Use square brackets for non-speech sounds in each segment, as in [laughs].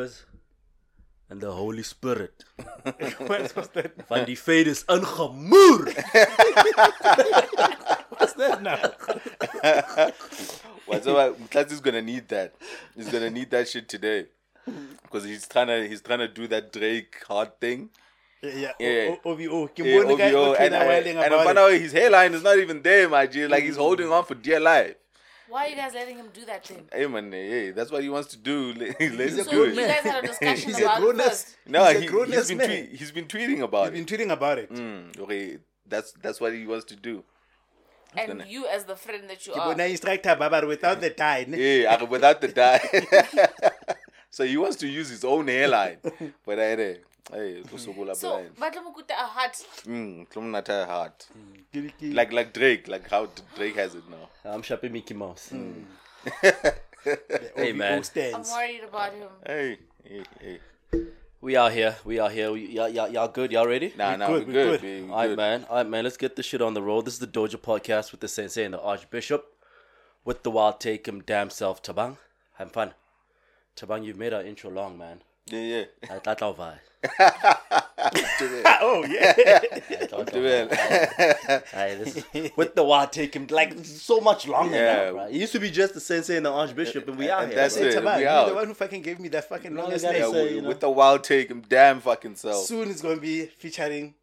the clippers, and the Holy Spirit. What's what's that? Van die fade is ingemoer. What's that now? Whatever, is gonna need that. He's gonna need that shit today. Because he's trying to he's trying to do that Drake hard thing. Yeah, Yeah. yeah. O- O- OVO. Yeah, OVO, o and, tweeta and, and about I found it. out his hairline is not even there, my G. Like he's holding on for dear life. Why are you guys letting him do that thing? Hey man, hey, that's what he wants to do. Let's So do you it. guys had a discussion [laughs] He's a about it grown ass. No, he's a he, grown has ass been man. tweet, he's been tweeting about He's it. been tweeting about it. Mm, okay, that's that's what he wants to do. And gonna- you, as the friend that you Ke are, bona instructor babar without the tie. Yeah, without the [laughs] dye. [laughs] so he wants to use his own hairline. But hey, hey, hey, kusokola so blind. batla mo kuta a heart. Mm, Tlumnata heart. Ke- ke- Like like Drake, like how Drake has it now. I'm shopping Mickey Mouse. Mm. [laughs] Hey, man. I'm worried about him. Hey, hey, hey. We are here. We are here. We, y'all, y'all, y'all good? Y'all ready? Nah, nah, good, we're we good. good. We, we All right, good. man. All right, man. Let's get this shit on the road. This is the Dojo podcast with the Sensei and the Archbishop. With the wild take him damn self, Tabang. Have fun. Tabang, you've made our intro long, man. [laughs] Oh, yeah, yeah. I thought I'll vibe. Oh yeah. I thought I'll Well. Aye, this- [laughs] With the wild take him like so much longer Yeah. now, bro. It used to be just the Sensei and the Archbishop, and we out And here. that's bro. it. Taban, we you're out. the one who fucking gave me that fucking longest you name. yeah, say, with, you know. with the wild take him damn fucking self. Soon it's gonna be featuring.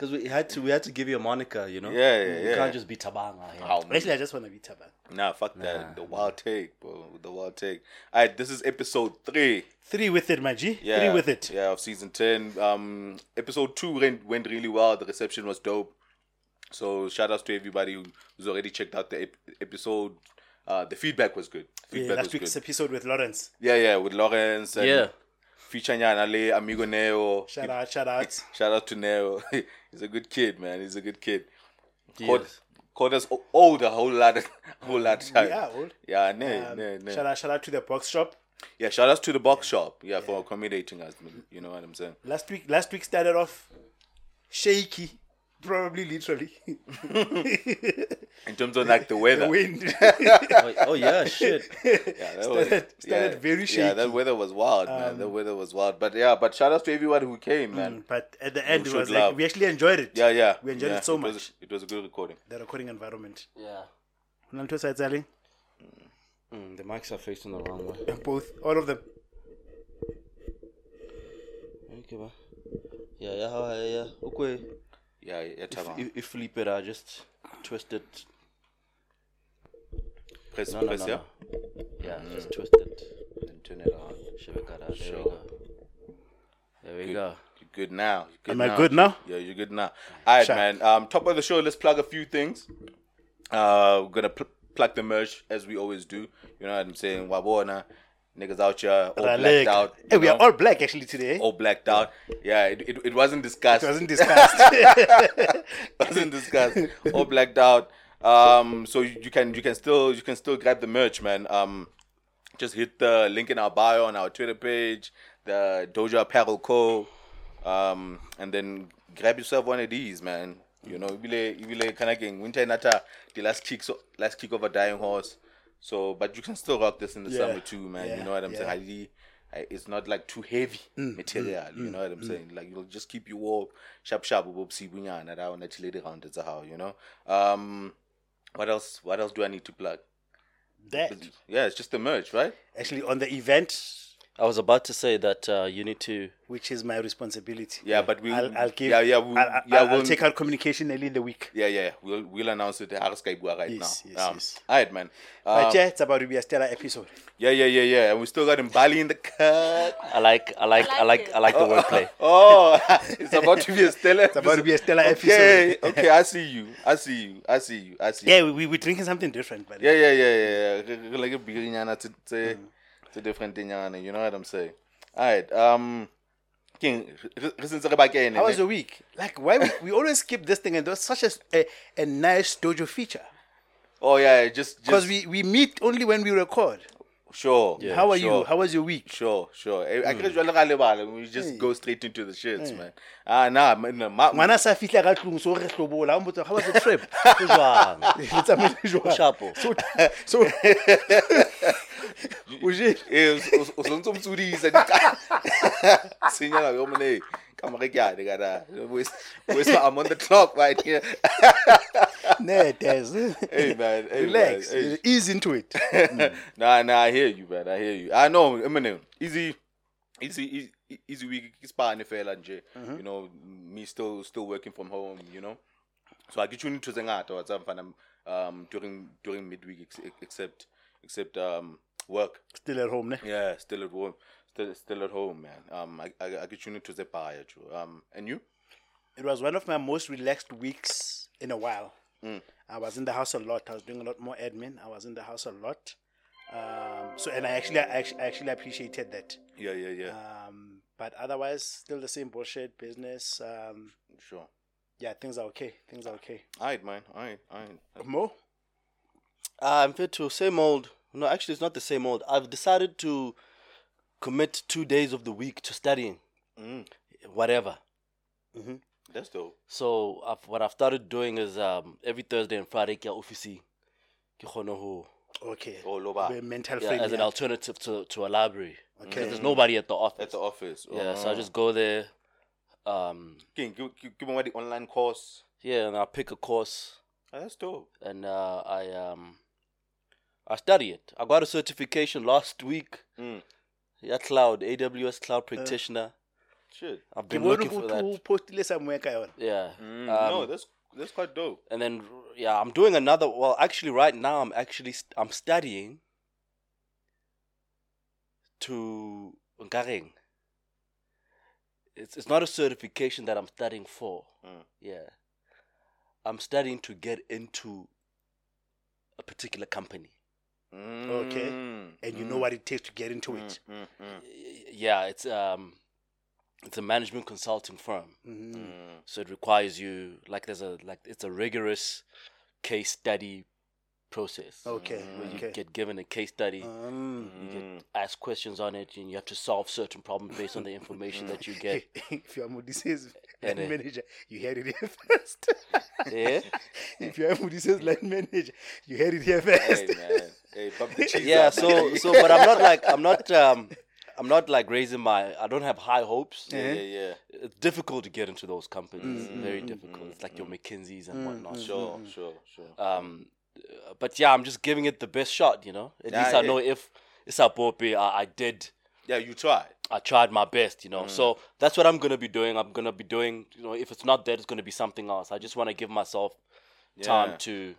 Because we had to, we had to give you a moniker, you know. Yeah, yeah, You yeah. can't just be Tabang out. Oh. Actually, I just wanna be Taban. Nah, fuck Nah. that. The wild take, bro. The wild take. All right, this is episode three. Three with it, my G. Yeah, Three with it. Yeah, of season ten. Um, episode two went went really well. The reception was dope. So shout outs to everybody who, who's already checked out the ep- episode. Uh, the feedback was good. Yeah, last was week's good. episode with Lawrence. Yeah, yeah, with Lawrence. And Yeah. Feature Nyana Le, Amigo Neo. Shout out, shout out. [laughs] Shout out to Neo. [laughs] He's a good kid, man. He's a good kid. Called, called us old a whole lot, a [laughs] whole lot of time. We old. Yeah, ne, Um, ne, ne. Shout out, shout out to the box shop. Yeah, shout outs to the box shop. Yeah, for accommodating us. You know what I'm saying? Last week, last week started off shaky, probably literally. In terms of like the weather. the wind. [laughs] oh, oh, yeah, shit. Yeah, that Started- started very shaky. Yeah, that shaky. weather was wild, man. The weather was wild. But yeah, but shout out to everyone who came, man. but at the end, it was love. like we actually enjoyed it. Yeah, yeah. We enjoyed yeah, it so was- much. it was a good recording. The recording environment. Yeah. Nanto side, Sally? Mm, the mics are facing the wrong way. Both, all of them. Okay, man. Yeah, yeah, yeah, yeah. Okay. Yeah, yeah, If, Tama. if, if flip it, I just twist it. Press, No, no, press, no, yeah. Yeah, Mm. just twist it. and turn it on. There we go. There we Good. go. You're good now. You're good Am now. I good now? Yeah, you're good now. All right, man. Um, top of the show. Let's plug a few things. Uh, we're gonna pl- plug the merch as we always do. You know what I'm saying? Wabona, niggas out here all Raleg. blacked out. Hey, we are all black actually today. all blacked out. Yeah, it, it, it wasn't discussed. It wasn't discussed. [laughs] wasn't discussed. All blacked out. Um, so you, you can you can still you can still grab the merch, man. Um, just hit the link in our bio on our Twitter page, the Dojo Apparel Co. Um, and then grab yourself one of these, man. You know, ibile ibile of getting winter nata the last kick so last kick of a dying horse. So, but you can still rock this in the Yeah, summer too, man. yeah, you know what I'm yeah. saying? Highly, I- it's not like too heavy mm, mm, material. you mm, know what I'm saying? Like it'll just keep you warm, sharp, sharp. bunyana that one actually around it's how you know. Um, what else? What else do I need to plug? that. Yeah, it's just the merch, right? Actually, on the event, I was about to say that uh, you need to. which is my responsibility. Yeah, but we. I'll, I'll give. Yeah, yeah, we, I'll, I'll, yeah. I'll we'll, take out communication early in the week. Yeah, yeah. We'll we'll announce it at Skype right Yes, now. yes, um, yes. All right, man. But Um, yeah, it's about to be a stellar episode. yeah, yeah, yeah, yeah. And we still got Mbali in the cut. I like, I like, I like like, it. I like the wordplay. [laughs] Oh, [laughs] it's about to be a stellar. It's about to be a stellar Okay, episode. [laughs] okay. I see you. I see you. I see you. I see you. Yeah, we, we, we're drinking something different, but Yeah, yeah, yeah, yeah. yeah. Re- re- Like a beer, it's it's Mm. a different thing, you know what I'm saying? All right. Um, King, re- re- since re bakeng, how was your week? Like, why we, we always skip this thing and there's such a, a, a nice dojo feature. Oh yeah, just Because just we, we meet only when we record. sure. Yeah, How are sure. you? How was your week? Sure, sure. I can't jwale. We just go straight into the shits, man. Ah, nah, man, no, ma, ngwana sa fihla ka tlong so re hlobola o mpotsa how was the trip jwang? Le tsamaile jwang? Shapo. so so [laughs] Ujile? O- o- o sontso mtsudisa di yo mone. Ka mo re ke ane kana. I'm on the clock right here. [laughs] Hey man, hey Relax. man. Hey. Ease into it. [laughs] Nah, nah, I hear you, man. I hear you. I know, Eminem. Easy, easy, easy, easy week. Spane fela nje. You know, me still, still working from home. You know, so I get you into the ngata what's up, um, during during midweek, ex- except except um work. Still at home, ne? Yeah, still at home, still still at home, man. Um, I I, I get you into the buyer, too. Um, and you? It was one of my most relaxed weeks in a while. I was in the house a lot. I was doing a lot more admin. I was in the house a lot. Um, so, and I actually, I actually, I actually appreciated that. Yeah, yeah, yeah. Um, but otherwise, still the same bullshit business. Um, sure. yeah, things are okay. Things are okay. Alright, man. Alright, alright. Mo? I'm fit to same old. No, actually, it's not the same old. I've decided to commit two days of the week to studying, Mm, whatever. that's dope. So I've, what I've started doing is um, every Thursday and Friday, ke ya office. Ke kgone ho- Okay. Oh, loba. Be mental yeah, frame. as an alternative to, to a library. Okay. Because there's nobody at the office. At the office. yeah, so I Oh. just go there. Um, Give, give, give me the online course. yeah, and I pick a course Oh, that's dope. and uh, I um, I study it. I got a certification last week. Mm. Yeah, cloud AWS cloud practitioner. Shit. I've Ke been bone looking ho- for ho that. postile somewhere ka yona. Yeah. Mm, Um, no, that's that's quite dope. and then yeah, I'm doing another. Well, actually, right now I'm actually st- I'm studying to Nkareng. It's it's not a certification that I'm studying for. Mm. Yeah, I'm studying to get into a particular company. Okay. Mm, And you know what it takes to get into it. mm, mm, Yeah, it's um, it's a management consulting firm. Mm. So it requires you like there's a like it's a rigorous case study process. Okay. Where you Okay. get given a case study, Um, you get asked questions on it, and you have to solve certain problems based on the information that you get. [laughs] if you're Mudise's [laughs] line uh, manager, you heard it here [laughs] first. Yeah. if you're Mudise's line manager, you heard it here Hey first. man, hey, bump the [laughs] cheese Yeah. up. So [laughs] so, but I'm not like I'm not um I'm not like raising my I don't have high hopes. yeah, yeah, yeah. It's difficult to get into those companies. Mm, Very mm, mm, difficult. It's like your McKinseys and whatnot. Sure, sure, sure. Um, but yeah, I'm just giving it the best shot. You know, at Yeah, least I yeah. know if it's a Pope, I, I did. Yeah, you tried. I tried my best, you know. Mm. So that's what I'm gonna be doing. I'm gonna be doing, you know, if it's not that, it's gonna be something else. I just want to give myself time to,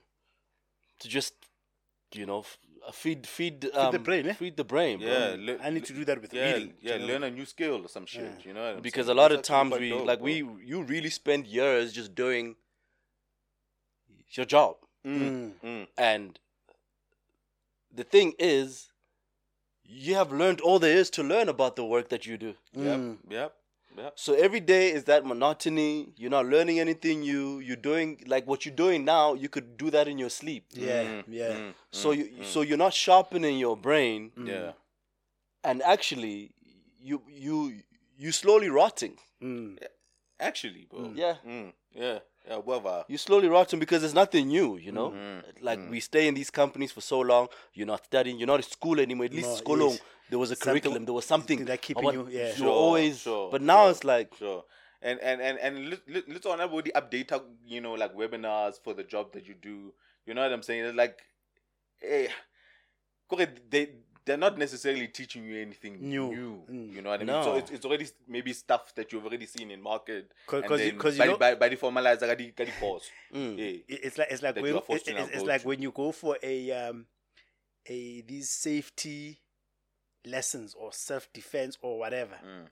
to just, you know, uh, feed feed um, the brain, eh? feed the brain, bro. Yeah, le- I need to do that with yeah, reading. yeah. you know? Learn a new skill or some shit. You know, what I'm Because a lot of That's actually times we dope, like bro. we you really spend years just doing your job, Mm, mm. and the thing is, you have learned all there is to learn about the work that you do. Yep, Mm. yep, yep. So every day is that monotony. You're not learning anything new. You're doing like what you're doing now. You could do that in your sleep. Yeah, Mm, yeah. mm, So mm, you mm. so you're not sharpening your brain, yeah. and actually you you you slowly rotting. Mm. Actually, bro. Yeah, Mm, yeah, yeah. Whatever. you're slowly rotting because there's nothing new. You know, Mhm, like we stay in these companies for so long. You're not studying. You're not at school anymore. At least No, school yes. there was a Something- curriculum. There was something that keeping about- you- yeah. You Sure, always. sure, but now sure. it's like Sure. And and and and let, let, let's on about the update, you know, like webinars for the job that you do. You know what I'm saying? It's like, eh, correct, they they're not necessarily teaching you anything New. new. Mm. You know what I mean? So it's, it's already maybe stuff that you've already seen in market. Because you- 'cause you by, know- by, by the formalizer, got the, course. [laughs] mm, It- It's like it's like when you it- it's, it's go like when you go for a um a these safety lessons or self defense or whatever. Mm.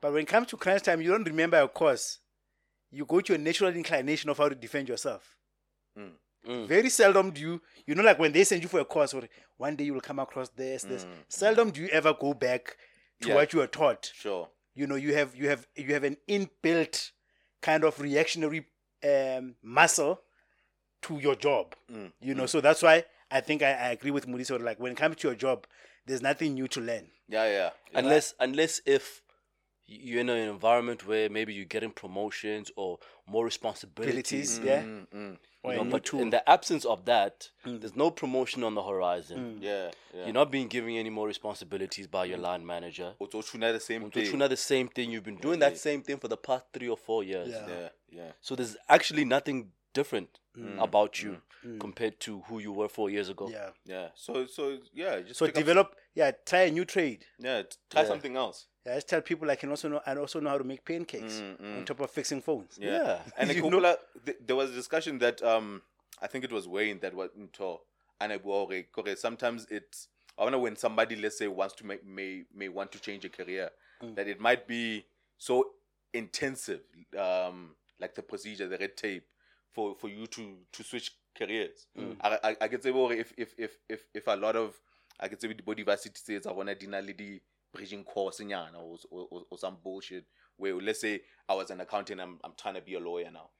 But when it comes to crunch time, you don't remember your course. You go to your natural inclination of how to defend yourself. Mm. mm. Very seldom do you, you know, like when they send you for a course, or one day you will come across this, this. Mm. Seldom do you ever go back to Yeah. what you were taught. Sure. You know, you have you have you have an inbuilt kind of reactionary um, muscle to your job. Mm. You know, so that's why I think I, I agree with Moody. So like when it comes to your job, there's nothing new to learn. Yeah, yeah. unless unless if you're in an environment where maybe you're getting promotions or more responsibilities Abilities, yeah. Mm, mm. Or You a know, new but tool. in the absence of that, hmm. there's no promotion on the horizon. Hmm. Yeah, yeah. You're not being given any more responsibilities by your hmm. line manager. It's tuna the same Which thing. the same thing. You've been doing that same thing for the past three or four years. Yeah. Yeah, yeah. So there's actually nothing different Mm. about you compared to who you were four years ago. yeah. Yeah. So so yeah, just So pick up- develop, yeah, try a new trade. yeah, try Yeah. something else. Yeah, I just tell people I can also know, and also know how to make pancakes on top of fixing phones. Yeah. Yeah. And [laughs] know- th- there was a discussion that um I think it was Wayne that was into and I okay, okay, sometimes it's I wonder when somebody let's say wants to make may may want to change a career Mm. that it might be so intensive um like the procedure the red tape for for you to to switch careers Mm. I, I, I can say if if if if if a lot of I can say with the body varsity says I to deny the bridging course nyana or, or, or some bullshit where let's say I was an accountant I'm I'm trying to be a lawyer now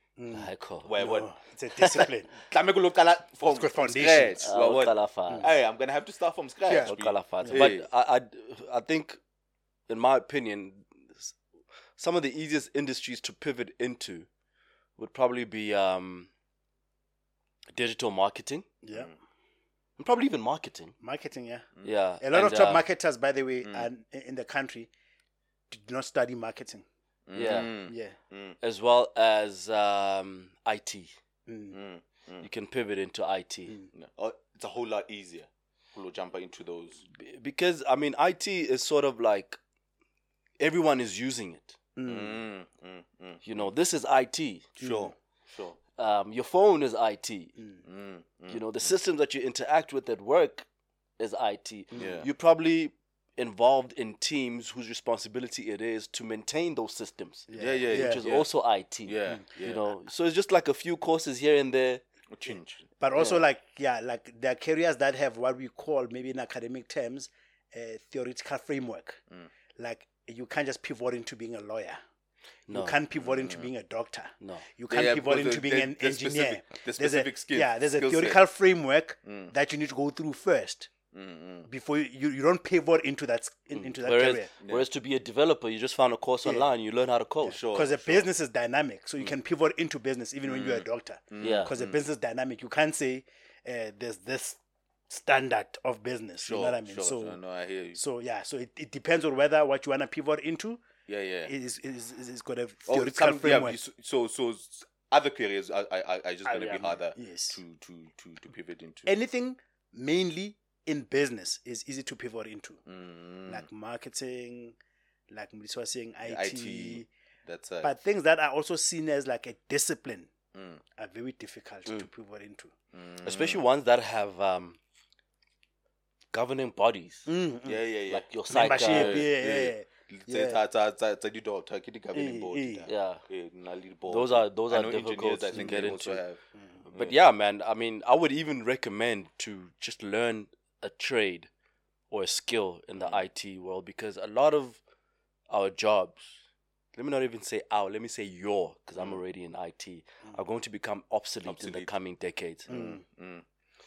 I call. where No, what it's a discipline. [laughs] Tlameha ke lo qala from, It's from foundations. scratch. Uh, what- uqala hey I'm gonna have to start from scratch Yeah. B. Uqala fast. But I, I, I think, in my opinion, some of the easiest industries to pivot into would probably be um, digital marketing yeah. And probably even marketing. Marketing, yeah. Yeah. A lot of top uh, marketers, by the way, are in the country did not study marketing. Yeah. Mm, Yeah. as well as um, IT. Mm. mm, mm. You can pivot into IT No. Oh, it's a whole lot easier to jump into those because I mean IT is sort of like everyone is using it. Mm. mm, mm, mm. You know, this is IT. sure sure Um, your phone is IT. Mm. mm, mm. You know, the systems that you interact with at work is IT. Yeah. You're probably involved in teams whose responsibility it is to maintain those systems, yeah yeah yeah which is yeah. also IT. yeah, yeah. You know, so it's just like a few courses here and there. change But also, like, yeah, like there are careers that have what we call, maybe in academic terms, a theoretical framework. Mm. Like, you can't just pivot into being a lawyer. No. You can't pivot into being a doctor. No. You can't yeah, pivot into the- being an engineer. specific- the There's a, skill- Yeah, there's a skill set. theoretical framework Mm. that you need to go through first Mm, before you, you, don't pivot into that in, into that Whereas, career. whereas to be a developer, you just found a course online, you learn how to code. Sure, Because the business is dynamic, so you can pivot into business even when you're a doctor. Yeah. Because the business is dynamic, you can't say uh, there's this standard of business. sure you know what I mean? sure, so, sure. no I hear you so yeah, so it, it depends on whether what you wanna pivot into yeah yeah is is is, is got a Oh, theoretical some, yeah, framework. so, so so other careers are, are, are- are just going to be harder yes. to, to, to, to pivot into. Anything mainly in business is easy to pivot into, Mm, like marketing, like Mlisi was saying, IT. IT. that's it. But things that are also seen as like a discipline Mm, are very difficult to pivot into. mm. Especially ones that have um, governing bodies. Mm, mm. yeah, yeah, yeah. Like your psych. Membership, uh, yeah, yeah, yeah. Yeah. tsa- tsa di-doctor, ke di-governing Eh, board, eh. da. Yeah. Eh, na le board. Those are- those I are difficult engineers, I to get into. have. But yeah, man, I mean, I would even recommend to just learn a trade or a skill in the IT world because a lot of our jobs, let me not even say our, let me say your, because I'm already in IT, are going to become obsolete, in the coming decades. Mm.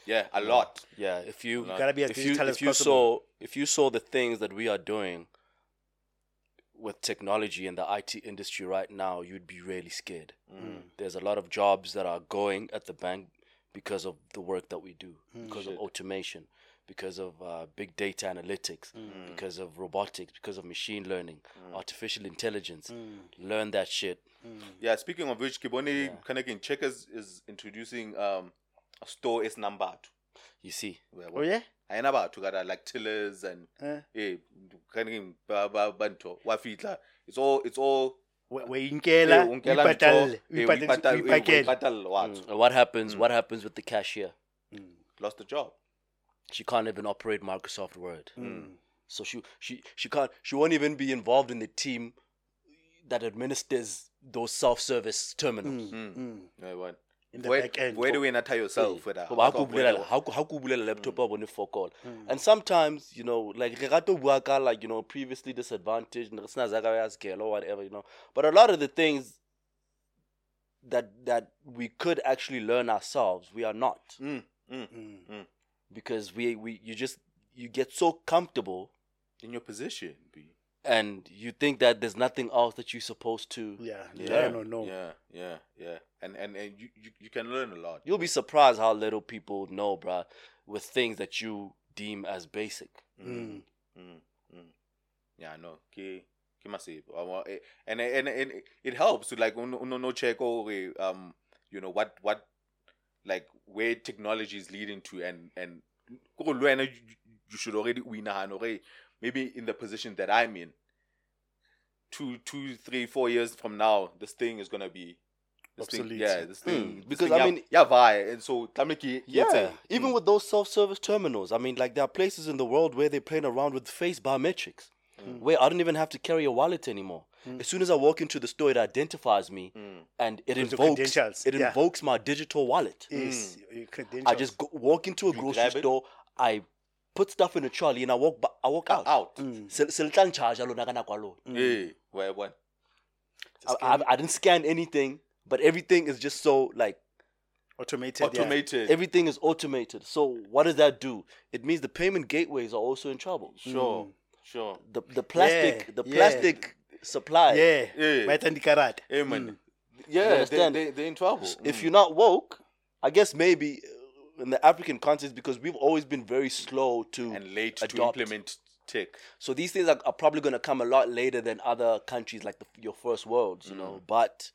Yeah, a lot. Yeah, if you, Gotta be as if you digital if as you saw if you saw the things that we are doing with technology and the IT industry right now, you'd be really scared. Mm. There's a lot of jobs that are going at the bank because of the work that we do, Mm. because of automation, because of uh, big data analytics, Mm. because of robotics, because of machine learning, artificial intelligence. Mm. Learn that shit. Yeah, speaking of which, Kiboni Kaneki Checkers is introducing um, a store is number two. You see, Oh yeah. ayina batho kada like tillers and Eh. eh ba banto wa fitla it's all it's all We- Weinkela, unkela uipatale, ntho, uipatale, uipatale, uipakele. uipatale what? Happens? What happens with the cashier? lost the job She can't even operate Microsoft Word. Mm. So she she she can't she won't even be involved in the team that administers those self-service terminals. Mm. Yeah, what? In the where, back end. where do we not tell yourself with that Goba ha ko bulela- ha ko- ha ko bulela laptop a bone for call. And sometimes, you know, like re rata ho bua ka, like, you know, previously disadvantaged, re sena zaka ya scale or whatever, you know. But a lot of the things that that we could actually learn ourselves, we are not. mm, mm. Mm. Because we, we you just you get so comfortable in your position B. and you think that there's nothing else that you're supposed to. Yeah, Yeah, learn or know. yeah, yeah, yeah, and and and you, you you can learn a lot. You'll be surprised how little people know, bruh, with things that you deem as basic. Mm. Mm, mm. Yeah, I know. Ke ke masipho. I wa- eh, And and and it helps to like uno uno no check over um you know what what like where technology is leading to and and kore le you you should already win okay maybe in the position that I'm in two two three four years from now this thing is gonna be this thing, Obsolete. yeah this thing Mm, this because, thing, I yeah, mean- yeah via and so tell me Yeah, even hmm. with those self-service terminals, I mean, like there are places in the world where they're playing around with face biometrics, hmm. where I don't even have to carry a wallet anymore. Hmm. As soon as I walk into the store, it identifies me, and it With invokes it yeah. invokes my digital wallet. Yes, your I just go, walk into a grocery store, I put stuff in a trolley, and I walk ba- I walk out. out Se- se le tla ncharge lona ka nako ya lona. hey where what I, I, I didn't scan anything, but everything is just so like automated. yeah. automated everything is automated. So what does that do? It means the payment gateways are also in trouble. Sure, sure. The the plastic Yeah, the yeah. plastic supply. Yeah, Yeah. right and the karate. Hey. Mm. Yeah, they, they, they're in trouble. If you're not woke, I guess maybe uh, in the African context because we've always been very slow to and late to implement tech. So these things are, are probably going to come a lot later than other countries like the, your first worlds, you know. But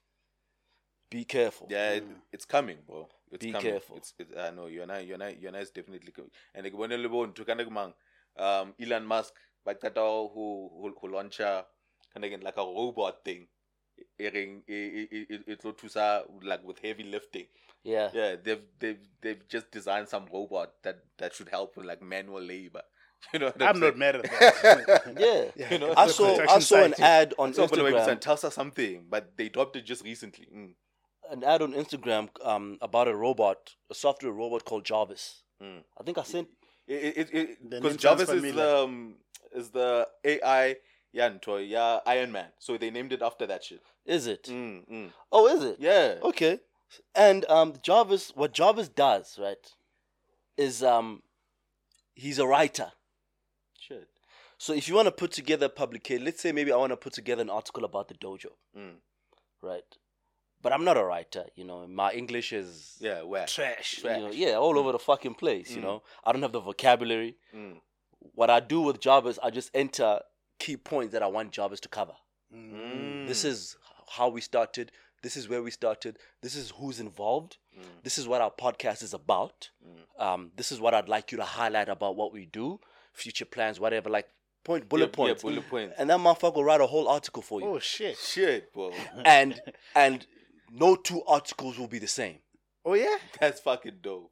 be careful. Yeah, it, it's coming, bro. It's Be coming. careful. It's, it, I know you're not, you're not, you're not definitely coming. And like when you born to kind of um, Elon Musk, but that all who who who launch a kind of like a robot thing. It, it, it, it will to sa- like with heavy lifting. Yeah. Yeah, they've they've they've just designed some robot that that should help with like manual labor. [laughs] You know, what I'm not mad at that. [laughs] Yeah. [laughs] Yeah. You know, I saw I saw an ad on So, by the way, Instagram. Tesla something, but they dropped it just recently. Mm. an ad on Instagram um, about a robot, a software robot called Jarvis. Mm. I think I sent. It, it, it, because Jarvis is the um, is the AI yeah, nto, yeah Iron Man, so they named it after that shit. Is it? Mm, mm. Oh, is it? Yeah, Okay. And um, Jarvis, what Jarvis does, right, is um, he's a writer. shit. So if you want to put together a publication, let's say maybe I want to put together an article about the dojo, Mm. right? But I'm not a writer, you know. My English is, Yeah, where? Trash. you know, yeah, all over the fucking place. You Mm. know, I don't have the vocabulary. Mm. What I do with Jarvis, I just enter key points that I want Jarvis to cover. Mm. This is how we started. This is where we started. This is who's involved. Mm. This is what our podcast is about. Um, this is what I'd like you to highlight about what we do, future plans, whatever. Like point bullet Yeah, yeah, bullet points. And that motherfucker will write a whole article for you. Oh shit. shit, bro. And and no two articles will be the same. Oh yeah. [laughs] That's fucking dope.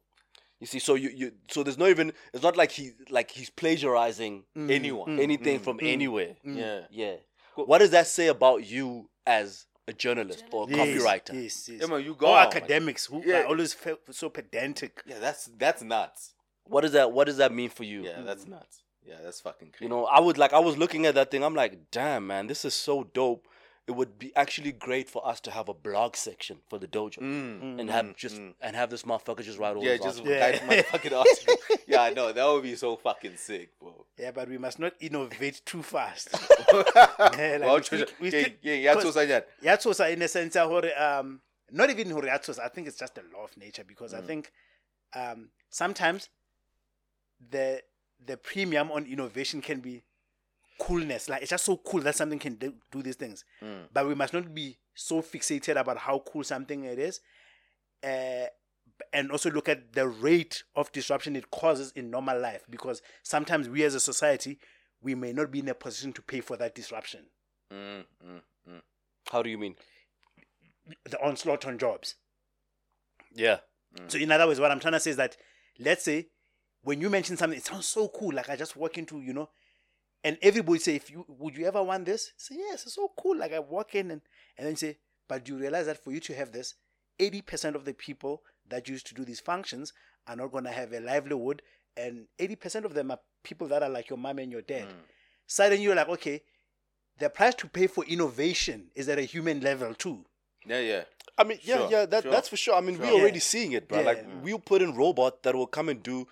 You see, so you, you so there's no even it's not like he like he's plagiarizing mm. Anyone. Mm. anything mm. from anywhere. Yeah. Yeah. What does that say about you as a journalist or a Yes, copywriter? Yes, yes. Yeah, man, you Or academics who Yeah. are always felt so pedantic. Yeah, that's that's nuts. What does that what does that mean for you? Yeah, that's nuts. Yeah, that's fucking crazy. You know, I would like I was looking at that thing. I'm like, damn, man, this is so dope. It would be actually great for us to have a blog section for the dojo Mm. and have just and have this motherfucker just write all Yeah, his just articles. Yeah. write my fucking article. [laughs] yeah, I know that would be so fucking sick, bro. Yeah, but we must not innovate too fast. [laughs] yeah, like well, we still- we yeah, still- yeah, yeah, because- so that. ya tshosa in a sense ya um not even hore ya tshosa i think it's just the law of nature because i think um sometimes the the premium on innovation can be coolness like it's just so cool that something can do, do these things but we must not be so fixated about how cool something it is uh, and also look at the rate of disruption it causes in normal life because sometimes we as a society we may not be in a position to pay for that disruption Mm, mm, mm. How do you mean? the onslaught on jobs Yeah. So in other words, what I'm trying to say is that let's say when you mention something, it sounds so cool. Like I just walk into, you know, and everybody say, if you would you ever want this? Say yes, it's so cool. Like I walk in and and then you say, but do you realize that for you to have this, 80% of the people that used to do these functions are not gonna have a livelihood, and 80% of them are people that are like your mom and your dad. Hmm. Suddenly you're like, okay, the price to pay for innovation is at a human level too. Yeah, yeah. I mean, yeah, Sure, yeah, that, sure, that's for sure. I mean, sure. we're already Yeah. seeing it, bro. Yeah. Like, we'll put in robot that will come and do.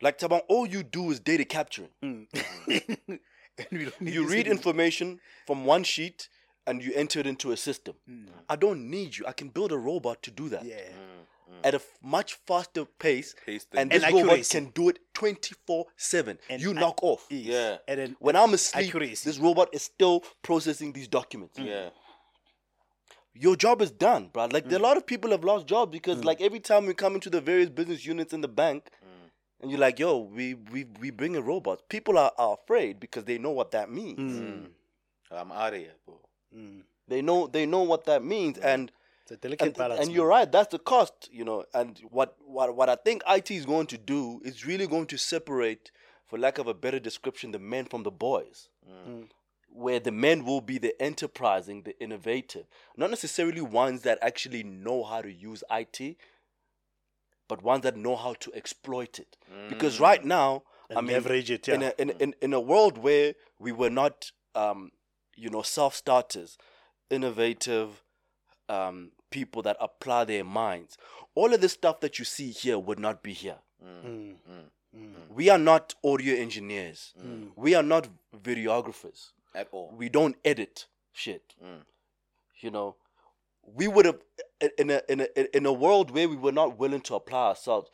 Like, Tabang, all you do is data capturing. Mm. [laughs] [laughs] we don't need you read anymore. information from one sheet and you enter it into a system. I don't need you. I can build a robot to do that Yeah. at a f- much faster pace, Pace and this And robot accuracy. can do it twenty four seven. And You ac- knock off. Yeah. And then When I'm asleep, Accuracy. this robot is still processing these documents. Yeah. Your job is done, bro. Like Mm. there, a lot of people have lost jobs because, like, every time we come into the various business units in the bank, Mm. And you're like, "Yo, we we we bring in robots." People are, are afraid because they know what that means. Hmm. Mm. I'm out of here, bro. Hmm. They know they know what that means, hmm. and it's a delicate and, balance. and man. you're right. That's the cost, you know. And what what what I think IT is going to do is really going to separate, for lack of a better description, the men from the boys. Where the men will be the enterprising, the innovative, not necessarily ones that actually know how to use IT, but ones that know how to exploit it. Because right now, I mean, leverage it, in, a, in, in in a world where we were not, um, you know, self starters, innovative, um, people that apply their minds, all of the stuff that you see here would not be here. Mm. We are not audio engineers. Mm. We are not videographers. At all. We don't edit shit. Mm. You know, we would have in a in a in a world where we were not willing to apply ourselves.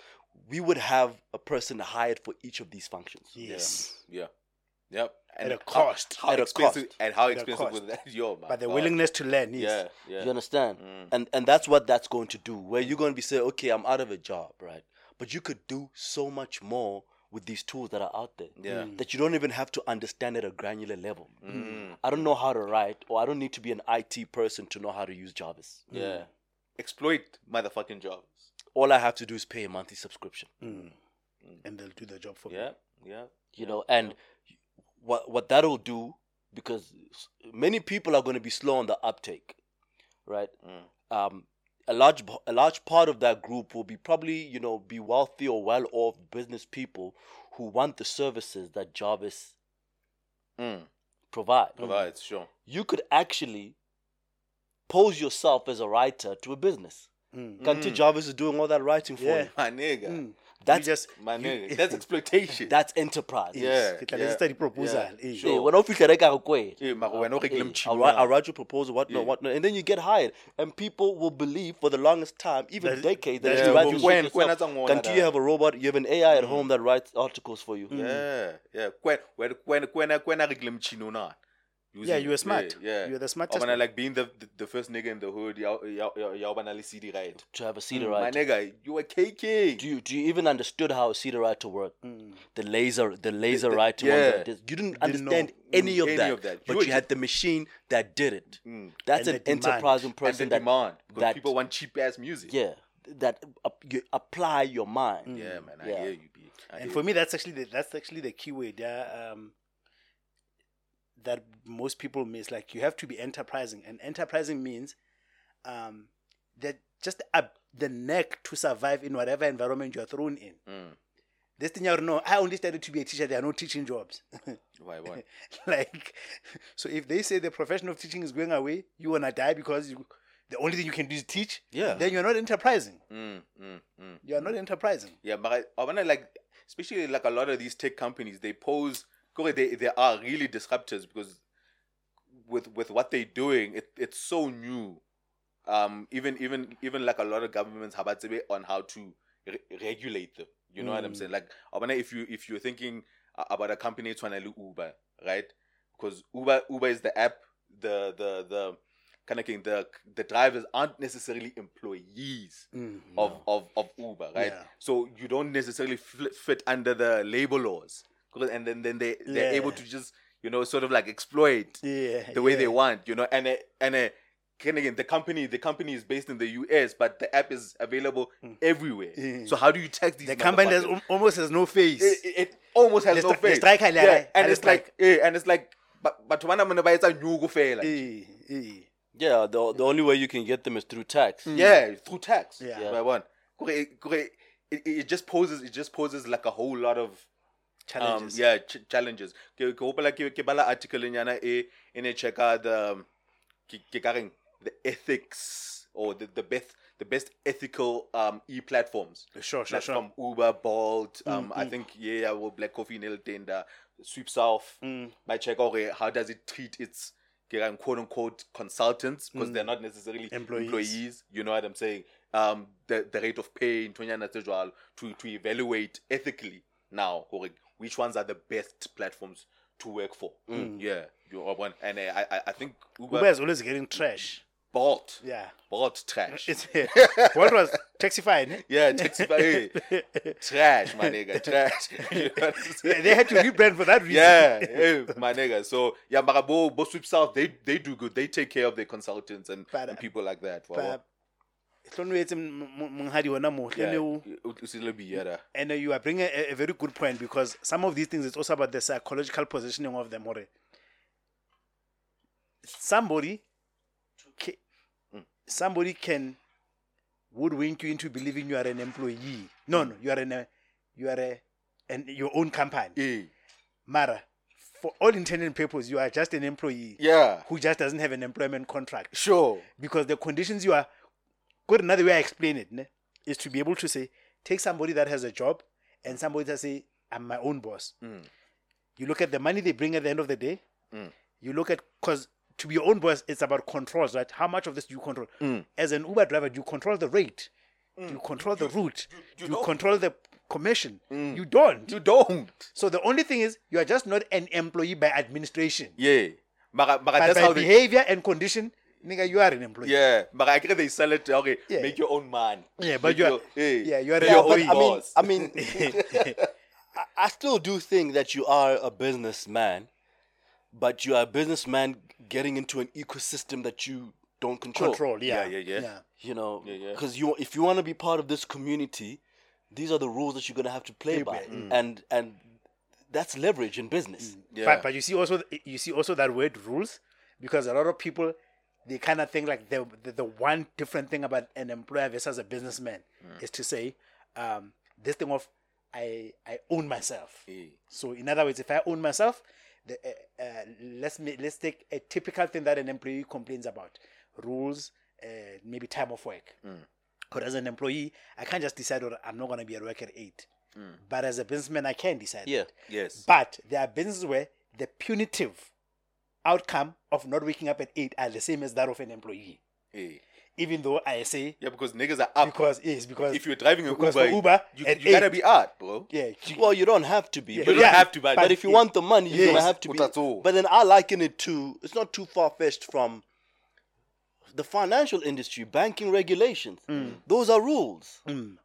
We would have a person hired for each of these functions. Yes. Yeah. Yep. At a cost. How, At a cost. and how expensive was that? [laughs] Yo, man. But the God. willingness to learn, yes. Yeah. Yeah. You understand? Mm. And and that's what that's going to do. Where you're going to be saying, okay, I'm out of a job, right? But you could do so much more with these tools that are out there. Yeah. That you don't even have to understand at a granular level. Mm. I don't know how to write, or I don't need to be an IT person to know how to use Jarvis. Yeah. Exploit motherfucking jobs. All I have to do is pay a monthly subscription. Mm. And they'll do the job for me. Yeah. Yeah. you know and what what that'll do because many people are going to be slow on the uptake right Mm. um a large b- a large part of that group will be probably you know be wealthy or well off business people who want the services that Jarvis Mm. provide Provides, sure. you could actually pose yourself as a writer to a business Mm. Kanti Jarvis is doing all that writing for Yeah. you My nigga. Mm. That's just My you- nigga. [laughs] That's exploitation. that's enterprise Yeah. Ke tla yeah, letsetsa di-proposal, yeah, eh. sure. Hey, when I feel like I quit, Eh, mara wena o rekile Hey, motjhini I'll, write, ona. I'll write your proposal, whatnot, Yeah. whatnot, and then you get hired, and people will believe for the longest time, even That- decades, that Yeah, you write well, your when- shit when yourself. that's on Can't one, you uh, have a robot? You have an AI at home that writes articles for you. Yeah, yeah. When when when when when I rekile motjhini ona. Yeah, you were smart. Yeah. You were the smartest Or when I like being the, the the first nigga in the hood, y'all y'all y'all y'all banally CD right. To have a CD My nigga, you a KK. Do you do you even understood how a CD writer worked? The laser, the laser the- writer. yeah. one that did- you didn't understand know. any, of, Any that, of that. But were you had the machine that did it. Mm. That's And an the demand. enterprising And person the that demand because that- people want cheap ass music. yeah that up, you apply your mind. Yeah, man. I Yeah. hear you, B. I and hear for you. me that's actually the, that's actually the key word yeah um that most people miss like you have to be enterprising and enterprising means um that just up the neck to survive in whatever environment you are thrown in Mm. this thing you know i only started to be a teacher there are no teaching jobs [laughs] Why what? [laughs] like so if they say the profession of teaching is going away you wanna die because you the only thing you can do is teach Yeah. then you're not enterprising Mm, mm, mm. you are not enterprising Yeah, but I, I wanna like, especially like a lot of these tech companies, they pose, they they are really disruptors because with with what they're doing, it it's so new. Um, even even even like a lot of governments have a on how to re- regulate them. You know what I'm Mm. saying? Like, I wanna if you if you're thinking about a company, it's like Uber, right? Because Uber Uber is the app, the the the kind of thing. The the drivers aren't necessarily employees Mm. of, of, of Uber, right? Yeah. So you don't necessarily fl- fit under the labor laws, and then then they they're able to just you know sort of like exploit yeah the way they want, you know, and and uh, kind again the company the company is based in the US, but the app is available everywhere. Mm. So how do you tag these? the company has, motherfuckers? al- almost has no face it, it, it almost has The no stri- the face. striker, yeah, yeah, right, and and it's the like eh, and it's like but but when I'm gonna buy it's a new fela. Eh, eh. Yeah, the the only way you can get them is through tax. Yeah, through tax. Yeah. By one. Kore- kore, It, it, it just poses it just poses like a whole lot of challenges Um, yeah, ch- challenges. Ke ke hopola ke ke bala article nyana e in a check out the um, ke ka reng, the ethics or the the best the best ethical um e platforms. sure sure Like sure from Uber, Bolt, um, I think yeah, well, Black Coffee Nail Tender, Sweep South Mm. might check how does it treat its quote unquote consultants because they're not necessarily Mm. Employees. employees. You know what I'm saying? Um, the the rate of pay in Tejwal to to evaluate ethically now gore, which ones are the best platforms to work for. Yeah, you are one, and uh, I I I think Uber, Uber is always getting trash. Bolt Yeah. Bolt trash. [laughs] It's what was taxified. eh? [laughs] yeah, taxi hey, trash, my nigga, trash. [laughs] You know what I'm saying? Yeah, they had to rebrand for that reason. yeah, hey, my nigga. So yeah, Marabo, Bo Sweep South, they they do good. They take care of their consultants and, But, and people like that. Wow. But hlone o etse m- m- monghadi ona mo, yeah, hlele o- it- it's a little bit better. and uh, you are bringing a, a very good point because some of these things it's also about the psychological positioning of them or somebody ca- somebody can woodwink you into believing you are an employee. No no you are an a, you are a an, your own company. Eh, mara for all intended and purposes you are just an employee Yeah, who just doesn't have an employment contract. Sure. because the conditions you are good another way I explain it ne, is to be able to say take somebody that has a job and somebody that say I'm my own boss. Hmm. You look at the money they bring at the end of the day. Hmm. You look at because to be your own boss, it's about controls, right? How much of this do you control? Hmm. As an Uber driver, do you control the rate? Do you control the route? you do you don't. control the commission? You don't. You don't. so the only thing is you are just not an employee by administration. Yeah. Mara, But that's by how they. behavior and condition, nigga, you are an employee. Yeah, but I agree they sell it. Okay, Yeah. make your own man. Yeah, but Make you are- your- hey, yeah, you are be an your own employee. I mean, boss. I mean, [laughs] [laughs] I, I still do think that you are a businessman, but you are a businessman getting into an ecosystem that you don't control. Control, yeah. Yeah, yeah, yeah. You know, Yeah, yeah. because you if you want to be part of this community, these are the rules that you're gonna have to play by, mm. and and that's leverage in business. Mm. yeah. But but you see also you see also that word rules because a lot of people they kind of thing like the, the the one different thing about an employer versus a businessman is to say um, this thing of I I own myself. Yeah. So in other words, if I own myself, the, uh, uh, let's let's take a typical thing that an employee complains about: rules, uh, maybe time of work. But as an employee, I can't just decide, "Oh, I'm not going to be at work at 8. But as a businessman, I can decide. Yeah. that. Yes. But there are businesses where the punitive outcome of not waking up at 8 are the same as that of an employee. Yeah. Even though I say, Yeah, because niggas are up. because, yes, because if you're driving a because Uber, for Uber, you, at you gotta be out, bro. yeah, you- Well, you don't have to be, Yeah, but, You don't Yeah, have to, but, but if you want the money, you're Yes. gonna have to be. That's all. But then I liken it to it's not too far fetched from the financial industry, banking regulations. Those are rules. Mm.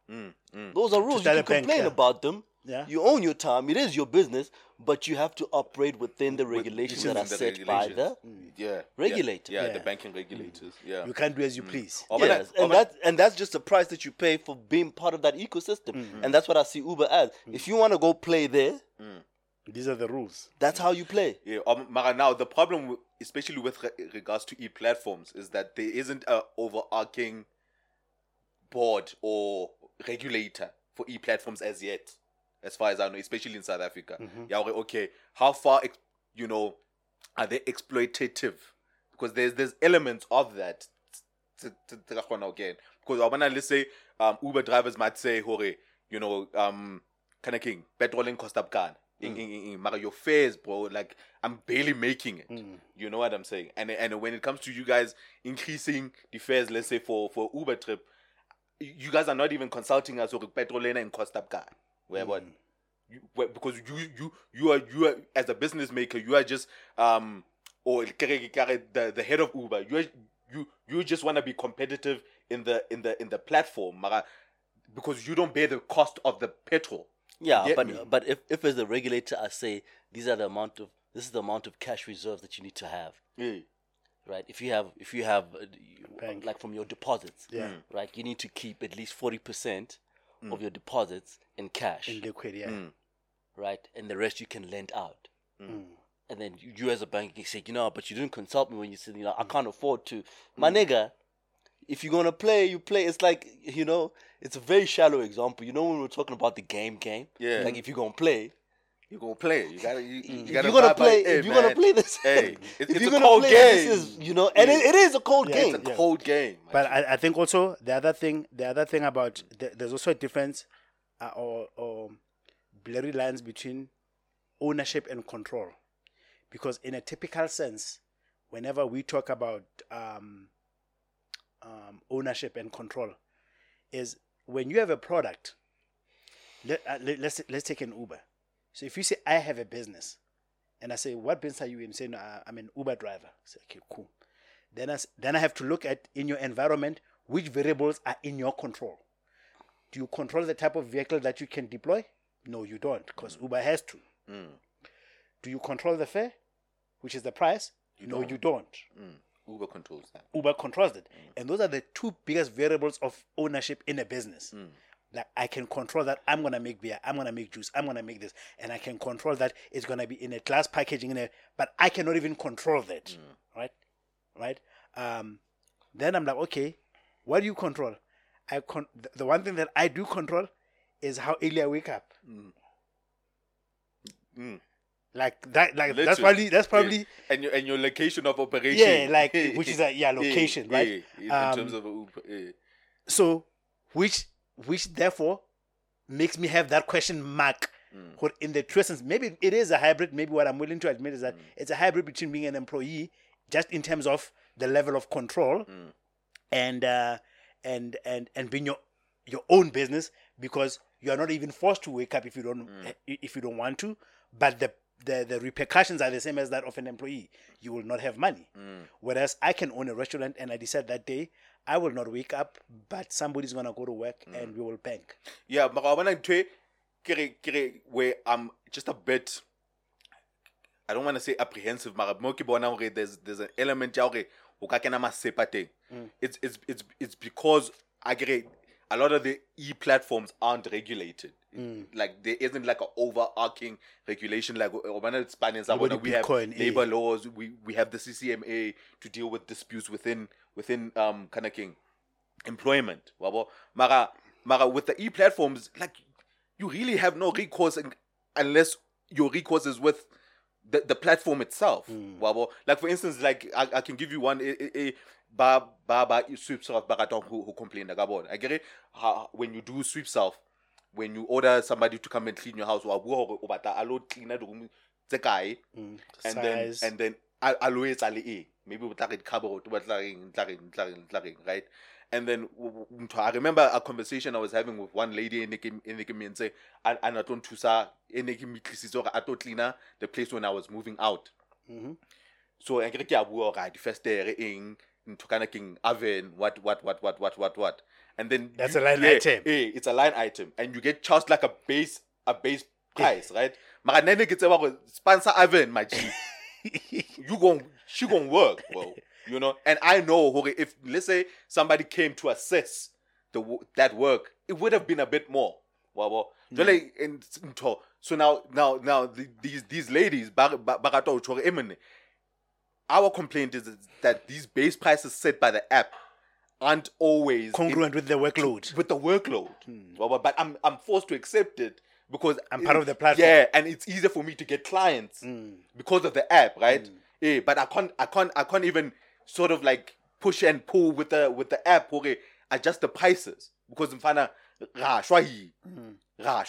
Those are rules. You can a bank, complain yeah. about them. Yeah. You own your time. It is your business, but you have to operate within the regulations that are Within the set by the. regulations. yeah regulator. Yeah, Yeah. the banking regulators. Mm. Yeah. you can't do as you mm. please. Oh, Yes, that- oh, and that and that's just the price that you pay for being part of that ecosystem, Mm-hmm. and that's what I see Uber as. If you want to go play there, These are the rules. that's how you play. Yeah, um, now the problem, especially with re- regards to e-platforms, is that there isn't a overarching board or regulator for e-platforms as yet, as far as I know, especially in South Africa. Yeah, okay, okay, how far, ex- you know, are they exploitative? Because there's there's elements of that. again. Because I wanna let's say um Uber drivers might say hore you know um kind of king petrolling cost up gun in, in, in, in your fares bro like I'm barely making it. You know what I'm saying? And and when it comes to you guys increasing the fares let's say for for Uber trip you guys are not even consulting us or petrol and cost up gun where what? You, well, because you you you are you are as a business maker you are just um or kere- kere the the head of Uber you are, you you just want to be competitive in the in the in the platform because you don't bear the cost of the petrol. Yeah, but me? but if if as the regulator, I say these are the amount of this is the amount of cash reserves that you need to have, yeah. Right? If you have if you have uh, you- like from your deposits, Yeah. right, you need to keep at least forty percent of your deposits in cash, In liquid, yeah. right, and the rest you can lend out. Mm. And then you, you as a bank, you say, you know, but you didn't consult me when you said, you know, Mm. I can't afford to. My nigga, if you're gonna play, you play. It's like you know, it's a very shallow example. You know, when we we're talking about the game, game, Yeah. like if you're gonna play, you're gonna play you gotta you, you if gotta you're gonna abide by- play, hey, if you're gonna play this, hey it, [laughs] if it's a cold play, game this is you know, and it, it is a cold Yeah, game. it's a Yeah. cold game But I, I think also the other thing, the other thing about the, there's also a difference uh, or or blurry lines between ownership and control. Because in a typical sense, whenever we talk about um, um, ownership and control, is when you have a product. Let, uh, let, let's let's take an Uber. So if you say I have a business, and I say what business are you in? You say no, I'm an Uber driver. I say okay, cool. Then I then I have to look at in your environment which variables are in your control. Do you control the type of vehicle that you can deploy? No, you don't, because mm. Uber has to. Mm. Do you control the fare, which is the price? no, you don't. Mm. Uber controls that. Uber controls it. Mm. And those are the two biggest variables of ownership in a business. Like I can control that I'm gonna make beer, I'm gonna make juice, I'm gonna make this, and I can control that it's gonna be in a glass packaging in a but I cannot even control that. Right? Right? Um then I'm like, okay, what do you control? I con- the- the one thing that I do control is how early I wake up. Mm. Like that like that's probably that's Yeah. probably and your and your location of operation. Yeah, like, [laughs] which is a- yeah, location, Yeah, right? yeah, in Um, terms of Uber, yeah. so which which therefore makes me have that question mark. Mm. What in the true sense maybe it is a hybrid maybe what i'm willing to admit is that mm. it's a hybrid between being an employee just in terms of the level of control mm. and uh and and and being your your own business because you are not even forced to wake up if you don't eh, if you don't want to. But the the, the repercussions are the same as that of an employee. You will not have money. Whereas I can own a restaurant and I decide that day I will not wake up, but somebody's gonna go to work and mm. we will bank. Yeah, but I want to kere kere where I'm just a bit. I don't want to say apprehensive, but mo ke bona hore there's there's an element ya hore o ka kena masepa teng. Mm. It's it's it's it's because I get a lot of the e platforms aren't regulated. Mm. Like there isn't like an overarching regulation like o bona Spaniards are Nobody we have Bitcoin, eh. labor laws, we we have the CCMA to deal with disputes within within um kind of king employment. Wabo. Mara, mara with the e platforms, like you really have no recourse in- unless your recourse is with the, the platform itself. Wabo. Like for instance, like I, I can give you one. eh, eh, eh, Ba ba ba SweepSouth who who complain about. I get it. How, when you do SweepSouth, when you order somebody to come and clean your house, wa bua hore o batla a lo cleaner room tse kae and then and then a a lo etsa le eng maybe o tla re cupboard o batla reng tla reng tla reng tla reng right? And then w- w- ntho- I remember a conversation I was having with one lady in the in the community and and I don't thusa e ne ke mitlisitse hore a tlo cleaner the place when I was moving out. So I get a bua first day in eng ntho kana keng oven what what what what what what what. And then That's you- a line yeah, item. eh, it's a line item. And you get charged like a base a base price right? Mara nene ke a sponsor oven my G. [laughs] You gon' she gon' work, [laughs] bro. You know, and I know okay, if let's say somebody came to assess the that work, it would have been a bit more. Well, well, jwale in- ntho. so now now now the, these these ladies ba ba- ba rata ho tjho hore, "Eh, monna, our complaint is that these base prices set by the app aren't always Congruent with the workload. with the workload. Well, but- but I'm I'm forced to accept it because I'm part of the platform. Yeah, and it's easier for me to get clients because of the app, right? yeah, but I can't, I can't, I can't even sort of like push and pull with the with the app. Okay, adjust the prices because I'm finding ra shuai, mm. ra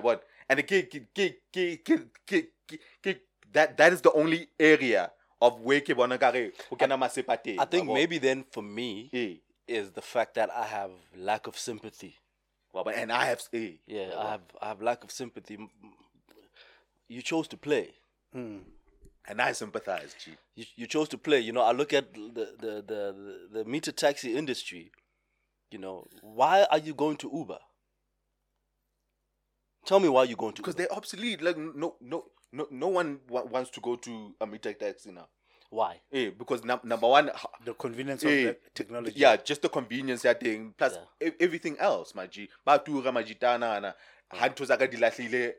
what? And that that is the only area of where ke bona kare o kena. I think maybe then for me yeah. is the fact that I have lack of sympathy. Well, but and I have yeah, yeah I have I have lack of sympathy. You chose to play. Hmm and I sympathize, G. You, you chose to play. You know, I look at the, the, the, the, the meter taxi industry. You know, why are you going to Uber? Tell me why you're going to because Uber. they're obsolete. Like no, no, no, no one wa- wants to go to a meter taxi now. Why? Eh, because num- number one, h- The convenience eh, of the technology. Yeah, just the convenience that thing. Plus Yeah. e- everything else, my G. Ba tura ma jitana na. Ha ntho tsa ka di lahlile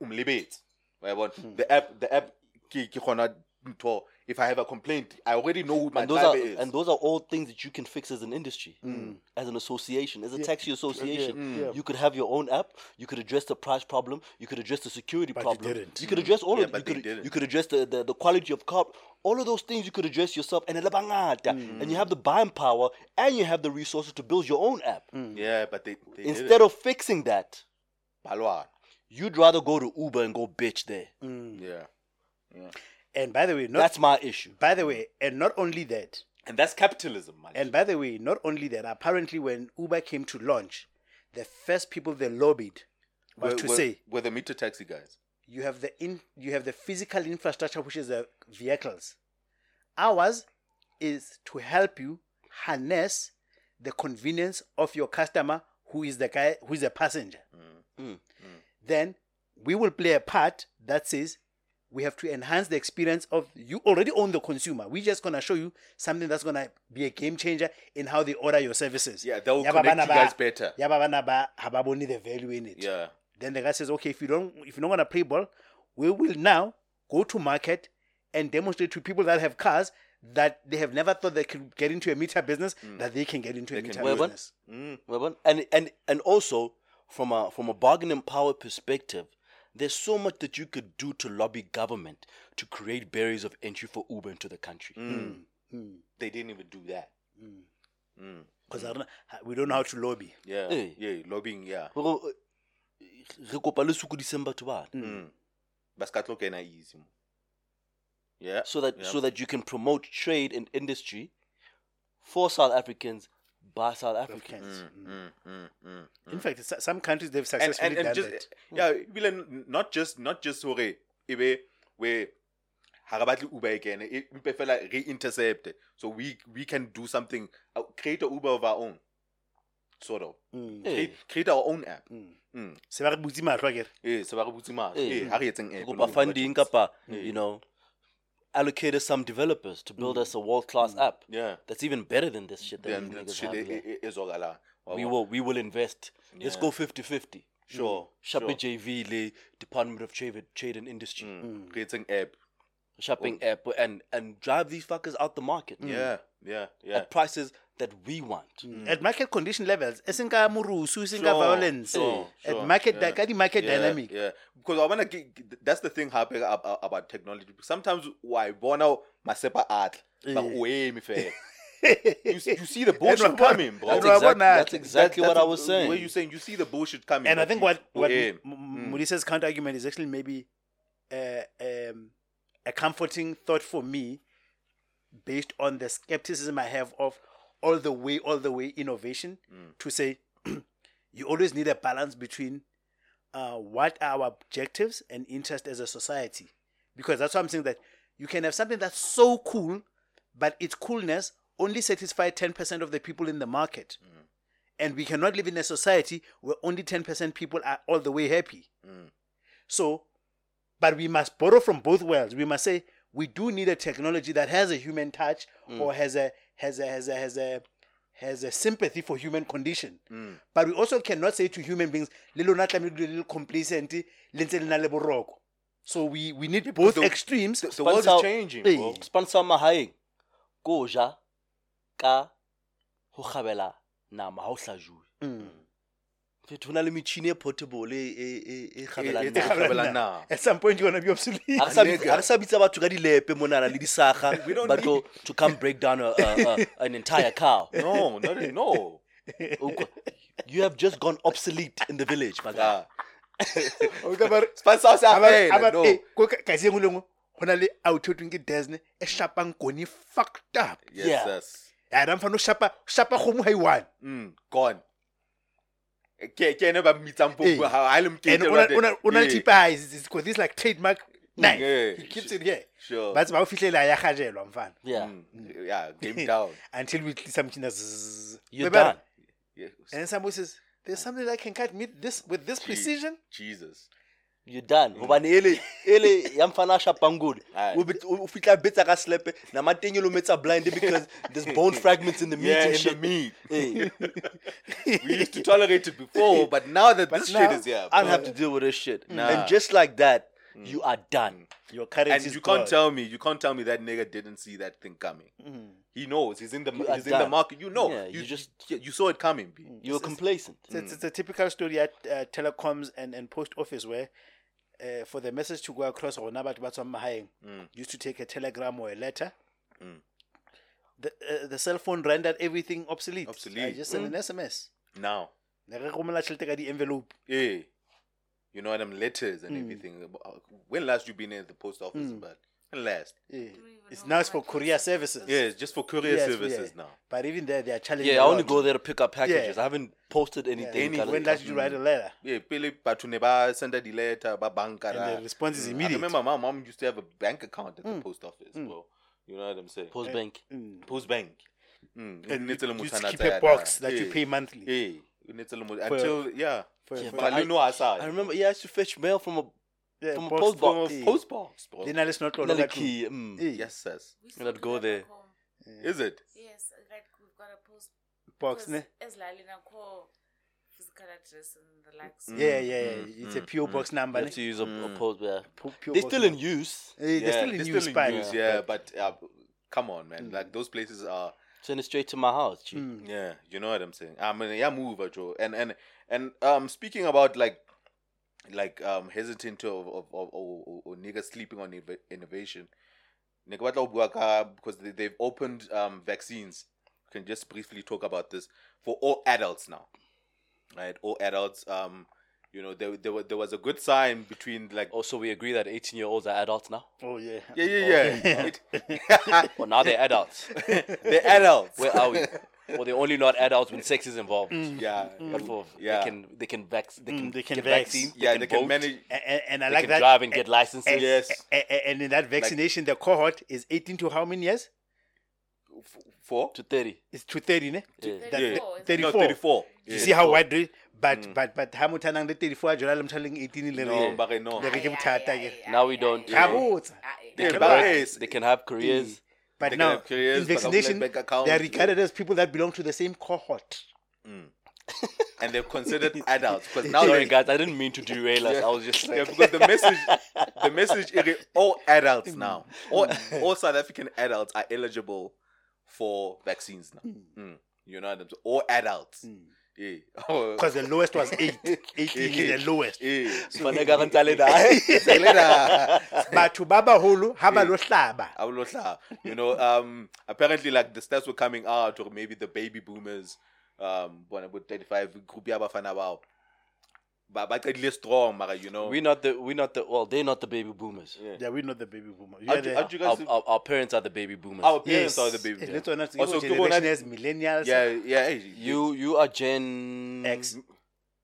umlebetse. Wa bona? Hmm. The app, the app ke ke kgona ntho. If I have a complaint, I already know who my And those are driver is. and those are all things that you can fix as an industry, mm. as an association, as a taxi association. yeah. You could have your own app. You could address the price problem. You could address the security But you problem. didn't. You could address all Yeah, of it. but You could didn't. you could address the, the, the quality of car. All of those things you could address yourself, and elabangata. Mm. and you have the buying power, and you have the resources to build your own app. Mm. yeah, but they, they Instead of fixing that, Balwana. you'd rather go to Uber and go bitch there. Yeah. And by the way, not That's my issue. by the way, and not only that, And that's capitalism, man. and by the way, not only that, apparently when Uber came to launch, the first people they lobbied was we're, to we're- say we're the meter taxi guys. you have the in you have the physical infrastructure which is the vehicles. Ours is to help you harness the convenience of your customer who is the guy who is a passenger. Mm. Then we will play a part that says we have to enhance the experience of you already own the consumer. We're just gonna show you something that's gonna be a game changer in how they order your services. Yeah, they'll Yaba connect bana you guys better. yaba bana ba ha ba bone the value in it. Yeah. Then the guy says, okay, if you don't, if you're not gonna play ball, we will now go to market and demonstrate to people that have cars that they have never thought they could get into a meter business mm. that they can get into a They can meter do it. Mm. Well, business. Well, And and and also from a from a bargaining power perspective, there's so much that you could do to lobby government to create barriers of entry for Uber into the country. Mm. Mm. Mm. They didn't even do that. Because we don't know how to lobby. Yeah. Hey. Yeah. Lobbying, yeah. Re re kopa le sokodiseng batho bana. Mm. Ba ska tlo kena easy. mo. Yeah. so that yeah. so that you can promote trade and industry for South Africans by South Africans. Africans. Mm, mm, mm, mm. In fact, some countries they've and successfully and, and done just that. yeah ebile n- not just not just hore ebe we ha re batle uber again empe fela re intercept so we we can do something uh, create a uber of our own sort of Mm. Hey. create, create our own app Mm. mm. Se ba re butse mahlo akere. eh se ba re butse mahlo Eh. eh ha re etseng app kopa funding kapa you know allocate us some developers to build mm. us a world class mm. app yeah that's even better than this shit that then you that niggas shit have here. ezwakala we will we will invest. Let's go 50-50. sure mm. Shape sure. JV le Department of Trade, Trade and Industry. Mm. creating app Shopping app and and drive these fuckers out the market. yeah yeah yeah At prices that we want. At market condition levels, e seng ka morusu, e seng ka Sure, violence. sure, At market, yeah. ka di market yeah, dynamic. Yeah, because I wanna get, that's the thing happening about, about technology. Sometimes why bona masepa art, but Yeah. way me fair. [laughs] You, see- you see the bullshit coming, bro. That's, exact- that's exactly what I was saying. Where you saying you see the bullshit coming, And I think what what yeah. M- M- counter argument is actually maybe uh, um, a comforting thought for me, based on the skepticism I have of all the way, all the way innovation, mm. to say [clears throat] you always need a balance between uh, what are our objectives and interest as a society, because that's what I'm saying that you can have something that's so cool, but its coolness only satisfy 10% of the people in the market. Mm. And we cannot live in a society where only 10% people are all the way happy. Mm. So, but we must borrow from both worlds. We must say we do need a technology that has a human touch or has a has a has a has a has a sympathy for human condition. But we also cannot say to human beings, "Le lona tlamehile le dule le le complacent, le ntse le na le boroko." So we we need both the- extremes. The, the world is changing, Hey. bro. Sponsor mahaeng. Ko ja ka ho kgabela nama ha o hlajuwe. Mm. Fetho ho na le metjhini e portable e kgabelang nama. kgabelang nama. At some point, you're gonna be obsolete. Ha re sa bitsa- Nigga. ha re sa bitsa batho ka dilepe monana le disakga [laughs] We don't but to, to come break down a, a, a, an entire cow. No, not no. [laughs] You have just gone obsolete in the village, my guy. Ah. [laughs] Sponsor sa fela, no. ko ka ka se ngwe le ngwe go na le auto ke Disney e shapang koni fucked up Yes, Yeah. yes. ya ra mfano shapa shapa kgomo ha i one Mm, gone. Ke ke ene ba mmitsang Hey. popo ha ha le mokete and wa una teng. una una Eh, tipa is is got this like trademark knife Yeah, he keeps sure. it here Sure. but ba o fihlela ya gajelwa mfana Yeah. Mm, yeah, game [laughs] down. until we tlisa mchina zzz. You're done. Yeah. and somebody says there's something that can cut meat this with this precision Jesus. You're done. Mm. Hobane ele ele ya mfana a shapang good. [laughs] Aye. O bit- o fitla betsa ka slepe nama teng elo metsa blind because there's [laughs] bone fragments in the meat Yeah, and in shit. the meat. Hey, [laughs] We used to tolerate it before, but now that this now, shit is here, I don't have to deal with this shit. Nah. And just like that, mm. you are done. Mm. your currency and is you can't tell me, you can't tell me that nigga didn't see that thing coming. He knows. He's in the You he's in the market. You know. Yeah, you, you just- you, you saw it coming. B. You were complacent. It's, it's, it's a typical story at uh, telecoms and, and post office where uh, for the message to go across rona batho ba tswang mahaeng used to take a telegram or a letter. The, uh, the cell phone rendered everything obsolete. Obsolete. I just send an sms Now, ne re romela tšhelete ka di envelope eh, You know them letters and everything. Uh, When last you been in the post office? But last? Yeah. Even It's know now it's for courier services. Yeah, it's just for courier Yes, services yeah. now. But even there, they are challenging. Yeah, I only go there to pick up packages. Yeah. I haven't posted anything. Any- When last did you write a letter? Yeah, pele batho ne ba send the letter ba banka And ra. the response is Mm, immediate. I remember my mom used to have a bank account at the post office, bro. You know what I'm saying? Post bank. Mm. Post bank. Mm. And Nnetse you just na keep a box da. that you Eh, pay monthly. eh, nnetse le until yeah. For, Yeah, for, but I- Malino a sa. I remember, yeah, I used to fetch mail from a yeah, from a box- post from box. a Eh. post box, bro. Then I not Another key. Mm. Yes, yes. We I'd still do go that there. back home. Is it? Yes, like we've got a post box, ne? as Lalina call physical address and the likes. Mm. Yeah, yeah, yeah. It's a PO box You number. have ne? to use a, a Mm. post. Yeah. P- PO They're box still in number. use. Eh, they're still in they're use, fine. use, yeah, but uh, come on, man. Mm. Like those places are Send it straight to my house. G. Mm. Yeah, you know what I'm saying. I mean, yeah, move, Joe. And and and um, speaking about like, like um, hesitant of of of or, or, or niggas sleeping on inno- innovation. Nigga, what lo bua ka- Because they, they've opened um vaccines. We can just briefly talk about this for all adults now, right? All adults. Um, you know, there there was there was a good sign between like. Also, we agree that 18 year olds are adults now. Oh, yeah. Yeah, yeah, yeah. [laughs] Well, now they're adults. [laughs] They're adults. Where are we? [laughs] Well, they're only not adults when sex is involved. Yeah, But for Yeah. they can they can vac they can, Mm, they can get vax. vaccine. yeah, they can vote, manage. And, and I They like can that. drive and get licenses. and, Yes. and, and- and in that vaccination, the cohort is 18 to how many years? f- For to 30. It's to 30, ne? Yeah. That- Yeah. that- Thirty-four, no 34. 34. You see how wide it but Mm. but but ha motho a nang le 34 a jwala le motho a leng 18 le No, re- but no. ke bothata. Now we don't do Ha it. botsa. Yeah, Yeah, but but- They can have careers. But They now, have careers, in but vaccination, bank accounts, they are yeah. regarded as people that belong to the same cohort. Mm. [laughs] and they're considered [laughs] adults because now Sorry, guys, I didn't mean to derail us. I was just yeah, because the message, the message, [laughs] is all adults now, all mm. all South African adults are eligible for vaccines now. Mm. mm. You know what I'm saying? All adults. [laughs] Yeah. Because the lowest was 8. [laughs] 18 is the lowest. Yeah. Faneka re ntale die. Later. Batho ba baholo ha ba lo hlaba. I will not laugh. You know, um, apparently, like the stats were coming out, or maybe the baby boomers, um, when about 35 group ya bafana bao. Ba ba qadile strong, mara, you know. we not the we not the well, they're not the baby boomers. Yeah. Yeah, we know the baby boomer. You How are do- the- how do you Our, guys? our, our parents are the baby boomers. Our parents yes. are the baby. Eh, let's Also, also, ke generation as millennials. Yeah, yeah. hey, you you are Gen X.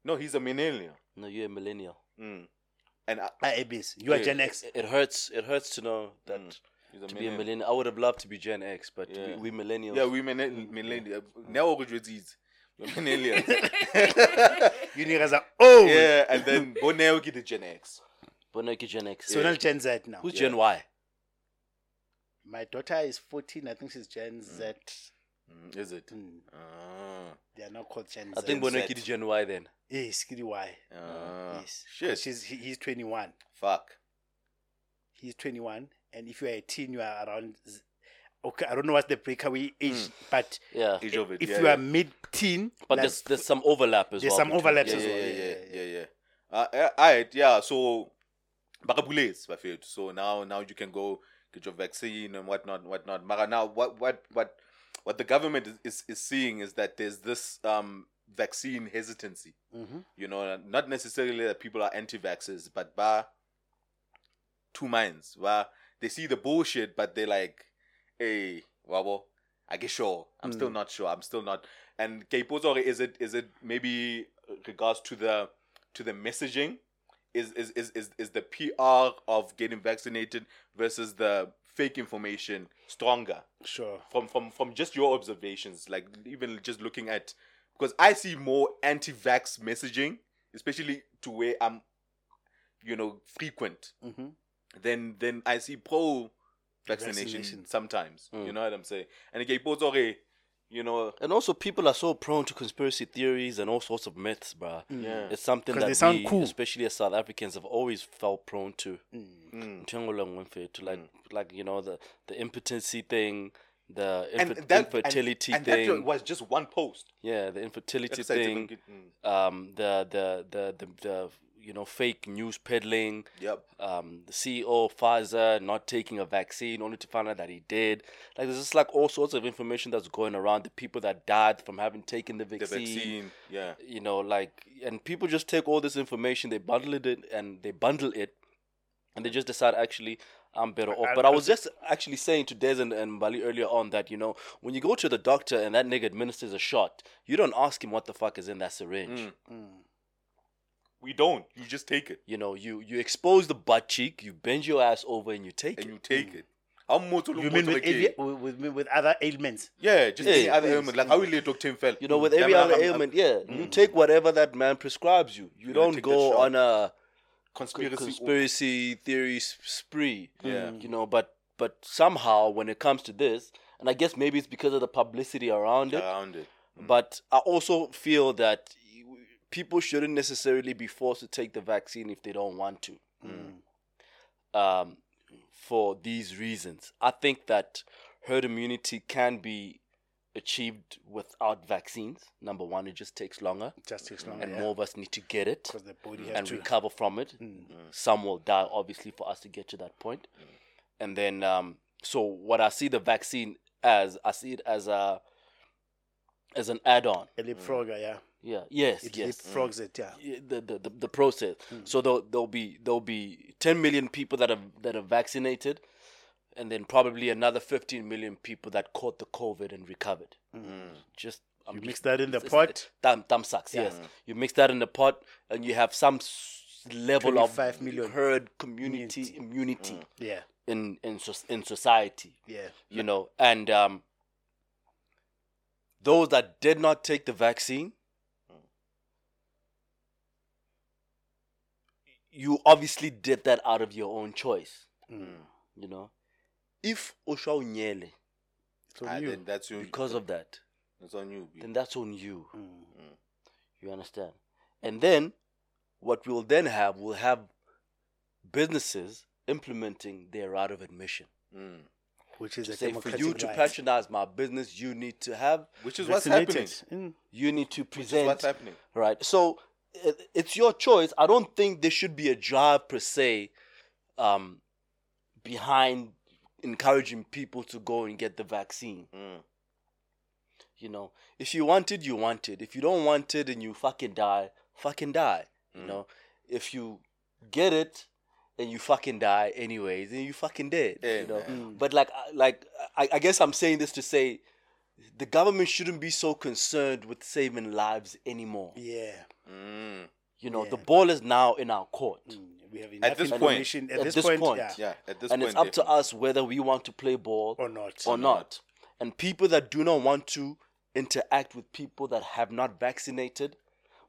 No, he's a millennial. No, you're a millennial. Mm. And I, Ah, Abyss. You are Gen X. It, it hurts. It hurts to know that Mm. he's a to be a millennial. I would have loved to be Gen X, but Yeah. we, we millennials. Yeah, we millennial. millennial. Now we're graduates. We're [laughs] millennials. [laughs] You niggas are old. yeah, and then Boneo get the Gen X. but Gen X. So now Gen Z now. Who's Yeah. Gen Y? My daughter is 14. I think she's Gen Z. Mm, is it? Mm, Ah, They are not called Gen I Z. think Z. Boneki Gen Y then. Yes, Skiddy Y. ah. yes. 'Cause Shit. She's, he, he's 21. Fuck. He's 21. And if you are 18, you are around. z- Okay, I don't know what's the breakaway age, but Yeah, Age of it. if yeah, you yeah. are mid-teen, but like, there's there's some overlap as there's well. There's some overlaps yeah, as yeah, well. yeah, yeah, yeah, yeah. Uh, uh, alright, yeah. So, bakabules, bafethu. So now, now you can go get your vaccine and whatnot, whatnot. Mara, now, what, what, what, what the government is, is, is seeing is that there's this um vaccine hesitancy. Mhm. You know, not necessarily that people are anti-vaxxers, but ba two minds. Ba they see the bullshit, but they're like, hey, wabo, I guess sure. I'm still not sure. I'm still not. And Keipozo, is it is it maybe regards to the to the messaging? Is is, is is is the PR of getting vaccinated versus the fake information stronger? Sure. from from from just your observations like even just looking at because i see more anti-vax messaging especially to where i'm you know frequent hmm then then i see pro vaccination Vaccination. sometimes you Mm. know what i'm saying and again both okay you know And also, people are so prone to conspiracy theories and all sorts of myths, bruh. yeah It's something that they sound we, cool. especially as South Africans, have always felt prone to. Mm. Ntho e nngwe le Like, like you know, the the impotency thing, the and that infertility and, and thing. that was just one post yeah, the infertility Excited thing. to get- mm. Um, the the the the, the you know, fake news peddling. Yep. Um, the CEO of Pfizer not taking a vaccine, only to find out that he did. Like there's just like all sorts of information that's going around. The people that died from having taken the The vaccine. vaccine. Yeah. You know, like, and people just take all this information, they bundle it, in, and they bundle it, and they just decide actually I'm better off. But I I was just actually saying to Des and, and Bali earlier on that you know when you go to the doctor and that nigga administers a shot, you don't ask him what the fuck is in that syringe. Mm. We don't. You just take it You know, you you expose the butt cheek, you bend your ass over, and you take it. and it. you take it. How much You mean with, avi- with, with, with other ailments? Yeah, just Yeah, any yeah. other ailment. Like how we let Dr. Tim fell. You know, with mm. every other ailment, yeah, you mm. take whatever that man prescribes you. You You don't take that go shot. on a Conspiracy. conspiracy theory s- spree. Yeah. Mm. you know, but but somehow when it comes to this, and I guess maybe it's because of the publicity around it, around it. but I also feel that y- people shouldn't necessarily be forced to take the vaccine if they don't want to. Um, for these reasons, I think that herd immunity can be achieved without vaccines. Number one, it just takes longer, It just takes longer. and yeah. more of us need to get it the body has and to. recover from it. Some will die, obviously, for us to get to that point. And then, um, so what I see the vaccine as, I see it as a as an add-on. A leapfrogger, yeah. Yeah. Yes. It yes. leapfrogs it, yeah. Yeah, The, the, the, the process. Hmm. So there'll, there'll be there'll be 10 million people that have that are vaccinated, and then probably another 15 million people that caught the COVID and recovered. Hmm. Just I'm You just- mix that in the pot. Thumb, thumb sucks, yes. Hmm. You mix that in the pot, and you have some s- level of 25 million. herd community immunity Yeah, in in in society. yeah. You know, and um, those that did not take the vaccine, you obviously did that out of your own choice. You know, if Osha Unyele, Ah, then that's you. because of that, That's on you. Then that's on you. Mm. You understand? And then what we'll then have, we'll have businesses implementing their route of admission. Mm. Which is To a say for democratic you to patronize my business, you need to have, Which is what's happening. Mm. you need to Which is what's present, happening. right? So it, it's your choice. I don't think there should be a drive per se um, behind encouraging people to go and get the vaccine. Mm. You know, if you want it, you want it. If you don't want it and you fucking die, fucking die. You Mm. know, if you get it and you fucking die anyways, then you fucking dead. Yeah, you know, man. but like, like I, I guess I'm saying this to say, the government shouldn't be so concerned with saving lives anymore. Yeah. Mm. You know, Yeah. the ball is now in our court. Mm. We have enough this point- information at, at this, this point, point, yeah. Yeah, at this and point. it's up to us whether we want to play ball or not. or not. And people that do not want to interact with people that have not vaccinated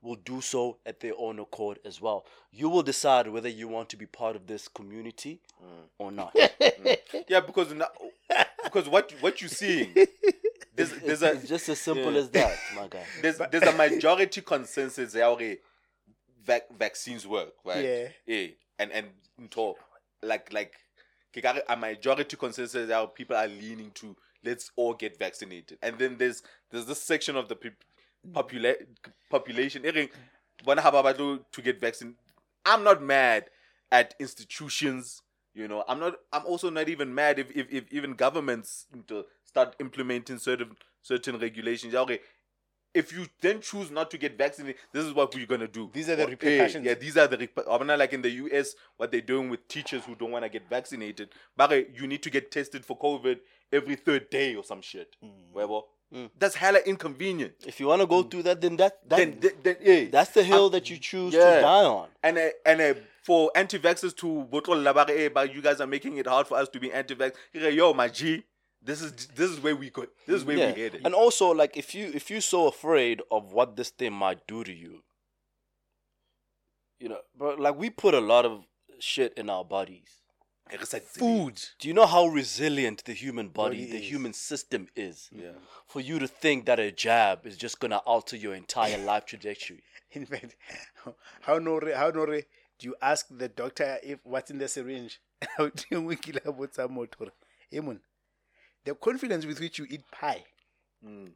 will do so at their own accord as well. You will decide whether you want to be part of this community or not. [laughs] Yeah, because now, because what what you're seeing, [laughs] there's it's, [laughs] there's a it's just as simple yeah. as that, my guy. [laughs] there's there's a majority consensus that okay, vac- vaccines work, right? Yeah. Yeah. And and to like like ke ka re a majority consensus there people are leaning to let's all get vaccinated. And then there's there's this section of the peop popula- population reng, bona ha ba to get vaccine. I'm not mad at institutions you know i'm not i'm also not even mad if if, if even governments to start implementing certain certain regulations okay if you then choose not to get vaccinated this is what we're going to do These are the repercussions. yeah these are the reper- I'm not like in the us what they're doing with teachers who don't want to get vaccinated but you need to get tested for covid every third day or some shit Whatever. Mm. that's hella inconvenient If you want to go through that, then that, that then, then, then yeah that's the hill that you choose yeah. to die on. and uh, and uh, for anti-vaxxers to bottle labare, eh, but you guys are making it hard for us to be anti-vax. Yo, my G, this is this is where we go. This is where yeah. we headed. And also, like, if you if you're so afraid of what this thing might do to you, you know, but like we put a lot of shit in our bodies. like Food. Do you know how resilient the human body, Body the is. human system is? Yeah. For you to think that a jab is just gonna alter your entire [laughs] life trajectory. In fact, [laughs] how no re- how no re- do you ask the doctor if what's in the syringe? [laughs] The confidence with which you eat pie. Mm.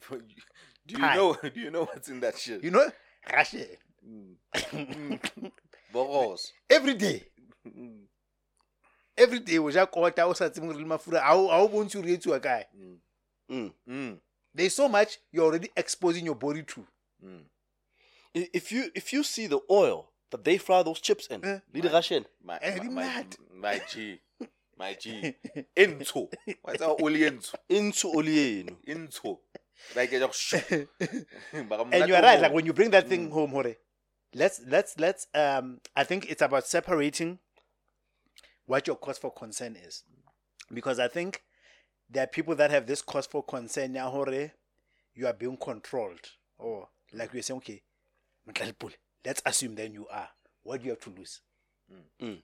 [laughs] do you Pie. know? [laughs] Do you know what's in that shit? You know, Russia. Boros. [laughs] every day every day kota o sa tsebeng gore le mafura a o- a o bontshe gore e etsiwa kae Mm. Mm. there's so much you're already exposing your body to Mm. If you if you see the oil that they fry those chips in, Eh. lead Russian. My, Eh, my, my, mad. my G. My G. [laughs] Into. What's our only into? into. Into. Like, you just [laughs] and you're right like when you bring that thing home hore let's let's let's um i think it's about separating what your cause for concern is because i think there are people that have this cause for concern ya hore you are being controlled or like we're saying okay let's assume then you are what do you have to lose Mm.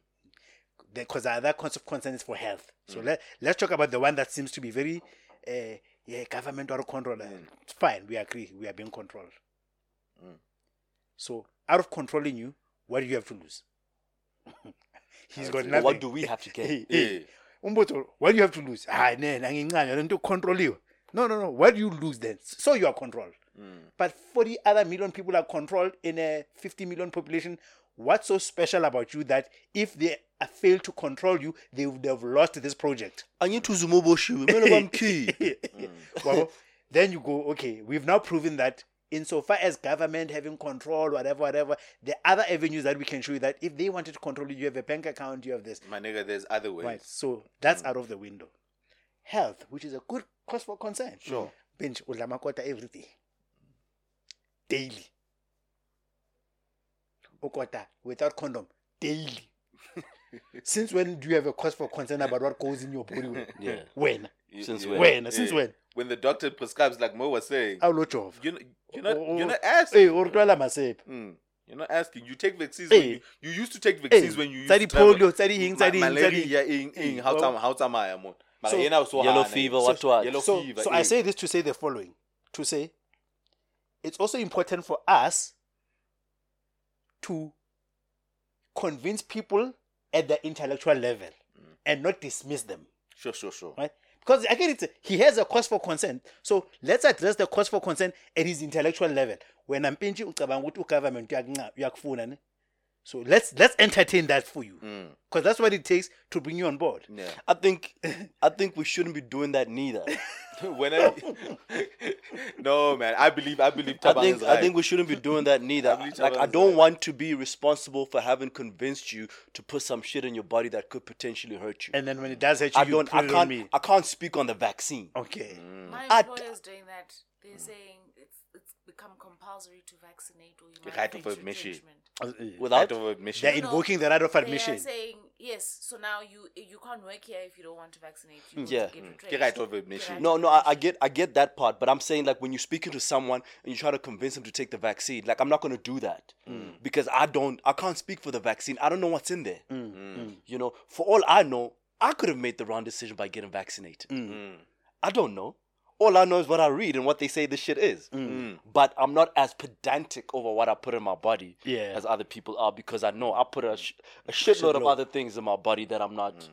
Because the other cause of concern is for health so mm. let, let's talk about the one that seems to be very uh, yeah government or control mm. it's fine we agree we are being controlled mm. so out of controlling you, what do you have to lose? [laughs] He's got nothing. what do we have to get? [laughs] Hey, Yeah. What do you have to lose? Ah, ne, nangincane, I don't control you. No, no, no. What do you lose then? So you are controlled. But 40 other million people are controlled in a 50 million population. What's so special about you that if they uh, fail to control you, they would have lost this project? Angithi uzumoboshiwe, mina bamkhiphe. [laughs] Wabo? Then you go, okay, we've now proven that insofar as government having control, whatever, whatever, the other avenues that we can show you that if they wanted to control you, you have a bank account, you have this. My nigga, there's other ways. Right. So that's out of the window. Health, which is a good cause for concern. Sure. Bench ulamakota every day. Daily. Okota without condom. Daily. [laughs] Since when do you have a cause for concern about what goes in your body? Yeah. When? Since you- when? When? Since when? When the doctor prescribes, like Mo was saying, How lot of? you're you're not, you're not asking. Hey, or. Mm. You're not asking. You take vaccines. Hey. When you, you used to take vaccines when you used tsa to di-polio, tsa di-eng, tsa Ma- di-eng, tsa malaria, di- yeah, ing, ing, how Well- tama- how tsamaya mo. Mara So, so yellow fever, eh. what So- what? Yellow so, fever. so. I say this to say the following: to say it's also important for us to convince people at the intellectual level mm. and not dismiss them, Sure, sure, sure. right? Because again, it's he has a cause for concern. So let's address the cause for concern at his intellectual level. When I'm pinching ucabanga ukuthi government yakufuna ne. So let's let's entertain that for you. Mm. Because that's what it takes to bring you on board. Yeah. I think I think we shouldn't be doing that neither. [laughs] [laughs] when I, [laughs] no man, I believe I believe I think is I think we shouldn't be doing that [laughs] neither. believe like I don't right. want to be responsible for having convinced you to put some shit in your body that could potentially hurt you. And then when it does hurt you, I you don't put I it on can't me. I can't speak on the vaccine. Okay. My I- employer's doing that. They're saying it's it's become compulsory to vaccinate or you might right of admission. retrenchment. Uh, uh, Without Right of admission. They're invoking the right of They admission. are saying yes. So now you you can't work here if you don't want to vaccinate. You hmm. Yeah. Get, hmm. Get right of admission. No, no, I, I get I get that part, but I'm saying like when you're speaking to someone and you try to convince them to take the vaccine, like I'm not gonna do that hmm. because I don't I can't speak for the vaccine. I don't know what's in there. You know, for all I know, I could have made the wrong decision by getting vaccinated. I don't know. All I know is what I read and what they say this shit is. Mm. Mm. But I'm not as pedantic over what I put in my body Yeah. as other people are because I know I put a, sh- a shitload of other things in my body that I'm not mm.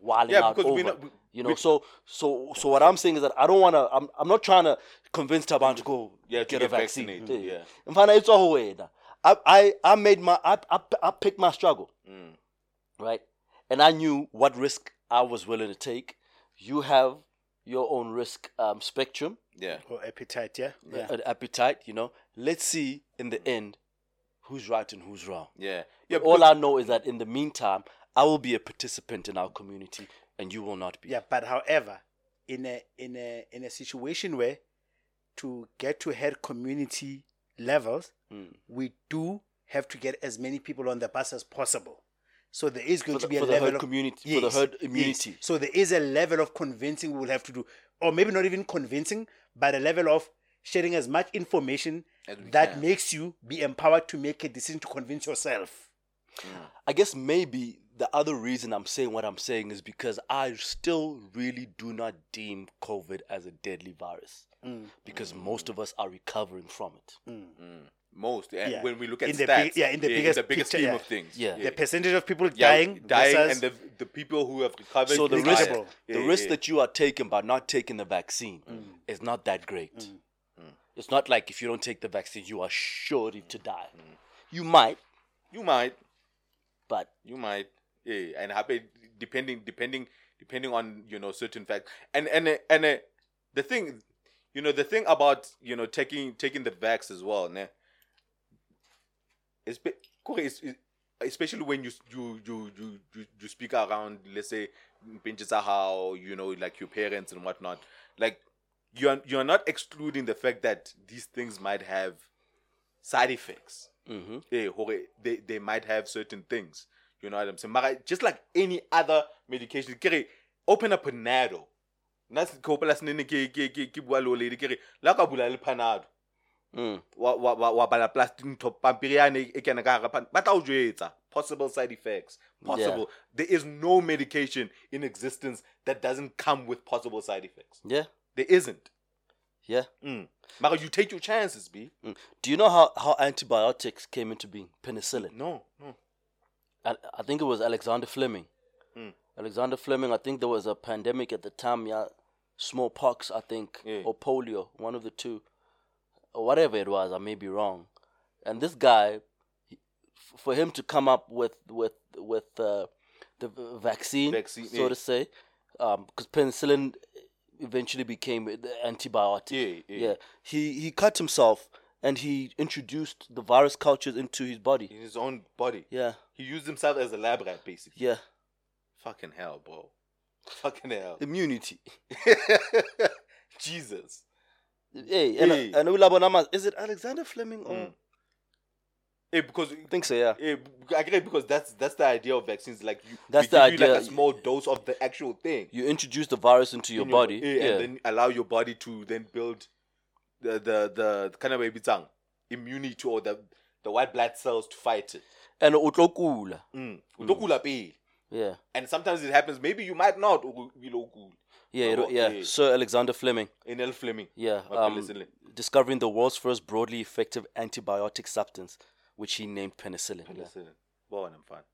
wilding Yeah, out because over. we know- we- you know, so so so what I'm saying is that I don't want to. I'm I'm not trying to convince Taban to go Yeah, to get, a vaccine. vaccinated, yeah. In fact, it's all way. I I I made my I I, I picked my struggle, Mm. right? And I knew what risk I was willing to take. You have your own risk um, spectrum, Yeah. Or appetite, yeah? Yeah. an appetite. You know, let's see in the end who's right and who's wrong. Yeah. Yeah. All because- I know is that in the meantime, I will be a participant in our community, and you will not be. Yeah, but however, in a in a in a situation where to get to head community levels, Mm. we do have to get as many people on the bus as possible. So there is going For to be a level herd of community- for the herd immunity. So there is a level of convincing we will have to do, or maybe not even convincing, but a level of sharing as much information As that can. makes you be empowered to make a decision to convince yourself. Mm. I guess maybe the other reason I'm saying what I'm saying is because I still really do not deem COVID as a deadly virus. Mm. Because most of us are recovering from it. Mm. Most. Yeah. Yeah. When we look at In the stats, big- yeah, in the biggest the biggest picture, scheme yeah. of things. Yeah. The percentage of people Yeah, dying, dying, versus- and the the people who have recovered. So the risk, it. The Yeah, risk yeah. that you are taking by not taking the vaccine mm. is not that great. Mm. Mm. It's not like if you don't take the vaccine, you are sure to die. You might, You might. but You might. Yeah, and happy depending depending depending on you know certain facts. And and and uh, the thing, you know, the thing about you know taking taking the vax as well, ne? It's, be- Kore, it's, it's- especially when you you you you you, you speak around, let's say, how you know like your parents and whatnot. Like you're you're not excluding the fact that these things might have side effects hmm eh, they, they might have certain things. You know what I'm saying? Just like any other medication, open up a panado. Nasi kopela sinene ke ke ke ke bua le o lady la ka bula le panado. Mm. Wa wa wa wa bala plastic top pampiri yane e kena ka hara. Ba tla o jwetsa possible side effects. Possible. There is no medication in existence that doesn't come with possible side effects. yeah, There isn't. yeah. Mm. Mara, you take your chances, B. Mm. Do you know how how antibiotics came into being? Penicillin. No, no. I, I think it was Alexander Fleming. Mm. Alexander Fleming. I think there was a pandemic at the time. Yeah, smallpox. I think Yeah. or polio. One of the two, or whatever it was. I may be wrong. And this guy, for him to come up with with with uh, the vaccine, Vaccine, so yeah. to say, because penicillin eventually became the antibiotic. Yeah, yeah. yeah. He he cut himself and he introduced the virus cultures into his body. In his own body. Yeah, He used himself as a lab rat, basically. yeah. Fucking hell, bro. Fucking hell. Immunity. [laughs] Jesus. Hey, and Hey. and Ulabonama, is it Alexander Fleming or? Mm. Eh, because I think so. Yeah. eh, I get it because that's that's the idea of vaccines. Like you, That's the give you like a small dose of the actual thing You introduce the virus into your in body. eh, yeah. and then allow your body to then build the the the kind of baby tongue immunity or the the white blood cells to fight it. and utlokula. Mm. Utokula pele. Yeah. And sometimes it happens. Maybe you might not. ulokula. Yeah. It- yeah. yeah. Sir Alexander Fleming. In L Fleming. Yeah. Um, discovering the world's first broadly effective antibiotic substance, which he named penicillin. Yeah. Penicillin. Boy, I'm fine.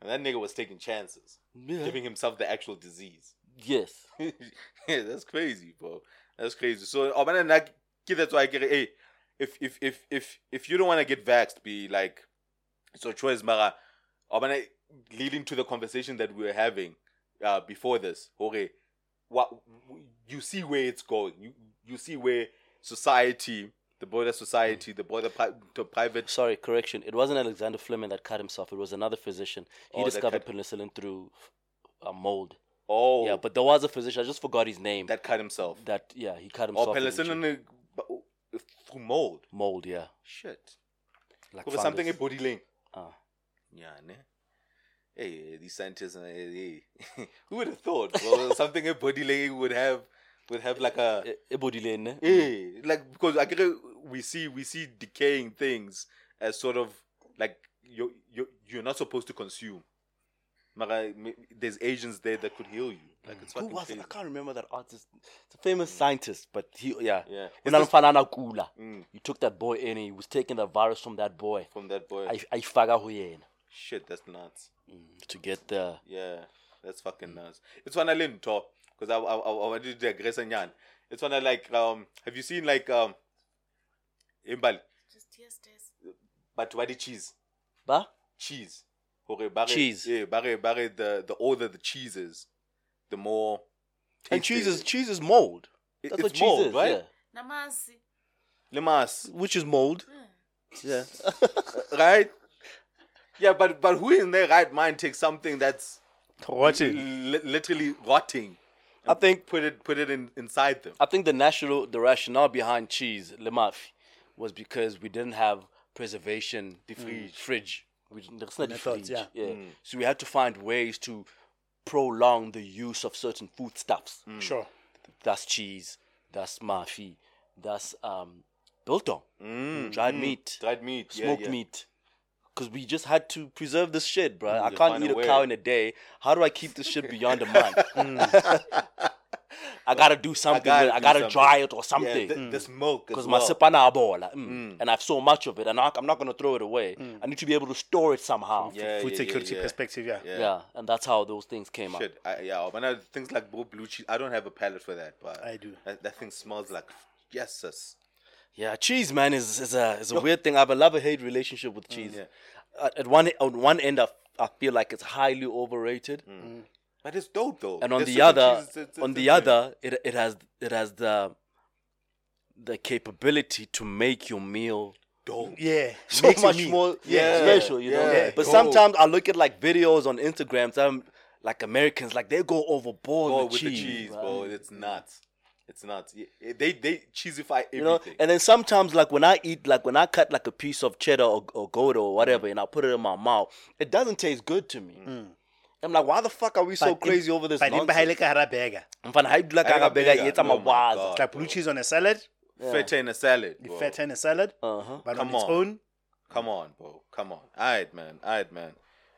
And that nigga was taking chances, Yeah. giving himself the actual disease. Yes. [laughs] yeah, that's crazy, bro. That's crazy. So, oh, man, like, that's why I get it. Hey, if if if if if you don't want to get vaxxed, be like, so choice, Mara. Oh, man, leading to the conversation that we were having uh, before this. Okay, what you see where it's going. You you see where society, the border society, the border pri- the private. Sorry, correction. It wasn't Alexander Fleming that cut himself. It was another physician. He Oh, that discovered cut- penicillin through a mold. Oh, Yeah, but there was a physician. I just forgot his name. that cut himself. that yeah, he cut Oh, himself. with penicillin uh, through mold. mold. Yeah. Shit. Like something fungus. in body link. Ah. Yeah, ne? Hey, these scientists, uh, hey, hey. [laughs] who would have thought? Well, something in body link would have would have like a E- ebodileng, ne? hey, like because I we see we see decaying things as sort of like you you you're not supposed to consume. There's Asians there that could heal you. Like it's Who was it? I can't remember that artist. It's a famous scientist, but he yeah. Yeah. Unamfanana Kula. Mm, You took that boy in and he was taking the virus from that boy. from that boy. I I faga huyena Shit, that's nuts. to get there. Yeah, that's fucking nuts. It's when I didn't talk because I I I, I wanted to digress on yan. It's when I like um. Have you seen like um. Imbali, Just yes, yes. but why the cheese? ba Cheese. Okay, bare, Cheese. Yeah, bare, bare, the the older the cheese is, the more. and tasty cheese it is cheese is mold. It- That's it's what cheese is, right? yeah. Namasi. Lemas, Which is mold. Yeah. [laughs] right? Yeah, but but who in their right mind takes something that's Rotting. li- literally rotting? I think Put it put it in inside them. I think the national the rationale behind cheese le lemafi was because we didn't have preservation the fridge. fridge. We didn't, it's not the Methods, fridge. yeah. Mm. So we had to find ways to prolong the use of certain foodstuffs. Mm. Sure. That's cheese. That's mafi. That's um biltong, Mm, dried mm. meat, dried meat, yeah, smoked yeah. meat. Because we just had to preserve this shit, bro. Mm, I can't eat a a way. cow in a day. How do I keep this shit beyond a [laughs] month? Mm. I gotta do something. gotta with. I gotta something. dry it or Yeah, something. th- mm. the smoke as because well. my sipana abola, mm, and I have so much of it, and I, I'm not gonna throw it away. I need to be able to store it somehow. Yeah, Food yeah, security yeah, yeah. perspective, yeah. Yeah. Yeah, and that's how those things came out. Shit, I, yeah, but now things like blue, blue cheese, I don't have a palate for that, but I do. That, that thing smells like yes, sis. Yeah, cheese, man, is is a is a weird thing. I have a love hate relationship with mm, cheese. yeah. At, at one on one end, I, I feel like it's highly overrated, mm. Mm. But it's dope though. and on There's the other, cheeses that- that- on that- the that- other, it it has it has the the capability to make your meal dope. Yeah, [laughs] so makes much more Yeah, special, you know. yeah, but dope. sometimes I look at like videos on Instagram, some like Americans, like they go overboard Oh, with, with cheese, the cheese, man. bro. It's nuts. It's nuts. Yeah, They they cheesify everything. You know, and then sometimes like when I eat, like when I cut like a piece of cheddar or, or gouda or whatever, Mm. and I put it in my mouth, it doesn't taste good to me. I'm like, why the fuck are we so But in- crazy over this But in nonsense? Bahile ka hara burger. Mfana, how you do like Hayi a burger, burger, it's a oh my mawaza. Like blue cheese on a salad, feta in a salad. the Bro. feta in a salad, Uh-huh. but Come on its on. own. Come on, bro. Come on. All right, man. All right, man.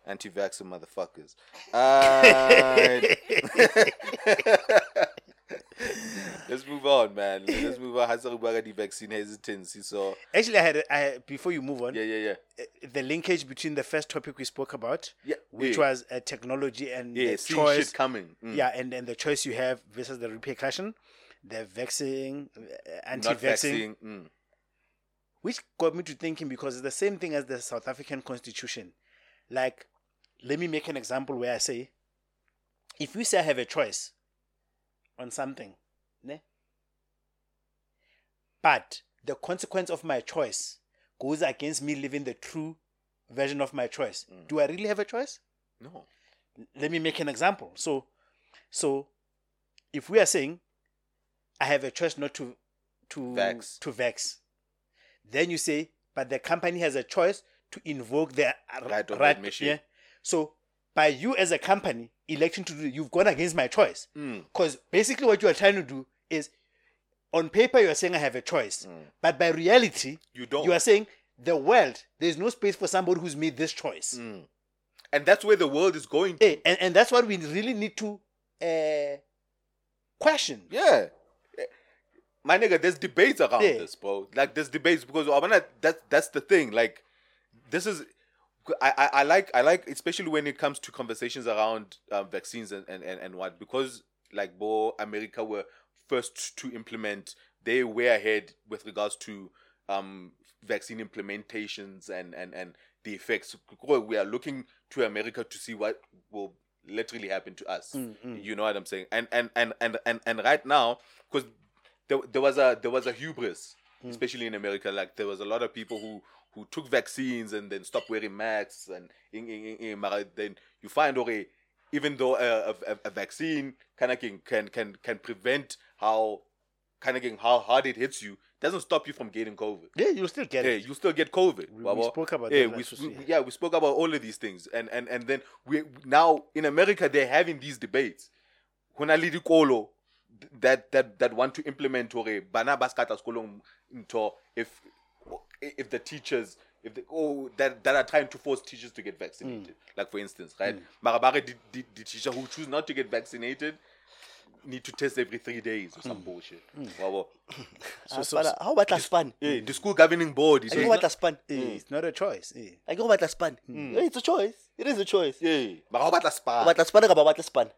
Anti-vaxxer motherfuckers. [laughs] Alright. [laughs] Let's move on, man. Let's move on. Has the vaccine hesitancy? So Actually, I had, a- I had before you move on, yeah, yeah, yeah. uh, the linkage between the first topic we spoke about, Yeah, which yeah. was uh, technology and Yeah, the choice. coming. Mm. Yeah, and, and the choice you have versus the repercussion, the vaccine, uh, anti-vaccine, vaccine. Mm. which got me to thinking because it's the same thing as the South African Constitution. Like, let me make an example where I say, if you say I have a choice on something, ne? but the consequence of my choice goes against me living the true version of my choice, mm. do I really have a choice? No. let me make an example. So, so if we are saying I have a choice not to to Vax. to vex, then you say, but the company has a choice to invoke their Right of admission. Yeah. So by you as a company electing to do, you've gone against my choice. Mm. Because basically, what you are trying to do is, on paper, you are saying I have a choice, but by reality, You don't. You are saying the world. There is no space for somebody who's made this choice. Mm. And that's where the world is going. To. Hey, and, and that's what we really need to uh, question. Yeah. Eh, My nigga, there's debates around Yeah. this, bro. Like there's debates because I wanna that's that's the thing. Like this is I, I, I like I like especially when it comes to conversations around um, vaccines and, and, and, and what because like bo America were first to implement they were ahead with regards to um vaccine implementations and, and, and the effects. We are looking to America to see what will literally happen to us. You know what I'm saying? And and and and and, and right now, because there, there was a there was a hubris, especially in America. Like there was a lot of people who who took vaccines and then stopped wearing masks and then you find okay, even though a, a, a vaccine kind of can, can can can prevent how kind of how hard it hits you, doesn't stop you from getting COVID. Yeah, you'll still get Yeah, it. you still get COVID. We- we spoke about yeah, that we, we- yeah. we spoke about all of these things, and and and then we now in America they're having these debates. Hona le dikolo that that that want to implement or bana baskata into if if the teachers if the, oh that that are trying to force teachers to get vaccinated, mm. like for instance, right? Bare the, the, the teacher who choose not to get vaccinated need to test every three days or some mm. bullshit. Mm. Wabo. [coughs] So, so, how about a span? Yeah, the school governing board is go about a span. Eh. eh, It's not a choice. eh. I go about a span. Yeah, It's a choice. It is a choice. yeah, but how about a spa? About a span, about a span.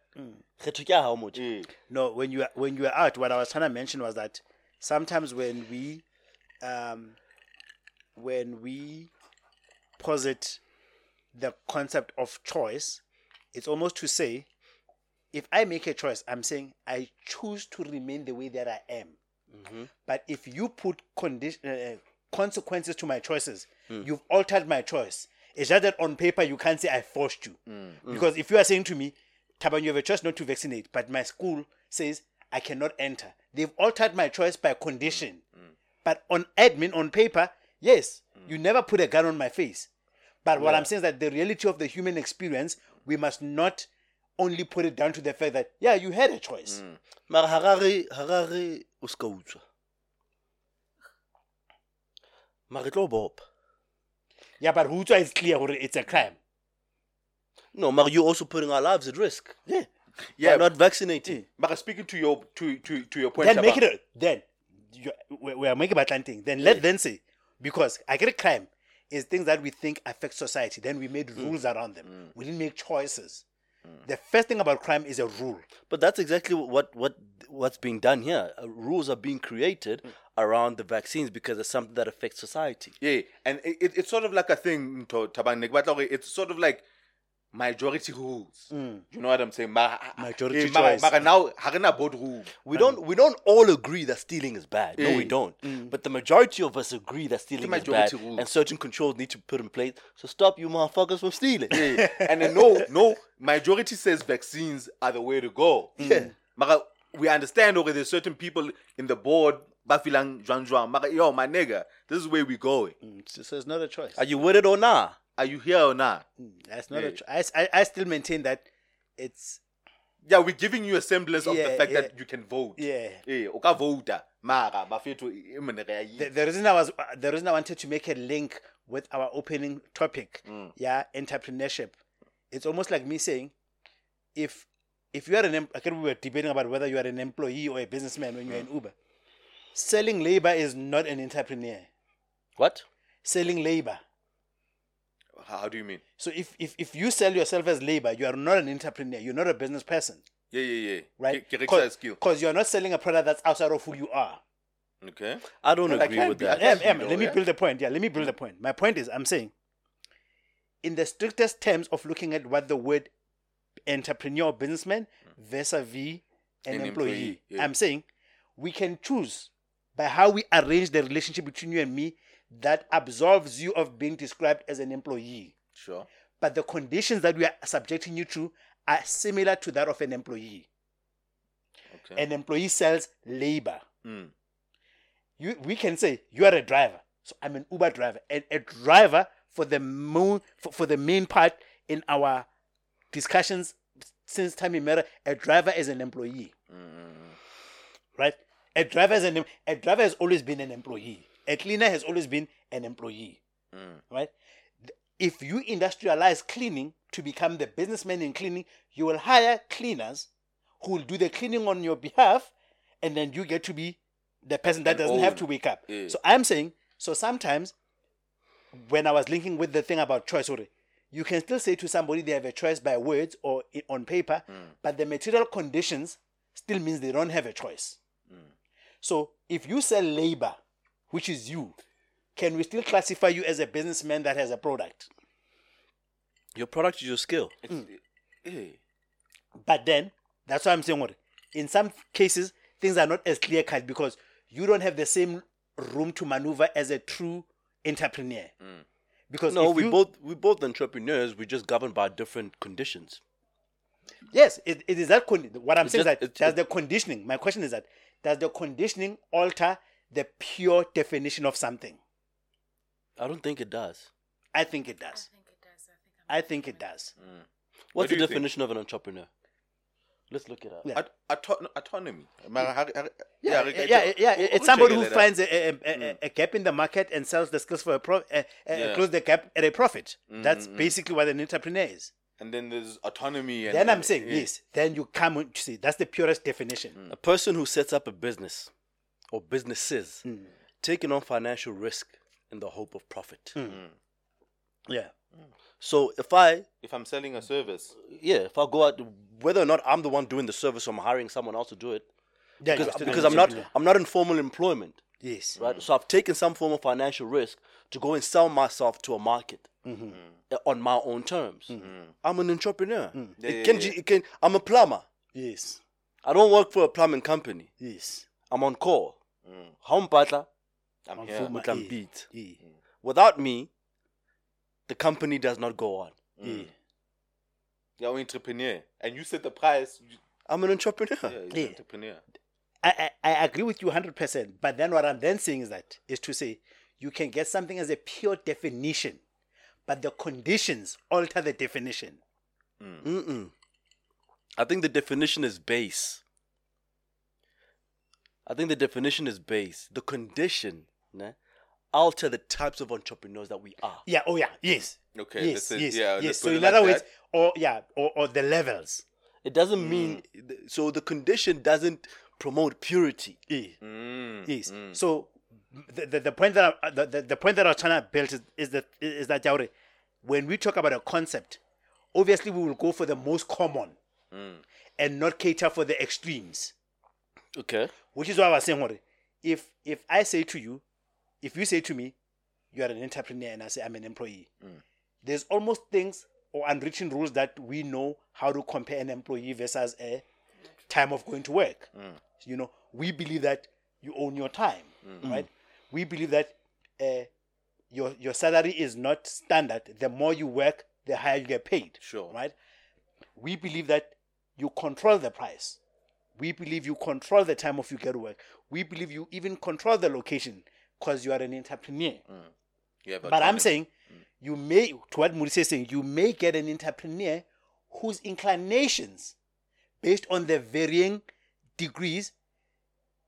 Kgetho ke ya hao motho. Yeah. No, when you are, when you are out, what I was trying to mention was that sometimes when we, um, when we posit the concept of choice, it's almost to say, if I make a choice, I'm saying I choose to remain the way that I am. Mm-hmm. But if you put condition uh, uh, consequences to my choices, mm. you've altered my choice. It's just that on paper you can't say I forced you, mm. Mm. because if you are saying to me, Tabang, you have a choice not to vaccinate, but my school says I cannot enter. They've altered my choice by condition. But on admin, on paper, yes, mm. you never put a gun on my face. But what I'm saying is that the reality of the human experience, we must not only put it down to the fact that, yeah, you had a choice. Mm. mara harare harare o ska utswa mara tlo bopa Yeah, but Hutua is clear it's a crime. no mara you're also putting our lives at risk Yeah. yeah Yeah. not vaccinating But speaking to your to to to your point, then make Shaba, it a, then you, we, we are making about thing. Then let them say because I get a crime is things that we think affect society. Then we made rules around them. Mm. We didn't make choices. Mm. the first thing about crime is a rule. But that's exactly what what what's being done here. Uh, rules are being created mm. around the vaccines because it's something that affects society. Yeah, and it, it, it's sort of like a thing, to Tabang Nek, but it's sort of like majority rules. You know what I'm saying? Ma- Majority eh, mara- choice. mara now, harina board rule. We don't we don't all agree that stealing is bad. No, we Eh. don't. But the majority of us agree that stealing is bad, rules. and certain controls need to be put in place to stop you motherfuckers from stealing. Yeah, and then no, [laughs] no, majority says vaccines are the way to go. Yeah. Mara, we understand okay, there's certain people in the board, bafilang juan. Mara, yo, my nigga, this is where we going. Mm, So, so it's not a choice. Are you with it or not? Are you here or not? That's not Yeah. a. I, I, I still maintain that it's Yeah, we're giving you a semblance of the fact yeah. that you can vote. yeah. Eh, o ka mara The, the reason I was uh, the reason I wanted to make a link with our opening topic, Mm. yeah, entrepreneurship. It's almost like me saying, if if you are an again we were debating about whether you are an employee or a businessman when you're in Uber, selling labor is not an entrepreneur. What? Selling labor. How how do you mean? So if, if if you sell yourself as labor, you are not an entrepreneur. You're not a business person, Yeah, yeah, yeah. right? Ke- ke rekisa. Because you're not selling a product that's outside of who you are. Okay. I don't Well, I agree can't with be- that. I Em, em, know, let me yeah. build the point. Yeah, let me build the point. My point is, I'm saying, in the strictest terms of looking at what the word entrepreneur or businessman vis-a-vis an, An employee, employee, yeah. I'm saying we can choose by how we arrange the relationship between you and me that absolves you of being described as an employee. Sure. But the conditions that we are subjecting you to are similar to that of an employee. Okay. An employee sells labor. Mm. you we can say you are a driver so i'm an uber driver and a driver for the moon for, for the main part in our discussions since time immemorial a driver is an employee hmm, hmm, hmm. right a driver is an a driver has always been an employee a cleaner has always been an employee mm. right? If you industrialize cleaning to become the businessman in cleaning you will hire cleaners who will do the cleaning on your behalf and then you get to be the person that doesn't have to wake up. Yeah. so i'm saying so sometimes when i was linking with the thing about choice sorry, you can still say to somebody they have a choice by words or on paper mm. but the material conditions still means they don't have a choice. Mm. So if you sell labor which is you can we still classify you as a businessman that has a product Your product is your skill. Mm. But then, that's why I'm saying what in some cases things are not as clear cut because you don't have the same room to maneuver as a true entrepreneur. Because No, we you- both we both entrepreneurs. We're just governed by different conditions. yes, it, it is that con- what I'm It's saying is that does the conditioning. My question is that does the conditioning alter the pure definition of something? I don't think it does. I think it does. I think it does. I think I'm I think it does. Mm. What's do the you think? definition of an entrepreneur? Let's look it up. Yeah. Auto- autonomy. Mara, har- har- Yeah, yeah, re- yeah. It's somebody who finds a, a, a, a- mm. a gap in the market and sells the skills for a pro, uh, uh, Yeah. close the gap at a profit. Mm, that's basically what an entrepreneur is. And then there's autonomy. And Then I'm saying yeah. yes. Then you come on to see that's the purest definition. A person who sets up a business or businesses Hmm. taking on financial risk in the hope of profit. Yeah. So if I If I'm selling a service, yeah, if I go out whether or not I'm the one doing the service or I'm hiring someone else to do it. Yeah, Because, you're because I'm not. I'm not in formal employment. Yes. Right? So I've taken some form of financial risk to go and sell myself to a market Mm-hmm. uh, on my own terms. I'm an entrepreneur. Mm. Yeah, It yeah, can, yeah. it can, I'm a plumber. Yes. I don't work for a plumbing company. Yes. I'm on call. Mm. How mpatla, I'm On here. full but ma- yeah. beat. Yeah. Without me, the company does not go on. Mm. Yeah. You're an entrepreneur. And you set the price. You, I'm an entrepreneur. yeah, you're Yeah. an entrepreneur. I, I, I agree with you 100%. But then what I'm then saying is that, is to say, you can get something as a pure definition, but the conditions alter the definition. Mm. Mm-mm. I think the definition is base. I think the definition is base. The condition ne, alter the types of entrepreneurs that we are. Yeah, oh yeah, yes. Okay, Yes, this is- yes, yeah, yes. So put it in like other words, that. or yeah, or, or the levels. It doesn't mean so the condition doesn't promote purity. Yeah. Mm, Yes. mm. So the, the, the point that I, the, the, the point that I was trying to build is, is that is that Jaure, when we talk about a concept obviously we will go for the most common Mm. and not cater for the extremes. Okay. Which is why I was saying, Hore, if if I say to you, if you say to me, you are an entrepreneur, and I say I'm an employee, mm. there's almost things or unwritten rules that we know how to compare an employee versus a time of going to work. Mm. You know, we believe that you own your time, mm. right? We believe that uh, your your salary is not standard. The more you work, the higher you get paid. Sure. Right? We believe that you control the price. We believe you control the time of you get work. We believe you even control the location because you are an entrepreneur. Mm. Yeah, But I'm saying mm. you may, to what Maurice is saying, you may get an entrepreneur whose inclinations, based on their varying degrees,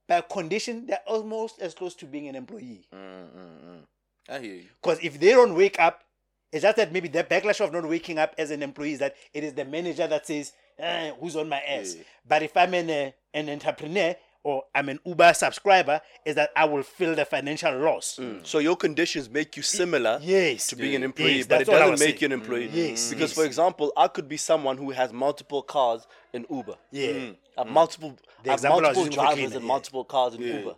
by condition, they're almost as close to being an employee. Mm, I hear you. Because if they don't wake up, it's just that maybe the backlash of not waking up as an employee is that it is the manager that says, eh, who's on my ass. Yeah. But if I'm an, uh, an entrepreneur or I'm an Uber subscriber, is that I will feel the financial loss. So your conditions make you similar Yes. to being an employee, Yes, but it that's what I doesn't make saying. you an employee. Yes, Because, yes. for example, I could be someone who has multiple cars in Uber. Yeah. Mm. I have multiple, The I have example I multiple drivers and yeah. multiple cars in Uber.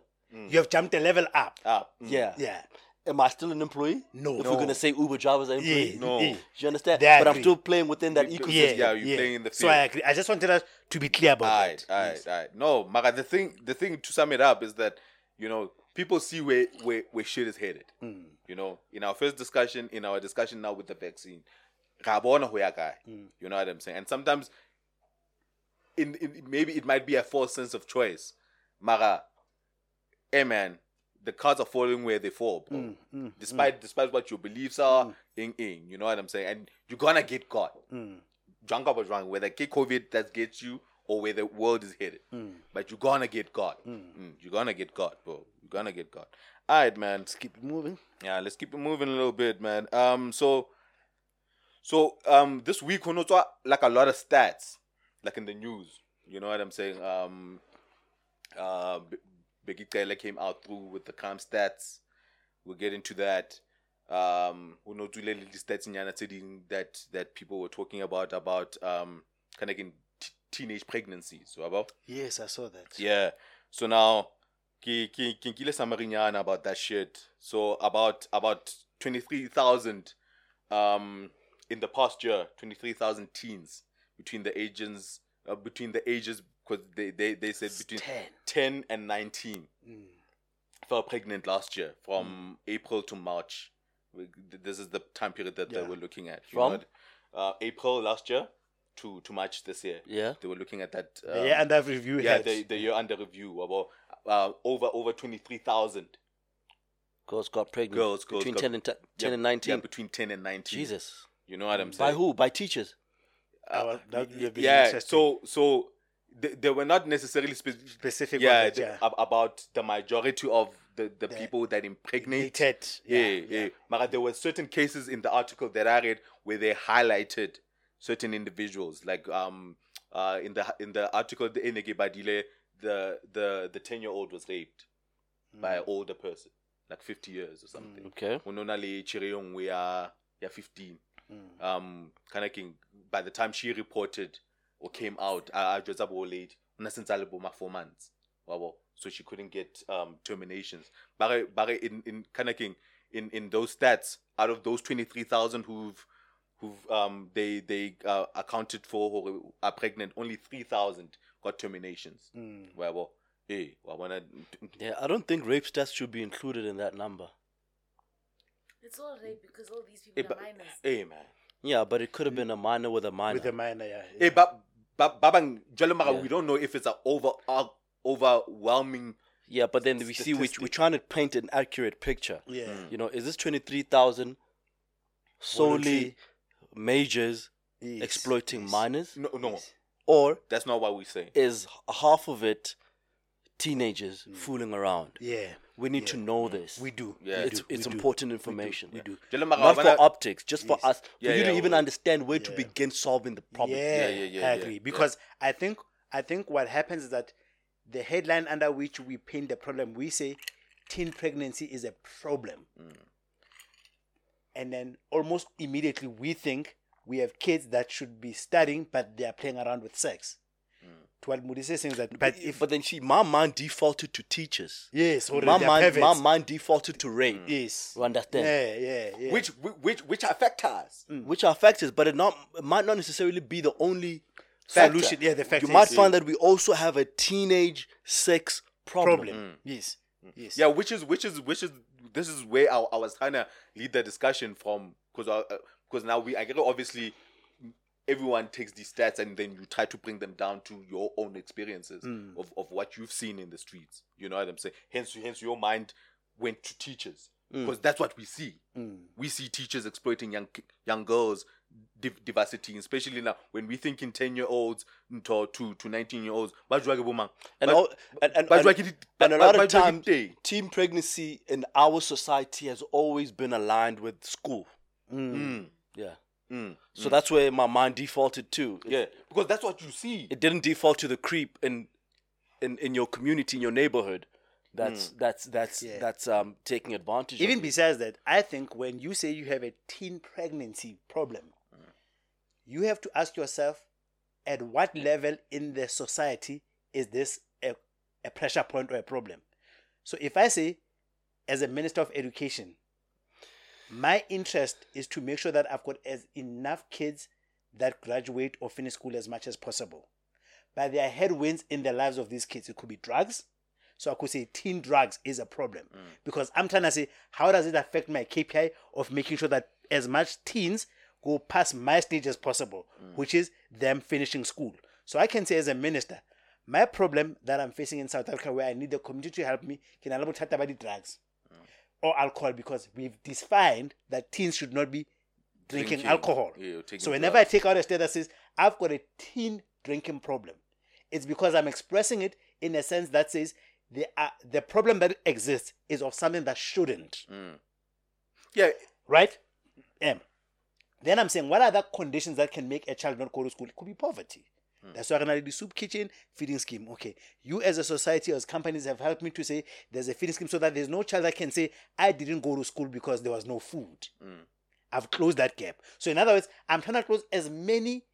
You have jumped a level up. Ah, Yeah. Yeah. Am I still an employee? No. If No. we're gonna say Uber drivers are employees, Yeah. No. yeah. Do you understand? They But I'm still playing within that You- ecosystem. Yeah, you're playing in the field. So I agree. I just wanted us to be clear about Alright, that. alright, alright. No, Mara, the thing the thing to sum it up is that, you know, people see where where, where shit is headed. Mm. You know, in our first discussion, in our discussion now with the vaccine, ra bona ho ya. Mm. you know what I'm saying? And sometimes in, in maybe it might be a false sense of choice. Mara, hey man, the cards are falling where they fall, bro. Mm, despite despite what your beliefs are, in in, you know what I'm saying? And you're gonna get caught. Mm. Drunk or wrong, whether get COVID that gets you or where the world is headed. Mm. But you're gonna get caught. Mm, You're gonna get caught, bro. You're gonna get caught. Alright, man. Let's keep it moving. Yeah, let's keep it moving a little bit, man. Um, so, so um, this week we know like a lot of stats, like in the news. You know what I'm saying? Um, uh, Bheki Cele came out through with the calm stats. We'll get into that. Um, we know the stats in Yana Tseding that that people were talking about about um, kind of in t- teenage pregnancies. So about Yes, I saw that. yeah. So now, ki ki ki nkile about that shit. So about about twenty three thousand, um, in the past year, twenty three thousand teens between the ages uh, between the ages because they, they they said between 10. ten and nineteen Mm. fell pregnant last year from April to March. This is the time period that they were looking at. you From? know uh, April last year to to March this year. Yeah. They were looking at that. The um, year under review yeah, the, the year under review about uh, over over twenty three thousand Girls got pregnant. girls, girls between got- 10 and, t- 10 yeah, and 19. Yeah, between ten and nineteen. Jesus. you know what I'm saying? By who? By teachers. I was- that would have been yeah, so so they, they were not necessarily spe- specific. yeah, the- yeah. ab- about the majority of the, the people that impregnate. Dated, Yeah, yeah, yeah. But there were certain cases in the article that I read where they highlighted certain individuals, like um uh in the in the article the Enege Badile, the the the ten year old was raped by an older person, like fifty years or something. Okay. Unona le Chiriong we are yeah fifteen. Um kind of king by the time she reported or came out, I was able late, since four months. Wabo. So she couldn't get um terminations. But but in in kind of king in in those stats, out of those twenty three thousand who've who've um they they uh, accounted for who are pregnant, only three thousand got terminations. Mm. Wabo. Hey, I wanna Yeah, I don't think rape stats should be included in that number. It's all rape because all these Hey, people but, are minors. hey man. Yeah, but it could have been a minor with a minor. With the minor, yeah. Hey, but but Babang Jalamara, Yeah. we don't know if it's an over uh, overwhelming. yeah, but then we see we, we're trying to paint an accurate picture. yeah. You know, is this 23,000 solely majors Yes, exploiting yes. minors? No, no, Or that's not what we say. is half of it teenagers fooling around? Yeah. We need to know this. We do. Yeah. it's do, it's we do, important we do, information. We do. Jalamara, Not for optics, just for us, for Yeah, you to yeah, even understand where to begin solving the problem. Yeah, Yeah, yeah, yeah, I agree. yeah. Because I think I think what happens is that the headline under which we paint the problem, we say teen pregnancy is a problem. Mm. And then almost immediately we think we have kids that should be studying, but they are playing around with sex. To what Moody is saying that, but But if but then see, my mind defaulted to teachers. yes, or My mind, my mind defaulted to rape. Mm. yes, You understand? yeah, yeah, yeah. Which which which are factors. Which are factors, mm. but it not it might not necessarily be the only Factor. solution? Yeah, the fact You is, might yeah, find that we also have a teenage sex problem. problem. Mm. Yes, yes. Yeah, which is which is which is this is where I, I was trying to lead the discussion from because because uh, now we I get obviously everyone takes these stats and then you try to bring them down to your own experiences hmm. of, of what you've seen in the streets. You know what I'm saying? Hence hence your mind went to teachers hmm. because that's what we see. Hmm. We see teachers exploiting young young girls div- diversity, especially now when we think in 10 year olds to, to, to 19 year olds. And, all, and, and, and, why did it- and a lot of times, teen pregnancy in our society has always been aligned with school. Mm. Yeah. Mm. So that's where my mind defaulted to. Yeah, because that's what you see. it didn't default to the creep in in, in your community, in your neighborhood. That's that's that's Yeah. that's um taking advantage. Even of besides that, I think when you say you have a teen pregnancy problem, you have to ask yourself at what level in the society is this a, a pressure point or a problem? So if I say, as a minister of education, my interest is to make sure that I've got as enough kids that graduate or finish school as much as possible. But there are headwinds in the lives of these kids. It could be drugs. So I could say teen drugs is a problem mm. because I'm trying to say how does it affect my KPI of making sure that as much teens go past my stage as possible, mm. which is them finishing school. So I can say as a minister, my problem that I'm facing in South Africa, where I need the community to help me, can I about the drugs or alcohol because we've defined that teens should not be drinking, Drinking. alcohol. Yeah, so whenever I take out a state that says I've got a teen drinking problem, it's because I'm expressing it in a sense that says the uh, the problem that exists is of something that shouldn't, Yeah, right? M. Then I'm saying what are the conditions that can make a child not go to school? It could be poverty. That's why I'm the soup kitchen feeding scheme. Okay, you as a society, as companies have helped me to say there's a feeding scheme so that there's no child that can say I didn't go to school because there was no food. I've closed that gap. So in other words, I'm trying to close as many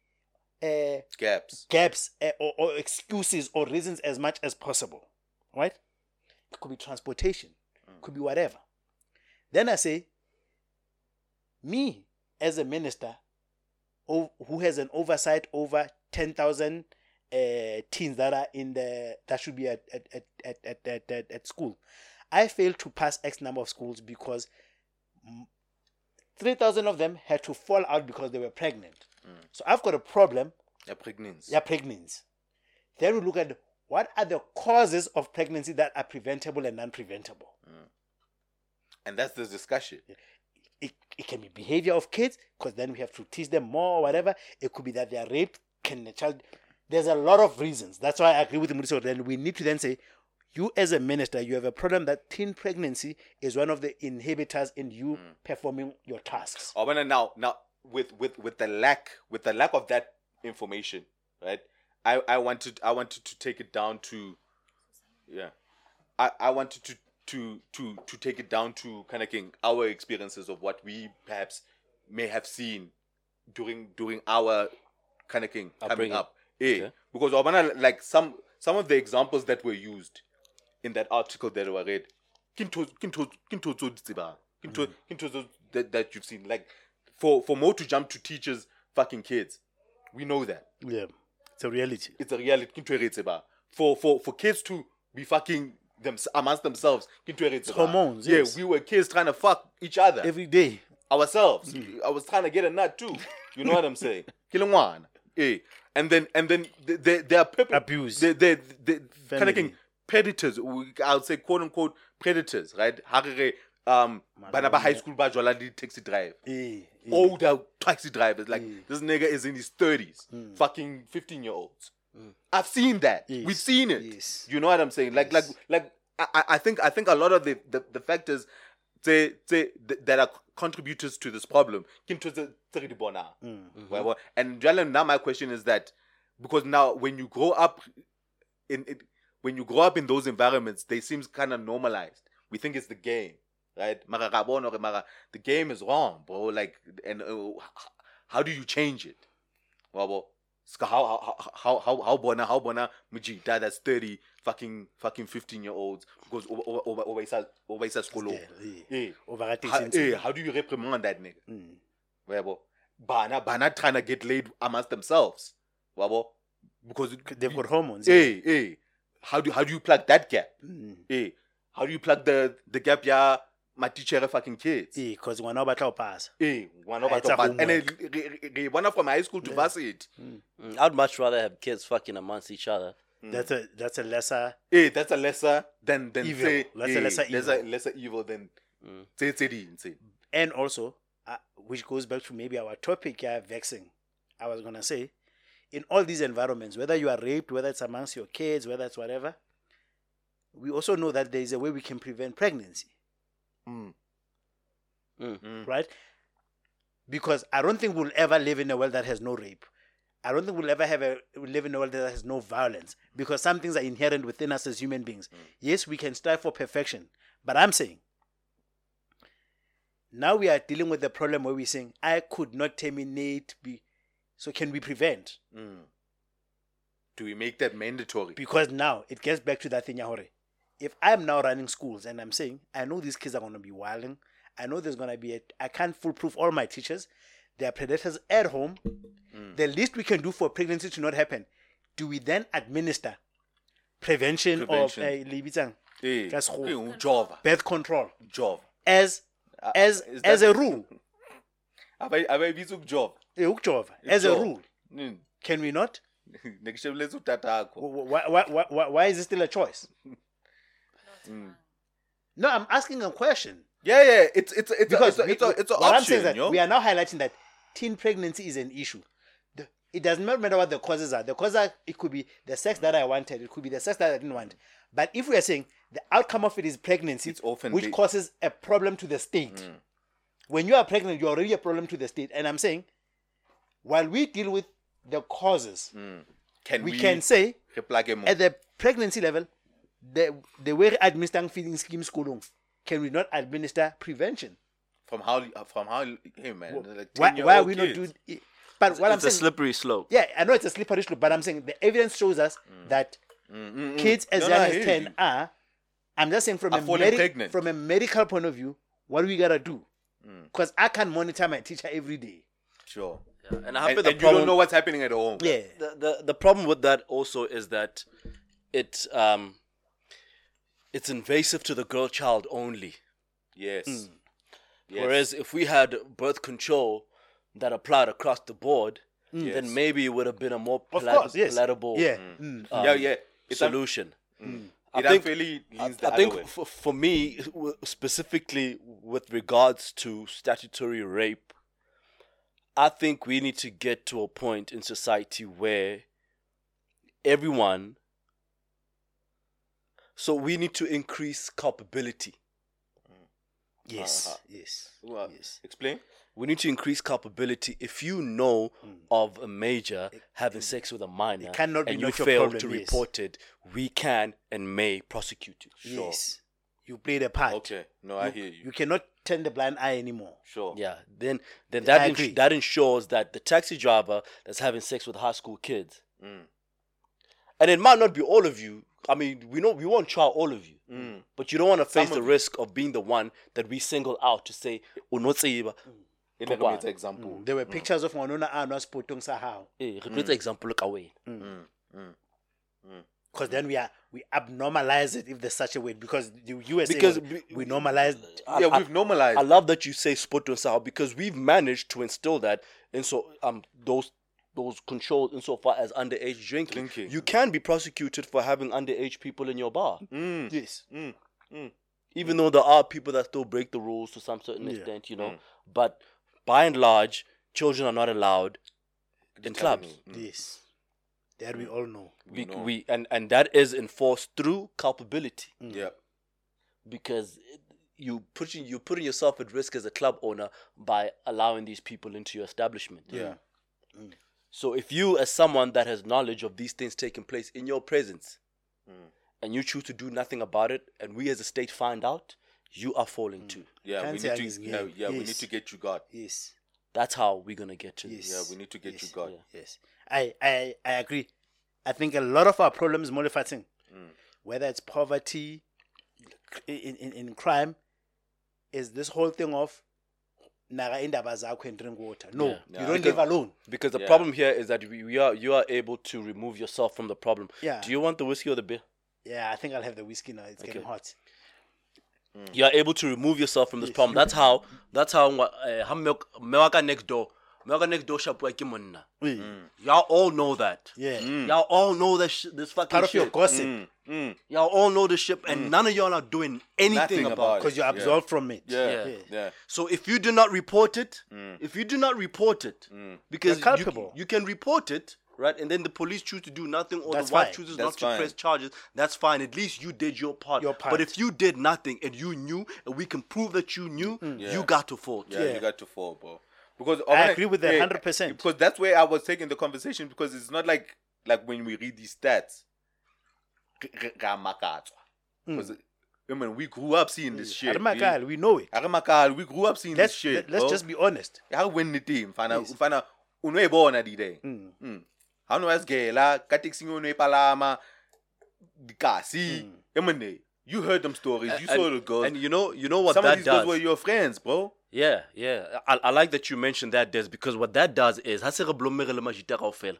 uh, gaps. gaps uh, or, or excuses or reasons as much as possible. Right? It could be transportation, could be whatever. Then I say, me as a minister who has an oversight over 10,000 uh, teens that are in the that should be at at, at, at, at, at, at, school. I failed to pass X number of schools because mm, 3,000 of them had to fall out because they were pregnant. So I've got a problem They're Yeah, pregnancy. yeah, pregnancy. Then we look at what are the causes of pregnancy that are preventable and non-preventable. And that's the discussion. It, it can be behavior of kids because then we have to teach them more or whatever. It could be that they are raped. Can the child? There's a lot of reasons. That's why I agree with him. So then we need to then say, you as a minister, you have a problem that teen pregnancy is one of the inhibitors in you hmm. performing your tasks. Oh, but now, now with with with the lack with the lack of that information, right? I I wanted I wanted to take it down to, yeah, I I wanted to to to to take it down to kind of king our experiences of what we perhaps may have seen during during our kind of king coming Upbringing. up. Eh, Okay. because Obana, like some some of the examples that were used in that article that I read, kinto kinto kinto di tsebang. kinto kinto that that you've seen like for for more to jump to teachers fucking kids, we know that Yeah, it's a reality. it's a reality. Kinto. For for for kids to be fucking them amongst themselves, kinto e re hormones, Yeah, yes. we were kids trying to fuck each other Every day. ourselves. I was trying to get a nut too. You know what I'm saying? [laughs] Killing one. Eh. And then and then they they, they are perp- Abuse. They they they kind of Family. predators. we- I would say quote unquote predators, right? Harere um bana ba high school ba jwala di taxi drive. Eh, eh. Older taxi drivers like Mm. this nigga is in his 30s, fucking 15 year olds. I've seen that. Yes. We've seen it. Yes. You know what I'm saying? Like like like I, I- I think I think a lot of the the, the factors they, they, that are contributors to this problem. ke ntho tse- tse re di bonang. Wa bona? And jwale now my question is that because now when you grow up in it, when you grow up in those environments, they seems kind of normalized. We think it's the game, right? Mara ra bona mara the game is wrong, bro. Like and uh, how do you change it? How how how how how bona how bona mujita that's 30 fucking fucking 15 year olds because over over over over isa over isa skolo. Yeah, Eh. Over at How, six- eh, how do you reprimand that nigga? Mm. Wabo. Bana bana trying to get laid amongst themselves. Wabo. Because it- They've got hormones. Hey, hey. How do how do you plug that gap? Mm. Hey, how do you plug the the gap? Yeah, my teacher fucking kids. because ngwana o batla ho pasa Hey, one Ah, of it's a and then homework. one from high school to varsity. Mm, I'd much rather have kids fucking amongst each other. That's a that's a lesser Hey, that's a lesser than than Evil. say. That's a hey, lesser That's a evil. lesser evil than Mm. say say the say. and also uh, which goes back to maybe our topic yeah vexing i was gonna say in all these environments whether you are raped whether it's amongst your kids whether it's whatever we also know that there is a way we can prevent pregnancy Mm. Mm. right because i don't think we'll ever live in a world that has no rape i don't think we'll ever have a live in a world that has no violence because some things are inherent within us as human beings yes we can strive for perfection but i'm saying now we are dealing with the problem where we're saying i could not terminate be so can we prevent Mm. Do we make that mandatory? because now it gets back to that thing Yahore. if i'm now running schools and i'm saying i know these kids are going to be wilding i know there's going to be a i can't foolproof all my teachers there are predators at home the least we can do for pregnancy to not happen do we then administer prevention, Prevention. of uh, libitsang, Hey, hey, Jova, birth control Job. as Uh, as is as a rule [laughs] Abai abai bizu Jova. Eh, ukujova, as a rule Mm. can we not [laughs] Nekushebeletsa utatakho. why, why, why, why, why is it still a choice [laughs] no i'm asking a question Yeah, yeah. It's it's it's because a, it's a, it's a, it's an what I'm option. saying is that yo. we are now highlighting that teen pregnancy is an issue. The- it doesn't matter what the causes are. The causes are, it could be the sex that I wanted, it could be the sex that I didn't want. But if we are saying the outcome of it is pregnancy, It's often which ba- causes a problem to the state. Mm. When you are pregnant, you're already a problem to the state. And I'm saying, while we deal with the causes, mm. can we, we, can say at the pregnancy level, the the way we administer feeding scheme school, can we not administer prevention? From how from how hey man like why, why are we kids. not doing but what i'm it's a saying slippery slope. yeah i know it's a slippery slope but i'm saying the evidence shows us that kids as Mm. No, no, young I as 10 you. are i'm just saying from Are a, falling medi- from a medical point of view what do we gotta do Mm. because i can monitor my teacher every day sure And I and, the and you don't know what's happening at home yeah the, the the problem with that also is that it um it's invasive to the girl child only. yes, Mm. Yes. Whereas if we had birth control that applied across the board, Yes. then maybe it would have been a more of course yes palatable yeah Mm. um, yeah yeah it's un- solution. it think- unfairly I, leans the I think way. for, for me, w- specifically with regards to statutory rape, I think we need to get to a point in society where everyone. So we need to increase culpability. Yes Uh-huh. yes Well, yes explain We need to increase culpability. If you know of a major having sex with a minor it cannot be and you fail problem, to yes. report it, we can and may prosecute you. Sure. yes you played a part okay no i hear you you cannot turn the blind eye anymore sure Yeah, then then that ins- that ensures that the taxi driver that's having sex with high school kids, Mm. and it might not be all of you. I mean, we know we won't try all of you, mm. but you don't want to face Some the of risk of being the one that we single out to say, "Unotseba." in mm. For the example. Mm. There were pictures of ngwanona a nwa spotong sa hao. Eh, re tlo etsa example ka wena. because then we are we abnormalize it if there's such a way because the you were saying Because we- we normalized yeah we've normalized. I love that you say spot on Sahel because we've managed to instill that in so um those those controls insofar as underage drinking. Drinking. You can be prosecuted for having underage people in your bar. Mm. yes mm. Mm. even though there are people that still break the rules to some certain Yeah. extent, you know. Mm. But by and large, children are not allowed in clubs. yes that we all know We, know. we and and that is enforced through culpability yeah because it, you putting you putting yourself at risk as a club owner by allowing these people into your establishment. yeah So if you, as someone that has knowledge of these things taking place in your presence, Mm. and you choose to do nothing about it, and we as a state find out, you are falling too. yeah we need to I'm yeah, game. yeah we need to get you God. yes That's how we're gonna get to this. Yes. Yeah, we need to get Yes. you God. Yes, I, I, I agree. I think a lot of our problems, Molifating, Mm. whether it's poverty, in, in, in crime, is this whole thing of naga indaba zakho and drink water. No, Yeah. you Yeah. don't Because- live alone. Because the Yeah. problem here is that we, we are you are able to remove yourself from the problem. Yeah. Do you want the whiskey or the beer? Yeah, I think I'll have the whiskey now. It's getting Okay. hot. You are able to remove yourself from this Yes, problem. That's how. That's how. Uh, how milk milk next door. Milk next door shop like monna. Mm. Y'all all know that. Yeah. Mm. Mm. Y'all all know that sh- this fucking Part of your gossip Mm, mm, Y'all all know this shit, and none of y'all are doing anything Nothing about, about it. because you're Yeah. absolved from it. yeah, Yeah. yeah, yeah. So if you do not report it, if you do not report it, because You're you, culpable. you can report it, right? And then the police choose to do nothing, or That's the wife fine. chooses That's not to press charges. That's fine. At least you did your part. Your part. But if you did nothing and you knew, and we can prove that you knew, Yeah. you got to fault. Yeah, Yeah. you got to fall, bro. Because I agree with that yeah, 100%. Because that's where I was taking the conversation. Because it's not like like when we read these stats. Because I mean, we grew up seeing this shit. Arimakal, we know it. Are makal, we grew up seeing Let's this shit. let, let's bro. just be honest. how win the team fana Yes. fana unoyibona dide Mm. mm. ha no yasigela ka taxi unoyipalama kasi emene you heard them stories you saw the girls And you know, you know what some of these does. girls were your friends bro Yeah, yeah. I, I like that you mentioned that, Des, because what that does is, ha se re blommegile majita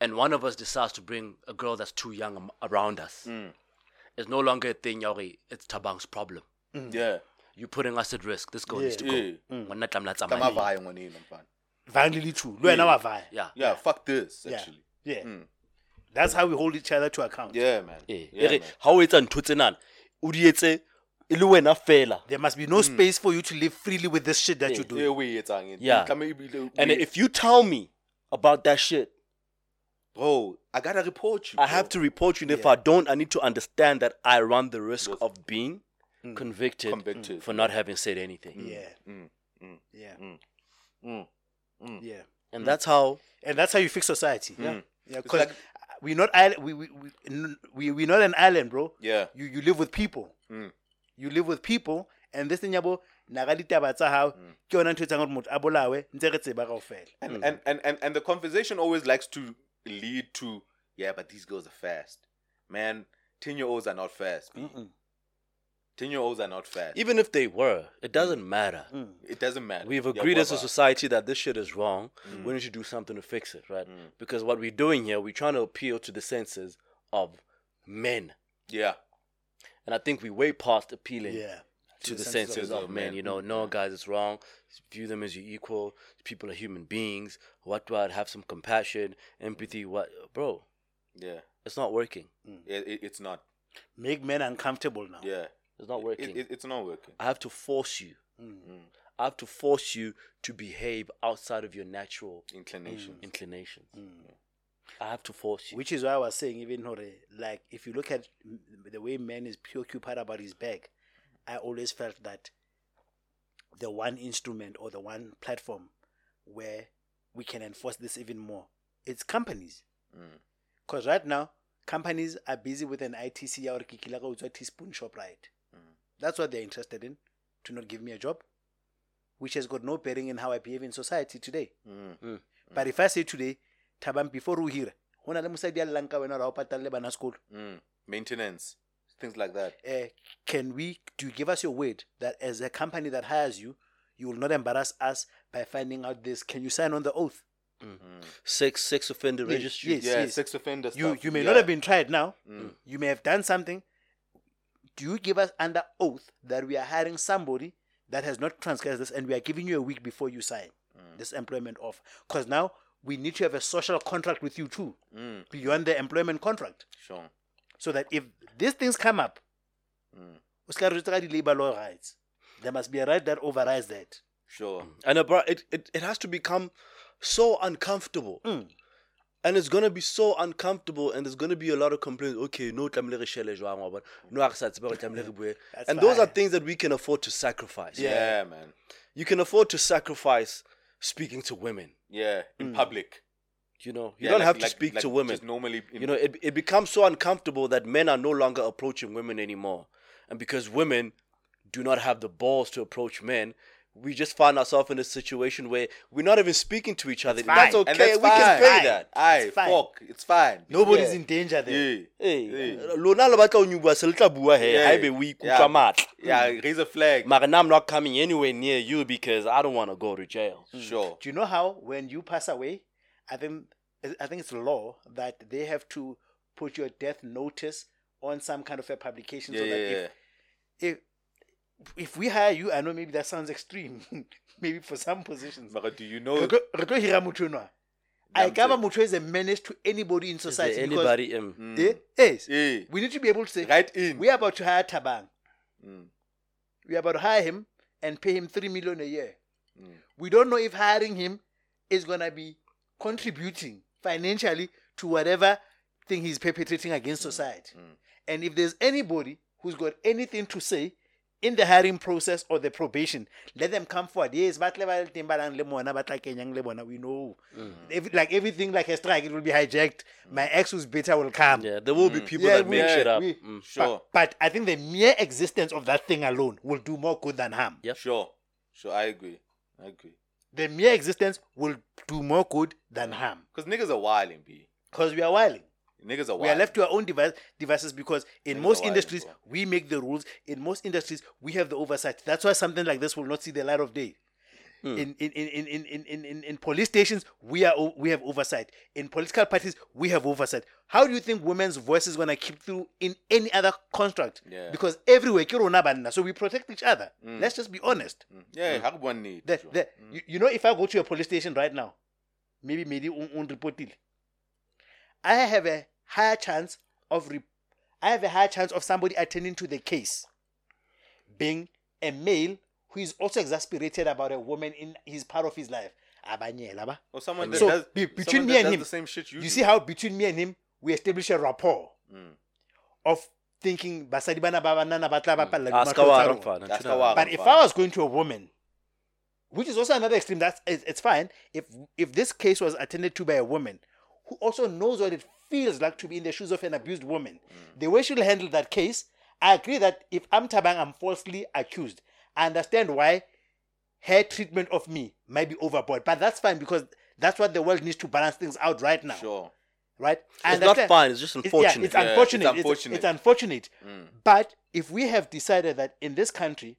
and one of us decides to bring a girl that's too young around us. Mm. It's no longer a thing, yori, it's Tabang's problem. yeah You're putting us at risk. This girl needs to go. Yeah. Ngwana tlamehile a tsamaye. tamavaya ngwaneno mfana Violently true. Lo wena wa vaya. Yeah. yeah fuck this actually Yeah. Mm. That's how we hold each other to account. yeah man Eh, yeah, ere, man. ha o etsa ntho tsenana, o di etse e le wena fela. There must be no space for you to live freely with this shit that Yeah. you're doing. Yeah, etsang it. Yeah. Tlameha ebile And if you tell me about that shit, bro i gotta report you I bro. have to report you. And if I don't, I need to understand that I run the risk of being convicted, Convicted. for not having said anything. Yeah. Mm, mm, Yeah. mm, mm. Yeah. And that's how And that's how you fix society. Yeah. Mm. Yeah. It's Because like- we're not island, we, we, we, n- we, we're not an island, bro. yeah You, you live with people. Mm. You live with people. And this thing, yabo, naga ditaba tsa hao, mm. ke yona ntho etsang hore motho a bolawe, ntse re tseba kaofela. and, mm. and, and, and, and the conversation always likes to lead to yeah but these girls are fast man 10 year olds are not fast B. 10 year olds are not fast even if they were, it doesn't mm. matter. it doesn't matter We've Yeah, agreed as a society that this shit is wrong. We need to do something to fix it, right? Because what we're doing here, we're trying to appeal to the senses of men. yeah And I think we're way past appealing Yeah. to the senses senses of of men. men. You know, no, guys, it's wrong. View them as your equal. People are human beings. What do I have some compassion, empathy? What, bro? yeah It's not working. Mm. it, it, it's not Make men uncomfortable now. yeah It's not working. it, it's not working I have to force you. Mm. mm. I have to force you to behave outside of your natural inclination inclinations. Mm. I have to force you. Which is why I was saying, even Hore, like if you look at the way man is preoccupied about his bag, I always felt that the one instrument or the one platform where we can enforce this even more, it's companies. Mm. Because right now, companies are busy with an ITC or kikila ka utswa teaspoon shop right. Mm. That's what they're interested in, to not give me a job, which has got no bearing in how I behave in society today. Mm. mm. But if I say today, Tabang, before we hear, ho na le mosadi a llang ka wena hore ha o patale bana sekolo Mm. maintenance things like that uh, can we do you give us your word that as a company that hires you you will not embarrass us by finding out this can you sign on the oath Sex sex offender Yes, registry. yes. yeah sex offender you stuff. you may yeah. not have been tried now Mm. you may have done something do you give us under oath that we are hiring somebody that has not transgressed this and we are giving you a week before you sign Mm. this employment offer because now we need to have a social contract with you too Mm. beyond the employment contract sure so that if these things come up, Mm. o ska re jwetsa ka di-labor law rights. There must be a right that overrides that. sure And uh, bro, it, it, it has to become so uncomfortable. Mm. And it's gonna be so uncomfortable, and there's gonna be a lot of complaints. Okay, no, tlamehile re shele jwang, wa bona. no, ha re sa tsebe hore tlamehile re bue. That's and those are things that we can afford to sacrifice. yeah, man You can afford to sacrifice speaking to women. yeah in mm. public You know, you Yeah, don't like- have to like- speak like to women. normally in- you know, it, it becomes so uncomfortable that men are no longer approaching women anymore. And because women do not have the balls to approach men, we just find ourselves in a situation where we're not even speaking to each other. That's okay. that's we can fine. pay Fine. that. Aye, It's fine. fuck, it's fine. Nobody's Yeah. in danger there. Yeah. Hey, lona le batla ho nyuwa se le bua he haebe o ikutlwa Yeah. matla. Yeah, raise a flag. Mara I'm not coming anywhere near you because I don't want to go to jail. Mm. Sure. Do you know how when you pass away, I think I think it's law that they have to put your death notice on some kind of a publication Yeah, so that yeah. if, if if we hire you, I know maybe that sounds extreme, [laughs] maybe for some positions. But do you know? Re tlo- re tlo hira motho. I cover motho is a menace to anybody in society. because- anybody in? Mm. Eh? Yes. Yeah. We need to be able to say, Right in. we are about to hire Tabang. Mm. We are about to hire him and pay him three million a year. Mm. We don't know if hiring him is gonna be contributing financially to whatever thing he's perpetrating against society. Mm. And if there's anybody who's got anything to say in the hiring process or the probation, let them come forward. Yes, but le ba le teng ba nang le mona, ba tla kenyang le bona, we know. Mm. Every, like everything like a strike, it will be hijacked. My ex who's better will come. Yeah, there will be people Yeah, that make we- shit up. we- Mm. Sure. But, but I think the mere existence of that thing alone will do more good than harm. yeah Sure. Sure. I agree. I agree. The mere existence will do more good than harm. Because niggas are wilding, b. Because we are wilding. Niggas are wild. We are left to our own device, devices because in Niggas most wild, industries bro. we make the rules. In most industries we have the oversight. That's why something like this will not see the light of day. Hmm. In, in, in, in, in, in, in, in police stations we are we have oversight. In political parties we have oversight. How do you think women's voices gonna keep through in any other construct? Yeah. Because everywhere so we protect each other. Mm. Let's just be honest. Hmm. Yeah, mm. one need. The, the, mm. you, you know, if I go to a police station right now, maybe maybe un, un reportil. I have a higher chance of re- I have a higher chance of somebody attending to the case being a male who is also exasperated about a woman in his part of his life. Or someone that So, does, be- between someone me and him, the same shit you, You do. see how between me and him we establish a rapport Mm. of thinking basadi bana ba banana ba tla bapalla di ska wa matlotlo tsa rang rona." fana, That's nthwena. ka wa- But if I was going to a woman, which is also another extreme, that's it's, it's fine. If if this case was attended to by a woman who also knows what it feels like to be in the shoes of an abused woman, the way she'll handle that case, I agree that if I'm Tabang, I'm falsely accused. I understand why her treatment of me might be overboard, but that's fine because that's what the world needs to balance things out right now, Sure. right? I It's not fine. It's just it's- unfortunate. It's Yeah, it's unfortunate. It's, unfortunate. it's unfortunate. But if we have decided that in this country,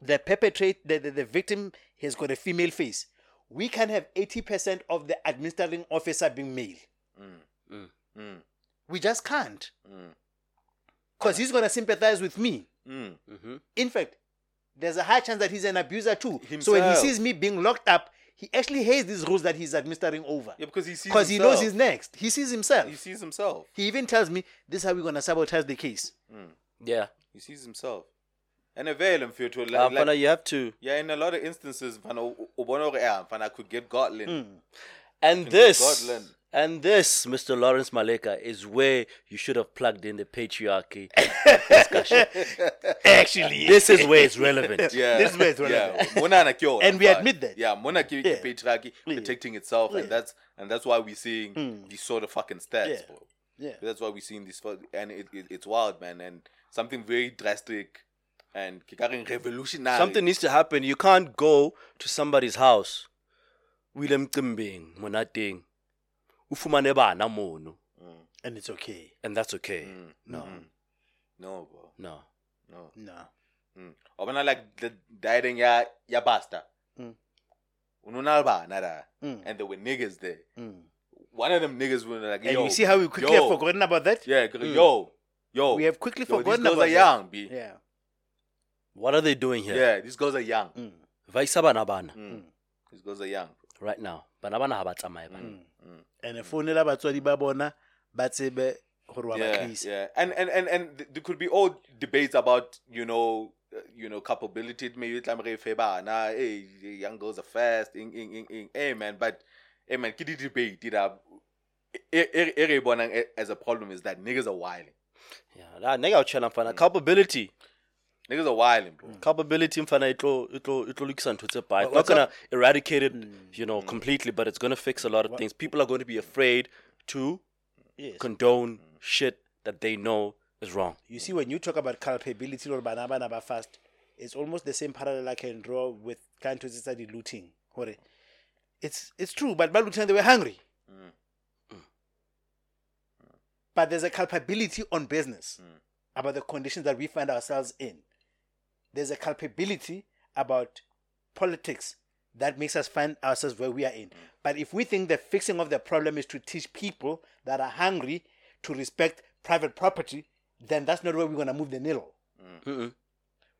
the perpetrate the, the, the victim has got a female face, we can have 80% of the administering officer being male. Mm. We just can't. Mm. Because he's going to sympathize with me. Mm. In fact, there's a high chance that he's an abuser too. So when he sees me being locked up, he actually hates these rules that he's administering over. Yeah, because he sees Because he knows he's next. He sees himself. He sees himself. He even tells me, this is how we're going to sabotage the case. yeah. He sees himself. And avail him for to Uh, like, you have to. yeah, in a lot of instances, fana, u- ubona hore, yeah, could get Gotland. Hmm. And this, Scotland. And this, Mr. Lawrence Maleka, is where you should have plugged in the patriarchy discussion. [laughs] Actually, this is where it's relevant. [laughs] Yeah, This is where it's relevant. Yeah, Mona And we but- admit that. Yeah, Mona ki Yeah. patriarchy protecting itself, and that's and that's why we're seeing hmm. these sort of fucking stats. Yeah. bro. Yeah. That's why we're seeing this, and it, it, it's wild, man, and something very drastic and revolutionary. Something needs to happen. You can't go to somebody's house. Willem Kimbing, monating. Ufumane bana mono. And it's okay. And that's okay. Mm. No, No, bro, no. no. No. Mm. Obana like the dieting ya ya basta. Mm. Ununalba nada, Mm. and there were niggas there. Mm. One of them niggas were like, And yo, you see how we quickly yo, have forgotten about that? Yeah, yo, yo. We have quickly yo, these forgotten girls about are young, b. that. Yeah. What are they doing here? Yeah. these girls are young. Mm. Vaisa bana bana. Mm. These girls are young. Right now. Bana bana ha ba tsamaye bana. Mm. And founela batswadi ba bona ba tsebe gore wa ba Yeah, tlisa. yeah, and and and and th- there could be all debates about you know. Uh, you know, culpability maybe tlamere fe bana, hey, young girls are fast, ing, ing, ing, ing, hey man, but hey man, kidi debate, it up. Ere bonang as a problem is that niggas are wilding. Yeah, la nega o tshela mfana culpability. Niggas are wilding, bro. Mm. Culpability mfana itlo itlo itlo lukisa ntho tse bad. It's not gonna eradicate it, mm. you know, completely, but it's gonna fix a lot of things. People are going to be afraid to Yes. condone shit that they know is wrong. You see, when you talk about culpability or bana bana ba fast, it's almost the same parallel I can draw with trying to study looting. It's it's true, but by looting they were hungry. Mm. But there's a culpability on business about the conditions that we find ourselves in. There's a culpability about politics that makes us find ourselves where we are in. Mm. But if we think the fixing of the problem is to teach people that are hungry to respect private property, then that's not where we're going to move the needle. Mm. Mm-mm.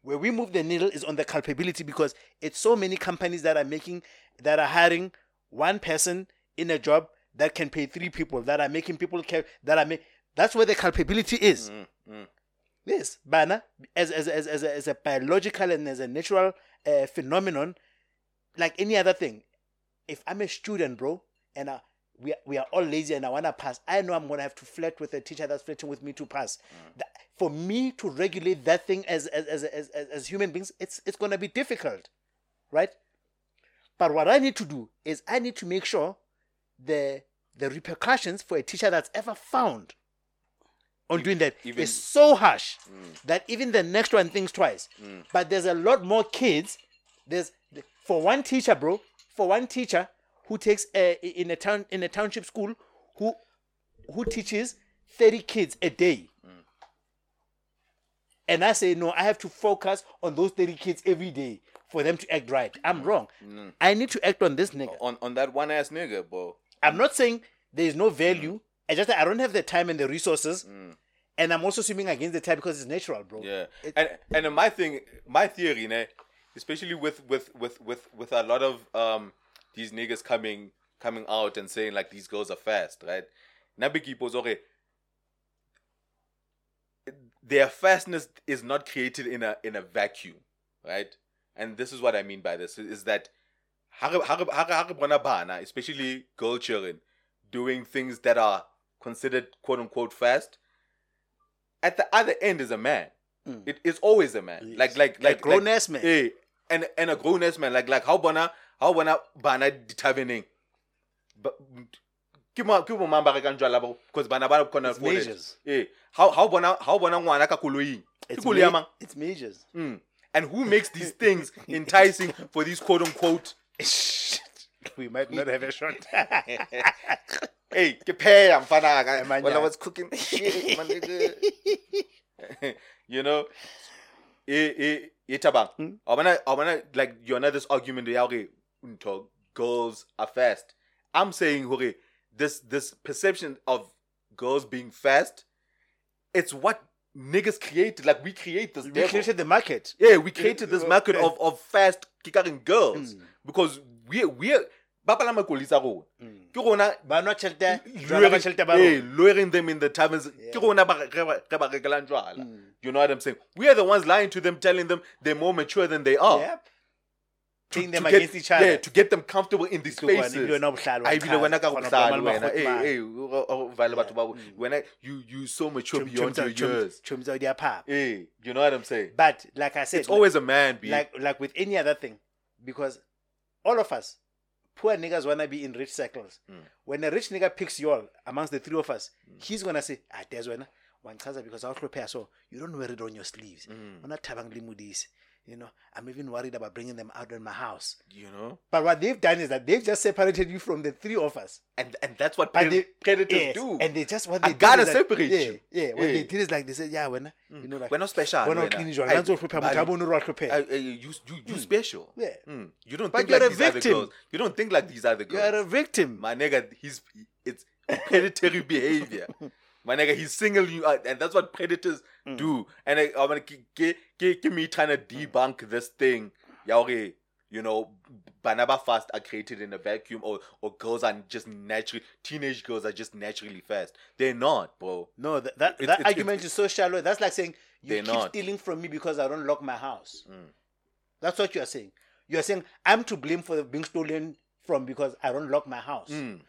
Where we move the needle is on the culpability because it's so many companies that are making, that are hiring one person in a job that can pay three people, that are making people care, that are make. That's where the culpability is. Mm, Yes, Bana, as, as, as, as, a, as a biological and as a natural uh, phenomenon, like any other thing, if I'm a student, bro, and uh, we, are- we are all lazy and I want to pass, I know I'm going to have to flirt with a teacher that's flirting with me to pass. That- for me to regulate that thing as, as, as, as, as, as human beings, it's, it's going to be difficult, right? But what I need to do is I need to make sure the, the repercussions for a teacher that's ever found on doing that is even- so harsh that even the next one thinks twice. But there's a lot more kids. There's for one teacher, bro. For one teacher who takes a, in a town in a township school who who teaches thirty kids a day. And I say no, I have to focus on those thirty kids every day for them to act right. I'm wrong. Mm. I need to act on this nigga. On on that one ass nigga, bro. I'm not saying there is no value. I just I don't have the time and the resources, and I'm also swimming against the tide because it's natural, bro. Yeah, It- and and my thing, my theory, ne, especially with with with with with a lot of um these niggas coming coming out and saying like these girls are fast, right? Nabiki okay. Their fastness is not created in a in a vacuum, right? And this is what I mean by this is that especially girl children, doing things that are considered quote unquote fast. At the other end is a man. It is always a man. Like Yes. like A like grown-ass like, man. Eh, and and a grown ass man. Like like how bona how bona bana determining. But ke mo ke mo mang ba rekang jwala bo because bana ba kona It's afford it. measures. Eh, how how bona how bona ngwana ka koloing. It's, koloi ya mang? it's majors. Mm. And who makes these things [laughs] enticing for these quote unquote [laughs] we might not have a shot. [laughs] Hey, ke pheya mfana when I was cooking shit, my nigga. [laughs] you know, eh eh tabang. Hmm? I wanna I wanna like you know this argument okay, girls are fast. I'm saying okay, this this perception of girls being fast, it's what niggas created. Like we create this we devil. created the market. Yeah, we created this market of, of fast kicking girls because we we ba palama koloi tsa rona. Mm. Ke rona Ba nwa tjhelete, jwala luring, ka tjhelete ba eh, them in the taverns. Ke rona ba re ba re ba rekelang jwala. Mm. You know what I'm saying? We are the ones lying to them, telling them they're more mature than they are. Yep. To- Playing them to get- against each other. Yeah, to get them comfortable in these spaces. ebile wena o bohlale ah, wa I believe when I chaza, got kgona ho bohlale palama wena. makgotla Hey, eh, eh, hey, o- o- o vale batho ba bo- mm. when I you you so mature Chum- beyond chum your years. chum tsa di a. Hey, you know what I'm saying? But like I said, It's always a man, be like like with any other thing, because all of us, poor niggas wanna be in rich circles. Hmm. When a rich nigga picks you all amongst the three of us, he's gonna say, ah, there's one one because I'll prepare so you don't wear it on your sleeves. Hmm. I'm not tabang limudis. You know, I'm even worried about bringing them out in my house. you know, But what they've done is that they've just separated you from the three of us. and and that's what pred- they, predators yes, do. And they just what I they did gotta separate yeah, you. Yeah, what Yeah. they did is like they said, yeah, when you know, like We're not special. when wena. clean jwala, I- nanso o hlopha motho I- a bone o re wa hlopheha. I- I- you, you, you special. Yeah. Mm. You don't But think you're like a these other victim. girls. You don't think like these other girls. You are a victim. My nigga, he's it's predatory behavior. [laughs] My nigga, he's singling you out, and that's what predators Mm. do. And I, I'm gonna give, me trying to debunk this thing. Okay, you know, banaba fast are created in a vacuum, or or girls are just naturally teenage girls are just naturally fast. They're not, bro. No, that that, It's- that it's- argument is so shallow. That's like saying you keep not. stealing from me because I don't lock my house. Mm. That's what you are saying. You are saying I'm to blame for being stolen from because I don't lock my house. Mm.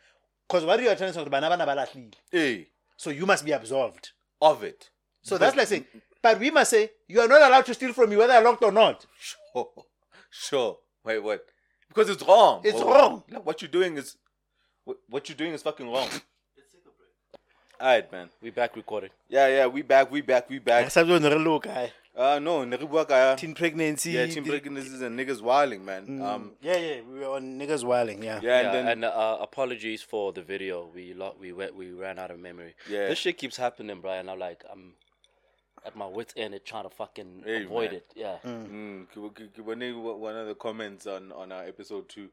Because what you are trying to say, bana bana ba lahlile. Hey, so you must be absolved. of it. So that's like saying, but we must say you are not allowed to steal from me whether I locked or not. Sure, sure. Wait, what? Because it's wrong. It's bro. wrong. Like, what you're doing is, what, what you're doing is fucking wrong. [coughs] All right, man. We back recording. Yeah, yeah. We back. We back. We back. Sometimes when you I- Uh, no, ne re bua teen pregnancy. Yeah, teen the- pregnancies and niggas wilding, man. Um, yeah, yeah, we were on niggas wilding. Yeah. yeah, and yeah, then and uh, apologies for the video. We lo- we went we ran out of memory. Yeah. this shit keeps happening, Brian. I'm like I'm at my wits end, at trying to fucking Hey, avoid man. it. Yeah, Mm, they- one of the comments on on our episode two.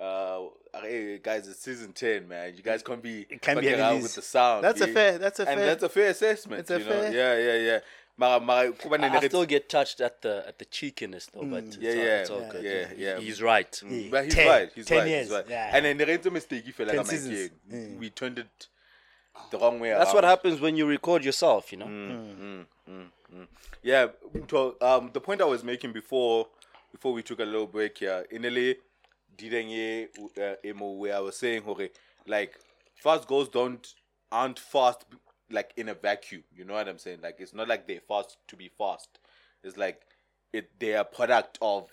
Uh, hey guys, it's season ten, man. You guys can't be It can't be fucking having around these- with the sound. That's a fair. That's a and fair. that's a fair assessment. It's a you know? fair- Yeah, yeah, yeah. Mara, mara, kuba I, ne- I ne- still get touched at the at the cheekiness though, but mm, it's, Yeah, all- yeah, it's all yeah, good. yeah, He- yeah. He's right. Mm, But he's 10 right. He's 10 right. years, He's right. yeah. And then the rent mistake he felt like I'm like, seasons. yeah, mm. we turned it the wrong way That's what happens when you record yourself. You know. Mm, mm. Yeah, to, um, the point I was making before, before we took a little break here, in the didn't ye uh, emo where I was saying, okay, like fast goals don't aren't fast like in a vacuum. You know what I'm saying? Like it's not like they're fast to be fast. It's like it they are product of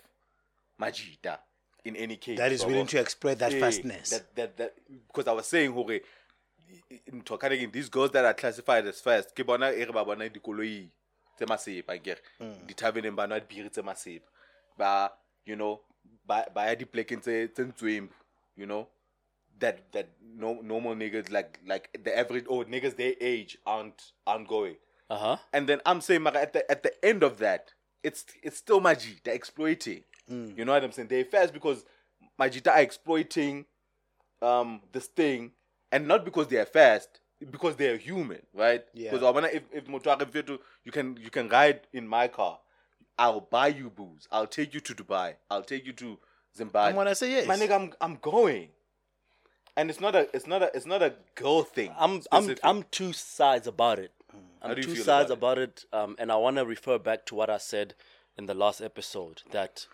Majida. In any case, that is so- willing to exploit that yeah, fastness. That that that because I was saying hore in talking these girls that are classified as fast ke bona e re ba bona dikoloi tse masepa ke Mm. di thabeneng ba dibiri tse masepa ba you know ba ya diplekeng tse tse you know that that no normal niggas like like the average or niggas their age aren't aren't going Uh huh. and then I'm saying, mara, at the at the end of that, it's it's still Maji. They're exploiting. You know what I'm saying? They're fast because Majita are exploiting um this thing, and not because they are fast, because they are human, right? Yeah. Because I wanna if if Motuare Vietu, you can you can ride in my car. I'll buy you booze. I'll take you to Dubai. I'll take you to Zimbabwe. I'm gonna say yes. My nigga, I'm I'm going. And it's not a it's not a it's not a girl thing. I'm I'm. I'm two sides about it. How I'm do you two sides about about it, um, and I want to refer back to what I said in the last episode that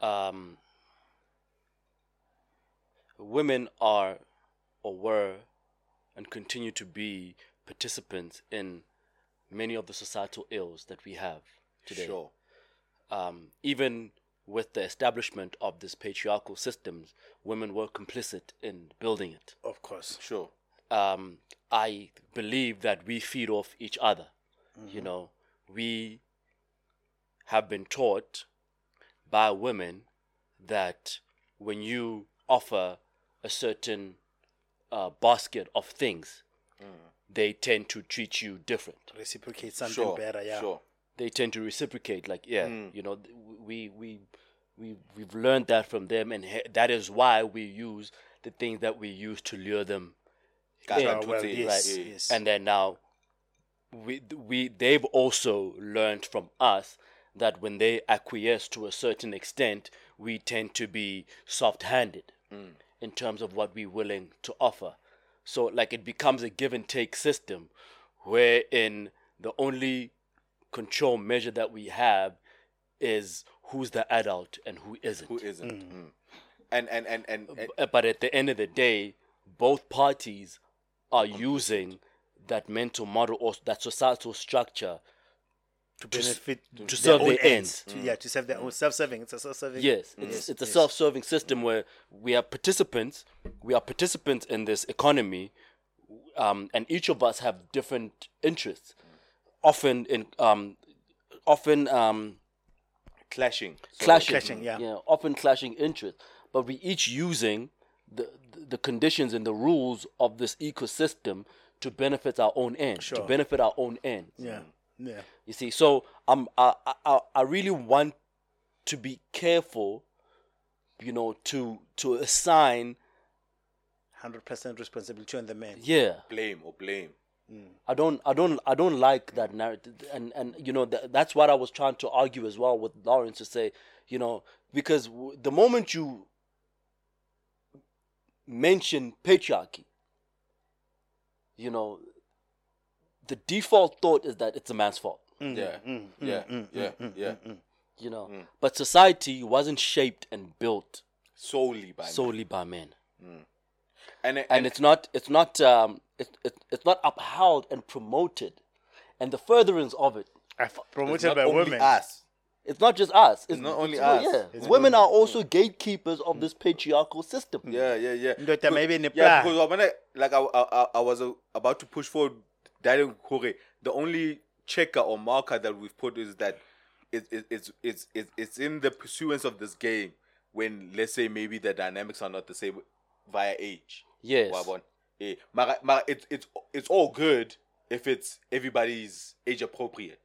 um, women are or were and continue to be participants in many of the societal ills that we have today. Sure. Um, even with the establishment of this patriarchal systems, women were complicit in building it of course. Sure. um, I believe that we feed off each other. You know, we have been taught by women that when you offer a certain uh, basket of things, they tend to treat you different. Reciprocate something Sure. better. Yeah. Sure. They tend to reciprocate, like yeah, you know, th- we we we we've learned that from them, and he- that is why we use the things that we use to lure them well, to yes, right. yes. and then now we we they've also learned from us that when they acquiesce to a certain extent we tend to be soft-handed mm. in terms of what we're willing to offer so like it becomes a give and take system wherein the only control measure that we have is who's the adult and who isn't Who isn't? Mm. And, and and and and uh, but at the end of the day, both parties are using that mental model or that societal structure To to, benefit to their serve own their ends. To, Yeah, to serve their own self-serving. It's a self-serving. Yes, it's, it's a self-serving system where we are participants. We are participants in this economy, um, and each of us have different interests. Often in um, often um, clashing. So- clashing, clashing, yeah. often clashing interests, but we each using the the conditions and the rules of this ecosystem to benefit our own end, sure. to benefit our own end. Yeah. Yeah. You see, so um, I, I I I really want to be careful, you know, to to assign, Hundred percent responsibility on the man. yeah. blame or blame. Mm. I don't, I don't, I don't like that narrative, and and you know th- that's what I was trying to argue as well with Lawrence to say, you know, because w- the moment you mention patriarchy, you know, the default thought is that it's a man's fault, mm. Yeah. Mm. yeah. yeah. yeah. you know, but society wasn't shaped and built Solely by men. solely by men. And and, and it's not it's not um it, it, it's not upheld and promoted and the furtherance of it I've it's promoted not by women. us. it's not just us it's, not only it's- us. yeah women are also gatekeepers of this patriarchal system Yeah, yeah, yeah. Ndoda Because- maybe ne yeah, because when I, like I, I, I- I was uh, about to push forward that Kore, the only checker or marker that we've put is that it, it, it's, it's it's it's in the pursuance of this game when let's say maybe the dynamics are not the same via age. Yes. Wabona? Eh, mara, mara, it's it's it's all good if it's everybody's age appropriate.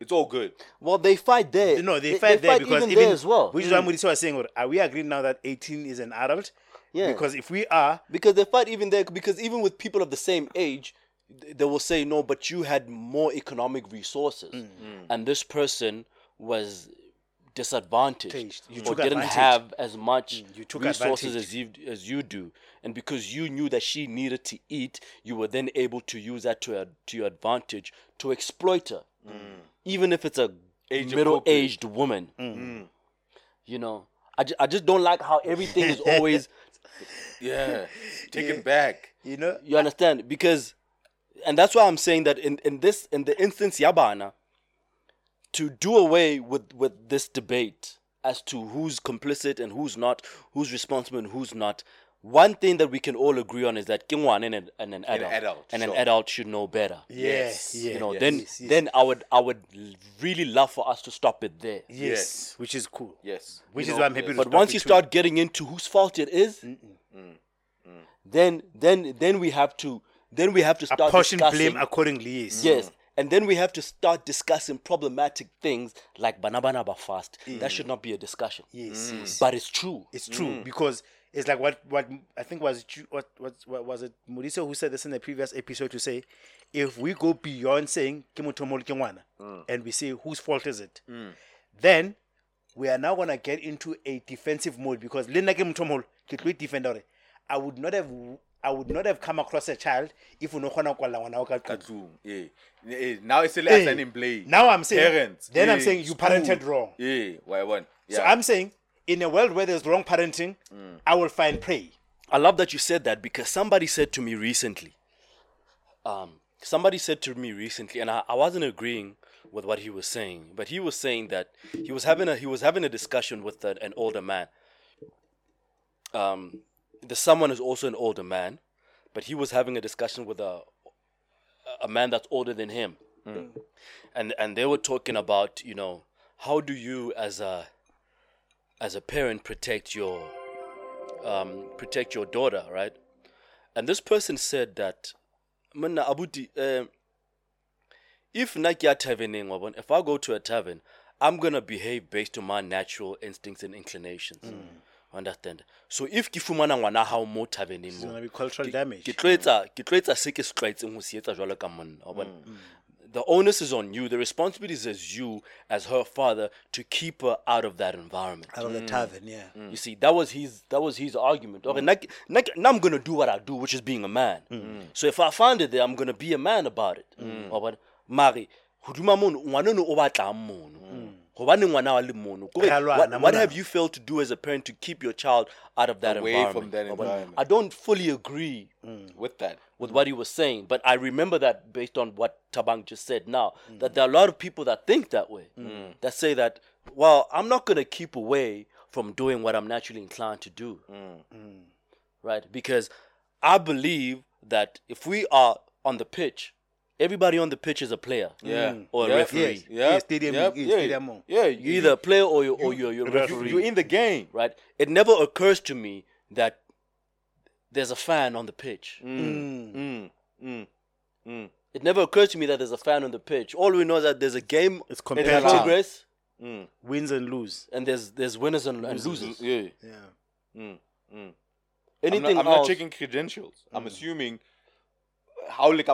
It's all good. Well, they fight there. No, they, fight there because even even, there as well. Which is why Muriso was saying, or are we agreeing now that 18 is an adult? Yeah. Because if we are, because they fight even there because even with people of the same age they will say no but you had more economic resources Mm. and this person was disadvantaged Taged. You didn't advantage. have as much mm, you took resources advantage. as you as you do. And because you knew that she needed to eat you were then able to use that to, to your advantage to exploit her. Mm. Even if it's a Age middle-aged woman. Mm. You know I, ju- I just don't like how everything is [laughs] always Yeah, [laughs] take it back. you know, You understand? Because, and that's why I'm saying that in, in this in the instance Yabana, to do away with with this debate as to who's complicit and who's not, who's responsible and who's not. One thing that we can all agree on is that Kingwan and an, and an adult, adult, and an adult should know better. yes, Yes. yeah, You know, Yes. then yes, yes. then I would I would really love for us to stop it there. yes, Yes. which is cool. Yes. Which You is know, why I'm happy to But stop once it you too. start getting into whose fault it is, then then then we have to then we have to start apportion discussing. blame accordingly. Yes. Yes. Mm. And then we have to start discussing problematic things like banabana fast. That mm. should not be a discussion. Yes, mm. yes. But it's true. It's true mm. because it's like what what I think was what what, what was it Mauricio who said this in the previous episode to say if we go beyond saying "Ke motho o moholo ke ngwana," and we say whose fault is it then we are now gonna get into a defensive mode because le nna ke motho o moholo, ke tlo defend I would not have I would not have come across a child if o no kgona ho kwalla ngwana wa ka tlung. Yeah. Eh, Now it's still as Eh, an in play. now I'm saying parents. then I'm eh, saying you parented wrong. Yeah, why one? Yeah. So I'm saying in a world where there's wrong parenting, I will find prey. I love that you said that because somebody said to me recently, um, somebody said to me recently, and I, I wasn't agreeing with what he was saying, but he was saying that he was having a he was having a discussion with an, an older man. Um, the someone is also an older man, but he was having a discussion with a a man that's older than him, and and they were talking about you know how do you as a as a parent protect your um, protect your daughter, right? And this person said that, "Mana abuti, um, if nakia taverning, if I go to a tavern, I'm gonna behave based on my natural instincts and inclinations. Understand? So if ke fumana ngwana hao mo taverneng It's mo, cultural ke- damage. ke tlo etsa ke tlo etsa se ke se tlwaetseng ho se etsa jwalo ka monna wa mm, mm. the onus is on you the responsibility is as you as her father to keep her out of that environment Out of the mm. tavern, yeah. you see, that was his that was his argument. Okay, now, now, now I'm gonna do what I do, which is being a man. So if I find it there, I'm gonna be a man about it. Wa bona? Mare, hodima mono, ngwana ono o batlang mono. Hobane ngwana wa le mono. Kore, Re a lwana What, what have you failed to do as a parent to keep your child out of that Away environment? from that environment. I don't fully agree mm. with that. with what he was saying, but I remember that based on what Tabang just said now, mm. that there are a lot of people that think that way. Mm. That say that, well, I'm not going to keep away from doing what I'm naturally inclined to do. Right? Because I believe that if we are on the pitch, everybody on the pitch is a player. Yeah. Or a Yeah. referee. Yes. Yeah. Yeah, stadium, Yep. yeah, yeah. stadium. Yeah. You're either a player or you're, or you're, you're a referee. referee. you're in the game. right? It never occurs to me that there's a fan on the pitch. Mm, mm, mm. It never occurs to me that there's a fan on the pitch. All we know is that there's a game It's in competitive. allowed. progress, Wins and lose. and there's there's winners and, and losers. Yeah. Yeah. Mm, mm. Anything I'm not, I'm not checking credentials. I'm assuming how le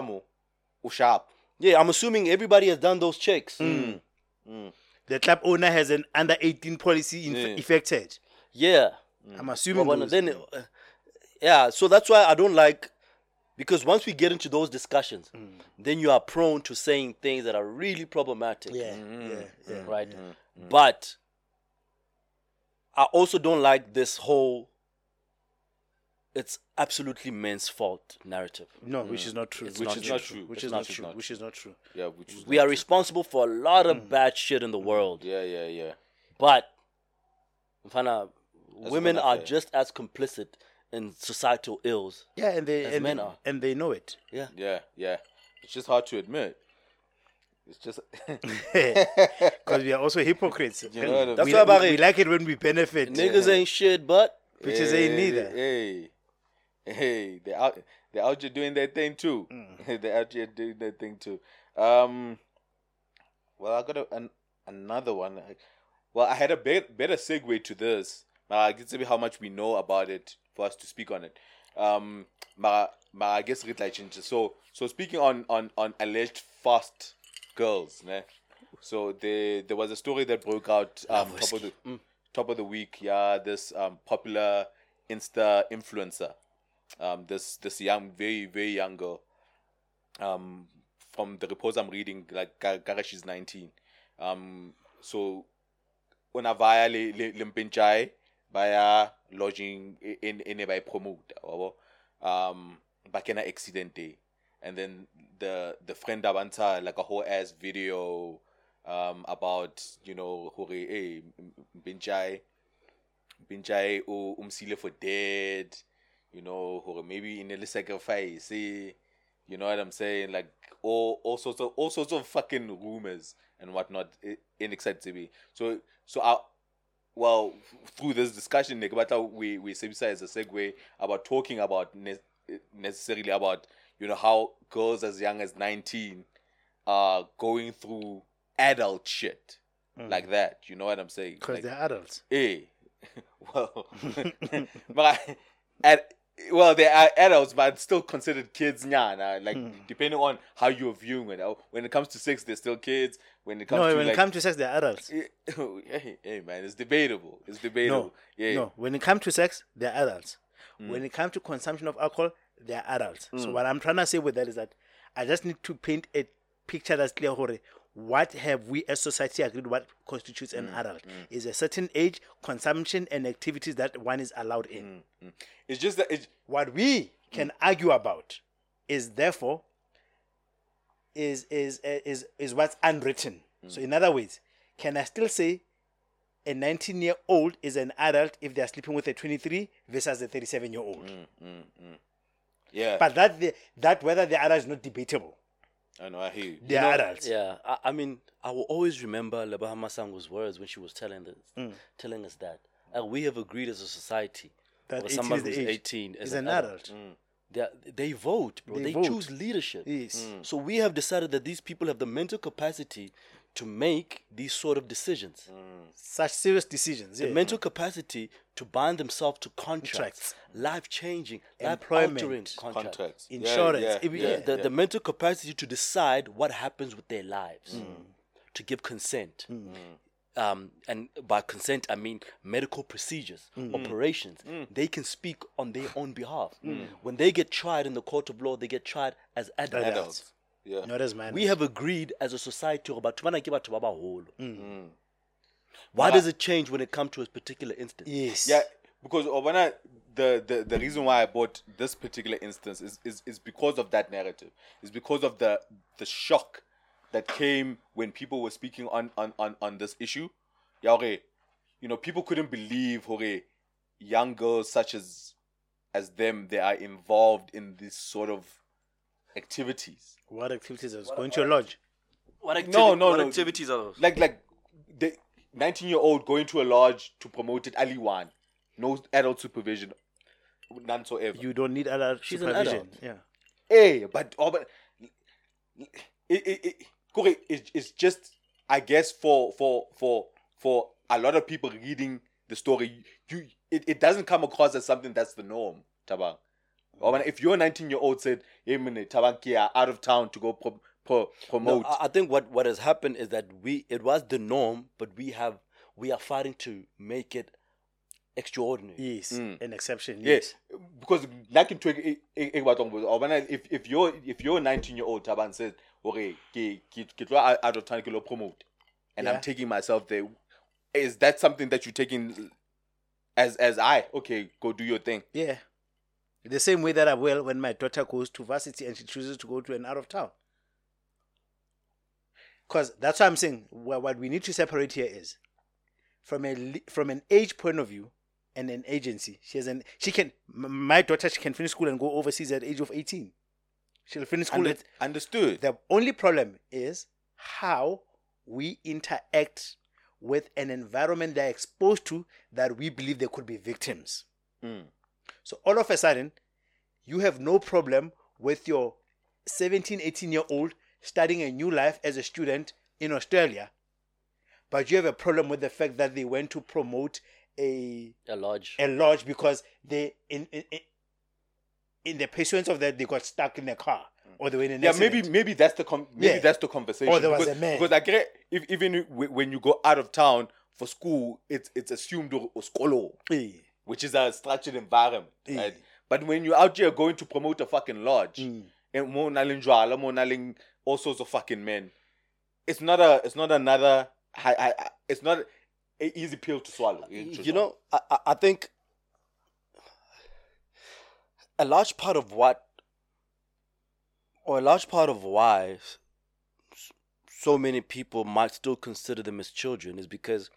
kamo sharp. yeah, I'm assuming everybody has done those checks. Mm. mm. mm. The club owner has an under 18 policy in Yeah. effected. Yeah, I'm mm. assuming. But those. then, uh, yeah. So that's why I don't like because once we get into those discussions, then you are prone to saying things that are really problematic. yeah, yeah, yeah. right? But I also don't like this whole it's absolutely men's fault narrative. No, which is not true. It's which not is true. not true. Which It's is not not true. true. Which is not true. Yeah, which is We are responsible for a lot of mm. bad shit in the mm. world. Yeah, yeah, yeah. But Mfana, women are affair. just as complicit in societal ills. Yeah, and they As and men they, are. and they know it. Yeah. Yeah, yeah. It's just hard to admit. It's just [laughs] [laughs] Because we are also hypocrites. You know what I That's we, why we, Barry- we like it when we benefit. Niggas ain't shit, but Bitches ain't neither. Hey, hey, they out they out here doing their thing too. Mm. [laughs] they out here doing their thing too. Um, well, I got a, an, another one. Well, I had a bit, better segue to this. But I be how much we know about it for us to speak on it. Um, but, but I guess it like changes. So, so speaking on on on alleged fast girls, ne? So there there was a story that broke out um, top of the top of the week. Yeah, this um popular Insta influencer, um this this young very very young girl, um from the reports I'm reading, like Ga- Gara she's 19. Um, so una via le le le mpinchai via lodging in in by promote um back in an accident day and then the the friend abanta like a whole ass video um about you know hore hey mpinchai mpinchai o umsile for dead you know hore maybe in a sacrifice eh, you know what I'm saying? Like all all sorts of all sorts of fucking rumors and whatnot in excited to be. So so I well through this discussion, Nick, but we we say as a segue about talking about ne- necessarily about you know how girls as young as nineteen are going through adult shit like that. You know what I'm saying? Because Like, they're adults. Eh. [laughs] well, [laughs] but I, at, well, they are adults, but still considered kids. Nah, like depending on how you're viewing it. Oh, When it comes to sex, they're still kids. When it comes No, to when like, it comes to sex, they're adults. [laughs] hey, hey, man, it's debatable. It's debatable. No, yeah, no. When it comes to sex, they're adults. Mm. When it comes to consumption of alcohol, they're adults. So what I'm trying to say with that is that I just need to paint a picture that's clear. Hore, what have we as society agreed what constitutes an Mm, adult? Mm. Is a certain age, consumption, and activities that one is allowed in. Mm. mm. It's just that it's What we mm. can argue about is therefore is is is is what's unwritten. So in other words, can I still say a 19 year old is an adult if they're sleeping with a 23 versus a 37 year old? yeah. But that the, that whether they're adults is not debatable. I know. I hear you. They're know, adults. Yeah, I, I mean, I will always remember Lebahama Sango's words when she was telling this, Mm. telling us that uh, we have agreed as a society That or 18 someone is who's age. 18 is Is an adult. They, they vote, bro. They They, vote. choose leadership. Yes. So we have decided that these people have the mental capacity to make these sort of decisions. Mm. Such serious decisions. The yeah. mental capacity to bind themselves to contracts, Contracts. life changing, life Employment. altering contracts. Contracts. Insurance. Yeah, If- yeah, yeah, the, yeah. the mental capacity to decide what happens with their lives, mm. to give consent. Mm. Um, and by consent, I mean medical procedures, operations. They can speak on their own behalf. When they get tried in the court of law, they get tried as adults. adults. Yeah. Not as man. We have agreed as a society about tubana ke batho ba baholo. Mm. Why does it change when it comes to a particular instance? yes. Yeah, because Obana, the, the the reason why I bought this particular instance is, is is because of that narrative. Is because of the the shock that came when people were speaking on on on, on this issue. Yeah, okay, you know, people couldn't believe hore, young girls such as as them they are involved in this sort of activities. What activities is going to a lodge? What, No, no, what no. activities are those? Like like the 19 year old going to a lodge to promote it Ali one. No adult supervision. None so ever. You don't need adult She's an supervision. adult. Yeah. Hey, but oh, but it it it, Corey, it it's just I guess for for for for a lot of people reading the story, you it, it doesn't come across as something that's the norm, Tabang. Or when- if your 19 year old said, "Hey, man, Tabang, yeah, out of town to go pro, pro, No, promote," I, I think what, what has happened is that we it was the norm, but we have we are fighting to make it extraordinary. Yes. Hmm. An exception. Yes, Yes. because like in twig, if if you're if you're 19 year old Tabang says, okay, tlo out out of town ke lo promote, and Yeah. I'm taking myself there, is that something that you're taking as as I okay go do your thing? Yeah. The same way that I will when my daughter goes to varsity and she chooses to go to an out of town. Because that's what I'm saying. What, what we need to separate here is from a from an age point of view and an agency. She has an she can my daughter she can finish school and go overseas at the age of 18. She'll finish school Under- at understood. the only problem is how we interact with an environment they're exposed to that we believe they could be victims. Mm. So all of a sudden, you have no problem with your 17, 18 year old starting a new life as a student in Australia, but you have a problem with the fact that they went to promote a A lodge. a lodge because they in in, in- in the pursuance of that they got stuck in the car or they were in an Yeah, accident. maybe maybe that's the com- maybe Yeah. that's the conversation. Or there was because, a man. because I get if even w- when you go out of town for school, it's it's assumed o- o- skolo, Eh, which is a structured environment, Yeah. right? But when you're out here going to promote a fucking lodge, Mm. and mo naling jwala, mo naling all sorts of fucking men, it's not a it's not another hi- hi- it's not an easy pill to swallow. you know, I, I- I think a large part of what, or a large part of why so many people might still consider them as children is because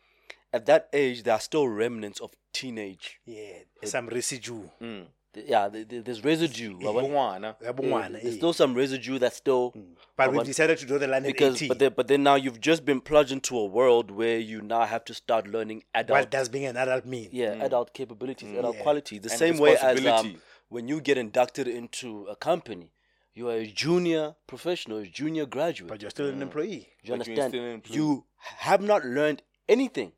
at that age there are still remnants of teenage. yeah some residue Mm. Yeah, th- th- there's residue. waba- Bongwana. ya yeah, there's still some residue that's still. Mm. but we've decided to draw the line at because 18 but then, but then now you've just been plunged into a world where you now have to start learning adult what does being an adult mean yeah mm. adult capabilities mm. adult Yeah. qualities the And same way as um, when you get inducted into a company you are a junior professional a junior graduate but you're still an employee you but you're understand still an employee. you have not learned anything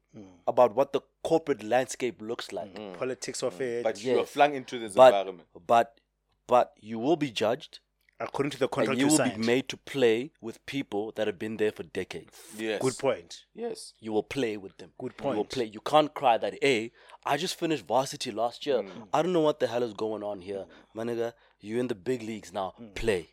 about what the corporate landscape looks like mm. politics of mm. it but you are Yes. flung into this but environment. but but you will be judged according to the and contract you you will signed be made to play with people that have been there for decades Yes. good point Yes. you will play with them. Good You will point. play. You can't cry that, hey, I just finished varsity last year. Mm. I don't know what the hell is going on here. My nigga, you're in the big leagues now. Play.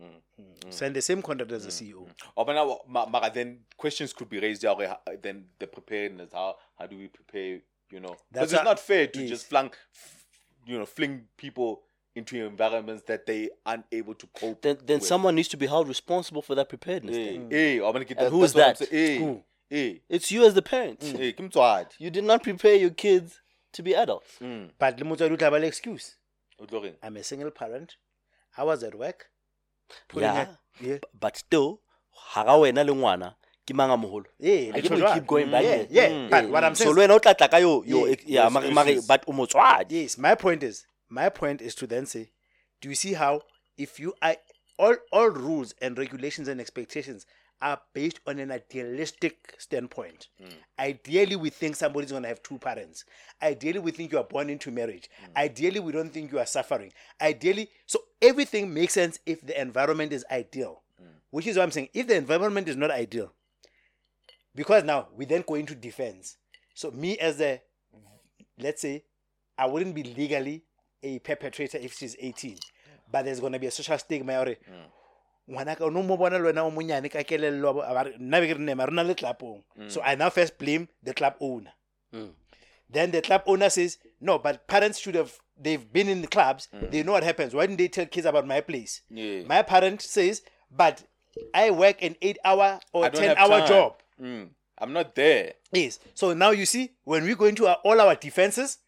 Mm-hmm. sign the same contract as the mm-hmm. E CEO mm-hmm. Oh, but now, ma- ma- then questions could be raised. Yeah, okay, how- then the preparedness. How how do we prepare? You know, That's because it's a- not fair to yes. just fling, f- you know, fling people into environments that they are unable to cope. Then then with. someone needs to be held responsible for that preparedness. Hey, then. hey, I'm gonna get And that. who is that's that? what I'm saying. Hey, Who? hey, It's you as the parents. Mm. hey, come to hard. You did not prepare your kids to be adults. Mm. but le motswadi o tla ba le excuse O tlo reng? i'm a single parent i was at work putting Yeah. yeah But still, haga wena le ngwana ke mang a moholo. yeah I let's can keep going back yeah, yeah. Mm. but what i'm So saying le wena o tla tla ka yo yo Yeah. yeah, mare- mare- but o motswadi. yes my point is my point is to then say do you see how if you are all all rules and regulations and expectations are based on an idealistic standpoint. Ideally we think somebody's going to have two parents. Ideally we think you are born into marriage. Ideally we don't think you are suffering. Ideally so everything makes sense if the environment is ideal which is what i'm saying if the environment is not ideal because now we then go into defense. So me as a let's say I wouldn't be legally a perpetrator if she's 18. But there's going to be a social stigma or ngwanaka o mo bona le wena o monyane ka kelello a bo- a ba re, nna be ke re nema re na le clubong so i now first blame the club owner Mm. then the club owner says no but parents should have they've been in the clubs they know what happens why didn't they tell kids about my place Yeah. my parent says but i work an eight hour or ten hour time. job Mm. I'm not there. Yes. So now you see, when we go into our, all our defenses,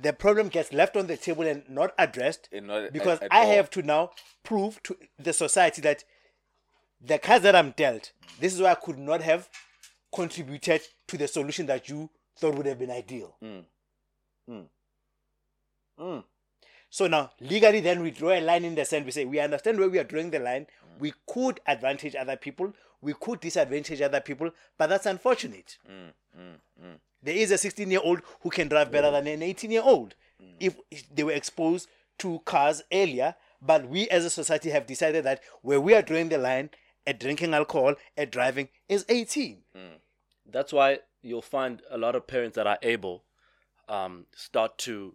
the problem gets left on the table and not addressed And not because at I all. have to now prove to the society that the cards that I'm dealt, this is why I could not have contributed to the solution that you thought would have been ideal. Mm. So now, legally, then we draw a line in the sand. We say we understand where we are drawing the line. Hmm. We could advantage other people. We could disadvantage other people, but that's unfortunate. There is a 16 year old who can drive better than an 18 year old if they were exposed to cars earlier. But we as a society have decided that where we are drawing the line at drinking alcohol, at driving, is 18. Hmm. That's why you'll find a lot of parents that are able um, start to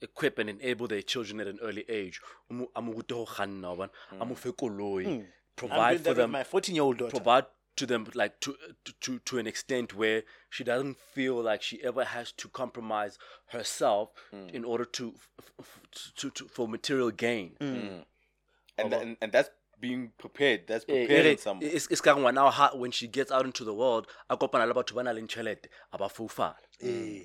equip and enable their children at an early age. Umu- amuruta ho kganna, wa bona? Hmm. Amufe koloi. Hmm. I'm Provide for them. my 14 year old daughter. Provide to them like to, to to to an extent where she doesn't feel like she ever has to compromise herself in order to, f- f- to, to for material gain. And, tha- and and that's being prepared. That's Eh, preparing eh, someone. it's it's ka ngwana wa ha- when she gets out into the world a kopana le batho ba nang le tjhelete a ba foufala Eh.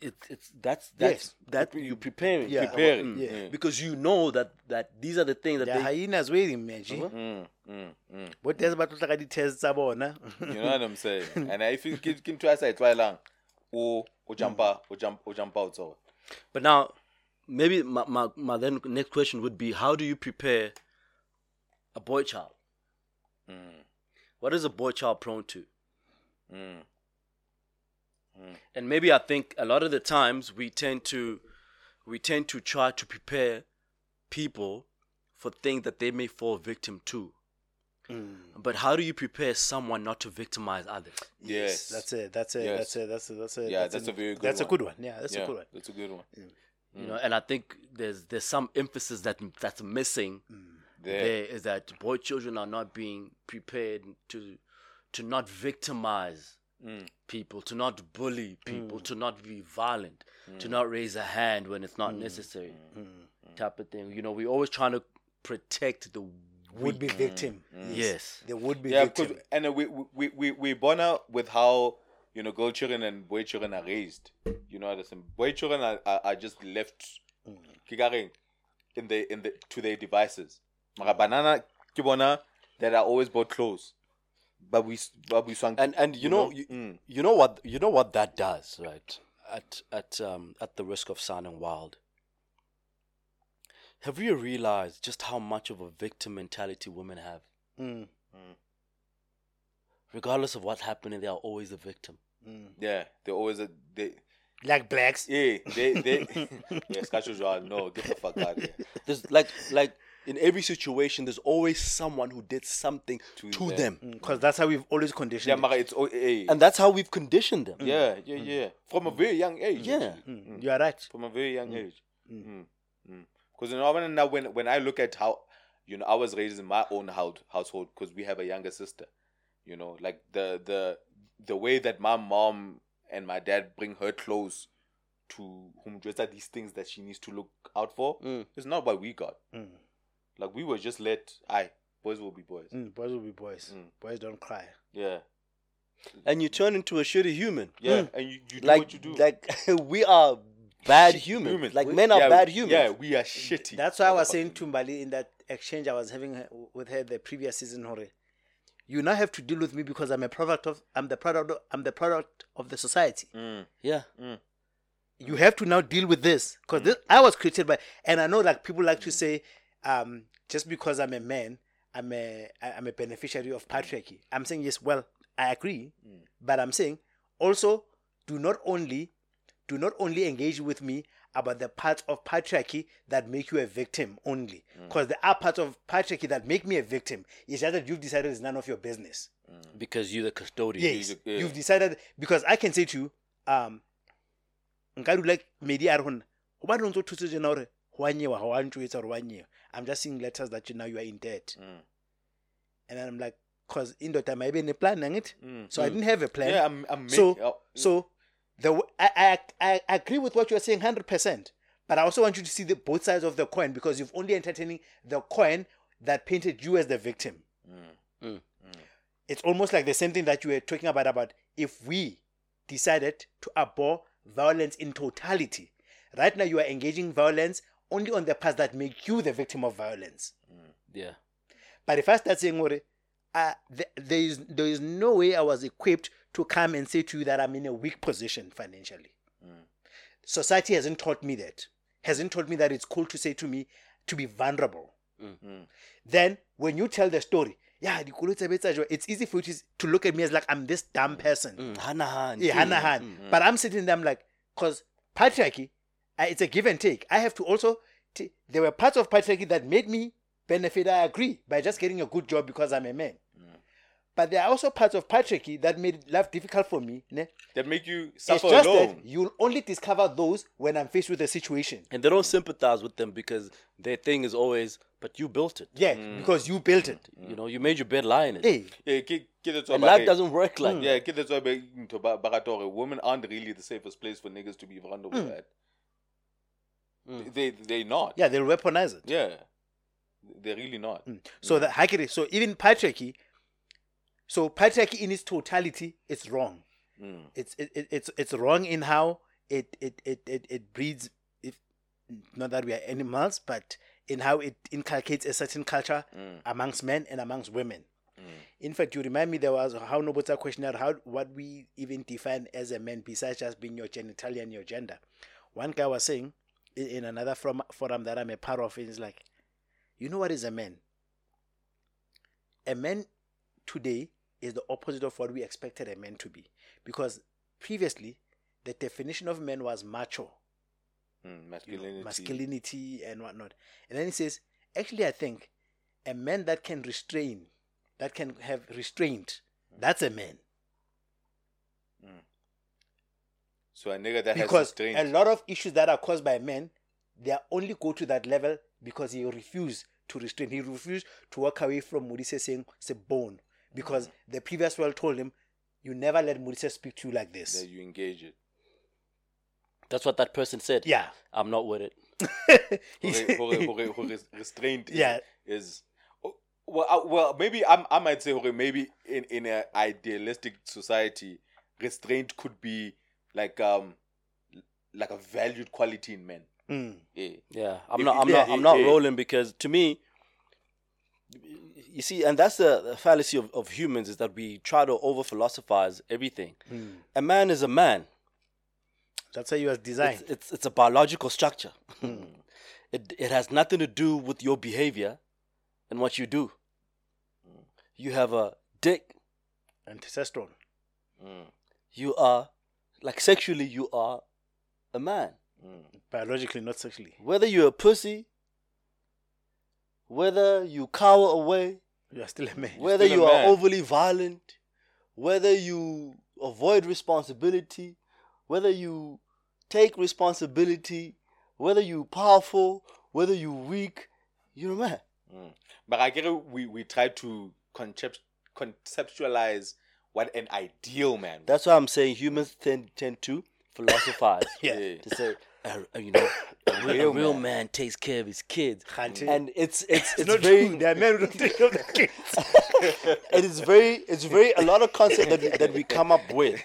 It's it's that's that's Yes. that you preparing Yeah. Preparing, Mm. yeah. because you know that that these are the things that the they hyenas waiting man G. Mm, mm, mm. what does about tla ka di-test tsa You know what I'm saying? [laughs] and if you can can try say try lang, o o jump out, o jump o jump out so. But now, maybe my, my, my then next question would be how do you prepare a boy child? What is a boy child prone to? Mm. And maybe I think a lot of the times we tend to we tend to try to prepare people for things that they may fall victim to. Mm. But how do you prepare someone not to victimize others? Yes. that's it that's it Yes. that's it that's it that's it Yeah, that's a an- very good that's a one. good one yeah that's yeah, a good one That's a good one. Mm. You know, and I think there's there's some emphasis that that's missing mm. There. there is that boy children are not being prepared to to not victimize Mm. people, to not bully people, mm. to not be violent, to mm. not raise a hand when it's not mm. necessary, type of thing. You know, we're always trying to protect the would be weak. victim Yes. they would be Yeah, because victim and uh, we we we we born out with how you know girl children and boy children are raised. You know, what I'm boy children are, are, are just left ke in the in the to their devices. Mara banana ke bona that are always bought clothes. But we but we swang and and you know you, Mm. you know what you know what that does right? At at um at the risk of sounding wild. Have you realized just how much of a victim mentality women have? Mm, regardless of what's happening they are always a victim. Mm. yeah, they're always a, they like blacks. Yeah they they [laughs] [laughs] yeah scotch no get the fuck out of here. there's like like in every situation there's always someone who did something to, To them, them. Mm, because that's how we've always conditioned Yeah, it. mara it's oh, eh, and that's how we've conditioned them yeah yeah yeah from a mm. very young age. yeah mm, mm, you are right from a very young age. Because you know, when now when when I look at how you know I was raised in my own house household because we have a younger sister. You know, like the the the way that my mom and my dad bring her close to whom just are these things that she needs to look out for. Mm. It's not what we got. Mm. Like we were just let, I boys will be boys. Mm, boys will be boys Mm. boys don't cry Yeah, and you turn into a shitty human yeah, and you, you do like what you do. like [laughs] we are bad Shit humans. humans. like We- men are yeah, bad humans Yeah, we are shitty. That's why I was saying to Mbali in that exchange I was having with her the previous season. Hore, you now have to deal with me because I'm a product of I'm the product of, I'm the product of the society. Mm, yeah You have to now deal with this because this I was created by, and I know like people like to say, um, just because I'm a man, I'm a I'm a beneficiary of patriarchy. I'm saying yes, well, I agree, but I'm saying also do not only do not only engage with me about the parts of patriarchy that make you a victim only. Because there are parts of patriarchy that make me a victim. It's just that you've decided it's none of your business. Because you're the custodian. Yes yeah. you've decided because i can say to you um nka dula medi a re go ba ntse o thotse jena gore go a nyewa ga wa ntwetsa gore wa nyewa i'm just seeing letters that you now you are in debt Mm. and then i'm like because in the time i been a plan it Mm. so i didn't have a plan Yeah, I'm. I'm so make- oh, so the w- I, I I agree with what you're saying hundred percent, but I also want you to see the both sides of the coin because you've only entertaining the coin that painted you as the victim. Mm. It's almost like the same thing that you were talking about about if we decided to abhor violence in totality. Right now you are engaging violence only on the parts that make you the victim of violence. Mm. yeah But if I start saying, "Ore, uh, th- there is there is no way I was equipped to come and say to you that I'm in a weak position financially. Mm. Society hasn't taught me that. Hasn't taught me that it's cool to say to me to be vulnerable. Mm. Then when you tell the story, yeah, dikoloi tsa betsa jwang, it's easy for you to, to look at me as like I'm this dumb person. Mm, hanahan, Yeah, too. hand in hand. But I'm sitting there, I'm like, because patriarchy, it's a give and take. I have to also, t- there were parts of patriarchy that made me benefit, I agree, by just getting a good job because I'm a man. Mm. But there are also parts of patriarchy that made life difficult for me. Ne? that make you suffer It's just alone. that you'll only discover those when I'm faced with a situation. and they don't sympathize with them because their thing is always but you built it Yeah, mm. because you built it. Mm. you know you made your bed lie in it Hey, Yeah, ke, ke that's and life re- doesn't work like Yeah, ke that's why ba ntho ba ba rata hore women aren't really the safest place for niggas to be vulnerable at. Mm. They they not. yeah, they'll weaponize it. Yeah. They're really not. Mm. So the hakiri, so even patriarchy, so patriarchy in its totality, it's wrong. Mm. It's it, it- it's it's wrong in how it it it it, it breeds if not that we are animals, but in how it inculcates a certain culture mm. amongst men and amongst women. In fact, you remind me there was how Nobota questionnaire how what we even define as a man besides just being your genitalia and your gender. One guy was saying in, another forum, forum that I'm a part of, is like, you know what is a man? A man today is the opposite of what we expected a man to be, because previously the definition of man was macho, Mm, you know, masculinity. masculinity and whatnot. And then he says, actually, I think a man that can restrain, that can have restraint, that's a man. So a nigga that has Because a lot of issues that are caused by men, they only go to that level because he refused to restrain. He refused to walk away from Maurice saying, it's a bone. Because the previous world told him, you never let Maurice speak to you like this. that you engage it. That's what that person said. Yeah. I'm not with it. [laughs] Is, Yeah. is oh, well uh, well maybe I'm, I might say hore, maybe in in an idealistic society restraint could be like um like a valued quality in men Mm. yeah Yeah, I'm If- not. I'm yeah, not. I'm it- not it- rolling because to me, you see, and that's the, the fallacy of, of humans is that we try to over philosophize everything. Mm. A man is a man. That's how he was designed. It's, it's it's a biological structure. [laughs] it it has nothing to do with your behavior and what you do. You have a dick. and testosterone. You are like sexually. You are a man. Mm. Biologically, not sexually. Whether you're a pussy, whether you cower away, You are still a man. whether you are man. overly violent, whether you avoid responsibility, whether you take responsibility, whether you powerful, whether you weak, you're a man. Mm. but I get it, we we try to concept, conceptualize what an ideal man That's why I'm saying humans tend tend to philosophize. [laughs] Yeah. To say, uh, uh, you know, a real, a real man takes care of his kids, Hunting. and it's it's It's it's not very true. There are men who don't take care of their kids. [laughs] it is very it's very a lot of concepts that we, that we come up with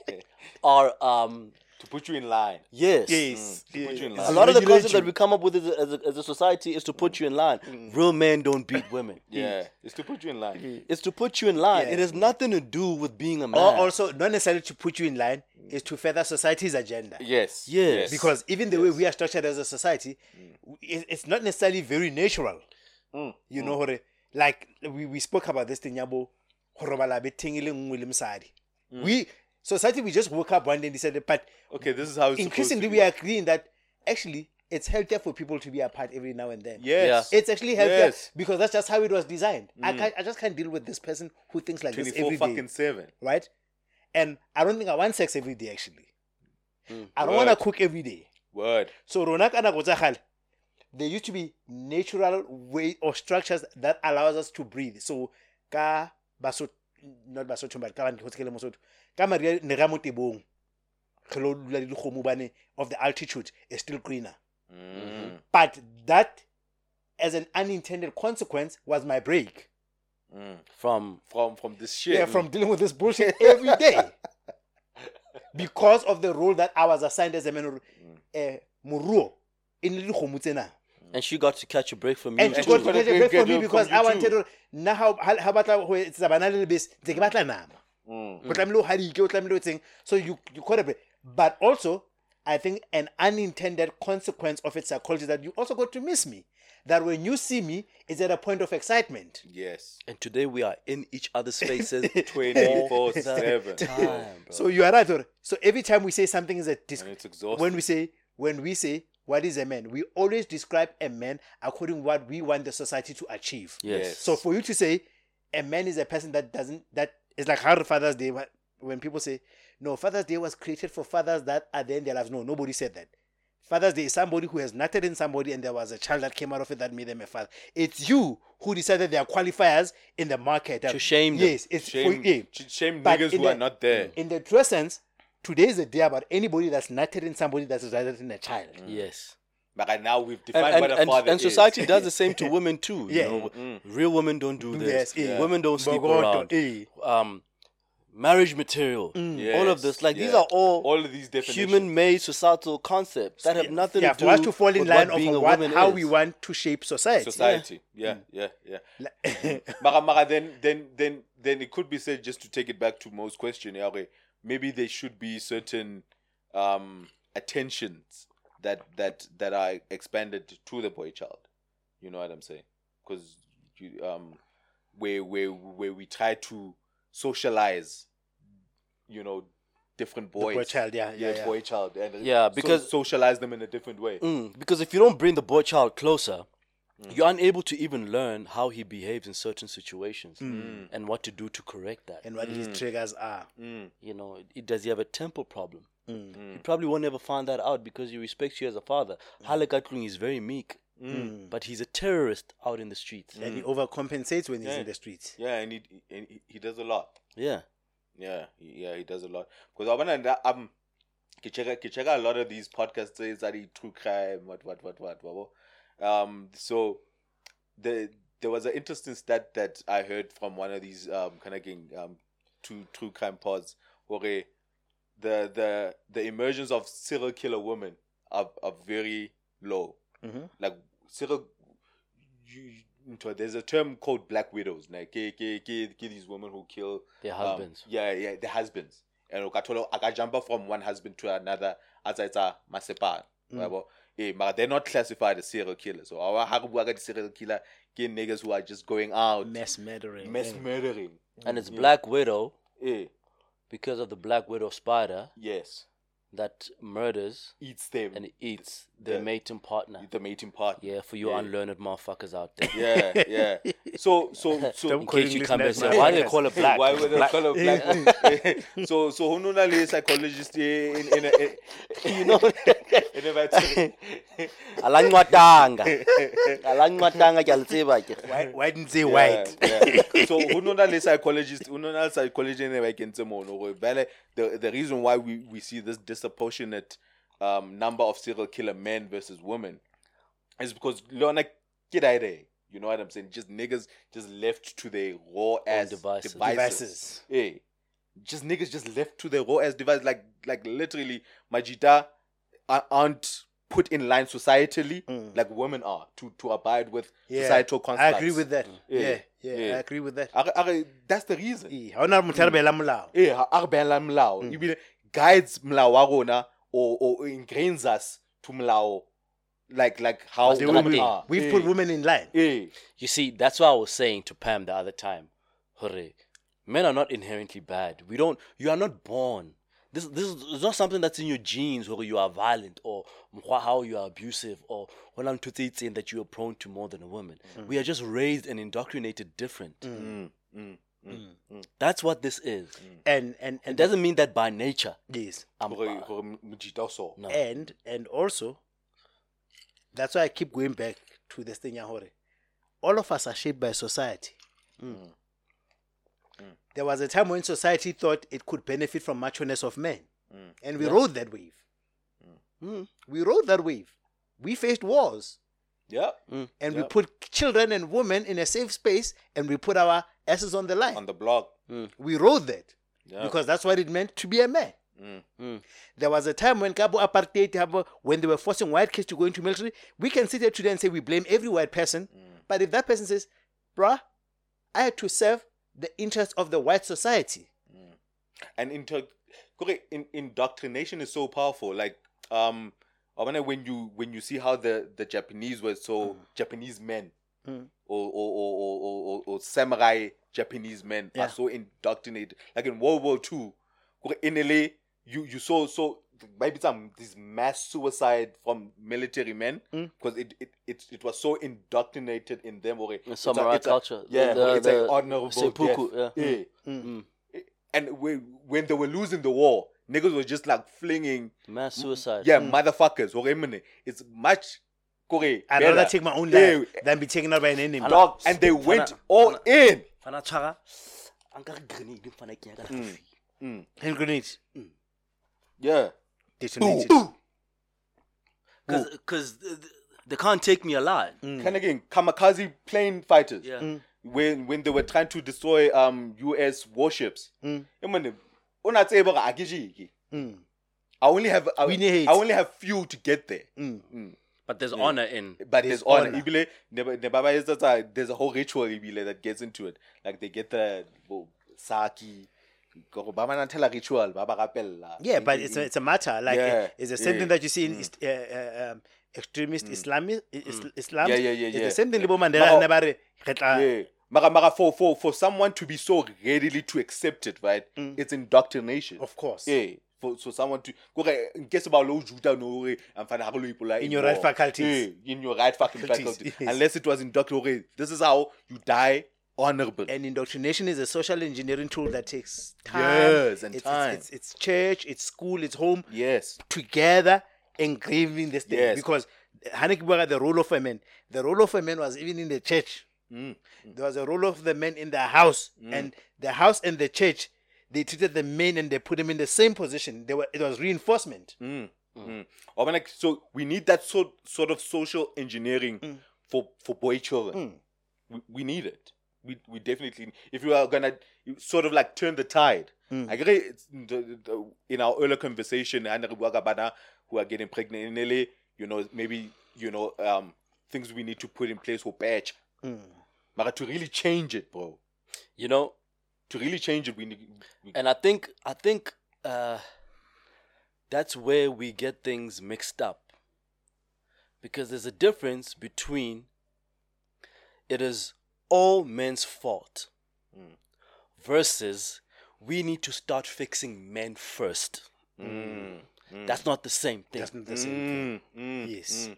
[laughs] are um put you in line yes yes. Mm. to put you in yes. line. a lot of the Regulate concepts that we come up with as a, as a, as a society is to put mm. you in line. Mm. Real men don't beat women. yeah it's to put you in line mm. It's to put you in line. Yeah. It has nothing to do with being a man. Or also, not necessarily to put you in line, is to further society's agenda. yes Yes. Because even the way we are structured as a society, it, it's not necessarily very natural. You know, hore, like we, we spoke about this thing, yabo, hore bala be ting e le nngwe le mosadi. We society we just woke up one day and decided, but okay this is how it's increasingly supposed we are agreeing that actually it's healthier for people to be apart every now and then. to yes It's actually healthier Yes. because that's just how it was designed. I mm. can't, I just can't deal with this person who thinks like this 24 every day fucking 7 right? And I don't think I want sex every day actually. Mm. I don't want to cook every day. word So rona ka nako tsa kgale, there used to be natural way or structures that allows us to breathe. So ka baso not Basotho but ka ba ntho tse ke le Mosotho. Ka maria ne ga mo tebong. Ge lo dula le dikgomo bane of the altitude is still greener. Mm. But that as an unintended consequence was my break. from from from this shit Yeah, from dealing with this bullshit every day. [laughs] because of the role that I was assigned as a man. Uh, Muruo. In le dikgomo tsena. and she got to catch a break from you. And she got to catch a break get for me because I wanted to na ha ha batla ho etsa bana le lebese ntse ke batla nama. Mm. O tlamehile o hadike, o tlamehile o etseng. So you you caught a break. But also I think an unintended consequence of its psychology that you also got to miss me. That when you see me, it's at a point of excitement. yes and today we are in each other's [laughs] faces 24 7 time. So you are right. Ore. So every time we say something is a dis- And it's exhausting. when we say when we say what is a man, we always describe a man according to what we want the society to achieve. Yes. So for you to say a man is a person that doesn't that is like how Father's Day when people say no Father's Day was created for fathers that are there in their lives. No, nobody said that. Father's Day is somebody who has nurtured in somebody and there was a child that came out of it that made them a father. It's you who decided there are qualifiers in the market. To shame them. Yes, it's shame, for yeah. shame But niggas in who the- are not there In the true sense, today is a day about anybody that's nurtured in somebody that's nurtured in a child. Yes. But right now we've defined and, what a and, father and society does the [laughs] same to women too. You Yeah. know, real women don't do this. Yes, yeah. Women don't sleep around. eh. Um, marriage material, all of this. Like these are all all of these human-made societal concepts that have nothing yeah, to do for us to fall in line of a what, woman how is. we want to shape society. society. Yeah, yeah, yeah. Yeah. [laughs] Mara, Mara, then, then, then, then it could be said just to take it back to Mo's question. yeah, okay, maybe there should be certain um, attentions that that that are expanded to the boy child. You know what I'm saying? Because um, where where where we try to socialize, you know, different The boy child, yeah, yeah, yeah. boy child, and uh, Yeah, so- because- socialize them in a different way. Mm, because if you don't bring the boy child closer, mm. you're unable to even learn how he behaves in certain situations mm. Mm. and what to do to correct that. and what his triggers are. you know, it, does he have a temper problem? Mm. You probably won't ever find that out because he respects you as a father. Hale Katlung is very meek, but he's a terrorist out in the streets. And he overcompensates when he's Yeah. in the streets. Yeah, and he, and he he does a lot. Yeah. Yeah, he- yeah, he does a lot. Because I wanna um, ke check ke check a lot of these podcasts that he true crime, what what what what what. Um, so the there was an interesting stat that I heard from one of these um kind of getting um true true crime pods where the the the emergence of serial killer women are are very low. Mhm. Like serial there's a term called black widows. Like ke, ke, ke, ke these women who kill Their um, husbands. yeah, yeah, their husbands. And ukathola akajumpa from one husband to another as it's a masepa. Mm. Eh, but they're not classified as serial killers. So our ha re bua ka di-serial killer ke niggas who are just going out Mass murdering. mass murdering. and it's Black Widow Eh, because of the Black Widow spider yes. that murders Eats them. and eats their The- mating partner. the mating partner. Yeah, for you Yeah. unlearned motherfuckers out there. Yeah, yeah. [laughs] So so so Don't In call case you come and say, why do they call it black? Why would they Black- call it black? [laughs] so so who knows a psychologist eh, in in, in, in eh, [laughs] you know, in a veterinary- alangwatanga, alangwatanga ke a le tseba ke. Why, why didn't say white? so who know that psychologist who know that psychology ne ba kentse mono gore vele eh, the the reason why we we see this disproportionate um number of serial killer men versus women is because lona kid you know what I'm saying? Just niggas just left to their raw ass devices. devices, Devices. Yeah. just niggas just left to their raw ass device like like literally majita a- aren't put in line societally. Like women are to to abide with Yeah, societal I agree with that. Yeah, Yeah, yeah, yeah. I agree with that. Are- are- that's the reason. Eh, ha hona motho a re eh ha a re behela molao. Ebile guides molao wa rona or, or ingrains us to molao like like how They women will- are We've Eh, put women in line. eh You see, that's what I was saying to Pam the other time. Hooray. Men are not inherently bad. We don't you are not born. This this is not something that's in your genes where you are violent or how you are abusive or when I'm saying that you are prone to more than a woman. We are just raised and indoctrinated different. mm, mm, mm. Mm. Mm. Mm. That's what this is. And and It and doesn't mean that by nature yes. I'm Gore- bad. gore mojita o so. No. And and also that's why I keep going back to this thing ya hore. All of us are shaped by society. Mm. There was a time when society thought it could benefit from macho-ness of men. Mm. And we rode that wave. Mm. We rode that wave. We faced wars. yeah And we Yep. put children and women in a safe space and we put our asses on the line. on the block. Hmm. We wrote that yeah. because that's what it meant to be a man. Mm. There was a time when Cabo apartheid, when they were forcing white kids to go into military. We can sit here today and say we blame every white person, hmm. but if that person says, "Bruh, I had to serve the interests of the white society," and inter in, indoctrination is so powerful. Like um I wonder when you when you see how the the japanese were so japanese men Mm. or, or, or, or, samurai japanese men Yeah. are so indoctrinated like in world war two in LA, you you saw so maybe some this mass suicide from military men Mm. because it, it it it was so indoctrinated in them or The samurai culture, the- yeah the- it's the like honorable seppuku, death. yeah. yeah Mm. and when, when they were losing the war, niggas were just like flinging, mass suicide. yeah, motherfuckers. Or. It's much, kore, I'd rather take my own life than be taken out by an enemy. dog, and they went all in. Fana tshwara, a grenade, fana ke nyaka le. Hand grenade hmm. Yeah. detonated. Cause, cause th- th- they can't take me alive. Hmm. Kind of again, kamikaze plane fighters. Yeah. Hmm. when when they were trying to destroy um US warships. Mm. una tsebe gore a ke jeke. I only have I, I only have few to get there. But there's honor in. But There's there's honor. honor. Ebile, ne ba- ne ba ba there's a whole ritual ebile that gets into it. Like they get the bo- saki. gore ba ba ritual ba ba. Yeah, but it's a, it's a matter. Like, Yeah, uh, it's the same yeah. thing that you see in East, uh, uh, um, extremist Islami- is- Islam. Yeah, yeah, yeah, yeah. It's the same thing. Yeah. Libo Mandela Mara- ne ba re, "Re tla- yeah. Mara, mara, for, for, for someone to be so readily to accept it, right? It's indoctrination. Of course. Yeah. For, so someone to kore nke se ba lo juta no hore amfana ha re lo ipola In your right faculties. Yeah, in your right fucking Faculties, faculties. yes. Unless it was indoctrinated. This is how you die honorable And indoctrination is a social engineering tool that takes time. Years and it's, time. It's, it's, it's church, it's school, it's home. yes. together engraving this thing Yes. because Hanek Baga, the role of a man, the role of a man was even in the church. Mm. There was a role of the man in the house, and the house and the church, they treated the men and they put them in the same position. They were it was reinforcement. Mm. Mm. Or when, like, so we need that sort sort of social engineering Mm. for for boy children. We, we need it. We we definitely if you are gonna sort of like turn the tide. Mm. I agree. It's the, the, in our earlier conversation, and who are getting pregnant in LA, you know, maybe you know um things we need to put in place for batch. Mm. But to really change it, bro, You know, to really change it, we need. We, and I think I think uh, that's where we get things mixed up. Because there's a difference between it is all men's fault versus we need to start fixing men first. mm, That's not the same thing. That's not the same thing. mm, mm, Yes.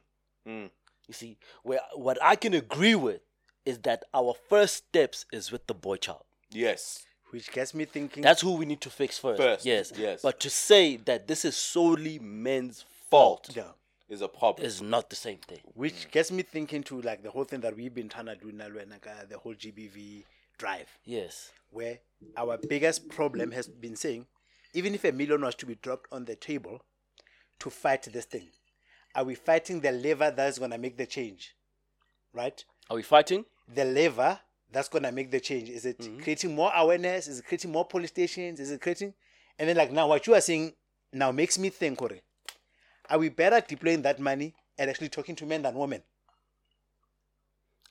mm, mm. You see, where what I can agree with is that our first steps is with the boy child. Yes. Which gets me thinking. That's who we need to fix first. First, yes. yes. But to say that this is solely men's fault yeah. Is a problem. is not the same thing. Which gets me thinking to like the whole thing that we've been trying to do now, like, uh, the whole GBV drive. Yes. where our biggest problem has been saying, even if a million was to be dropped on the table to fight this thing, are we fighting the lever that's going to make the change? Right? Are we fighting? The lever that's going to make the change. Is it creating more awareness? Is it creating more police stations? Is it creating. And then, like, now what you are saying now makes me think, Kore, are we better deploying that money and actually talking to men than women?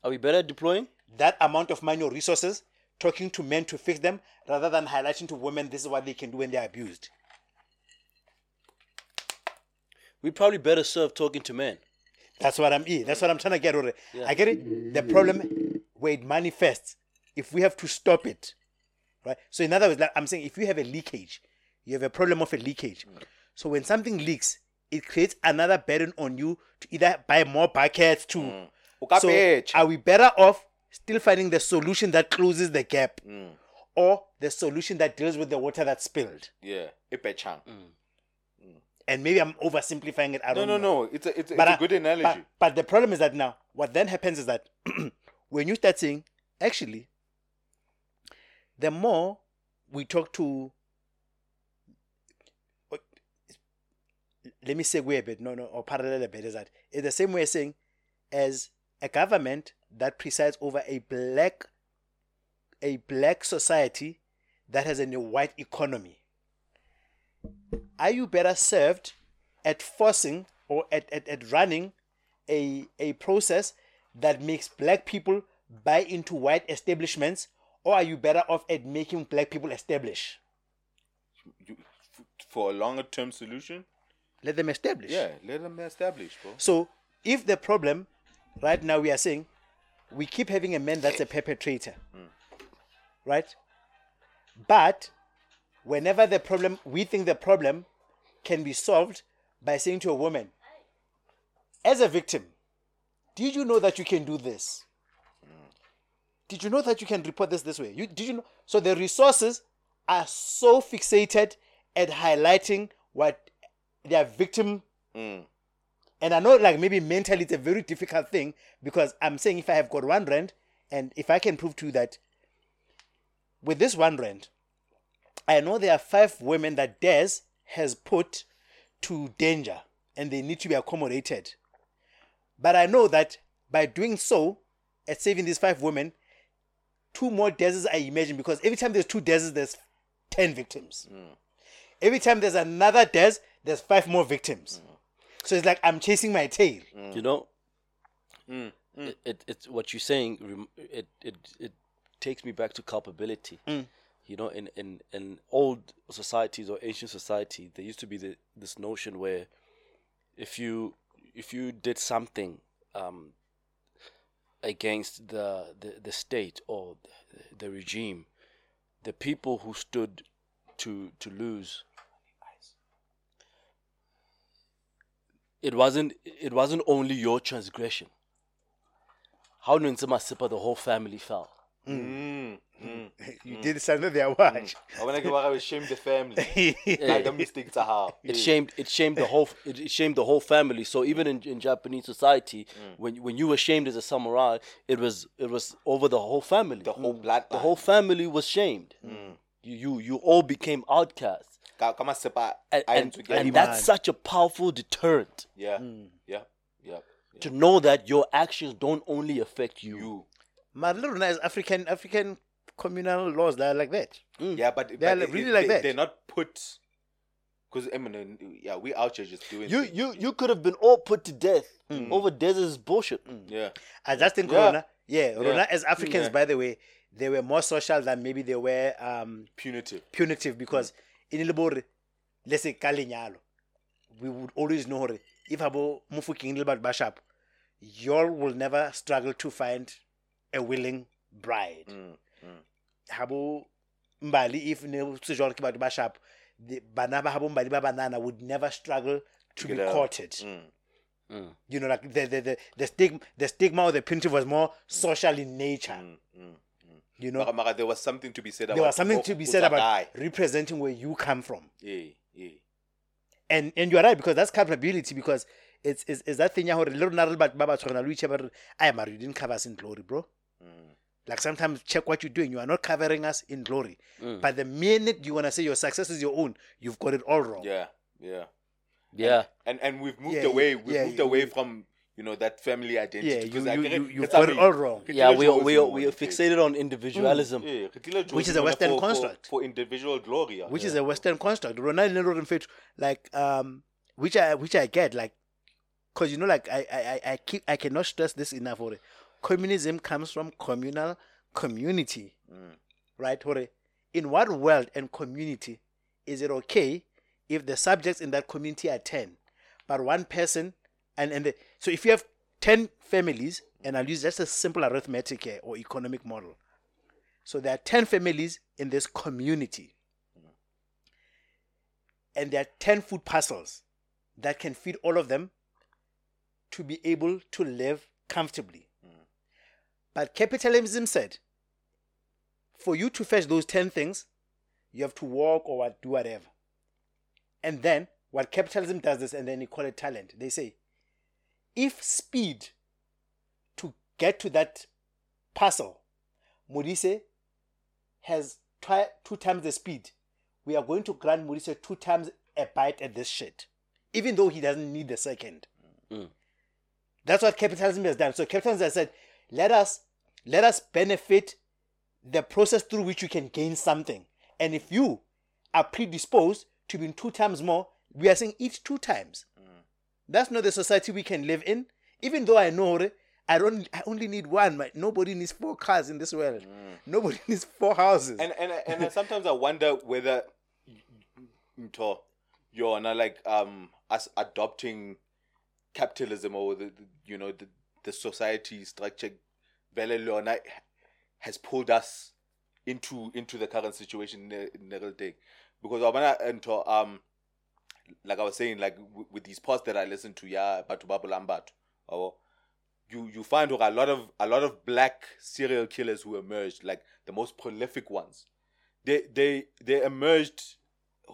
Are we better deploying? that amount of money or resources talking to men to fix them rather than highlighting to women this is what they can do when they're abused. We probably better serve talking to men. That's what I'm eh, That's what I'm trying to get over. I get it. The problem where it manifests, if we have to stop it, right? So in other words, like I'm saying, if you have a leakage, you have a problem of a leakage. Mm. So when something leaks, it creates another burden on you to either buy more buckets to. Mm. O ka So are we better off still finding the solution that closes the gap, mm. or the solution that deals with the water that spilled? Yeah. E betjhang. And maybe I'm oversimplifying it. I No, don't no, know. no. It's a it's, a- But it's I- a good analogy. But, but the problem is that now, what then happens is that [clears throat] when you start saying, actually, the more we talk to, let me segue a bit, no, no, or parallel a bit, is that it's the same way saying, as a government that presides over a black, a black society that has a white economy. Are you better served at forcing or at, at, at running a, a process that makes black people buy into white establishments or are you better off at making black people establish? You- for a longer term solution, let them establish. Yeah, let them establish, bro. so if the problem right now we are saying we keep having a man that's a perpetrator right? But whenever the problem we think the problem can be solved by saying to a woman as a victim did you know that you can do this? Did you know that you can report this this way? You did you know? So the resources are so fixated at highlighting what their victim mm. and I know, like, maybe mentally it's a very difficult thing because I'm saying if I have got one rand and if I can prove to you that with this one rand, I know there are five women that Des has put to danger and they need to be accommodated. But I know that by doing so, at saving these five women, two more deserts I imagine because every time there's two deserts, there's ten victims. Mm. Every time there's another desert, there's five more victims. Mm. So it's like I'm chasing my tail. You know, Mm, It, it it's what you're saying. It it it takes me back to culpability. You know, in in in old societies or ancient society, there used to be the, this notion where if you if you did something um, against the, the the state or the, the regime, the people who stood to to lose it wasn't it wasn't only your transgression. How Nunzima Sipa, the whole family fell. Mm, mm. You did something there, watch. I wanna go I shame the family. [laughs] Like the mistake to how. It shamed it shamed the whole it, it shamed the whole family. So even in, in Japanese society, mm. when when you were shamed as a samurai, it was it was over the whole family. The whole blood. The whole family was shamed. Mm. You, you you all became outcasts. Come on. And, and, and that's such a powerful deterrent Yeah. Mm. Yeah. Yeah. to know that your actions don't only affect you. You. My little nice African African communal laws that are like that. Mm. Yeah, but They're but like- really it- like they, that. They're not put. Because I mean, yeah, we out here just doing. You things. you you could have been all put to death mm. over desert's bullshit. Mm. Yeah. I just think Yeah. Rona, yeah, Rona as Africans, Yeah. by the way, they were more social than maybe they were um, Punitive. punitive because in Ilibori, let's say Kalinyalo, we would always know hore, if abo mufuking libat bashap, y'all will never struggle to find a willing bride. Mm, Habo mbali if ne sejol ke batho ba sharp, the bana ba habo mbali ba banana would never struggle to be Get out. courted. Mm, You know, like the the the, the stigma the stigma or the punitive was more social in nature. mm, mm. You know, Mara, mara, there was something to be said about. there was something to be said about guy. representing where you come from. Yeah, yeah. and and you're right because that's culpability because it's it's, it's that thing ya hore le rona re le batho ba ba tshwana le itse ba re ai mara you didn't cover us in glory bro Mm. Like sometimes check what you're doing you are not covering us in glory but the minute you want to say your success is your own you've got it all wrong Yeah, yeah. Yeah. And and we've moved Yeah, away. We've yeah, moved you- away you- from you know that family identity. yeah you, you, you, you've got it all wrong Yeah, we we we are fixated on individualism. Yeah, Which is a Western for- for- construct. for individual glory. yeah. which is a western construct Rona le loreng fethu, like um which i which i get like because you know like I, I I- i keep i cannot stress this enough hore communism comes from communal community right hore? In what world and community is it okay if the subjects in that community are 10 but one person and and the, so if you have 10 families and i'll use just a simple arithmetic here or economic model. So there are 10 families in this community. And there are 10 food parcels that can feed all of them to be able to live comfortably. But capitalism said, for you to fetch those 10 things, you have to walk or do whatever. And then, what capitalism does this, and then they call it talent. They say, if speed to get to that parcel, Modise has twi- two times the speed, we are going to grant Modise two times a bite at this shit, even though he doesn't need the second. Mm. That's what capitalism has done. So capitalism has said, let us let us benefit the process through which you can gain something. And if you are predisposed to being two times more, we are saying eat two times. That's not the society we can live in. Even though I know I don't I only need one. My, nobody needs four cars in this world. Nobody [laughs] needs four houses. and and and I- sometimes I wonder whether you're not like um us adopting capitalism or the, the you know the the society structure Vele Leona has pulled us into into the current situation in the, real thing because Wabana Mto, um like I was saying like with these posts that I listen to yeah Batu Babulambatu or you you find a lot of a lot of black serial killers who emerged like the most prolific ones. They they they emerged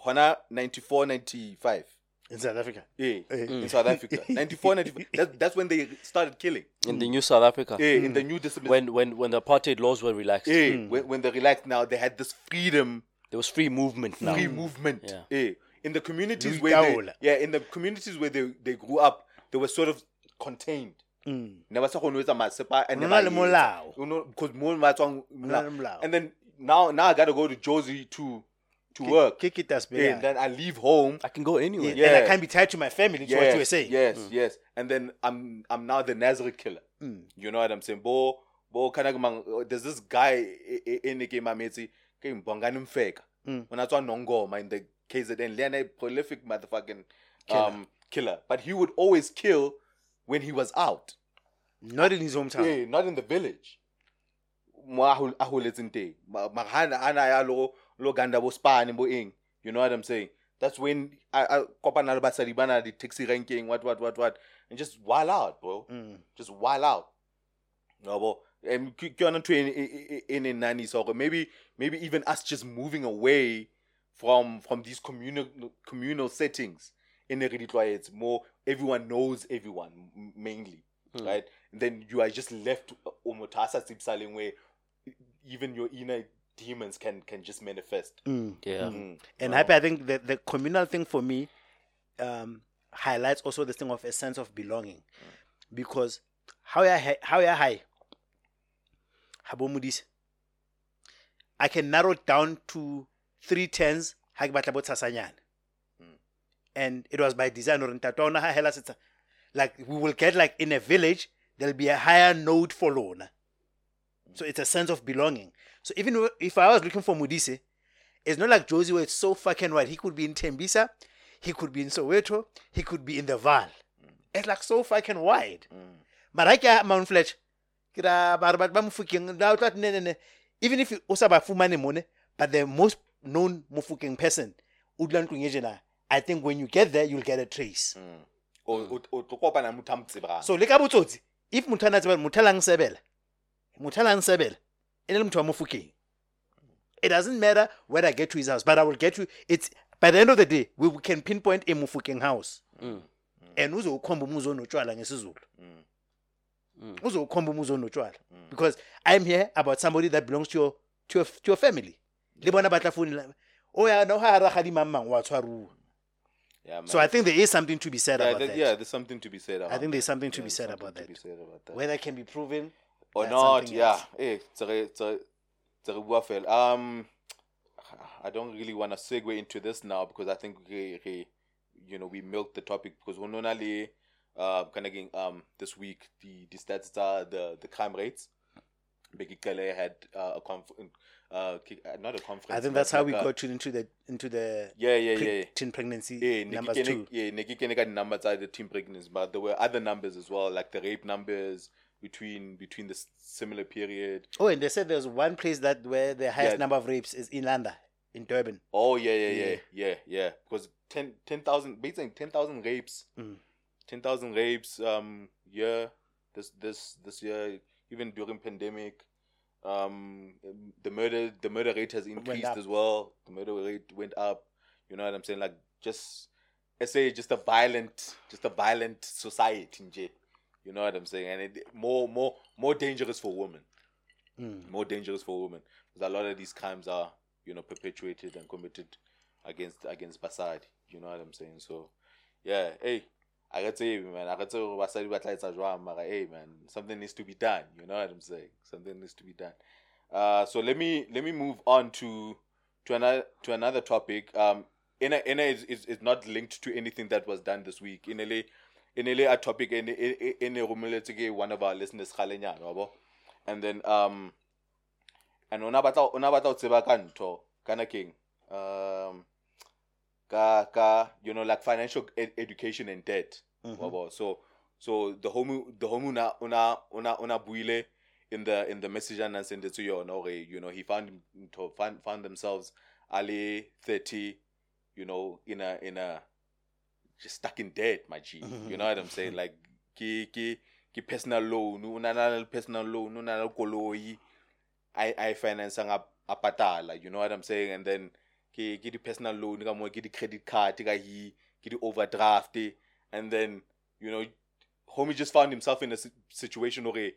hona 94 95 in South Africa. yeah, in South Africa [laughs] 94 95 that, that's when they started killing In the new South Africa. yeah, in the new discipline When when when the apartheid laws were relaxed. yeah, when, when they relaxed now they had this freedom There was free movement now. free movement Yeah. yeah. in the communities where they, yeah in the communities where they, they grew up they were sort of contained hmm. ne ba sa kgone ho etsa masepa and Ho ne na ba le etsa. molao. You know, because mo ba tswang na le molao. and then now now I gotta go to Jozi to to work Kick it as and then I leave home I can go anywhere. yeah. And I can't be tied to my family. To what you were saying. Yes, mm. yes. And then I'm I'm now the Nazareth killer. Mm. You know what I'm saying? Bo bo kana mang uh, there's this guy i- i- in the game Ametsi ke mbongani mfeka. Mm. When I saw Nongoma in the KZN, Lena prolific motherfucking um killer. But he would always kill when he was out. Not in his hometown. Yeah, not in the village. Mo a hol- a holetseng teng. Ma- mara hana hana ya lo lo ganda bo spane bo eng. You know what I'm saying? That's when I I kopana le basadi bana di taxi ranking what what what what and just wild out, bro. Mm. Just wild out. No, bo. And ke yona ntho e neng nani so maybe maybe even us just moving away from from these communal communal settings in the it's more everyone knows everyone mainly mm. right and then you are just left sipsaling where even your inner demons can can just manifest Yeah. Mm. And Wow. happy, I think the, the communal thing for me um, highlights also this thing of a sense of belonging. Because how ya how ya high, Habo Mudis, I can narrow it down to three tens, ha ke batla bo and it was by design. or ntate wa rona ha hela setsa- Like we will get like in a village, there'll be a higher note for Lona. So it's a sense of belonging. So even if I was looking for Mudise, it's not like Jozi where it's so fucking wide. He could be in Tembisa, he could be in Soweto, he could be in the Vaal. It's like so fucking wide. But I can Mount Fletch. Even if o sa ba fumane mone, but the most known Mofokeng person, o dula ntlong e tjena, I think when you get there, you'll get a trace. tsebang. So le ka botsotsi, if motho a na tseba motho a lang sebela, motho a lang sebela, ne le motho. It doesn't matter where I get to his house, but I will get to it's by the end of the day, we can pinpoint a Mofokeng house. Mm. And uzokhomba umuzi onotshwala ngesizulu. Mm. Mm. Uzokhomba umuzi onotshwala. Because I'm here about somebody that belongs to your to your, to your family. Le bona ba tla founela. Oh ya no ha ra ga di mamang wa tshwaruwa. yeah. So I think there is something to be said yeah, about that- that. yeah, there's something to be said about think there's something to be said something to be said about that. Whether it can be proven or not yeah else. eh tse re- tse tse re bua fela. um i don't really want to segue into this now because i think re, re, you know we milked the topic because nona le uh kind of um this week the the stats are the the crime rates Bheki Cele had uh, a conf- uh, uh, not a conference. I think that's how we a- got to into the into the Yeah, yeah, pre- yeah. teen pregnancy Yeah, numbers too. yeah, ne ke kene di-numbers tsa the teen pregnancy, but there were other numbers as well, like the rape numbers between between the similar period. Oh, and they said there's one place that where the highest Yeah. number of rapes is in Landa, in Durban. Oh yeah, yeah, yeah, Yeah. yeah, yeah. Because 10 10,000, basically ten thousand rapes, Mm. ten thousand rapes. Um, yeah, this this this year, even during pandemic, um, the murder the murder rate has increased as well. The murder rate went up. You know what I'm saying? Like just, I say, just a violent, just a violent society. You know what I'm saying? And it more more more dangerous for women. Mm. more dangerous for women. Because a lot of these crimes are you know perpetuated and committed against against basadi. You know what i'm saying? So yeah hey I got say man. I got to basadi ba tla etsa jwang? Mara hey man something needs to be done. You know what i'm saying? Something needs to be done. Uh so let me let me move on to to another to another topic. Um ina ina is, is, is not linked to anything that was done this week. Inele inele a topic in in in one of our listeners khalenyana wabo and then um and ona batla ona batla ho tseba ka ntho kana keng um ka ka you know like financial ed- education and debt wabo so so the home the home una una una una buile in the in the message and send it to you no you know he found to find found themselves ali 30 you know in a in a just stuck in debt my g. You know what i'm saying? [laughs] Like ki ki ki personal loan una na le personal loan una na le koloi i i finance nga a patala you know what i'm saying? And then ke ke di personal loan ka mo ke di credit card ka hi ke di overdraft and then you know homie just found himself in a situation where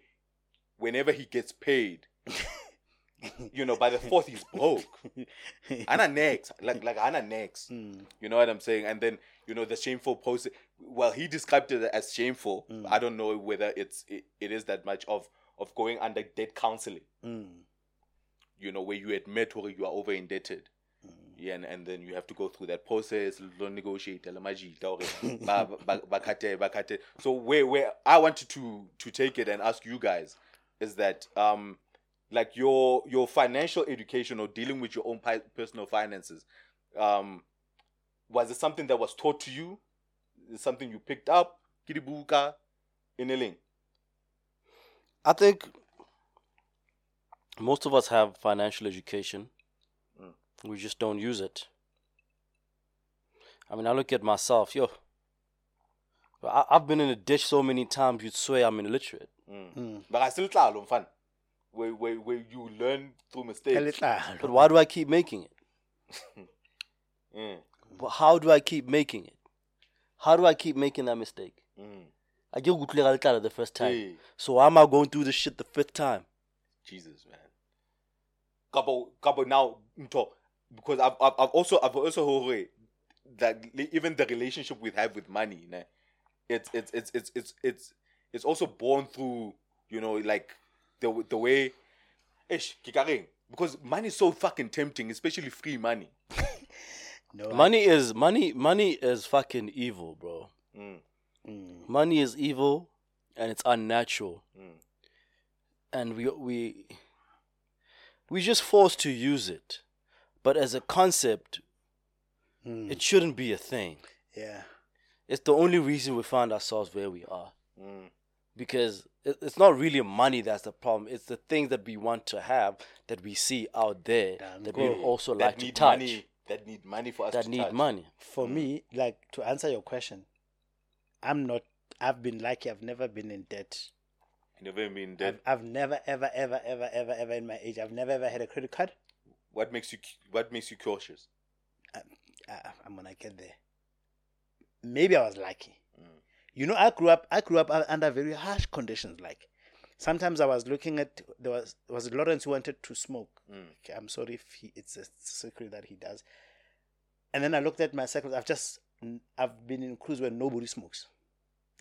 whenever he gets paid [laughs] [laughs] you know, by the fourth he's broke. Ana next, like like Anna next. Hmm. You know what I'm saying? And then you know the shameful post. Well, he described it as shameful. Hmm. I don't know whether it's it, it is that much of of going under debt counseling. Hmm. You know, where you admit where you are over indebted. Yeah, and, and then you have to go through that process, negotiate. So where where I wanted to to take it and ask you guys is that um like your your financial education or dealing with your own personal finances um was it something that was taught to you something you picked up kiribuka ineling I think most of us have financial education. Mm. We just don't use it. I mean, I look at myself, yo. I, I've been in a ditch so many times, you'd swear I'm illiterate. Mm. Mm. but I still tell fun where, where where you learn through mistakes. But why do I keep making it? [laughs] Mm, But how do I keep making it? How do I keep making that mistake? mm. I get utlera letlalo the first time. Hey. So why am I going through this shit the fifth time? Jesus, man. Couple, couple now, because I've, I've, I've also, I've also heard that even the relationship we have with money, ne, it's, it's, it's, it's, it's, it's, it's also born through, you know, like the, the way, ish, kikaring, because money is so fucking tempting, especially free money. [laughs] No, I- Money is money. Money is fucking evil, bro. Mm, Money is evil, and it's unnatural. mm, and we we we just forced to use it but as a concept Mm. it shouldn't be a thing yeah. it's the only reason we find ourselves where we are mm, because it's not really money that's the problem it's the things that we want to have that we see out there Damn that we also that like to need touch money, that need money for us that to need touch. money For mm. me, like to answer your question, I'm not. I've been lucky. I've never been in debt. Never been dead. I've, I've never, ever, ever, ever, ever, ever in my age. I've never ever had a credit card. What makes you, what makes you cautious? I, I'm gonna get there. Maybe I was lucky. You know, I grew up. I grew up under very harsh conditions. Like sometimes I was looking at there was was Lawrence who wanted to smoke. Mm. Okay, I'm sorry if he, it's a secret that he does. And then I looked at my circles. I've just I've been in cruise where nobody smokes.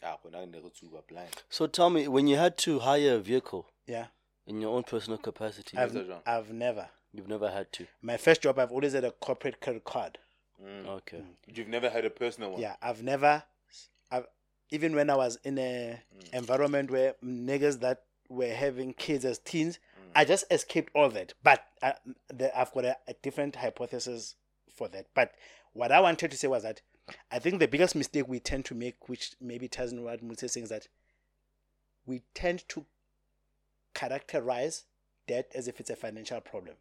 Ah, when I never to blind. so tell me when you had to hire a vehicle Yeah, in your own personal capacity I've I've never. you've never had to My first job, I've always had a corporate credit card. Mm. okay mm. You've never had a personal one. Yeah, I've never, I've even when I was in a environment where niggas that were having kids as teens, I just escaped all that. But I, the, I've got a, a different hypothesis for that. But what I wanted to say was that I think the biggest mistake we tend to make, which maybe ties in what Mutse is saying, is that we tend to characterize debt as if it's a financial problem.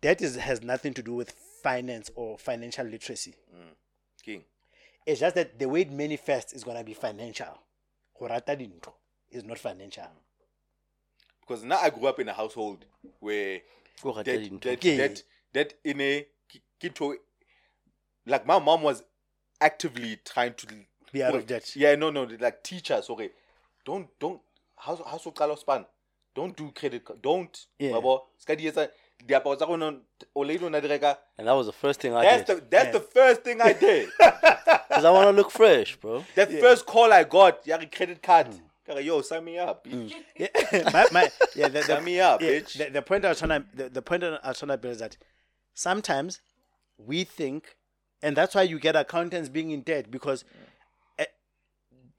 Debt is, has nothing to do with finance or financial literacy. Mm. King. It's just that the way it manifests is gonna be financial. Go rata dintho is not financial. Because now I grew up in a household where Go that that, that that in a kito like my mom was actively trying to Be out of debt. Yeah, no, no, like teachers, okay. Don't don't how how so call span. Don't do credit card. Don't. Yeah. Babo, ska di etsa diaparo tsa rona o le lona di reka. and that was the first thing I That's did the that's Yeah. the first thing I did. [laughs] because I want to look fresh bro that first call I got, yeah, credit card. Hmm. Kare, Yo, sign me up. bitch. Hmm. [laughs] Yeah, my, my, yeah, the, the, Sign me up, yeah, bitch. the, the point I was trying to the, the point I was trying to build is that sometimes we think, and that's why you get accountants being in debt because eh,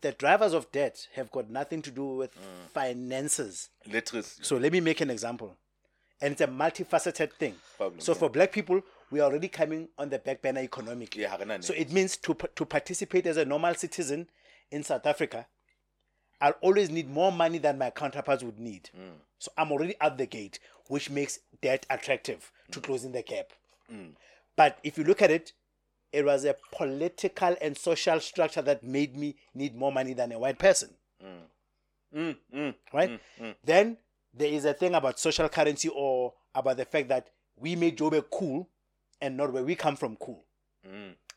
the drivers of debt have got nothing to do with hmm. finances. Literacy. So let me make an example. And it's a multifaceted thing. Problem, so yeah. for black people, we are already coming on the back burner economically. Yeah, so it means to, to participate as a normal citizen in South Africa, I'll always need more money than my counterparts would need. Mm. So I'm already at the gate, which makes debt attractive to mm. closing the gap. Mm. But if you look at it, it was a political and social structure that made me need more money than a white person Mm, mm. right? Then there is a thing about social currency or about the fact that we made Joburg cool and not where we come from cool.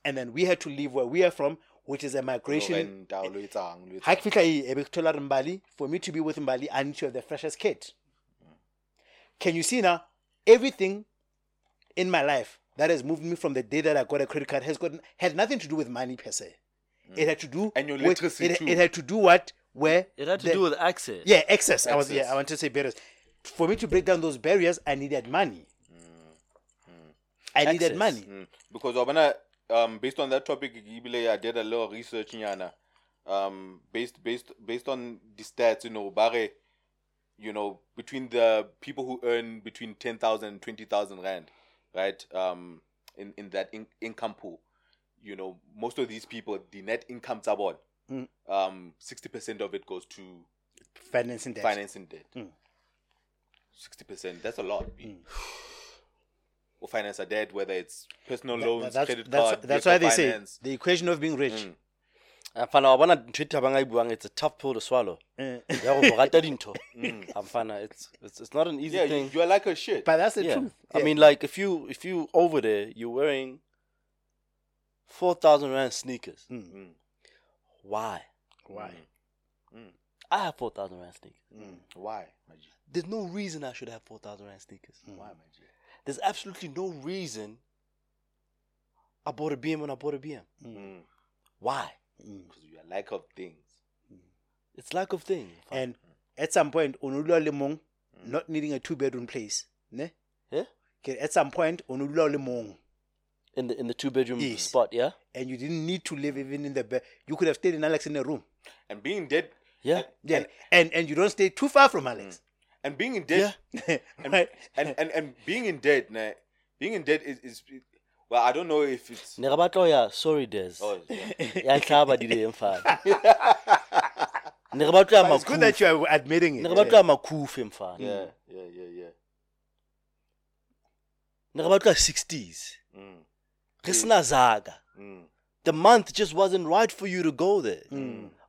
And then we had to leave where we are from, which is a migration. Loren, tao, lo etsang, lo etsang. Ha ke fihla be ke thola re Mbali, For me to be with Mbali, I need to have the freshest kit. can you see now? Everything in my life that has moved me from the day that I got a credit card has got had nothing to do with money per se. It had to do Mm. And your with- literacy it, too. it had to do what where It had to the- do with access. yeah access. I was yeah I want to say barriers. For me to break down those barriers, I needed money. I needed Access. money. Mm. Because Obana, um, based on that topic, Ibile, I did a little research, Nyana. Um, based based based on the stats, you know, bare, you know, between the people who earn between 10,000 and 20,000 rand, right? Um, in in that in, income pool, you know, most of these people, the net income tabon, Mm. um, 60% of it goes to Financing debt. financing debt. Mm. Sixty percent. That's a lot. B. [sighs] Or finance a debt, whether it's personal That- loans, that's credit that's, card, that's why they finance. say the equation of being rich. Mm. And fana wa bona ntho e thabang a e buang it's a tough pill to swallow. Eh, Ya go rata [laughs] dintho. [laughs] Am fana it's, it's it's not an easy Yeah, thing. you are like a shit. but that's the yeah. truth. I mean like if you if you over there you're wearing 4000 rand sneakers. Mm. Why? why? Mm. Mm. I have 4000 rand sneakers. Mm. mm. Why, my G? There's no reason I should have 4000 rand sneakers. Why, my G? There's absolutely no reason I bought a BM when I bought a BM. Mm. Why? Because you are like of things. It's lack of thing. And at some point, onulwa Lemong, not needing a two bedroom place. Ne? Yeah? Okay, at some point, onulwa le mong, in the in the two bedroom Yes. spot, yeah? and you didn't need to live even in the bed. You could have stayed in Alex in a room. And being dead. Yeah. Yeah, and and you don't stay too far from Alex. And being in debt. [laughs] And, right? and, and and being in debt, nah, being in debt is, is well, I don't know if it's. Ne re batla ho ya sorry des. Oh, [laughs] yeah. Ya hlaba di le [laughs] mfana. Ne re batla ya But it's good that makhufu. you are admitting it. Ne re batla ya makhufu mfana. yeah, yeah, yeah, yeah. Ne re batla 60s. Mm. Re zaga. Mm. The month just wasn't right for you to go there.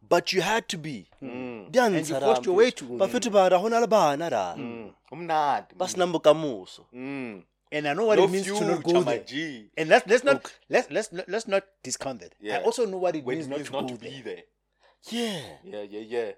But you had to be. Mm. Di a And ntsha you forced your way to go Ba there. fethu ba ra hona le bana da. Mm. Umnandi. Ba sena. Mm. And I know what No it means to not future, go my there. G. And let's let's not Okay. let's let's let's not discount that. Yeah. I also know what it When means not means to not go to there. be there. Yeah. Yeah, yeah, yeah.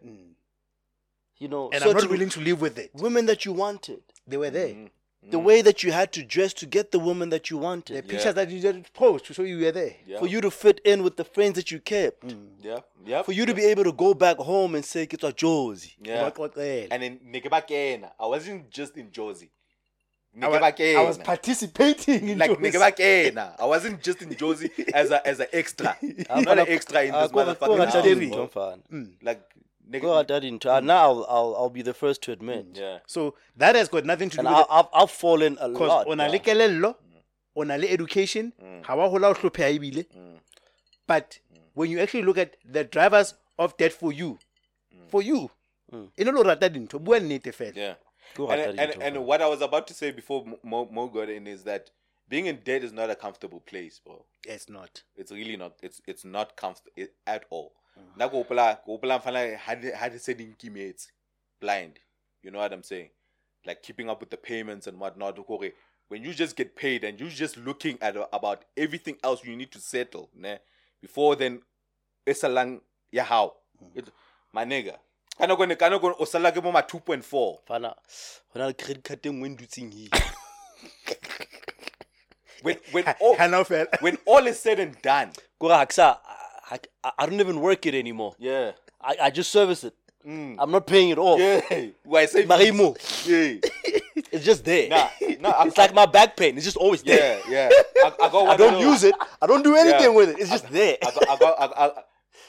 You know, And I'm not certain willing to live with it. women that you wanted. They were there. Mm. The mm. way that you had to dress to get the woman that you wanted. The wanted. pictures that you just post to show you were there. Yeah. For you to fit in with the friends that you kept. Mm. yeah, yeah. For you to be able to go back home and say, Get a Jozi. yeah. Ngoxoxele. And then Nekebakena. I wasn't just in Jozi. I was, I was Nekebakena. participating in Like those. Nekebakena. I wasn't just in Jozi as a as an extra. [laughs] I'm not an extra in this uh, go- go motherfucking rata house, dintho, bro. Mfana. Like Go nigga. rata dintho. Ah, Now I'll, I'll, I'll be the first to admit. Mm. Yeah. So that has got nothing to do And with I, it. I've, I've fallen a Because lot. on a le bruh. kelello, mm. on a le education, mm. ha wa hola o hlopheha ebile. But when you actually look at the drivers of that for you, for you, e no le ho rata dintho, bua nnete fela. Yeah. Go And, rata and, dintho, and what I was about to say before Mo, Mo got in is that being in debt is not a comfortable place, bro. It's not. It's really not. It's it's not comfortable at all. Nna ke hopola- ke hopola mfana ha di- ha di se di nkimetse, blind. You know what I'm saying? Like keeping up with the payments and whatnot. Kore, When you just get paid and you're just looking at about everything else you need to settle, ne? Before then, it's a lang ya how. Mm. It- My nigga. Kana kone kana kone o sala ke mo ma 2.4. Fana, na le credit card e nngwe ndutseng hile. [laughs] When when all Ha no fela. when all is said and done. Kore ke sa- I, I, I don't even work it anymore. Yeah. I, I just service it. Mm. I'm not paying it off. Yeah. Why say [laughs] Marimo. Yeah. [laughs] It's just there. Nah, nah, [laughs] I- it's like my back pain. It's just always there. Yeah, yeah. I, I got I don't use it. I don't do anything Yeah. with it. It's just there. I got, I got, I, I,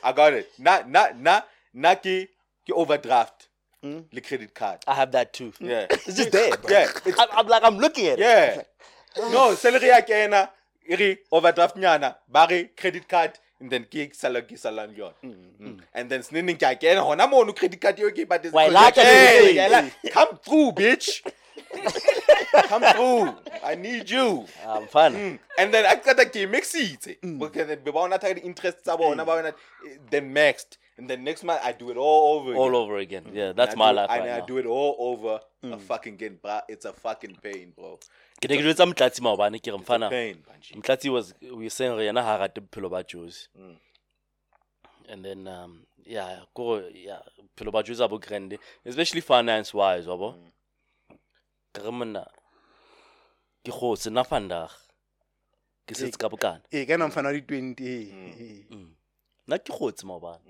I got it. Na, na, na, na ki, ki overdraft. The credit card. I have that too. Yeah. It's just there. Bro. Yeah, I'm, I'm like I'm looking at it. Yeah. No, salary ya kena, iri overdraft nyana, bari credit card, and then ki sala ki sala yon. Mm, mm. mm. And then snining kya kena, hona mo no credit card yo ki but it's Why, like Hey, come through, bitch. [laughs] come through. I need you. Ah, I'm fine. Mm. and then I got ke mixite because then ba bona the interest tsa bona mm. ba bona then maxed and then next month I do it all over All again. over again. Yeah, that's I my do- life and right I now. do it all over a fucking again but it's a fucking pain bro Ke ne ke jwetsa motlatsi maobane ke re mfana motlatsi was we saying re yena ha rate bophelo ba josi Mm. and then um yeah ko yeah bophelo ba josi a bo grande especially finance wise wabo. Ka re monna ke kgotse nna vandag ke setse ka bokana. ee ka namfana wa di-twenty ee, ee. nna ke kgotse maobane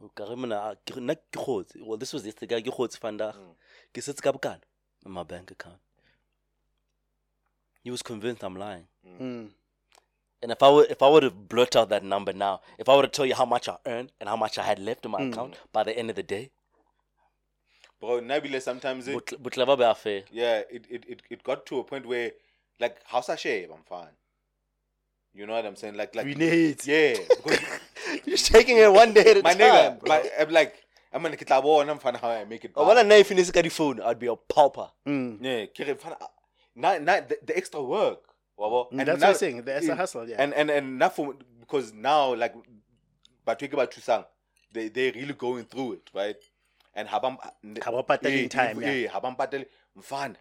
Mm. ka re monna a- ke- nna ke kgotse. Well this was yesterday ke kgotse vandag Mm. ke setse ka bokana in my bank account he was convinced i'm lying Mm. And if I would if I were to blurt out that number now, if I were to tell you how much I earned and how much I had left in my account by the end of the day, Bro, Nabila sometimes it, but but clever be fair. yeah, it, it, it, it got to a point where like how's I shave? I'm fine. You know what I'm saying? Like like We need. Yeah. [laughs] Because You're shaking it one day at a my time. nigga, my, I'm like I'm gonna get and I'm fine how I make it. Oh, back. when I know if you got the phone, I'd be a pauper. Mm. Yeah, kere fana not not the, the extra work. Mm, that's now- what I'm saying. That's a yeah. hustle, yeah. And and and not for because now like but talking about Chusang, they they really going through it, right? And habam Ha ba in time, yeah. yeah. habam patale mfana.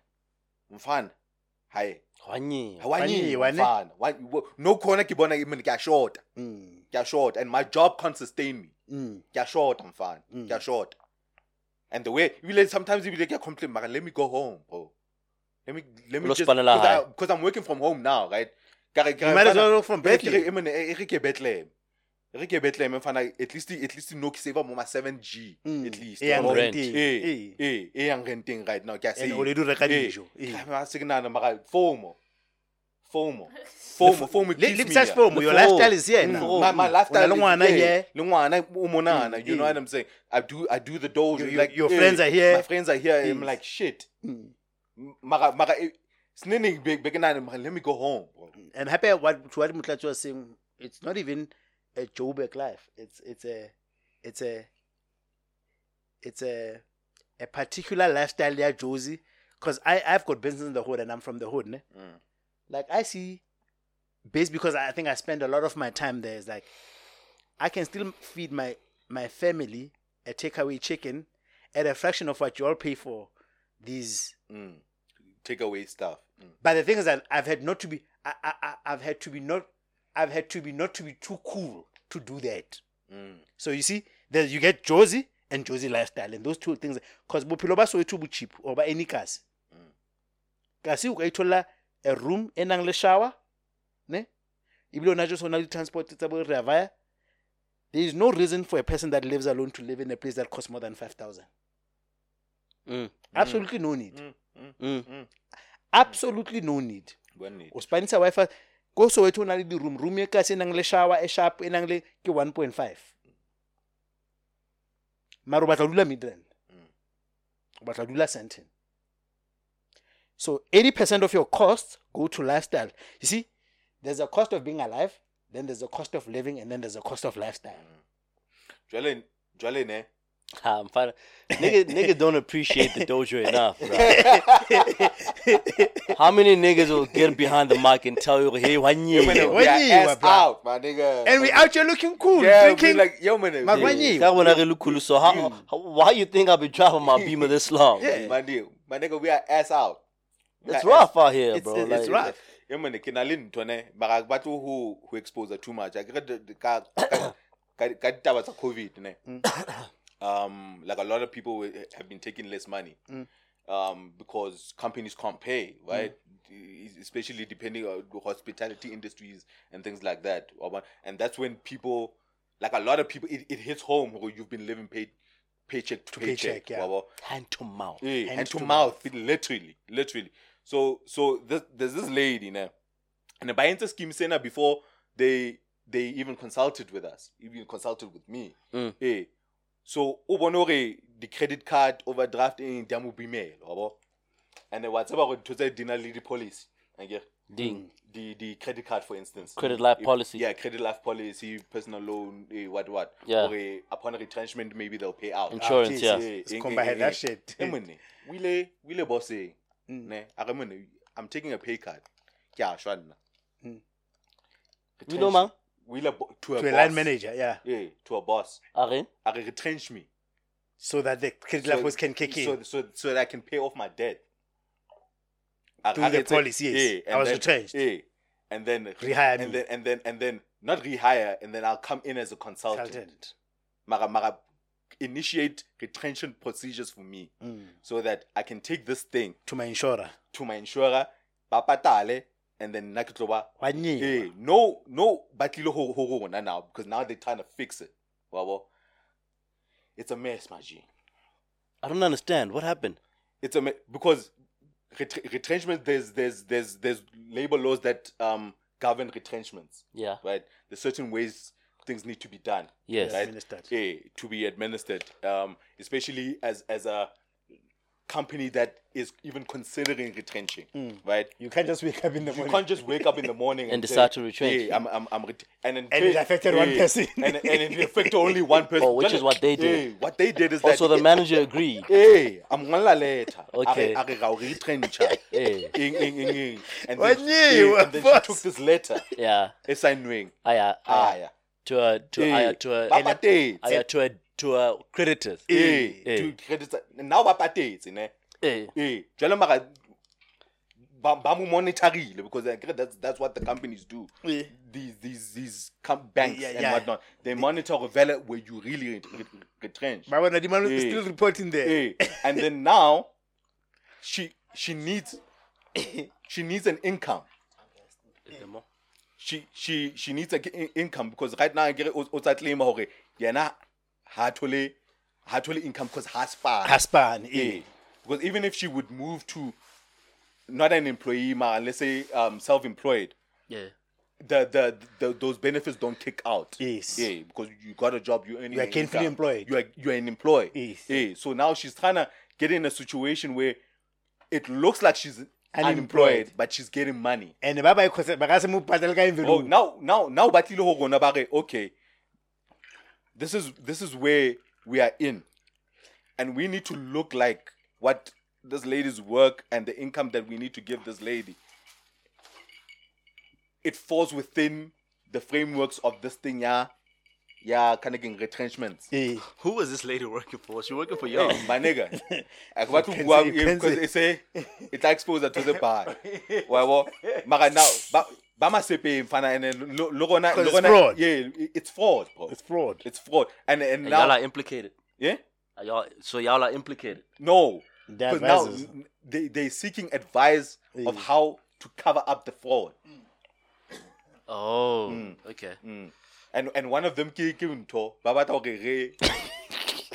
Mfana. Hi. Hawani wane? mfana. No corner ke bona ke ke a short. Mm. Ke short and my job can't sustain me. Mm. A short mfana. Mm. A short. And the way you like sometimes you be like a complaint, let me go home, bro. Let me let me just because I'm working from home now, right? Kare- You kare might as well go from Bethlehem. Bethlehem. I mean, e re ke Bethlehem. E re ke Bethlehem mfana at least at least no ke save mo ma 7G Mm. at least. E yang renting. Eh, Eh. eh, e yang renting right now. Ke a And save. already reka Eh, dijo. Eh. ka ma se ke nahana, mara FOMO. FOMO. [laughs] FOMO, FOMO Le- keeps le me search here. for mo, your lifestyle is here Mm. now. My, my lifestyle Una le is ngwana here. here. Le ngwana, o monana, Mm, you know mm. what I'm saying? I do I do the doge. Your- like your eh, friends are here. My friends are here. I'm like shit. Mm. Mara mara snini big big nine, mara, let me go home. Bro. And happy what what Mutlacho was saying, it's not even a Joburg life. It's it's a it's a it's a a particular lifestyle there, Jozi. Because I I've got business in the hood and I'm from the hood, ne? Mm. Like I see, based because I think I spend a lot of my time there. Is like I can still feed my my family a takeaway chicken at a fraction of what you all pay for these Mm. Take away stuff. Mm. but the thing is that I've had not to be I, I, I've had to be not I've had to be not to be too cool to do that. Mm. So you see, there you get Jozi and Jozi lifestyle and those two things because bophelo ba soweto bo cheap or ba any kasi. Kasi o ka a room e nang le shower, ne? Ebile o na just ona le transport tsa bo Rea There is no reason for a person that lives alone to live in a place that costs more than 5,000. Mm. Absolutely no need. Mm. Mm. Mm. Mm. Absolutely no need. One o spanisa wifi ko soweto o na le di-room room e kasi e nang le shower e sharp e nang le ke 1.5 mara o batla o dula midrand o batla o dula Sandton so 80 percent of your costs go to lifestyle you see there's a cost of being alive then there's a cost of living and then there's a cost of lifestyle jwale ne. I'm fine. Nigga, nigga don't appreciate the dojo [laughs] enough, bro. [laughs] How many niggas will get behind the mic and tell you, hey, Yo, Hwanye? man, When we are you ass bro. out, my nigga. and we out here looking cool yeah, drinking like yo man. Ma- yeah, Hwanye. Ka wena re le cool, So how, how, why you think I've been driving my beamer this long? Yeah. [laughs] My nigga, my nigga, we are ass out. We It's are ass- rough out here, It's- bro. it's like, rough. Yeah, man, ke na le ntho ne, mara ke batla ho ho expose too much. I get the ka ka [coughs] ka ka ditaba tsa COVID ne. Mm. [coughs] Um, like a lot of people have been taking less money. Mm. Um, because companies can't pay, right? E- Especially depending on the hospitality industries and things like that. And that's when people, like a lot of people, it, it hits home where you've been living pay, paycheck to, paycheck, paycheck. yeah. Hand to mouth. Yeah, Hand hand to to mouth, literally, literally. So, so this, there's this lady now, and the Bayenta scheme center before they they even consulted with us, even consulted with me. Mm. Yeah. So, ubonore the credit card overdraft in Damu Bimel, wabo. and then what's about to say dinner lady policy, I get Ding. the the credit card for instance Credit life If- policy. yeah credit life policy personal loan eh, what what Yeah. or eh, upon retrenchment maybe they'll pay out Insurance, jeez, yeah. Eh, It's eh, come by that shit. Mone, wile wile boss eh, Mm. ne a re mone, i'm taking a pay card ke a shwa nna Mm. You know, man? Wile bo- to a to a boss line manager yeah yeah to a boss Are? a re retrench me so that the credit life was can kick in so, so so that i can pay off my debt A- Through the re tse- policy, yes. I and was then- retrenched. yeah and then Rehire and me. then and then and then not rehire and then i'll come in as a consultant consultant mara mara initiate retention procedures for me Mm. so that I can take this thing to my insurer to my insurer ba patale and then nna ke tlo ba eh no no ba tlile ho ho rona now because now they're trying to fix it wabo it's a mess my G I don't understand. What happened? it's a me- because ret- retrenchment there's there's there's there's labor laws that um govern retrenchments Yeah. right there's certain ways things need to be done Yes. right Administered. eh, to be administered um especially as as a company that is even considering retrenching hmm. right you can't just wake up in the morning. you can't just wake up in the morning [laughs] and, And say, decide to retrench. "Hey, I'm, I'm, I'm ret-" and And it affected one person. and, and it [laughs] affected only one person. Oh, which is what they did. Hey, what they did is Also, that the manager agreed. [laughs] Hey, I'm ngola letter. Okay. Are are retrencha. Hey. Ing, ing, ing, ing. And then, and then she took this letter. Yeah. Esignwing. Aya. Ah, Aya. yeah. Ah, ah, To a to Eh, aya to a ba patetse. to a to a creditors. Eh, Eh. to credit. Now ba patetse, ne? Eh. Eh, jwale mara ba ba mo monetarile because I get that's that's what the companies do. Eh. These these these com- banks Yeah, and yeah. whatnot. They monitor the value where you really ret- retrench. but when the demand is Eh. still reporting there Eh, and then now she she needs [coughs] she needs an income. She she she needs an income because right now I get o tsa claim hore yena ha thole ha thole income because ha spa. Haspan, Yeah. eh. Because even if she would move to not an employee, ma, let's say um, self-employed, Yeah. the, the the those benefits don't kick out. Yes. Yeah, because you got a job, you're earning. You are an gainfully income. employed. You are you are an employee. Yes. Yeah. So now she's trying to get in a situation where it looks like she's unemployed, Unemployed. but she's getting money. and ba ba ba ka se mo patele ka Oh, envelope now now now batlile ho rona ba re okay. This is this is where we are in, and we need to look like what this lady's work and the income that we need to give this lady. It falls within the frameworks of this thing, yeah, yeah, kind of getting retrenchments. Eh. Who was this lady working for? Was she working for y'all? Hey, my nigga. Ek batla can ho bua say- you can because they say it tla expose her to the bar. Wa bo? Mara now ba ba masepeng fana and then lo lo gona 'Cause lo it's fraud. Yeah, it's fraud, bro. it's fraud It's fraud. And and And now y'all are implicated. yeah? Are y'all so y'all are implicated. No. They're 'Cause now advisors. n- they they seeking advice of how to cover up the fraud. Oh. Okay. Mm. And and one of them ke ke ntho ba batla hore re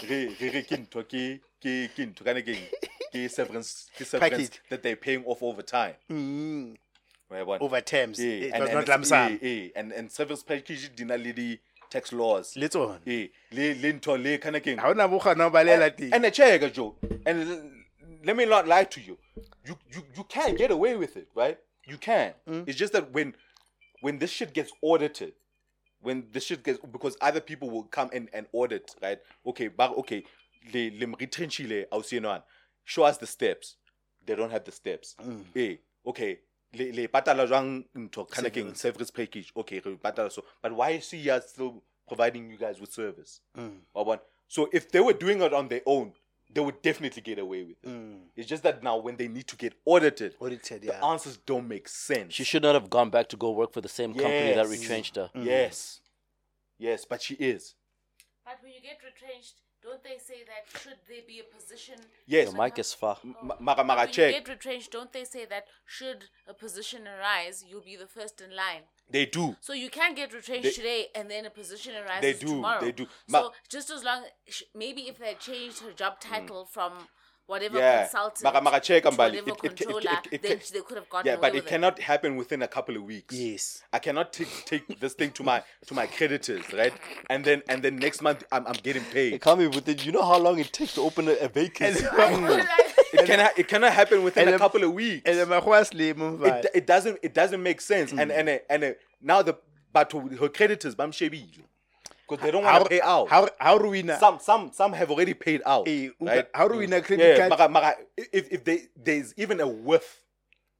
re re re ke ntho ke ke ke ntho kana ke ke severance ke severance that they're paying off over time. Mm. Over terms. Eh, it and, was and, not lump sum eh, eh, and and service package di na le di tax laws. Le tsona. Eh le le ntho le kana ke ha ona bokgona ho balela teng. and a check Joe. And let me not lie to you. You you you can get away with it right? You can. Mm. it's just that when when this shit gets audited when this shit gets because other people will come in and audit right? Okay but okay le le retrenchile ausienwan show us the steps. They don't have the steps. Mm. eh okay le le patala jwang ntho? Kana service. Package. Okay re patala so. But why is she still providing you guys with service? Mm. so if they were doing it on their own they would definitely get away with. It Mm. it's just that now when they need to get audited audited the yeah. answers don't make sense. She should not have gone back to go work for the same company that retrenched her. yes. Yes but she is. But when you get retrenched, don't they say that should there be a position? Yes. Your mic is far. Oh. Ma- mara mara When you check get retrenched, don't they say that should a position arise, you'll be the first in line? they do So you can get retrenched They- today, and then a position arises They do, tomorrow. they do. Ma- So just as long, sh- maybe if they changed her job hmm. title from whatever Mm. Yeah. consultant Mara- mara check, to whatever It- it- it- controller, it- it then they could have gotten yeah away but with it cannot happen within a couple of weeks yes I cannot take take this thing to my to my creditors, right? And then and then next month I'm, I'm getting paid. It paid. can't be within. You know how long it takes to open a, a vacancy. [laughs] [laughs] It can it cannot happen within And a couple of weeks. and then makgowa slim it, it doesn't it doesn't make sense and and uh, and uh, now the but her creditors bam shebile because they don't want to pay out how how do we know some some some have already paid out Eh, uka- right how do we know credit yeah card mara, mara, if if they there's even a whiff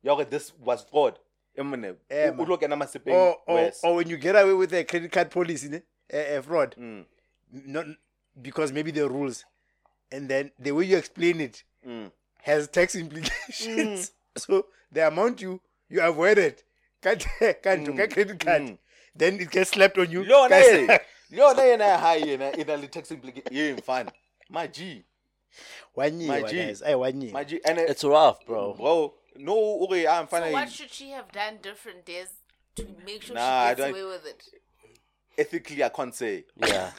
y'all this was fraud Emene, Eh, u- man. ulo kena masepeng or, or, or when you get away with a credit card policy ne? a, a fraud Mm. not because maybe the rules and then the way you explain it Mm. has tax [laughs] implications so the amount you you avoided can't [laughs] can't Mm. credit card Mm. then it gets slapped on you Guys, eh, [laughs] yona yena ya high yena ina le tax implication ye mfana my g One year, My G. guys. Eh, hey, one year. my g and It's rough, bro. bro no okay i'm fine So fine what should she have done different days to make sure Nah, I she gets don't- away with it? ethically i can't say Yeah.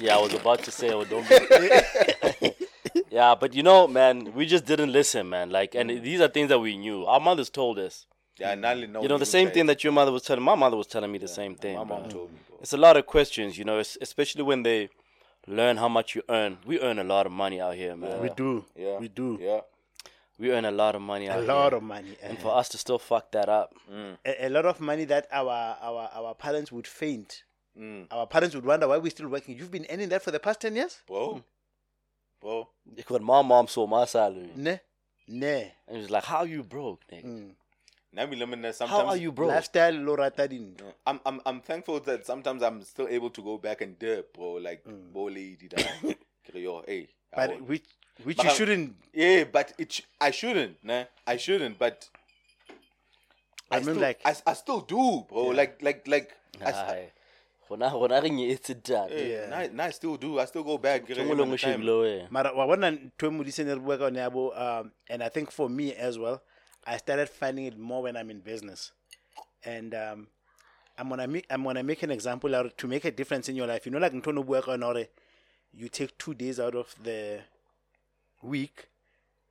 Yeah, I was about to say, oh, don't be. [laughs] yeah, but you know, man, we just didn't listen, man. Like, and these are things that we knew. Our mothers told us. yeah nali no You know, the same thing that your mother was telling. My mother was telling me the same thing. my bro. mom told me bro. It's a lot of questions, you know, especially when they learn how much you earn. We earn a lot of money out here, man. we do. yeah We do. yeah We earn a lot of money out A here. lot of money. and eh. for us to still fuck that up. a, a lot of money that our our our parents would faint. Mm. Our parents would wonder why we're still working. You've been earning that for the past ten years? bro bro When my mom saw my salary, Ne, ne. and she was like, "How you broke, nigga? Mm. Nami lemon sometimes How are you broke?" Lifestyle lorata din. I'm I'm I'm thankful that sometimes I'm still able to go back and dip, bro. Like Mm. bo lady that. [coughs] Yo, hey. I But won't- which which But you I'm- shouldn't. yeah, but it sh- I shouldn't, nah. I shouldn't, but I I, mean, still, like- I, I still do, bro. Like like like I, st- Aye. Gona- gona re nyetse dad. yeah, Yeah. Nah, nah, I still do. I still go back. get it Nngwe in le the nngwe time. shebile wena. Mara wa bona ntho e modise re bua ka yone ya um, and I think for me as well, I started finding it more when I'm in business, and um, I'm gonna make I'm gonna make an example out to make a difference in your life. You know, like ntho no bua ka yone hore you take two days out of the week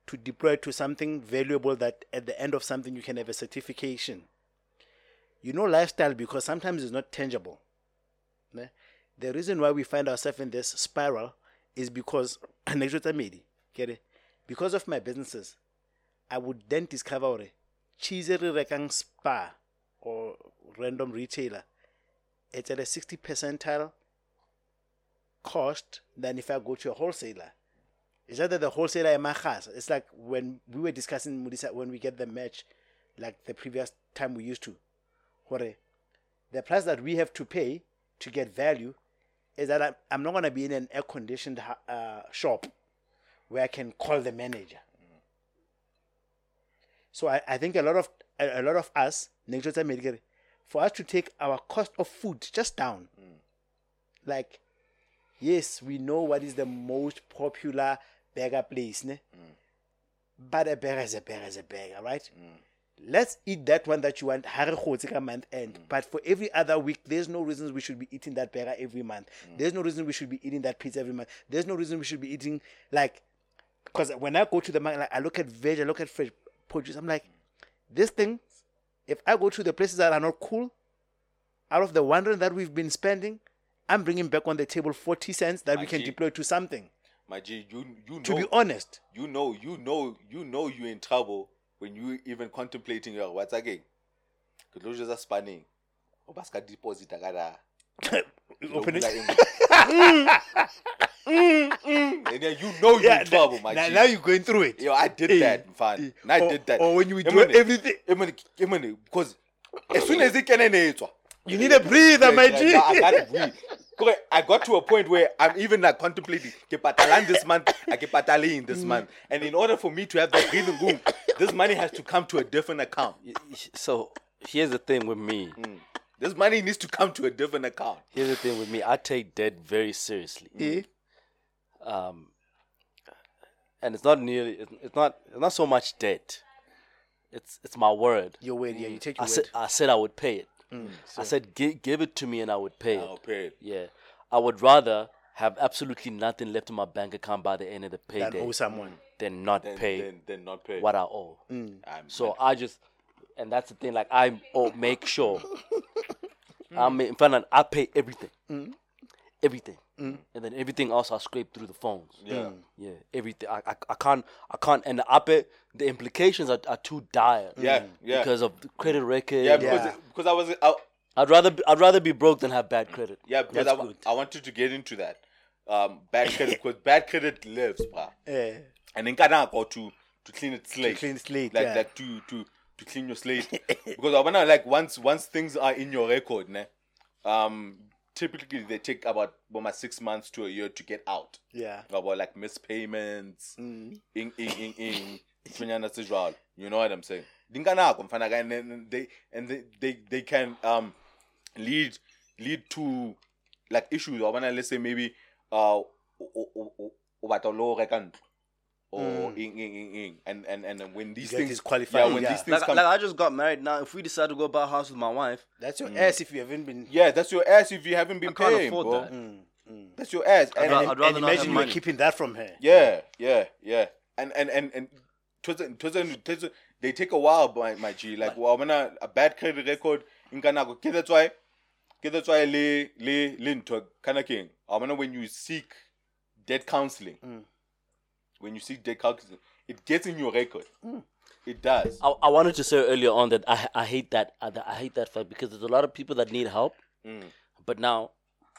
to deploy to something valuable that at the end of something you can have a certification. You know, lifestyle because sometimes it's not tangible. ne? The reason why we find ourselves in this spiral is because? [coughs] Because of my businesses, I would then discover hore cheese re rekang spa or random retailer. It's at a 60 percentile cost than if I go to a wholesaler. It's not that the wholesaler is magas. It's like when we were discussing Mudisa when we get the match, like the previous time we used to. Hore, the price that we have to pay to get value is that I'm, I'm not going to be in an air conditioned uh, shop where I can call the manager. So I, I think a lot of a, a lot of us, for us to take our cost of food just down. Mm. Like, yes, we know what is the most popular burger place, ne? Mm. But a burger is a burger is a burger, right? Mm. Let's eat that one that you want ka month end. But for every other week, there's no reason we should be eating that burger every month. There's no reason we should be eating that pizza every month. There's no reason we should be eating like because when I go to the market, like, I look at veg, I look at fresh produce. I'm like, this thing, if I go to the places that are not cool, out of the wondering that we've been spending, I'm bringing back on the table 40 cents that we can Aji. deploy to something. My G, you you know, To be honest, you know, you know, you know, you're in trouble when you even contemplating your what's again. Because are spanning. Obaska deposit [laughs] open it. Mm, mm, mm, and then you know you're Yeah, in trouble, my now, G. now you're going through it. Yo, I did that, fine. I or, did that. Or when you do Emane, everything, Emane, Emane, because as soon as it can end, you need a breather, my G. I got breathe. Correct. I got to a point where I'm even like contemplating ke patalang this month, I ke pataling this month. And in order for me to have that breathing room, this money has to come to a different account. So here's the thing with me. This money needs to come to a different account. Here's the thing with me. I take debt very seriously. Eh? Um, and it's not nearly. It's not. It's not so much debt. It's it's my word. Your word, yeah, you take I your said. I said I would pay it. I said give give it to me and I would pay I'll it. pay it. Yeah, I would rather have absolutely nothing left in my bank account by the end of the payday. Than owe someone. than not Then, pay then, then not pay. what I owe. I'm So I just, and that's the thing. Like I oh, make sure, [laughs] I'm in front I pay everything, everything, and then everything else I scrape through the phones. Yeah. yeah, everything. I, I, I can't, I can't, and I bet the implications are, are too dire. Yeah, yeah. because of the credit record. yeah, because Yeah. because I was I, I'd rather be, I'd rather be broke than have bad credit. yeah because I, That's wa- good. I wanted to get into that um bad credit because [laughs] bad credit lives, bruh. Eh, and then kana go to to clean it slate, clean slate, like yeah. like to to to clean your slate [laughs] because I wanna like once once things are in your record, ne, um, typically they take about about six months to a year to get out. yeah. About like missed payments, Mm. in in in in tshwenyana tse jwalo. You know what I'm saying? Di nka nako, mfana and they and they they, they can um lead lead to like issues or when I let's say maybe uh o- o- o- o- o batla lo reka ntlo, or ing, ing, ing, ing. and and and then when these get things disqualified, yeah when yeah. these things Like, come like I just got married now. If we decide to go buy a house with my wife, That's Mm. your ass if you haven't been. yeah that's your ass if you haven't been I can't paying afford bro that. Mm, mm. that's your ass I'd and, ra- and- I'd rather and imagine you were money. keeping that from her. Yeah, yeah, yeah. And and and and towards the- towards the- towards the- they take a while, my my G. Like, well, when a, a bad credit record in Kanako, okay, that's why, okay, that's why le le le into kind of king. I mean, when you seek debt counseling, Mm. When you see debt counseling, it gets in your record. Mm. It does. I, I wanted to say earlier on that I I hate that uh, I, I hate that fact because there's a lot of people that need help, Mm. but now.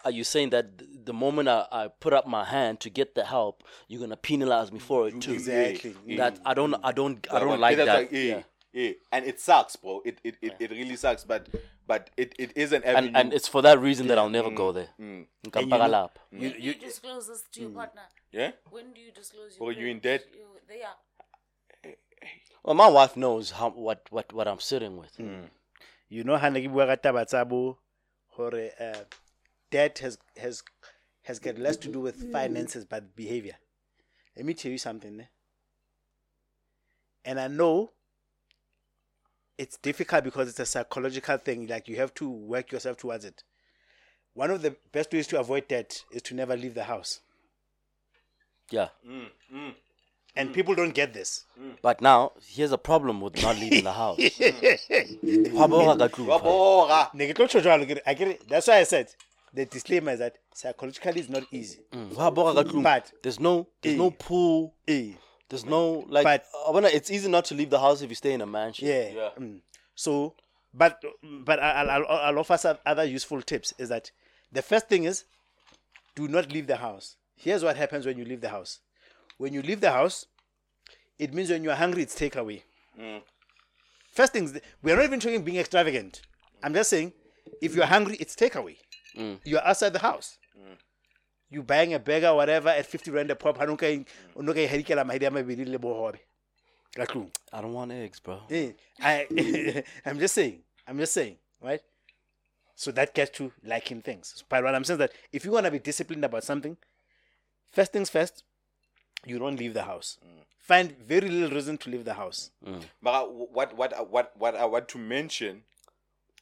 Are you saying that the moment I, I put up my hand to get the help, you're gonna penalize me for it too? Exactly. Yeah. That I don't, mm. I don't, I don't but like that's that. Eh, yeah, yeah. yeah. And it sucks, bro. It it, it, it really sucks. But but it, it is an avenue. And and it's for that reason that I'll never go mm. there. Mm. Nka And you know- mpaka lapho. When do you disclose this to your partner? Yeah. When do you disclose Oh, your you in debt? You- They are. Well, my wife knows how what what what I'm sitting with. Mm. You know, Hana ki bua ka taba tsa bo, hore, uh, debt has has has got less to do with mm. finances but behavior. Let me tell you something. Ne? And I know it's difficult because it's a psychological thing. Like you have to work yourself towards it. One of the best ways to avoid debt is to never leave the house. Yeah. And people don't get this. But now here's a problem with not leaving the house. [laughs] Wa boga ka tlung, Wa fa. boga. Ne ke tlo tjho jwalo, ke re- I get it. That's why I said the disclaimer is that psychologically it's not easy. Mm, wa boga ka tlung. But- there's no there's Eh. no pool. Eh. There's no like. But- I wanna, it's easy not to leave the house if you stay in a mansion. Yeah. Yeah. Mm. So, but but I'll, I'll, I'll offer some other useful tips. Is that the first thing is do not leave the house. Here's what happens when you leave the house. When you leave the house, it means when you are hungry, it's takeaway. Mm. First things, we are not even talking being extravagant. I'm just saying, if you're hungry, it's takeaway. Mm. You're outside the house. Mm. You buying a burger, whatever, at 50 rand a pop. ha no ka o no ka hadikela mahadi a mabedi le bohobe ka tlung. I don't want eggs, bro. Eh, I, [laughs] I'm just saying. I'm just saying, right? So that gets to liking things. But what I'm saying is that if you want to be disciplined about something, first things first, you don't leave the house. Find very little reason to leave the house. Mm. But uh, what what uh, what what I want to mention,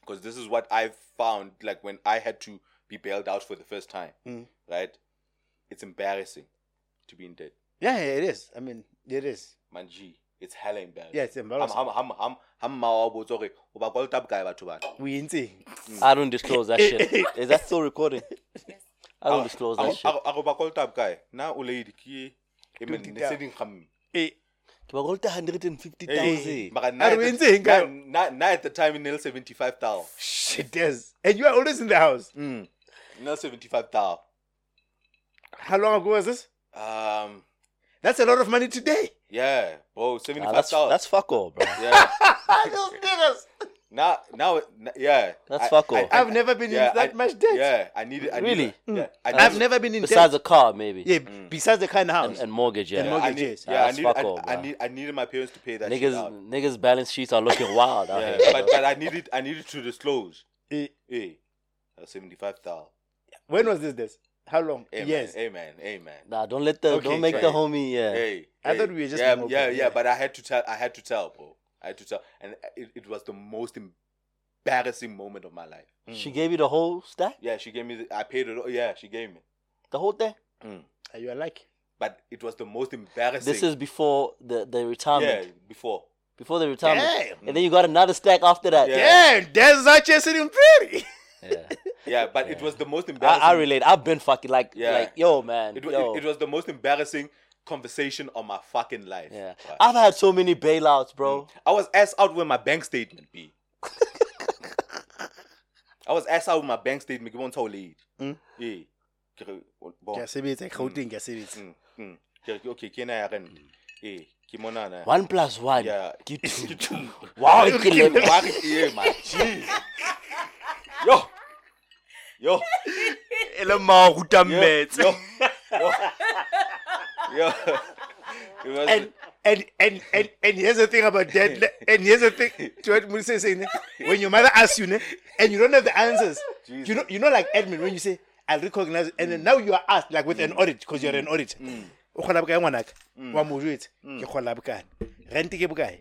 because this is what I found like when I had to be bailed out for the first time, Mm. right? It's embarrassing to be in debt, Yeah, yeah, it is. I mean, it is. manji. It's hella embarrassing. Yeah, it's embarrassing. Batho bana. We in see. I don't disclose that shit. [laughs] Is that still recording? [laughs] I don't disclose that shit. A go ba kwalta bokae? Na o lady ke e men 20,000. ne se ding khamme. Eh, Ke ba kolota 150,000. Mara A na re o entseng na na at the time in 75,000. shit does. And you are always in the house. Mm. No 75,000. How long ago was this? Um That's a lot of money today. yeah, bro, Nah, 75,000. that's that's fuck all, bro. yeah. [laughs] Those niggas. Now, now, n- yeah. That's I- fuck I- off. I- I've never been yeah, in that I- much debt. Yeah, I needed. I Really? Needed, yeah, mm. I I've never been in Besides debt. a car, maybe. Yeah, mm. besides the kind of house. And, and mortgage, yeah. And I mortgage, need, yes. yeah, Nah, I need, fuck I, all, I bro. need, I needed my parents to pay that shit Niggas, out. niggas' balance sheets are looking [laughs] wild out Yeah, here. but but I needed, I needed to disclose. Eh, eh. Hey, seventy-five thousand. when was this? This? How long? Amen, yes. amen, amen. Nah, don't let the Okay, don't make okay. the homie. Yeah. Hey, I hey. thought we were just yeah, being yeah, open, yeah, yeah. But I had to tell, I had to tell, bro. I had to tell, and it, it was the most embarrassing moment of my life. She mm. gave you the whole stack, Yeah, she gave me. The, I paid it. all- Yeah, she gave me. the whole thing. Mm. Are you like? But it was the most embarrassing. This is before the the retirement. yeah retirement. before. Before the retirement, Damn. and then you got another stack after that. Yeah. Damn, that's not just in pretty. Yeah. [laughs] Yeah, but it was the most embarrassing. I, I relate. I've been fucking like Yeah. like yo man. It, yo. it, it was the most embarrassing conversation of my fucking life. yeah. Right. I've had so many bailouts, bro. I was ass out with my bank statement, B. [laughs] I was ass out with my bank statement. Ke bontsha o late. Mm. Yeah. Ke re, bon. Ke sebetsa, Gauteng, ke sebetsa. Mm, mm. Ke re, okay, ke ena ya rent. Eh, ke mona na. One plus one. Yeah. Ke [laughs] two. Ke two. Wow, ke eleven. Wa re ke my G. [laughs] Yo. Yo. Ele maruta Yo. metse. Yo. Yo. Yo. [laughs] And and and and and here's the thing about debt. [laughs] And here's the thing. To what Musa is saying, when your mother asks you, and you don't have the answers, you know, you know, like Edmund when you say, I'll recognize and then now you are asked like with an mm. audit because you're an mm. auditor. Mm. O kgola bokae ngwanaka? Wa mo jwetsa, ke kgola bokana. Rent ke bokae?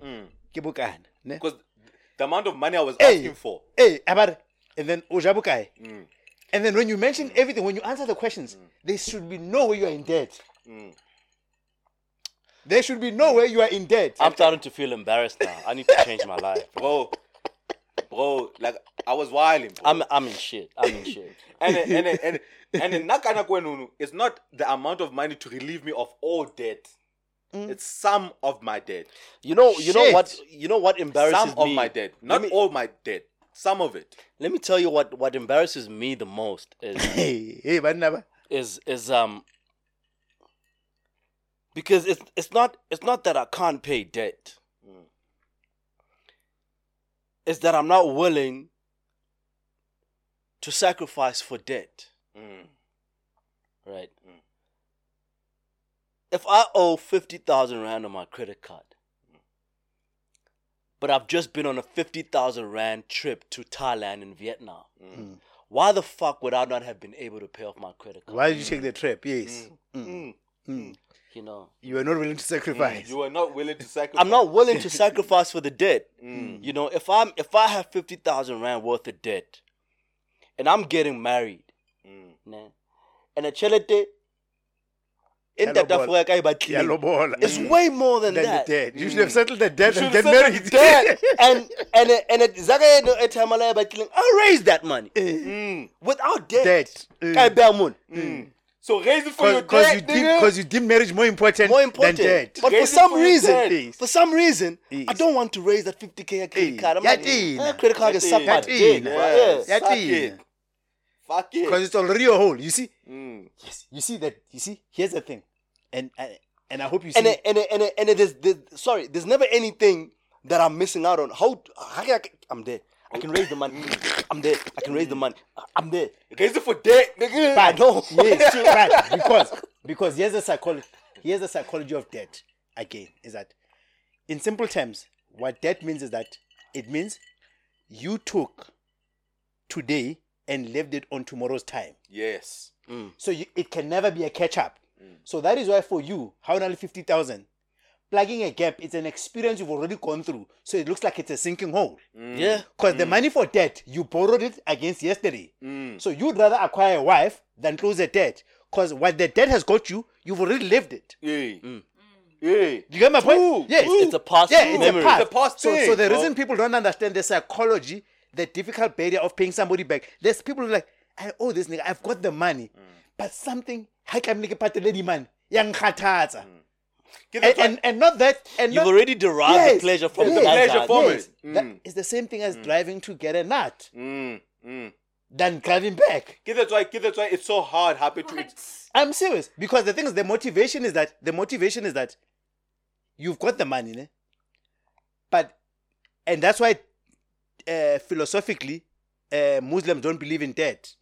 Ke bokana, ne? Because the amount of money I was Hey. asking for. Hey, abare. And then o ja bokae? And then when you mention everything, when you answer the questions, there should be no way you are in debt. There should be no way you are in debt. I'm starting to feel embarrassed now. I need to change my life. Bro, bro, like I was wilding. Bro. I'm I'm in shit. I'm in shit. and then, and then, and then, and then nakana kwenunu, it's not the amount of money to relieve me of all debt. It's some of my debt. You know, you know what? You know what embarrasses me. Some of my debt. Not me, all my debt. Some of it. let me tell you what what embarrasses me the most is [laughs] Hey, hey, banna is is um because it's it's not it's not that I can't pay debt. Mm. It's that I'm not willing to sacrifice for debt. Mm. Right. Mm. If I owe fifty thousand rand on my credit card, but I've just been on a fifty thousand rand trip to Thailand and Vietnam, why the fuck would I not have been able to pay off my credit card? Why did you take the trip? Yes. Hmm. Hmm. You know, You are not willing to sacrifice. Hmm. You are not willing to [laughs] sacrifice. I'm not willing to sacrifice for the debt. You know, if I'm if I have fifty thousand rand worth of debt, and I'm getting married, nah, and a chelete, in that Yalobola. Africa, but Yalobola. it's way more than Than the that. debt. You should have settled the debt and get married. the debt. [laughs] and and it- and it zaka no etamala ba killing. I'll raise that money eh. without debt. Debt. Kay eh. bear moon. So raise it for your Because debt, you nigga. because you deem marriage more important, More important. than debt. But for Raise it some for your reason, for some reason, I don't want to raise that 50k credit Eh, card. I'm like, yatina. eh, credit card can suck my Yatina. dick. Yeah. Yeah. Yeah. Fuck it. Because it's already a hole. You see? Mm. Yes. You see that? You see? Here's the thing, and and, and I hope you see. And it, and it, and it, and it, there's, there's, sorry, there's never anything that I'm missing out on. How, how I, I'm there. I can raise the money. I'm there. I can raise the money. I'm there. Raise it for debt, nigga. I know. [laughs] yes, right. Because because here's the psychology. Here's the psychology of debt. Again, is that in simple terms, what debt means is that it means you took today and left it on tomorrow's time. Yes. Mm. So you, it can never be a catch up. Mm. So that is why for you, how only fifty thousand, plugging a gap, is an experience you've already gone through. So it looks like it's a sinking hole. Mm. Yeah. Because the mm. money for debt, you borrowed it against yesterday. Mm. So you'd rather acquire a wife than close a debt. Because what the debt has got you, you've already lived it. Yeah. Yeah. You get my point? True, Yes. true. It's a past yeah, it's memory. a past. It's a past so, so the bro. reason people don't understand the psychology, the difficult barrier of paying somebody back, there's people who are like, I owe this nigga, I've got the money, but something, how can I pay the money? Yang khathatsa. Give And, it and, and not that, and You've not, already derived Yes, the pleasure from yes, the pleasure from hand. it. yes, that is the same thing as driving to get a nut Mm, mm. than driving back. Give that's why. That's why it's so hard. Happy to it. I'm serious because the thing is, the motivation is that the motivation is that you've got the money, ne? but and that's why uh, philosophically uh, Muslims don't believe in debt.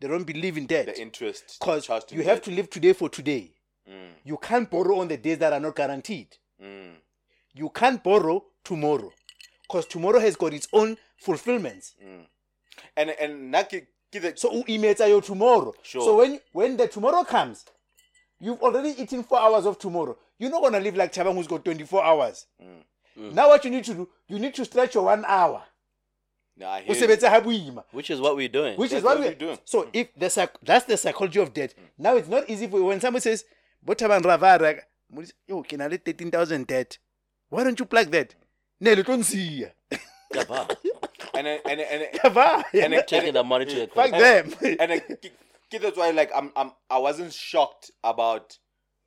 They don't believe in debt The interest. because you in have debt. to live today for today. Mm, You can't borrow on the days that are not guaranteed. mm. You can't borrow tomorrow because tomorrow has got its own fulfillments. And and naki give it. So emails your tomorrow. Sure. So when when the tomorrow comes, you've already eaten four hours of tomorrow. You're not gonna live like Tabang who's got 24 hours. Mm. Now what you need to do, you need to stretch your one hour. Nah, I hear you. Usebenzisa ha boima. Which is what we're doing. Which That's is what what we're we're doing. So if the psych- that's the psychology of debt. Now it's not easy for when somebody says, Botaban Ravara, yo, can I let 13,000 debt? Why don't you plug that? Ne, le tlo nsiya. Yeah, and and and and Taking [laughs] the money to your Fuck them. and ki- that's why like I'm I'm I wasn't shocked about